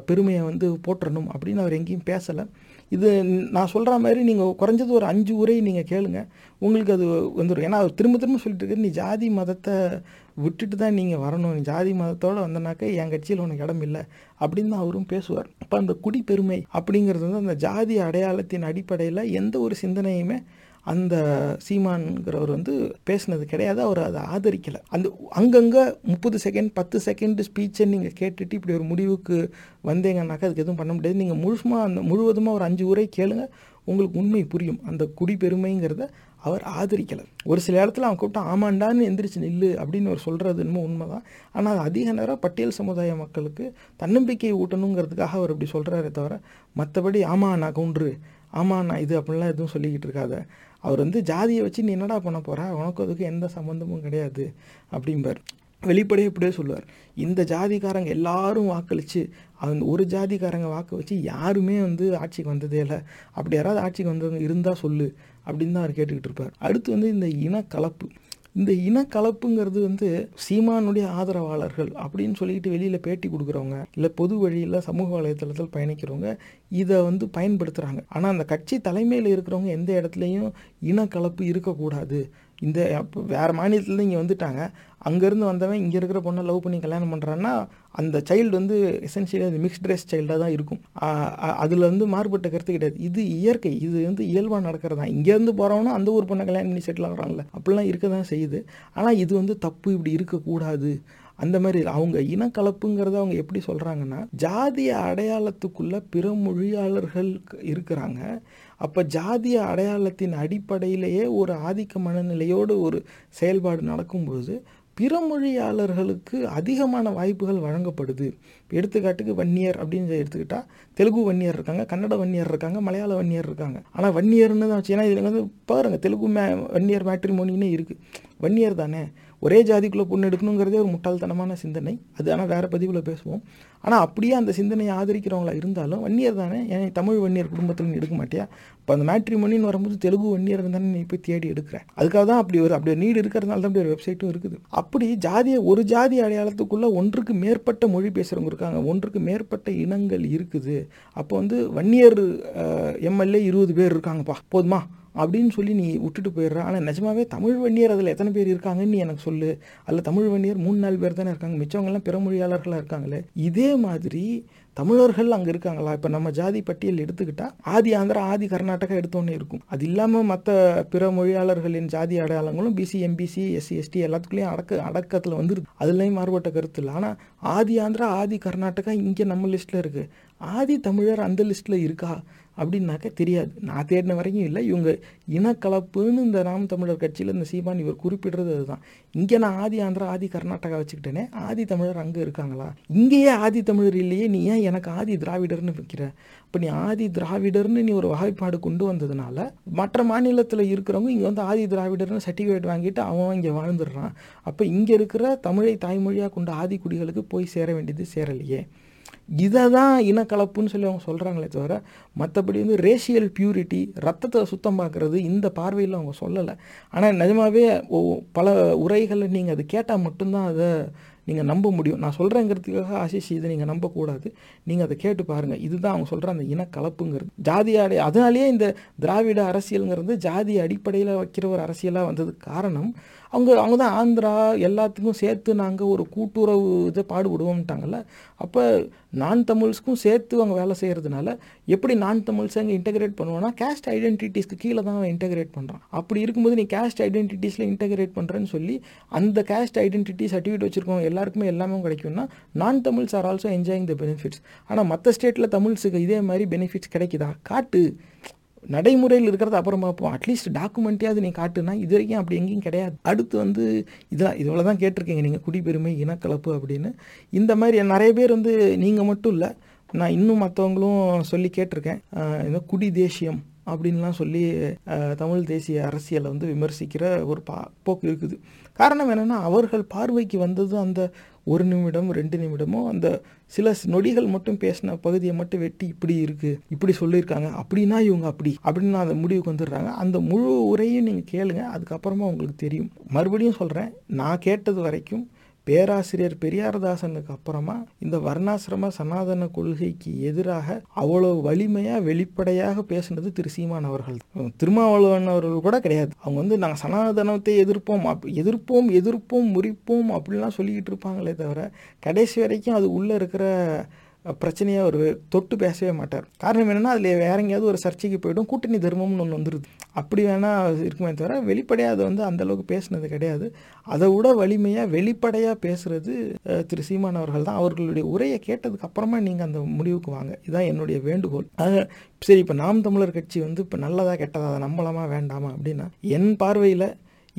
பெருமையை வந்து போற்றணும் அப்படின்னு அவர் எங்கேயும் பேசலை. இது நான் சொல்கிற மாதிரி நீங்கள் குறைஞ்சது ஒரு அஞ்சு உரை நீங்கள் கேளுங்கள் உங்களுக்கு அது வந்துடும் ஏன்னா அவர் திரும்ப திரும்ப சொல்லிட்டு இருக்கு நீ ஜாதி மதத்தை விட்டுட்டு தான் நீங்கள் வரணும். நீ ஜாதி மதத்தோடு வந்தனாக்கா என் கட்சியில் உனக்கு இடம் இல்லை. அப்படின்னு தான் அவரும் பேசுவார். அப்போ அந்த குடிப்பெருமை அப்படிங்கிறது வந்து அந்த ஜாதி அடையாளத்தின் அடிப்படையில் எந்த ஒரு சிந்தனையுமே அந்த சீமான்கிறவர் வந்து பேசுனது கிடையாது. அவர் அதை ஆதரிக்கலை. அந்த அங்கங்கே முப்பது செகண்ட் பத்து செகண்டு ஸ்பீச்சை நீங்கள் கேட்டுட்டு இப்படி ஒரு முடிவுக்கு வந்தீங்கன்னாக்கா அதுக்கு எதுவும் பண்ண முடியாது. நீங்கள் முழுசுமாக அந்த முழுவதுமாக ஒரு அஞ்சு உரை கேளுங்க. உங்களுக்கு உண்மை புரியும். அந்த குடிப்பெருமைங்கிறத அவர் ஆதரிக்கலை. ஒரு சில இடத்துல அவன் கூப்பிட்டா ஆமாண்டான்னு எந்திரிச்சு நில்லு அப்படின்னு அவர் சொல்கிறது என்னமோ உண்மைதான். ஆனால் அது அதிக நேரம் பட்டியல் சமுதாய மக்களுக்கு தன்னம்பிக்கை ஊட்டணுங்கிறதுக்காக அவர் அப்படி சொல்கிறாரே தவிர மற்றபடி ஆமா நான் கவுண்டரு. ஆமா நான் இது அப்படிலாம் எதுவும் சொல்லிக்கிட்டு இருக்காத. அவர் வந்து ஜாதியை வச்சு நீ என்னடா பண்ண போகிற உனக்கு அதுக்கு எந்த சம்மந்தமும் கிடையாது அப்படிம்பார். வெளிப்படையே இப்படியே சொல்லுவார். இந்த ஜாதிக்காரங்க எல்லாரும் வாக்களித்து அந்த ஒரு ஜாதிக்காரங்க வாக்கு வச்சு யாருமே வந்து ஆட்சிக்கு வந்ததே இல்லை. அப்படி யாராவது ஆட்சிக்கு வந்தவங்க இருந்தால் சொல்லு. அப்படின்னு தான் அவர் கேட்டுக்கிட்டு இருப்பார். அடுத்து வந்து இந்த இனக்கலப்பு. இந்த இனக்கலப்புங்கிறது வந்து சீமானுடைய ஆதரவாளர்கள் அப்படின்னு சொல்லிட்டு வெளியில் பேட்டி கொடுக்குறவங்க இல்லை பொது வழியில் சமூக வலைத்தளத்தில் பயணிக்கிறவங்க இதை வந்து பயன்படுத்துகிறாங்க ஆனால் அந்த கட்சி தலைமையில் இருக்கிறவங்க எந்த இடத்துலையும் இனக்கலப்பு இருக்கக்கூடாது. இந்த அப்போ வேறு மாநிலத்துலேருந்து இங்கே வந்துட்டாங்க. அங்கேருந்து வந்தவன் இங்கே இருக்கிற பொண்ணை லவ் பண்ணி கல்யாணம் பண்ணுறான்னா அந்த சைல்டு வந்து எசென்ஷியலி அது மிக்ஸ்ட் ரேஸ் சைல்டாக தான் இருக்கும். அதில் வந்து மாறுபட்ட கருத்து கிடையாது. இது இயற்கை இது வந்து இயல்பாக நடக்கிறது தான். இங்கேருந்து போகிறவனும் அந்த ஊர் பொண்ணை கல்யாணம் பண்ணி செட்டில் ஆகிறான்ல. அப்படிலாம் இருக்க தான் செய்யுது. ஆனால் இது வந்து தப்பு இப்படி இருக்கக்கூடாது அந்த மாதிரி அவங்க இனக்கலப்புங்கிறத அவங்க எப்படி சொல்கிறாங்கன்னா ஜாதிய அடையாளத்துக்குள்ள பிற மொழியாளர்கள் இருக்கிறாங்க. அப்போ ஜாதிய அடையாளத்தின் அடிப்படையிலேயே ஒரு ஆதிக்க மனநிலையோடு ஒரு செயல்பாடு நடக்கும்போது பிற மொழியாளர்களுக்கு அதிகமான வாய்ப்புகள் வழங்கப்படுது. எடுத்துக்காட்டுக்கு வன்னியர் அப்படின்னு எடுத்துக்கிட்டால் தெலுங்கு வன்னியர் இருக்காங்க கன்னட வன்னியர் இருக்காங்க மலையாள வன்னியர் இருக்காங்க. ஆனால் வன்னியர்னு தான் வச்சு ஏன்னா இதில் வந்து பாருங்கள் தெலுங்கு மே வன்னியர் மேட்ரிமோனின்னு இருக்குது வன்னியர் தானே? ஒரே ஜாதிக்குள்ளே பொண்ணு எடுக்கணுங்கிறதே ஒரு முட்டாள்தனமான சிந்தனை. அது ஆனால் வேறு பதிவில் பேசுவோம். ஆனால் அப்படியே அந்த சிந்தனையை ஆதரிக்கிறவங்களா இருந்தாலும் வன்னியர் தானே? ஏன் தமிழ் வன்னியர் குடும்பத்தில் நீ எடுக்க மாட்டியா? இப்போ அந்த மேட்ரிமோனின்னு வரும்போது தெலுங்கு வன்னியர் தானே நீ போய் தேடி எடுக்கிற. அதுக்காக தான் அப்படி ஒரு அப்படி நீடு இருக்கிறதுனால தான் அப்படி ஒரு வெப்சைட்டும் இருக்குது. அப்படி ஜாதியை ஒரு ஜாதி அடையாளத்துக்குள்ளே ஒன்றுக்கு மேற்பட்ட மொழி பேசுகிறவங்க இருக்காங்க. ஒன்றுக்கு மேற்பட்ட இனங்கள் இருக்குது. அப்போ வந்து வன்னியர் எம்எல்ஏ இருபது பேர் இருக்காங்கப்பா. போதுமா? அப்படின்னு சொல்லி நீ விட்டுட்டு போயிடுற. ஆனால் நிஜமாவே தமிழ் வன்னியர் அதில் எத்தனை பேர் இருக்காங்கன்னு நீ எனக்கு சொல்லு. அதில் தமிழ் வன்னியர் மூணு நாலு பேர் தானே இருக்காங்க. மிச்சவங்கெல்லாம் பிற மொழியாளர்களாக இருக்காங்களே. இதே மாதிரி தமிழர்கள் அங்கே இருக்காங்களா? இப்போ நம்ம ஜாதி பட்டியல் எடுத்துக்கிட்டால் ஆதி ஆந்திரா ஆதி கர்நாடகா எடுத்தோன்னே இருக்கும். அது இல்லாமல் மற்ற பிற மொழியாளர்களின் ஜாதி அடையாளங்களும் பிசி எம்பிசி எஸ்சி எஸ்டி எல்லாத்துக்குள்ளேயும் அடக்க அடக்கத்தில் வந்துருது. அதுலேயும் மாறுபட்ட கருத்து இல்லை. ஆனால் ஆதி ஆந்திரா ஆதி கர்நாடகா இங்கே நம்ம லிஸ்ட்டில் இருக்குது ஆதி தமிழர் அந்த லிஸ்ட்டில் இருக்கா? அப்படின்னாக்க தெரியாது. நான் தேடின வரைக்கும் இல்லை. இவங்க இனக்கலப்புன்னு இந்த நாம் தமிழர் கட்சியில் இந்த சீமான் இவர் குறிப்பிடுறது அதுதான். இங்கே நான் ஆதி ஆந்திரா ஆதி கர்நாடகா வச்சுக்கிட்டேனே ஆதி தமிழர் அங்கே இருக்காங்களா? இங்கேயே ஆதி தமிழர் இல்லையே நீ ஏன் எனக்கு ஆதி திராவிடர்னு வைக்கிற? இப்போ நீ ஆதி திராவிடர்னு நீ ஒரு வகைப்பாடு கொண்டு வந்ததுனால மற்ற மாநிலத்தில் இருக்கிறவங்க இங்கே வந்து ஆதி திராவிடர்னு சர்டிஃபிகேட் வாங்கிட்டு அவன் இங்கே வாழ்ந்துடுறான். அப்போ இங்கே இருக்கிற தமிழை தாய்மொழியாக கொண்ட ஆதி குடிகளுக்கு போய் சேர வேண்டியது சேரலையே. இதை தான் இனக்கலப்புன்னு சொல்லி அவங்க சொல்கிறாங்களே தவிர மற்றபடி வந்து ரேஷியல் பியூரிட்டி ரத்தத்தை சுத்தம் பார்க்குறது இந்த பார்வையில் அவங்க சொல்லலை. ஆனால் நிஜமாகவே பல உரைகளை நீங்கள் அது கேட்டால் மட்டும்தான் அதை நீங்கள் நம்ப முடியும். நான் சொல்கிறேங்கிறதுக்காக ஆசிஷ் இதை நீங்கள் நம்பக்கூடாது. நீங்கள் அதை கேட்டு பாருங்கள் இதுதான் அவங்க சொல்கிற அந்த இனக்கலப்புங்கிறது. ஜாதி அடை அதனாலேயே இந்த திராவிட அரசியலுங்கிறது ஜாதி அடிப்படையில் வைக்கிற ஒரு அரசியலாக வந்ததுக்கு காரணம் அவங்க அவங்க தான் ஆந்திரா எல்லாத்துக்கும் சேர்த்து நாங்கள் ஒரு கூட்டுறவு இதை பாடுபடுவோம்ட்டாங்கல்ல. அப்போ நான் தமிழ்ஸ்க்கும் சேர்த்து அவங்க வேலை செய்கிறதுனால எப்படி நான் தமிழ்ஸை அங்கே இன்டகிரேட் பண்ணுவோன்னா கேஸ்ட் ஐடென்டிட்டிஸ்க்கு கீழே தான் அவன் இன்டகிரேட் பண்ணுறான் அப்படி இருக்கும்போது நீ கேஸ்ட் ஐடென்டிட்டிஸில் இன்டகிரேட் பண்ணுறேன்னு சொல்லி அந்த கேஸ்ட் ஐடென்டிட்டி சர்டிஃபிகேட் வச்சுருக்கோம் எல்லாருக்குமே எல்லாமே கிடைக்கும்னா நான் Tamils are also enjoying the benefits ஆனால் மற்ற ஸ்டேட்டில் தமிழ்ஸுக்கு இதே மாதிரி பெனிஃபிட்ஸ் கிடைக்குதா? காட்டு. நடைமுறையில் இருக்கிறத அப்புறம் பார்ப்போம். அட்லீஸ்ட் டாக்குமெண்ட்டையாவது நீ காட்டுனா இது வரைக்கும் அப்படி எங்கேயும் கிடையாது. அடுத்து வந்து இதெல்லாம் இவ்வளோ தான் கேட்டிருக்கீங்க நீங்கள் குடிபெருமை இனக்கலப்பு அப்படின்னு. இந்த மாதிரி நிறைய பேர் வந்து நீங்கள் மட்டும் இல்லை நான் இன்னும் மற்றவங்களும் சொல்லி கேட்டிருக்கேன். இந்த குடி தேசியம் அப்படின்லாம் சொல்லி தமிழ் தேசிய அரசியலை வந்து விமர்சிக்கிற ஒரு பா போக்கு இருக்குது. காரணம் என்னென்னா அவர்கள் பார்வைக்கு வந்தது அந்த ஒரு நிமிடம் ரெண்டு நிமிடமோ அந்த சில நொடிகள் மட்டும் பேசின பகுதியை மட்டும் வெட்டி இப்படி இருக்குது இப்படி சொல்லியிருக்காங்க அப்படின்னா இவங்க அப்படி அப்படின்னு அந்த முடிவுக்கு வந்துடுறாங்க. அந்த முழு உரையும் நீங்கள் கேளுங்க அதுக்கப்புறமா உங்களுக்கு தெரியும். மறுபடியும் சொல்கிறேன் நான் கேட்டது வரைக்கும் பேராசிரியர் பெரியாரதாசனுக்கு அப்புறமா இந்த வர்ணாசிரம சனாதன கொள்கைக்கு எதிராக அவ்வளோ வலிமையாக வெளிப்படையாக பேசுனது திரு சீமான் அவர்கள். திருமாவளவன் அவர்கள் கூட கிடையாது. அவங்க வந்து நாங்கள் சனாதனத்தை எதிர்ப்போம் அப் எதிர்ப்போம் எதிர்ப்போம் முறிப்போம் அப்படிலாம் சொல்லிக்கிட்டு இருப்பாங்களே தவிர கடைசி வரைக்கும் அது உள்ளே இருக்கிற பிரச்சனையை ஒரு தொட்டு பேசவே மாட்டார். காரணம் என்னென்னா அதில் வேற எங்கேயாவது ஒரு சர்ச்சைக்கு போய்டும் கூட்டணி தர்மம்னு ஒன்று வந்துடுது அப்படி வேணால் இருக்குமே தவிர வெளிப்படையாக அதை வந்து அந்தளவுக்கு பேசுனது கிடையாது. அதை விட வலிமையாக வெளிப்படையாக பேசுகிறது திரு சீமான் அவர்கள் தான். அவர்களுடைய உரையை கேட்டதுக்கு அப்புறமா நீங்கள் அந்த முடிவுக்கு வாங்க. இதுதான் என்னுடைய வேண்டுகோள். சரி இப்போ நாம் தமிழர் கட்சி வந்து இப்போ நல்லதாக கெட்டதா அதை நம்பலாமா வேண்டாமா அப்படின்னா என் பார்வையில்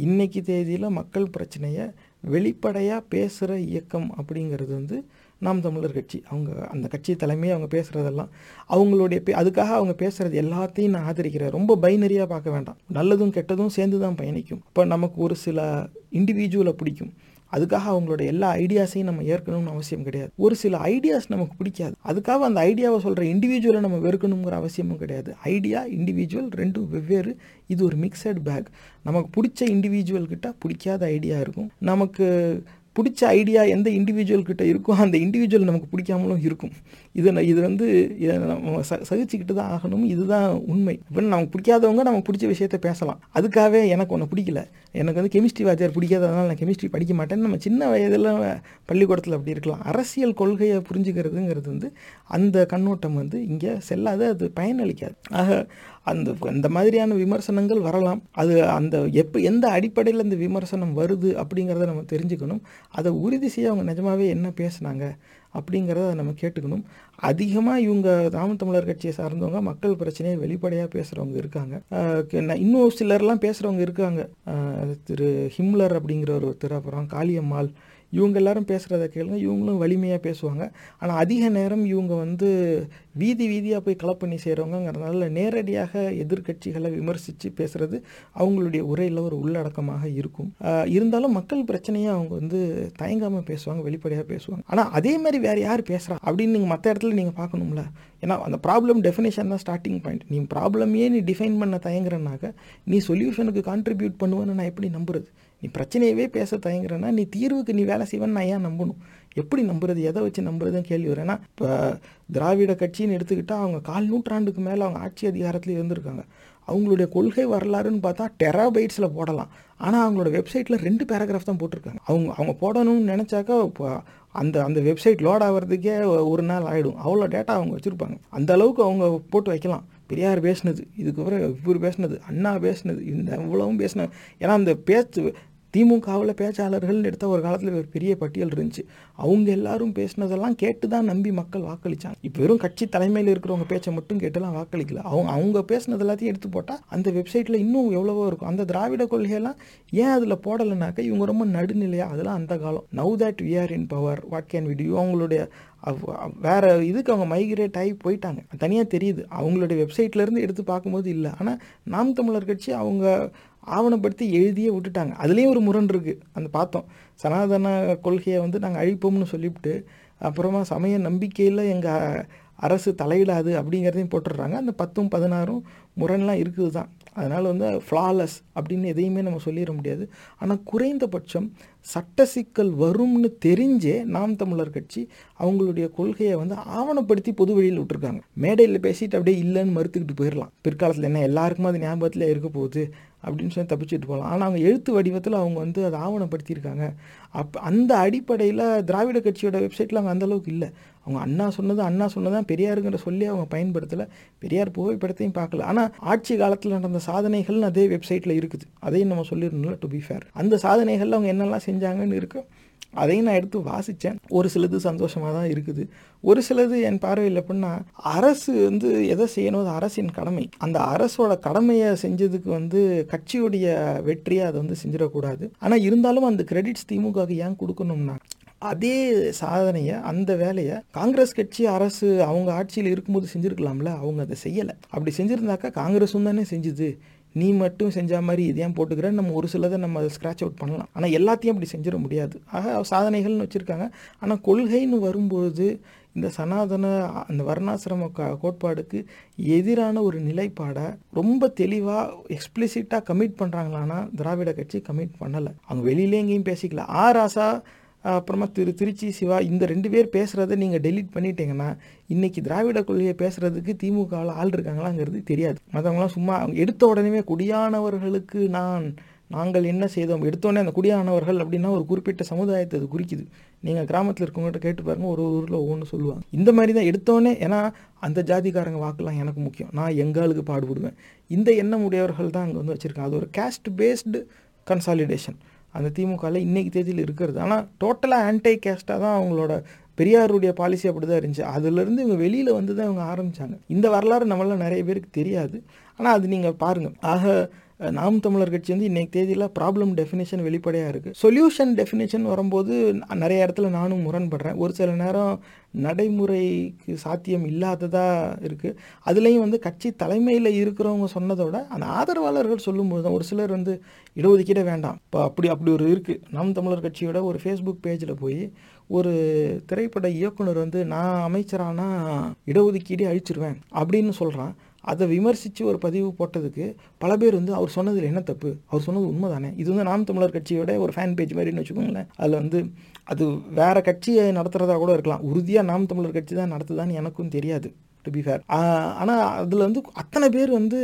இன்னைக்கு தேதியில் மக்கள் பிரச்சனையை வெளிப்படையாக பேசுகிற இயக்கம் அப்படிங்கிறது வந்து நாம் தமிழர் கட்சி. அவங்க அந்த கட்சி தலைமையை அவங்க பேசுகிறதெல்லாம் அவங்களுடைய பே அதுக்காக அவங்க பேசுகிறது எல்லாத்தையும் நான் ஆதரிக்கிறேன். ரொம்ப பைனரியாக பார்க்க வேண்டாம். நல்லதும் கெட்டதும் சேர்ந்து தான் பயணிக்கும். இப்போ நமக்கு ஒரு சில இண்டிவிஜுவலை பிடிக்கும். அதுக்காக அவங்களோட எல்லா ஐடியாஸையும் நம்ம ஏற்கணும்னு அவசியம் கிடையாது. ஒரு சில ஐடியாஸ் நமக்கு பிடிக்காது. அதுக்காக அந்த ஐடியாவை சொல்கிற இண்டிவிஜுவலை நம்ம வெறுக்கணுங்கிற அவசியமும் கிடையாது. ஐடியா இண்டிவிஜுவல் ரெண்டும் வெவ்வேறு. இது ஒரு மிக்சட் பேக் நமக்கு பிடிச்ச இண்டிவிஜுவல் கிட்ட பிடிக்காத ஐடியா இருக்கும். நமக்கு பிடிச்ச ஐடியா எந்த இண்டிவிஜுவல் கிட்ட இருக்கோ அந்த இண்டிவிஜுவல் நமக்கு பிடிக்காமலும் இருக்கும். இதை இது வந்து இதை நம்ம ச சகிச்சுக்கிட்டு தான் ஆகணும். இதுதான் உண்மை. இப்போ நமக்கு பிடிக்காதவங்க நமக்கு பிடிச்ச விஷயத்த பேசலாம். அதுக்காகவே எனக்கு ஒன்று பிடிக்கல. எனக்கு வந்து கெமிஸ்ட்ரி வாத்தியார் பிடிக்காததுனால நான் கெமிஸ்ட்ரி படிக்க மாட்டேன்னு நம்ம சின்ன வயதில் பள்ளிக்கூடத்தில் அப்படி இருக்கலாம். அரசியல் கொள்கையை புரிஞ்சுக்கிறதுங்கிறது வந்து அந்த கண்ணோட்டம் வந்து இங்கே செல்லாது. அது பயனளிக்காது. ஆக அந்த அந்த மாதிரியான விமர்சனங்கள் வரலாம். அது அந்த எப்போ எந்த அடிப்படையில் இந்த விமர்சனம் வருது அப்படிங்கிறத நம்ம தெரிஞ்சுக்கணும். அதை உறுதி செய்ய அவங்க நிஜமாவே என்ன பேசுனாங்க? அப்படிங்கிறத நம்ம கேட்டுக்கணும். அதிகமாக இவங்க தாம தமிழர் கட்சியை சார்ந்தவங்க மக்கள் பிரச்சனையை வெளிப்படையாக பேசுகிறவங்க இருக்காங்க. இன்னும் சிலர்லாம் பேசுகிறவங்க இருக்காங்க. திரு ஹிம்லர் அப்படிங்கிற ஒருத்தர் அப்புறம் காளியம்மாள் இவங்க எல்லாரும் பேசுகிறத கேளுங்க. இவங்களும் வலிமையாக பேசுவாங்க. ஆனால் அதிக நேரம் இவங்க வந்து வீதி வீதியாக போய் கலப்பணி செய்கிறவங்கிறதுனால நேரடியாக எதிர்க்கட்சிகளை விமர்சித்து பேசுகிறது அவங்களுடைய உரையில் ஒரு உள்ளடக்கமாக இருக்கும். இருந்தாலும் மக்கள் பிரச்சனையை அவங்க வந்து தயங்காமல் பேசுவாங்க வெளிப்படையாக பேசுவாங்க. ஆனால் அதே மாதிரி வேறு யார் பேசுகிறா அப்படின்னு நீங்கள் மற்ற இடத்துல நீங்கள் பார்க்கணும்ல. ஏன்னா அந்த ப்ராப்ளம் டெஃபினேஷன் தான் ஸ்டார்டிங் பாயிண்ட் நீ ப்ராப்ளமையே நீ டிஃபைன் பண்ண தயங்குறனாக்க நீ சொல்யூஷனுக்கு கான்ட்ரிபியூட் பண்ணுவேன்னு நான் எப்படி நம்புறது? நீ பிரச்சனையவே பேச தயங்குறேன்னா நீ தீர்வுக்கு நீ வேலை செய்வேன்னு நான் ஏன் நம்பணும்? எப்படி நம்புறது? எதை வச்சு நம்புறதுன்னு கேள்வி வரேன்னா ஏன்னா இப்போ திராவிட கட்சின்னு எடுத்துக்கிட்டால் அவங்க கால் நூற்றாண்டுக்கு மேலே அவங்க ஆட்சி அதிகாரத்தில் இருந்திருக்காங்க. அவங்களுடைய கொள்கை வரலாறுன்னு பார்த்தா டெராபைட்ஸில் போடலாம். ஆனால் அவங்களோட வெப்சைட்டில் ரெண்டு பேராகிராஃப் தான் போட்டிருக்காங்க. அவங்க அவங்க போடணும்னு நினச்சாக்கா இப்போ அந்த அந்த வெப்சைட் லோட் ஆகிறதுக்கே ஒரு நாள் ஆகிடும் அவ்வளோ டேட்டா அவங்க வச்சுருப்பாங்க. அந்த அளவுக்கு அவங்க போட்டு வைக்கலாம். பெரியார் பேசினது இதுக்கப்புறம் இவர் பேசினது அண்ணா பேசினது இந்த இவ்வளவும் பேசினது ஏன்னா அந்த பேச்சு திமுகவில் பேச்சாளர்கள்னு எடுத்த ஒரு காலத்தில் ஒரு பெரிய பட்டியல் இருந்துச்சு. அவங்க எல்லாரும் பேசினதெல்லாம் கேட்டு தான் நம்பி மக்கள் வாக்களித்தாங்க இப்போ வெறும் கட்சி தலைமையில் இருக்கிறவங்க பேச்சை மட்டும் கேட்டுலாம் வாக்களிக்கல. அவங்க அவங்க பேசினது எல்லாத்தையும் எடுத்து போட்டால் அந்த வெப்சைட்டில் இன்னும் எவ்வளவோ இருக்கும். அந்த திராவிட கொள்கையெல்லாம் ஏன் அதில் போடலைனாக்கா இவங்க ரொம்ப நடுநிலையா அதெல்லாம் அந்த காலம். Now that we are in power what can we do அவங்களுடைய வேற இதுக்கு அவங்க மைக்ரேட் ஆகி போயிட்டாங்க. தனியாக தெரியுது. அவங்களுடைய வெப்சைட்லேருந்து எடுத்து பார்க்கும்போது இல்லை. ஆனால் நாம் தமிழர் கட்சி அவங்க ஆவணப்படுத்தி எழுதியே விட்டுட்டாங்க. அதுலேயும் ஒரு முரண் இருக்குது அந்த பார்த்தோம். சனாதன கொள்கையை வந்து நாங்கள் அழிப்போம்னு சொல்லிவிட்டு அப்புறமா சமய நம்பிக்கையில் எங்கள் அரசு தலையிடாது அப்படிங்கிறதையும் போட்டுடுறாங்க. அந்த பத்தும் பதினாறும் முரண்லாம் இருக்குது தான் அதனால் வந்து ஃப்ளாலஸ் அப்படின்னு எதையுமே நம்ம சொல்லிட முடியாது. ஆனால் குறைந்தபட்சம் சட்ட சிக்கல் வரும்னு தெரிஞ்சே நாம் தமிழர் கட்சி அவங்களுடைய கொள்கையை வந்து ஆவணப்படுத்தி பொது வழியில் விட்டுருக்காங்க. மேடையில் பேசிட்டு அப்படியே இல்லைன்னு மறுத்துக்கிட்டு போயிடலாம். பிற்காலத்தில் என்ன எல்லாருக்குமே அது ஞாபகத்தில் இருக்க போகுது. அப்படின்னு சொல்லி தப்பிச்சுட்டு போகலாம். ஆனால் அவங்க எழுத்து வடிவத்தில் அவங்க வந்து அதை ஆவணப்படுத்தியிருக்காங்க. அப் அந்த அடிப்படையில் திராவிட கட்சியோட வெப்சைட்டில் அவங்க அந்த அளவுக்கு இல்லை. அவங்க அண்ணா சொன்னது அண்ணா சொன்னதான் பெரியாருங்கிற சொல்லி அவங்க பயன்படுத்தலை. பெரியார் புகைப்படத்தையும் பார்க்கல. ஆனால் ஆட்சி காலத்தில் நடந்த சாதனைகள்னு அதே வெப்சைட்டில் இருக்குது. அதையும் நம்ம சொல்லியிருந்தோம்ல டு பி ஃபேர் அந்த சாதனைகளில் அவங்க என்னெல்லாம் செஞ்சாங்கன்னு இருக்குது அதையும் நான் எடுத்து வாசித்தேன் ஒரு சிலது சந்தோஷமாக தான் இருக்குது. ஒரு சிலது என் பார்வையில் எப்படின்னா அரசு வந்து எதை செய்யணும்? அது அரசின் கடமை. அந்த அரசோட கடமையை செஞ்சதுக்கு வந்து கட்சியுடைய வெற்றியை அதை வந்து செஞ்சிடக்கூடாது. ஆனால் இருந்தாலும் அந்த கிரெடிட்ஸ் திமுகவுக்கு ஏன் கொடுக்கணும்னா அதே சாதனையை அந்த வேலையை காங்கிரஸ் கட்சி அரசு அவங்க ஆட்சியில் இருக்கும்போது செஞ்சுருக்கலாம்ல? அவங்க அதை செய்யலை. அப்படி செஞ்சுருந்தாக்கா காங்கிரஸும் தானே செஞ்சுது. நீ மட்டும் செஞ்ச மாதிரி இதையும் போட்டுக்கிறேன் போட்டுக்கிற? நம்ம ஒரு சிலதை நம்ம அதை ஸ்க்ராட்ச் அவுட் பண்ணலாம். ஆனால் எல்லாத்தையும் அப்படி செஞ்சிட முடியாது. ஆக சாதனைகள்னு வச்சுருக்காங்க. ஆனால் கொள்கைன்னு வரும்போது இந்த சனாதன அந்த வர்ணாசிரம க கோட்பாடுக்கு எதிரான ஒரு நிலைப்பாடை ரொம்ப தெளிவாக எக்ஸ்பிளிசிட்டாக கமிட் பண்ணுறாங்களான்னா திராவிட கட்சி கமிட் பண்ணலை. அவங்க வெளியிலே எங்கேயும் பேசிக்கல. ஆ ராசா அப்புறமா திரு திருச்சி சிவா இந்த ரெண்டு பேர் பேசுகிறத நீங்கள் டெலீட் பண்ணிட்டீங்கன்னா இன்றைக்கி திராவிட கொள்கையை பேசுகிறதுக்கு திமுகவில் ஆள் இருக்காங்களாங்கிறது தெரியாது. மற்றவங்களாம் சும்மா அவங்க எடுத்த உடனே குடியானவர்களுக்கு நான் நாங்கள் என்ன செய்தோம்? எடுத்தோடனே அந்த குடியானவர்கள் அப்படின்னா ஒரு குறிப்பிட்ட சமுதாயத்தை அது குறிக்குது. நீங்கள் கிராமத்தில் இருக்கவங்கள்ட்ட கேட்டு பாருங்கள் ஒரு ஊரில் ஒவ்வொன்று சொல்லுவாங்க. இந்த மாதிரி தான் எடுத்தோடனே ஏன்னா அந்த ஜாதிக்காரங்க வாக்கெல்லாம் எனக்கு முக்கியம். நான் எங்காளுக்கு பாடுபடுவேன். இந்த எண்ணம் உடையவர்கள் தான் அங்கே வந்து வச்சுருக்காங்க. அது ஒரு கேஸ்ட் பேஸ்டு கன்சாலிடேஷன் அந்த திமுகவில் இன்னைக்கு தேதியில் இருக்கிறது. ஆனால் டோட்டலாக ஆன்டை கேஸ்டாக தான் அவங்களோட பெரியாருடைய பாலிசி அப்படி தான் இருந்துச்சு. அதுலேருந்து இவங்க வெளியில் வந்து தான் இவங்க ஆரம்பித்தாங்க இந்த வரலாறு நம்மளால் நிறைய பேருக்கு தெரியாது. ஆனால் அது நீங்கள் பாருங்கள் ஆக நாம் தமிழர் கட்சி வந்து இன்றைக்கு தேதியில் ப்ராப்ளம் டெஃபினேஷன் வெளிப்படையாக இருக்குது சொல்யூஷன் டெஃபினேஷன் வரும்போது நிறைய இடத்துல நானும் முரண்படுறேன். ஒரு சில நேரம் நடைமுறைக்கு சாத்தியம் இல்லாததாக இருக்குது அதுலேயும் வந்து கட்சி தலைமையில் இருக்கிறவங்க சொன்னதோட அந்த ஆதரவாளர்கள் சொல்லும்போது தான் ஒரு சிலர் வந்து இடஒதுக்கீடே வேண்டாம். இப்போ அப்படி அப்படி ஒரு இருக்குது நாம் தமிழர் கட்சியோட ஒரு ஃபேஸ்புக் பேஜில் போய் ஒரு திரைப்பட இயக்குனர் வந்து நான் அமைச்சரானா இடஒதுக்கீடே அழிச்சிருவேன் அப்படின்னு சொல்கிறான் அதை விமர்சித்து ஒரு பதிவு போட்டதுக்கு பல பேர் வந்து அவர் சொன்னதில் என்ன தப்பு? அவர் சொன்னது உண்மைதானே? இது வந்து நாம் தமிழர் கட்சியோட ஒரு ஃபேன் பேஜ் மாதிரின்னு வச்சுக்கோங்களேன். அதில் வந்து அது வேறு கட்சியை நடத்துகிறதா கூட இருக்கலாம். உறுதியாக நாம் தமிழர் கட்சி தான் நடத்துதான்னு எனக்கும் தெரியாது டு பி ஃபேர் ஆனால் அதில் வந்து அத்தனை பேர் வந்து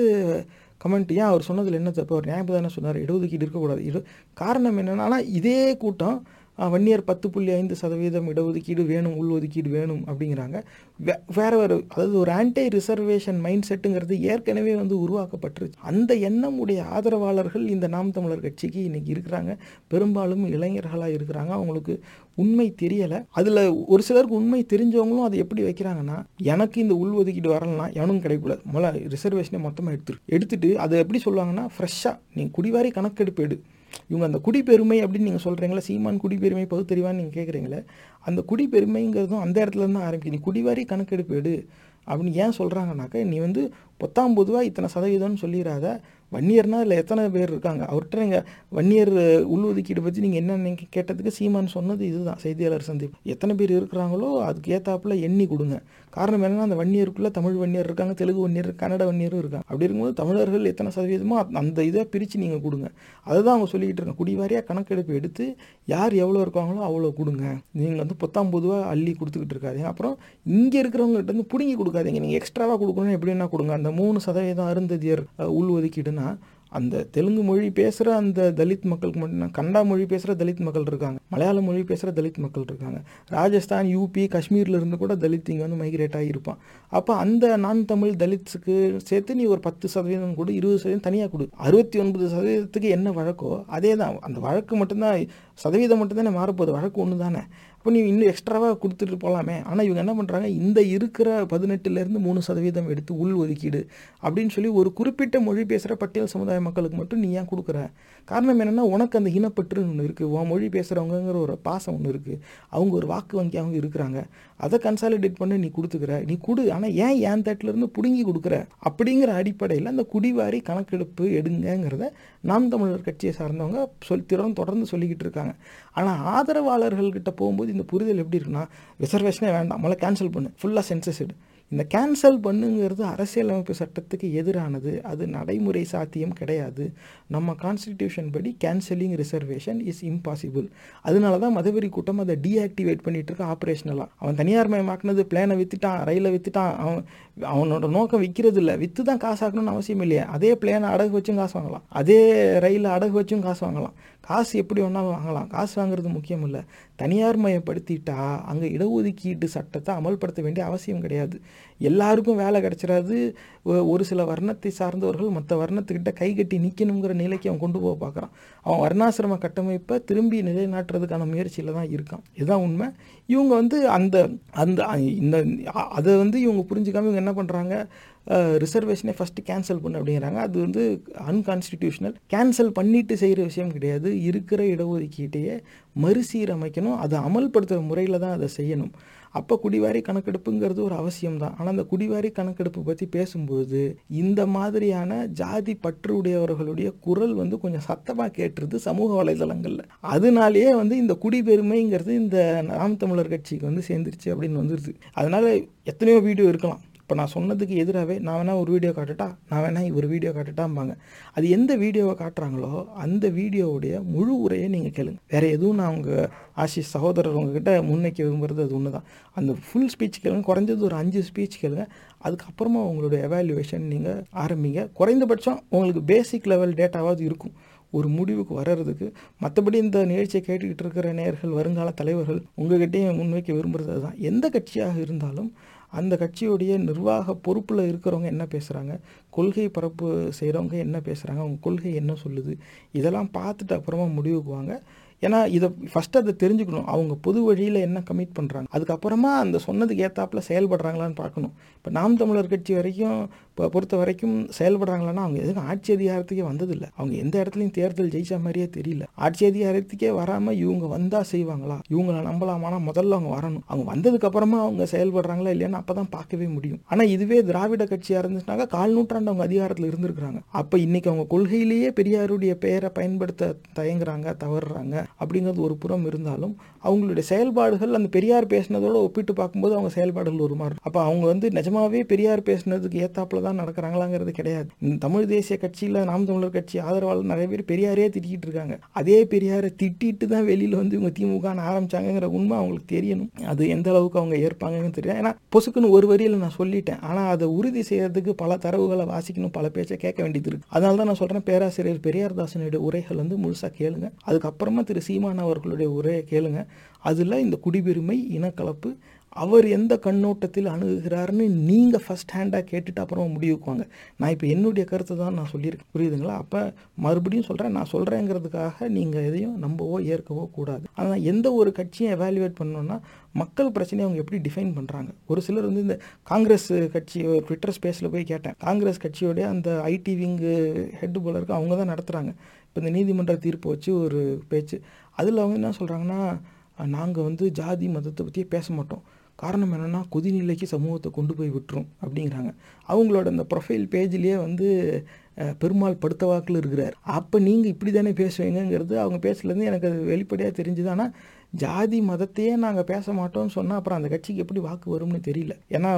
கமெண்ட் ஏன் அவர் சொன்னதில் என்ன தப்பு? அவர் நியாயம் தானே சொன்னார். இடஒதுக்கீடு இருக்கக்கூடாது. இது காரணம் என்னென்னா இதே கூட்டம் வன்னியர் பத்து புள்ளி ஐந்து சதவீதம் இடஒதுக்கீடு வேணும் உள்ஒதுக்கீடு வேணும் அப்படிங்கிறாங்க. வே வேற வேறு அதாவது ஒரு ஆன்டி ரிசர்வேஷன் மைண்ட் செட்டுங்கிறது ஏற்கனவே வந்து உருவாக்கப்பட்டுருச்சு. அந்த எண்ணம் உடைய ஆதரவாளர்கள் இந்த நாம் தமிழர் கட்சிக்கு இன்னைக்கு இருக்கிறாங்க. பெரும்பாலும் இளைஞர்களாக இருக்கிறாங்க. அவங்களுக்கு உண்மை தெரியலை. அதில் ஒரு சிலருக்கு உண்மை தெரிஞ்சவங்களும் அதை எப்படி வைக்கிறாங்கன்னா எனக்கு இந்த உள்ஒதுக்கீடு வரலனா எவனும் கிடைக்கூடாது முதல்ல ரிசர்வேஷனை மொத்தமாக எடுத்துரு எடுத்துட்டு அதை எப்படி சொல்லுவாங்கன்னா ஃப்ரெஷ்ஷாக நீங்கள் குடிவாரி கணக்கெடுப்பு எடு. இவங்க அந்த குடிப்பெருமை அப்படின்னு நீங்கள் சொல்கிறீங்களா சீமான் குடிப்பெருமை பகுத்தறிவான்னு நீங்கள் கேட்குறீங்களே அந்த குடிப்பெருமைங்கிறதும் அந்த இடத்துல இருந்து ஆரம்பிக்குது நீ குடிவாரி கணக்கெடுப்பு எடு அப்படின்னு ஏன் சொல்கிறாங்கனாக்கா நீ வந்து பொத்தாம் பொதுவாக இத்தனை சதவீதம்னு சொல்லிடாத வன்னியர்னால் அதில் எத்தனை பேர் இருக்காங்க? அவர்கிட்ட நீங்கள் வன்னியர் உள்ஒதுக்கீடு பற்றி நீங்கள் என்ன நீங்கள் கேட்டதுக்கு சீமான் சொன்னது இதுதான் செய்தியாளர் சந்திப்பு. எத்தனை பேர் இருக்கிறாங்களோ அதுக்கு ஏற்றாப்புல எண்ணி கொடுங்க. காரணம் என்னன்னா அந்த வன்னியருக்குள்ளே தமிழ் வன்னியர் இருக்காங்க தெலுங்கு வன்னியர் கன்னட வன்னியரும் இருக்காங்க. அப்படி இருக்கும்போது தமிழர்கள் எத்தனை சதவீதமோ அந்த- இதை பிரித்து நீங்கள் கொடுங்க. அதுதான் அவங்க சொல்லிக்கிட்டு இருக்காங்க. குடிவாரியாக கணக்கெடுப்பு எடுத்து யார் எவ்வளோ இருக்காங்களோ அவ்வளோ கொடுங்க. நீங்கள் வந்து பொத்தாம் பொதுவாக அள்ளி கொடுத்துக்கிட்டு இருக்காதீங்க. அப்புறம் இங்கே இருக்கிறவங்ககிட்ட வந்து பிடுங்கி கொடுக்காதீங்க. நீங்கள் எக்ஸ்ட்ராவாக கொடுக்கணும் எப்படி கொடுங்க. அந்த மூணு சதவீதம் அருந்ததியர் உள் உள்ஒதுக்கீடுனா அந்த தெலுங்கு மொழி பேசுகிற அந்த தலித் மக்களுக்கு மட்டும் கன்னடா மொழி பேசுகிற தலித் மக்கள் இருக்காங்க. மலையாள மொழி பேசுகிற தலித் மக்கள் இருக்காங்க. ராஜஸ்தான் யூபி காஷ்மீரில் இருந்து கூட தலித் இங்கே வந்து மைக்ரேட் ஆகியிருப்பான். அப்போ அந்த நான் தமிழ் தலித்ஸுக்கு சேர்த்து நீ ஒரு பத்து சதவீதம் கொடு இருபது சதவீதம் தனியாக கொடு. அறுபத்தி ஒன்பது சதவீதத்துக்கு என்ன வழக்கோ அதே தான் அந்த வழக்கு மட்டும்தான் சதவீதம் மட்டும்தானே மாறப்போகுது. வழக்கு ஒன்று தானே அப்போ நீ இன்னும் எக்ஸ்ட்ராவாக கொடுத்துட்டு போகலாமே ஆனால் இவங்க என்ன பண்ணுறாங்க இந்த இருக்கிற பதினெட்டுலேருந்து மூணு சதவீதம் எடுத்து உள் ஒதுக்கீடு அப்படின்னு சொல்லி ஒரு குறிப்பிட்ட மொழி பேசுகிற பட்டியல் சமுதாய மக்களுக்கு மட்டும் நீ ஏன் கொடுக்குற? காரணம் என்னென்னா உனக்கு அந்த இனப்பற்றுன்னு ஒன்று இருக்குது உன் மொழி பேசுகிறவங்கங்கிற ஒரு பாசம் ஒன்று இருக்குது அவங்க ஒரு வாக்கு வங்கி அவங்க இருக்கிறாங்க. அதை கன்சாலிடேட் பண்ணி நீ கொடுத்துக்கிற. நீ கொடு ஆனால் ஏன் ஏன் தட்டிலேருந்து பிடுங்கி கொடுக்குற? அப்படிங்கிற அடிப்படையில் அந்த குடிவாரி கணக்கெடுப்பு எடுங்கங்கிறத நாம் தமிழர் கட்சியை சார்ந்தவங்க சொல் திறன் தொடர்ந்து சொல்லிக்கிட்டு இருக்காங்க. ஆனால் ஆதரவாளர்கள்கிட்ட போகும்போது இந்த புரிதல் எப்படி இருக்குன்னா ரிசர்வேஷனே வேண்டாம். மழை கேன்சல் பண்ணு. ஃபுல்லாக சென்சஸ் எடு. இந்த கேன்சல் பண்ணுங்கிறது அரசியலமைப்பு சட்டத்துக்கு எதிரானது. அது நடைமுறை சாத்தியம் கிடையாது. நம்ம கான்ஸ்டிடியூஷன் படி கேன்சலிங் ரிசர்வேஷன் இஸ் இம்பாசிபிள் அதனால தான் மதவெறி கூட்டம் அதை டீஆக்டிவேட் பண்ணிட்டு இருக்க ஆப்ரேஷனலாக அவன் தனியார் மயமாக்குனது பிளேனை வித்துட்டான் ரயிலை வித்துட்டான். அவன் அவனோட நோக்கம் விற்கிறது இல்லை விற்று தான் காசு ஆக்கணும்னு அவசியம் இல்லையா. அதே பிளேனை அடகு வச்சும் காசு வாங்கலாம். அதே ரயிலை அடகு வச்சும் காசு வாங்கலாம். காசு எப்படி வேணாலும் வாங்கலாம். காசு வாங்குறது முக்கியம் இல்லை. தனியார் மயப்படுத்திட்டா அங்கே இடஒதுக்கீட்டு சட்டத்தை அமல்படுத்த வேண்டிய அவசியம் கிடையாது. எல்லாருக்கும் வேலை கிடைச்சிடாது. ஒரு சில வர்ணத்தை சார்ந்தவர்கள் மற்ற வர்ணத்துக்கிட்ட கை கட்டி நிற்கணுங்கிற நிலைக்கு அவன் கொண்டு போக பார்க்குறான். அவன் வர்ணாசிரம கட்டமைப்பை திரும்பி நிலைநாட்டுறதுக்கான முயற்சியில் தான் இருக்கான். இதுதான் உண்மை. இவங்க வந்து அந்த அந்த இந்த அதை வந்து இவங்க புரிஞ்சுக்காம இவங்க என்ன பண்ணுறாங்க ரிசர்வேஷனை ஃபஸ்ட்டு கேன்சல் பண்ணு அப்படிங்கிறாங்க. அது வந்து அன்கான்ஸ்டிடியூஷனல் கேன்சல் பண்ணிட்டு செய்கிற விஷயம் கிடையாது. இருக்கிற இடஒதுக்கீட்டையே மறுசீரமைக்கணும். அதை அமல்படுத்துகிற முறையில் தான் அதை செய்யணும். அப்போ குடிவாரி கணக்கெடுப்புங்கிறது ஒரு அவசியம் தான் ஆனால் அந்த குடிவாரி கணக்கெடுப்பு பற்றி பேசும்போது இந்த மாதிரியான ஜாதி பற்று உடையவர்களுடைய குரல் வந்து கொஞ்சம் சத்தமாக கேட்டுருது சமூக வலைதளங்களில். அதனாலேயே வந்து இந்த குடிபெருமைங்கிறது இந்த நாம் தமிழர் கட்சிக்கு வந்து சேர்ந்துருச்சு அப்படின்னு வந்துருது. அதனால எத்தனையோ வீடியோ இருக்கலாம். இப்போ நான் சொன்னதுக்கு எதிராகவே நான் வேணால் ஒரு வீடியோ காட்டுட்டா? நான் வேணால் ஒரு வீடியோ காட்டுட்டாம்பாங்க. அது எந்த வீடியோவை காட்டுறாங்களோ அந்த வீடியோவுடைய முழு உரையை நீங்கள் கேளுங்க. வேறு எதுவும் நான் உங்கள் ஆஷிஷ் சகோதரர் உங்ககிட்ட முன்னைக்க விரும்புறது அது ஒன்று தான் அந்த ஃபுல் ஸ்பீச் கேளுங்க. குறைஞ்சது ஒரு அஞ்சு ஸ்பீச் கேளுங்க. அதுக்கப்புறமா உங்களுடைய எவாலுவேஷன் நீங்கள் ஆரம்பிங்க. குறைந்தபட்சம் உங்களுக்கு பேசிக் லெவல் டேட்டாவாவது இருக்கும். ஒரு முடிவுக்கு வர்றதுக்கு. மற்றபடி இந்த நிகழ்ச்சியை கேட்டுக்கிட்டு இருக்கிற நேயர்கள் வருங்கால தலைவர்கள் உங்ககிட்டயும் முன்வைக்க விரும்புகிறது தான் எந்த கட்சியாக இருந்தாலும் அந்த கட்சியுடைய நிர்வாக பொறுப்பில் இருக்கிறவங்க என்ன பேசுகிறாங்க கொள்கை பரப்பு செய்கிறவங்க என்ன பேசுகிறாங்க அவங்க கொள்கை என்ன சொல்லுது? இதெல்லாம் பார்த்துட்டு அப்புறமா முடிவுக்குவாங்க ஏன்னா இதை ஃபஸ்ட்டு அதை தெரிஞ்சுக்கணும். அவங்க பொது வழியில் என்ன கமிட் பண்ணுறாங்க அதுக்கப்புறமா அந்த சொன்னதுக்கு ஏத்தாப்புல செயல்படுறாங்களான்னு பார்க்கணும். இப்போ நாம் தமிழர் கட்சி வரைக்கும் இப்போ பொறுத்த வரைக்கும் செயல்படுறாங்களான்னா அவங்க எதுவும் ஆட்சி அதிகாரத்துக்கே வந்ததில்லை. அவங்க எந்த இடத்துலையும் தேர்தல் ஜெயிச்ச மாதிரியே தெரியல. ஆட்சி அதிகாரத்துக்கே வராமல் இவங்க வந்தால் செய்வாங்களா? இவங்கள நம்பலாமானா முதல்ல அவங்க வரணும். அவங்க வந்ததுக்கப்புறமா அவங்க செயல்படுறாங்களா இல்லையான்னு அப்போ தான் பார்க்கவே முடியும். ஆனால் இதுவே திராவிட கட்சியாக இருந்துச்சுனாக்கா கால் நூற்றாண்டு அவங்க அதிகாரத்தில் இருந்திருக்கிறாங்க. அப்போ இன்னைக்கு அவங்க கொள்கையிலேயே பெரியாருடைய பெயரை பயன்படுத்த தயங்குறாங்க தவறுறாங்க. அப்படிங்கிறது ஒரு புறம் இருந்தாலும் அவங்களுடைய செயல்பாடுகள் அந்த பெரியார் பேசினதோட ஒப்பிட்டு பார்க்கும்போது அவங்க செயல்பாடுகள் ஒரு மாதிரி அப்போ அவங்க வந்து நிஜமாவே பெரியார் பேசினதுக்கு ஏத்தாப்புல தான் நடக்கிறாங்களாங்கிறது கிடையாது. இந்த தமிழ் தேசிய கட்சியில் நாம் தமிழர் கட்சி ஆதரவாளர் நிறைய பேர் பெரியாரே திட்டிகிட்டு இருக்காங்க. அதே பெரியாரை திட்டிட்டு தான் வெளியில் வந்து இவங்க திமுகன்னு ஆரம்பிச்சாங்கங்கிற உண்மை அவங்களுக்கு தெரியணும். அது எந்த அளவுக்கு அவங்க ஏற்பாங்கன்னு தெரியும் ஏன்னா பொசுக்குன்னு ஒரு வரியில் நான் சொல்லிட்டேன். ஆனால் அதை உறுதி செய்யறதுக்கு பல தரவுகளை வாசிக்கணும் பல பேச்சை கேட்க வேண்டியது இருக்கு. அதனால தான் நான் சொல்கிறேன் பேராசிரியர் பெரியார் தாசனுடைய உரைகள் வந்து முழுசாக கேளுங்க. அதுக்கப்புறமா திரு திரு சீமான் அவர்களுடைய உரையை கேளுங்க. அதில் இந்த குடிபெருமை இனக்கலப்பு அவர் எந்த கண்ணோட்டத்தில் அணுகுகிறாருன்னு நீங்கள் ஃபஸ்ட் ஹேண்டாக கேட்டுட்டு அப்புறம் முடிவுக்குவாங்க நான் இப்போ என்னுடைய கருத்தை தான் நான் சொல்லியிருக்கேன். புரியுதுங்களா? அப்போ மறுபடியும் சொல்கிறேன் நான் சொல்கிறேங்கிறதுக்காக நீங்கள் எதையும் நம்பவோ ஏற்கவோ கூடாது. ஆனால் எந்த ஒரு கட்சியும் எவாலுவேட் பண்ணோன்னா மக்கள் பிரச்சனையை அவங்க எப்படி டிஃபைன் பண்ணுறாங்க ஒரு சிலர் வந்து இந்த காங்கிரஸ் கட்சி ஒரு ட்விட்டர் ஸ்பேஸில் போய் கேட்டேன். காங்கிரஸ் கட்சியோடைய அந்த ஐடி விங்கு ஹெட் போலருக்கு அவங்க தான் நடத்துகிறாங்க இப்போ இந்த நீதிமன்ற தீர்ப்பு வச்சு ஒரு பேச்சு அதில் அவங்க என்ன சொல்கிறாங்கன்னா நாங்கள் வந்து ஜாதி மதத்தை பற்றியே பேச மாட்டோம். காரணம் என்னென்னா கொதிநிலைக்கு சமூகத்தை கொண்டு போய் விட்டுரும் அப்படிங்கிறாங்க. அவங்களோட அந்த ப்ரொஃபைல் பேஜ்லேயே வந்து பெருமாள் படுத்த வாக்கில் இருக்கிறார். அப்போ நீங்கள் இப்படி தானே பேசுவீங்கங்கிறது அவங்க பேசுலேருந்து எனக்கு அது வெளிப்படையாக தெரிஞ்சுது. ஆனால் ஜாதி மதத்தையே நாங்கள் பேச மாட்டோம்னு சொன்னால் அப்புறம் அந்த கட்சிக்கு எப்படி வாக்கு வரும்னு தெரியல. ஏன்னா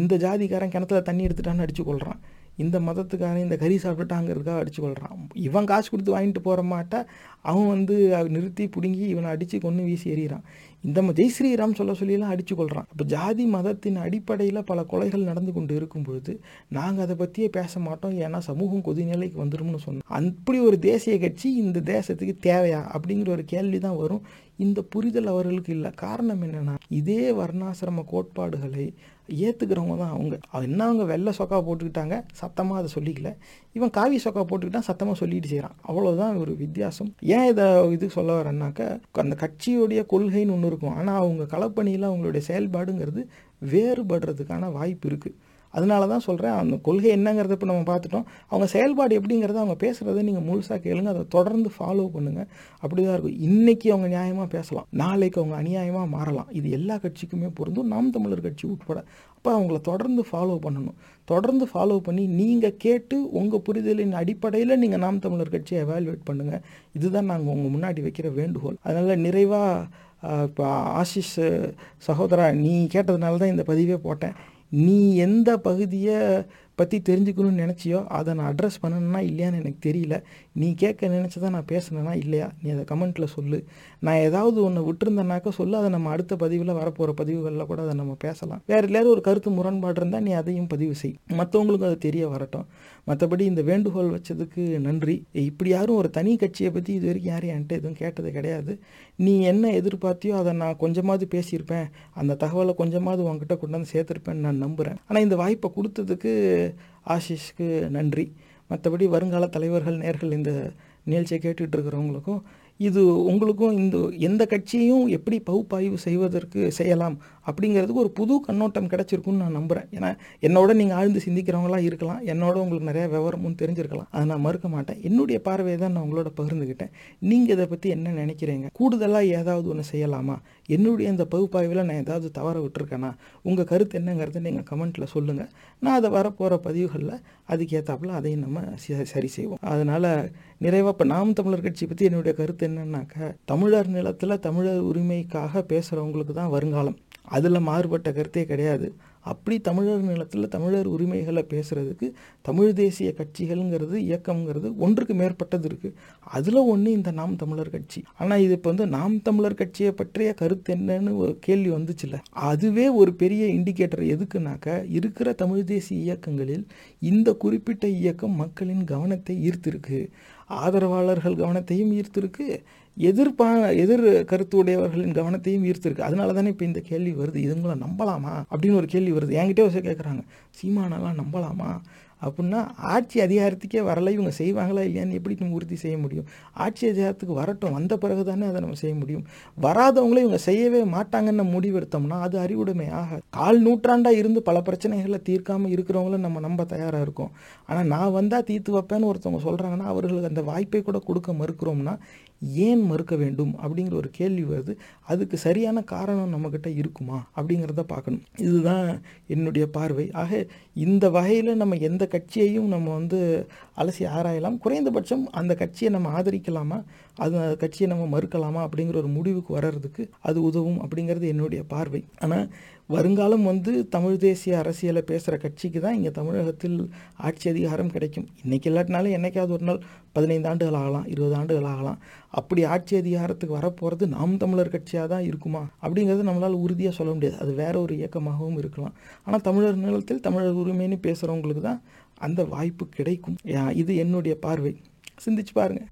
இந்த ஜாதிக்காரன் கிணத்துல தண்ணி எடுத்துட்டான்னு அடிச்சு கொள்கிறான் இந்த மதத்துக்காரன் இந்த கறி சாப்பிட்டுட்டாங்கிறதுக்காக அடிச்சு கொள்கிறான் இவன் காசு கொடுத்து வாங்கிட்டு போகிற மாட்ட அவன் வந்து நிறுத்தி பிடுங்கி இவனை அடித்து கொன்று வீசி எறிகிறான் இந்த ஜெய் ஸ்ரீராம் சொல்ல சொல்லியெல்லாம் அடித்து கொள்கிறான் இப்போ ஜாதி மதத்தின் அடிப்படையில் பல கொலைகள் நடந்து கொண்டு இருக்கும் பொழுது நாங்கள் அதை பற்றியே பேச மாட்டோம் ஏன்னா சமூகம் கொதிநிலைக்கு வந்துரும்னு சொன்னோம். அப்படி ஒரு தேசிய கட்சி இந்த தேசத்துக்கு தேவையா அப்படிங்கிற ஒரு கேள்வி தான் வரும். இந்த புரிதல் அவர்களுக்கு இல்லை. காரணம் என்னென்னா இதே வர்ணாசிரம கோட்பாடுகளை ஏற்றுக்கிறவங்க தான் அவங்க. அது என்ன அவங்க வெள்ளை சொக்கா போட்டுக்கிட்டாங்க? சத்தமாக அதை சொல்லிக்கல. இவன் காவி சொக்கா போட்டுக்கிட்டான் சத்தமாக சொல்லிட்டு செய்கிறான் அவ்வளோதான் ஒரு வித்தியாசம். ஏன் இதை இது சொல்ல வரேன்னாக்கா அந்த கட்சியுடைய கொள்கைன்னு ஒன்று இருக்கும். ஆனால் அவங்க களப்பணியில் அவங்களுடைய செயல்பாடுங்கிறது வேறுபடுறதுக்கான வாய்ப்பு இருக்குது அதனால தான் சொல்கிறேன் அந்த கொள்கை என்னங்கிறத இப்போ நம்ம பார்த்துட்டோம். அவங்க செயல்பாடு எப்படிங்கிறத அவங்க பேசுகிறத நீங்கள் முழுசாக கேளுங்க அதை தொடர்ந்து ஃபாலோ பண்ணுங்கள் அப்படி தான் இருக்கும். இன்றைக்கி அவங்க நியாயமாக பேசலாம் நாளைக்கு அவங்க அநியாயமாக மாறலாம். இது எல்லா கட்சிக்குமே பொருந்தும். நாம் தமிழர் கட்சி உட்பட. அப்போ அவங்கள தொடர்ந்து ஃபாலோ பண்ணணும். தொடர்ந்து ஃபாலோ பண்ணி நீங்கள் கேட்டு உங்கள் புரிதலின் அடிப்படையில் நீங்கள் நாம் தமிழர் கட்சியை எவாலுவேட் பண்ணுங்கள் இதுதான் நாங்கள் உங்கள் முன்னாடி வைக்கிற வேண்டுகோள். அதனால் நிறைவாக இப்போ ஆஷிஷ் சகோதரா நீ கேட்டதுனால தான் இந்த பதிவே போட்டேன். நீ எந்த பகுதியை பற்றி தெரிஞ்சுக்கணும்னு நினச்சியோ அதை நான் அட்ரஸ் பண்ணணும்னா இல்லையான்னு எனக்கு தெரியல. நீ கேட்க நினச்சதா நான் பேசுனேன்னா இல்லையா? நீ அதை கமெண்ட்டில் சொல்லு. நான் ஏதாவது ஒன்று விட்டுருந்தேனாக்கா சொல்லு. அதை நம்ம அடுத்த பதிவில் வரப்போகிற பதிவுகளில் கூட அதை நம்ம பேசலாம். வேறு எல்லாரும் ஒரு கருத்து முரண்பாடு இருந்தால் நீ அதையும் பதிவு செய். மற்றவங்களுக்கும் அது தெரிய வரட்டும். மற்றபடி இந்த வேண்டுகோள் வச்சதுக்கு நன்றி. இப்படி யாரும் ஒரு தனி கட்சியை பற்றி இது வரைக்கும் யாரும் என்கிட்ட எதுவும் கேட்டது கிடையாது. நீ என்ன எதிர்பார்த்தியோ அதை நான் கொஞ்சமாவது பேசியிருப்பேன். அந்த தகவலை கொஞ்சமாவது உங்ககிட்ட கொண்டு வந்து சேர்த்துருப்பேன்னு நான் நம்புகிறேன் ஆனால் இந்த வாய்ப்பை கொடுத்ததுக்கு ஆஷிஷ்க்கு நன்றி. மற்றபடி வருங்கால தலைவர்கள் நேர்கள் இந்த நிகழ்ச்சியை கேட்டுட்டு இருக்கிறவங்களுக்கும் இது உங்களுக்கும் இந்த எந்த கட்சியையும் எப்படி பகுப்பாய்வு செய்வதற்கு செய்யலாம் அப்படிங்கிறதுக்கு ஒரு புது கண்ணோட்டம் கிடச்சிருக்குன்னு நான் நம்புகிறேன் ஏன்னா என்னோட நீங்கள் ஆழ்ந்து சிந்திக்கிறவங்களா இருக்கலாம். என்னோட உங்களுக்கு நிறையா விவரமும் தெரிஞ்சிருக்கலாம். அதை நான் மறுக்க மாட்டேன். என்னுடைய பார்வையை தான் நான் உங்களோட பகிர்ந்துக்கிட்டேன் நீங்கள் இதை பற்றி என்ன நினைக்கிறீங்க? கூடுதலாக ஏதாவது ஒன்று செய்யலாமா? என்னுடைய இந்த பகுப்பாய்வில் நான் ஏதாவது தவற விட்டுருக்கேனா? உங்கள் கருத்து என்னங்கிறத நீங்கள் கமெண்ட்டில் சொல்லுங்கள் நான் அதை வரப்போகிற பதிவுகளில் அதுக்கேற்றாப்புல அதையும் நம்ம சரி செய்வோம். அதனால் நிறைவாக இப்போ நாம் தமிழர் கட்சி பற்றி என்னுடைய கருத்து என்னன்னாக்க தமிழர் நிலத்தில் தமிழர் உரிமைக்காக பேசுகிறவங்களுக்கு தான் வருங்காலம். அதில் மாறுபட்ட கருத்தே கிடையாது. அப்படி தமிழர் நிலத்தில் தமிழர் உரிமைகளை பேசுகிறதுக்கு தமிழ் தேசிய கட்சிகள்ங்கிறது இயக்கம்ங்கிறது ஒன்றுக்கு மேற்பட்டது இருக்குது அதில் ஒன்று இந்த நாம் தமிழர் கட்சி. ஆனால் இது இப்போ வந்து நாம் தமிழர் கட்சியை பற்றிய கருத்து என்னன்னு ஒரு கேள்வி வந்துச்சுல்ல. அதுவே ஒரு பெரிய இண்டிகேட்டர் எதுக்குனாக்கா இருக்கிற தமிழ் தேசிய இயக்கங்களில் இந்த குறிப்பிட்ட இயக்கம் மக்களின் கவனத்தை ஈர்த்திருக்கு. ஆதரவாளர்கள் கவனத்தையும் ஈர்த்திருக்கு. எதிர்பா எதிர் கருத்து உடையவர்களின் கவனத்தையும் ஈர்த்திருக்கு. அதனால தானே இப்போ இந்த கேள்வி வருது. இதுங்களை நம்பலாமா? அப்படின்னு ஒரு கேள்வி வருது. என்கிட்டே கேட்குறாங்க சீமானெல்லாம் நம்பலாமா? அப்படின்னா ஆட்சி அதிகாரத்துக்கே வரல. இவங்க செய்வாங்களா இல்லையான்னு எப்படி நம்ம உறுதி செய்ய முடியும்? ஆட்சி அதிகாரத்துக்கு வரட்டும். வந்த பிறகு தானே அதை நம்ம செய்ய முடியும். வராதவங்களே இவங்க செய்யவே மாட்டாங்கன்னு முடிவெடுத்தோம்னா அது அறிவுடைமை ஆக கால் நூற்றாண்டாக இருந்து பல பிரச்சனைகளை தீர்க்காமல் இருக்கிறவங்கள நம்ம நம்ப தயாராக இருக்கோம். ஆனால் நான் வந்தால் தீர்த்து வைப்பேன்னு ஒருத்தவங்க சொல்கிறாங்கன்னா அவர்களுக்கு அந்த வாய்ப்பை கூட கொடுக்க மறுக்கிறோம்னா ஏன் மறுக்க வேண்டும் அப்படிங்கிற ஒரு கேள்வி வருது. அதுக்கு சரியான காரணம் நம்மக்கிட்ட இருக்குமா அப்படிங்கிறத பார்க்கணும். இதுதான் என்னுடைய பார்வை. ஆக இந்த வகையில் நம்ம எந்த கட்சியையும் நம்ம வந்து அலசி ஆராயலாம். குறைந்தபட்சம் அந்த கட்சியை நம்ம ஆதரிக்கலாமா? அது அந்த கட்சியை நம்ம மறுக்கலாமா அப்படிங்கிற ஒரு முடிவுக்கு வர்றதுக்கு அது உதவும் அப்படிங்கிறது என்னுடைய பார்வை. ஆனால் வருங்காலம் வந்து தமிழ் தேசிய அரசியலை பேசுகிற கட்சிக்கு தான் இங்கே தமிழகத்தில் ஆட்சி அதிகாரம் கிடைக்கும். இன்றைக்கி இல்லாட்டினாலும் என்னைக்காவது ஒரு நாள் பதினைந்து ஆண்டுகள் ஆகலாம் இருபது ஆண்டுகள் ஆகலாம். அப்படி ஆட்சி அதிகாரத்துக்கு வரப்போகிறது நாம் தமிழர் கட்சியாக தான் இருக்குமா? அப்படிங்கிறது நம்மளால் உறுதியாக சொல்ல முடியாது. அது வேற ஒரு இயக்கமாகவும் இருக்கலாம். ஆனால் தமிழர் நிலத்தில் தமிழர் உரிமைன்னு பேசுகிறவங்களுக்கு தான் அந்த வாய்ப்பு கிடைக்கும். இது என்னுடைய பார்வை. சிந்திச்சு பாருங்கள்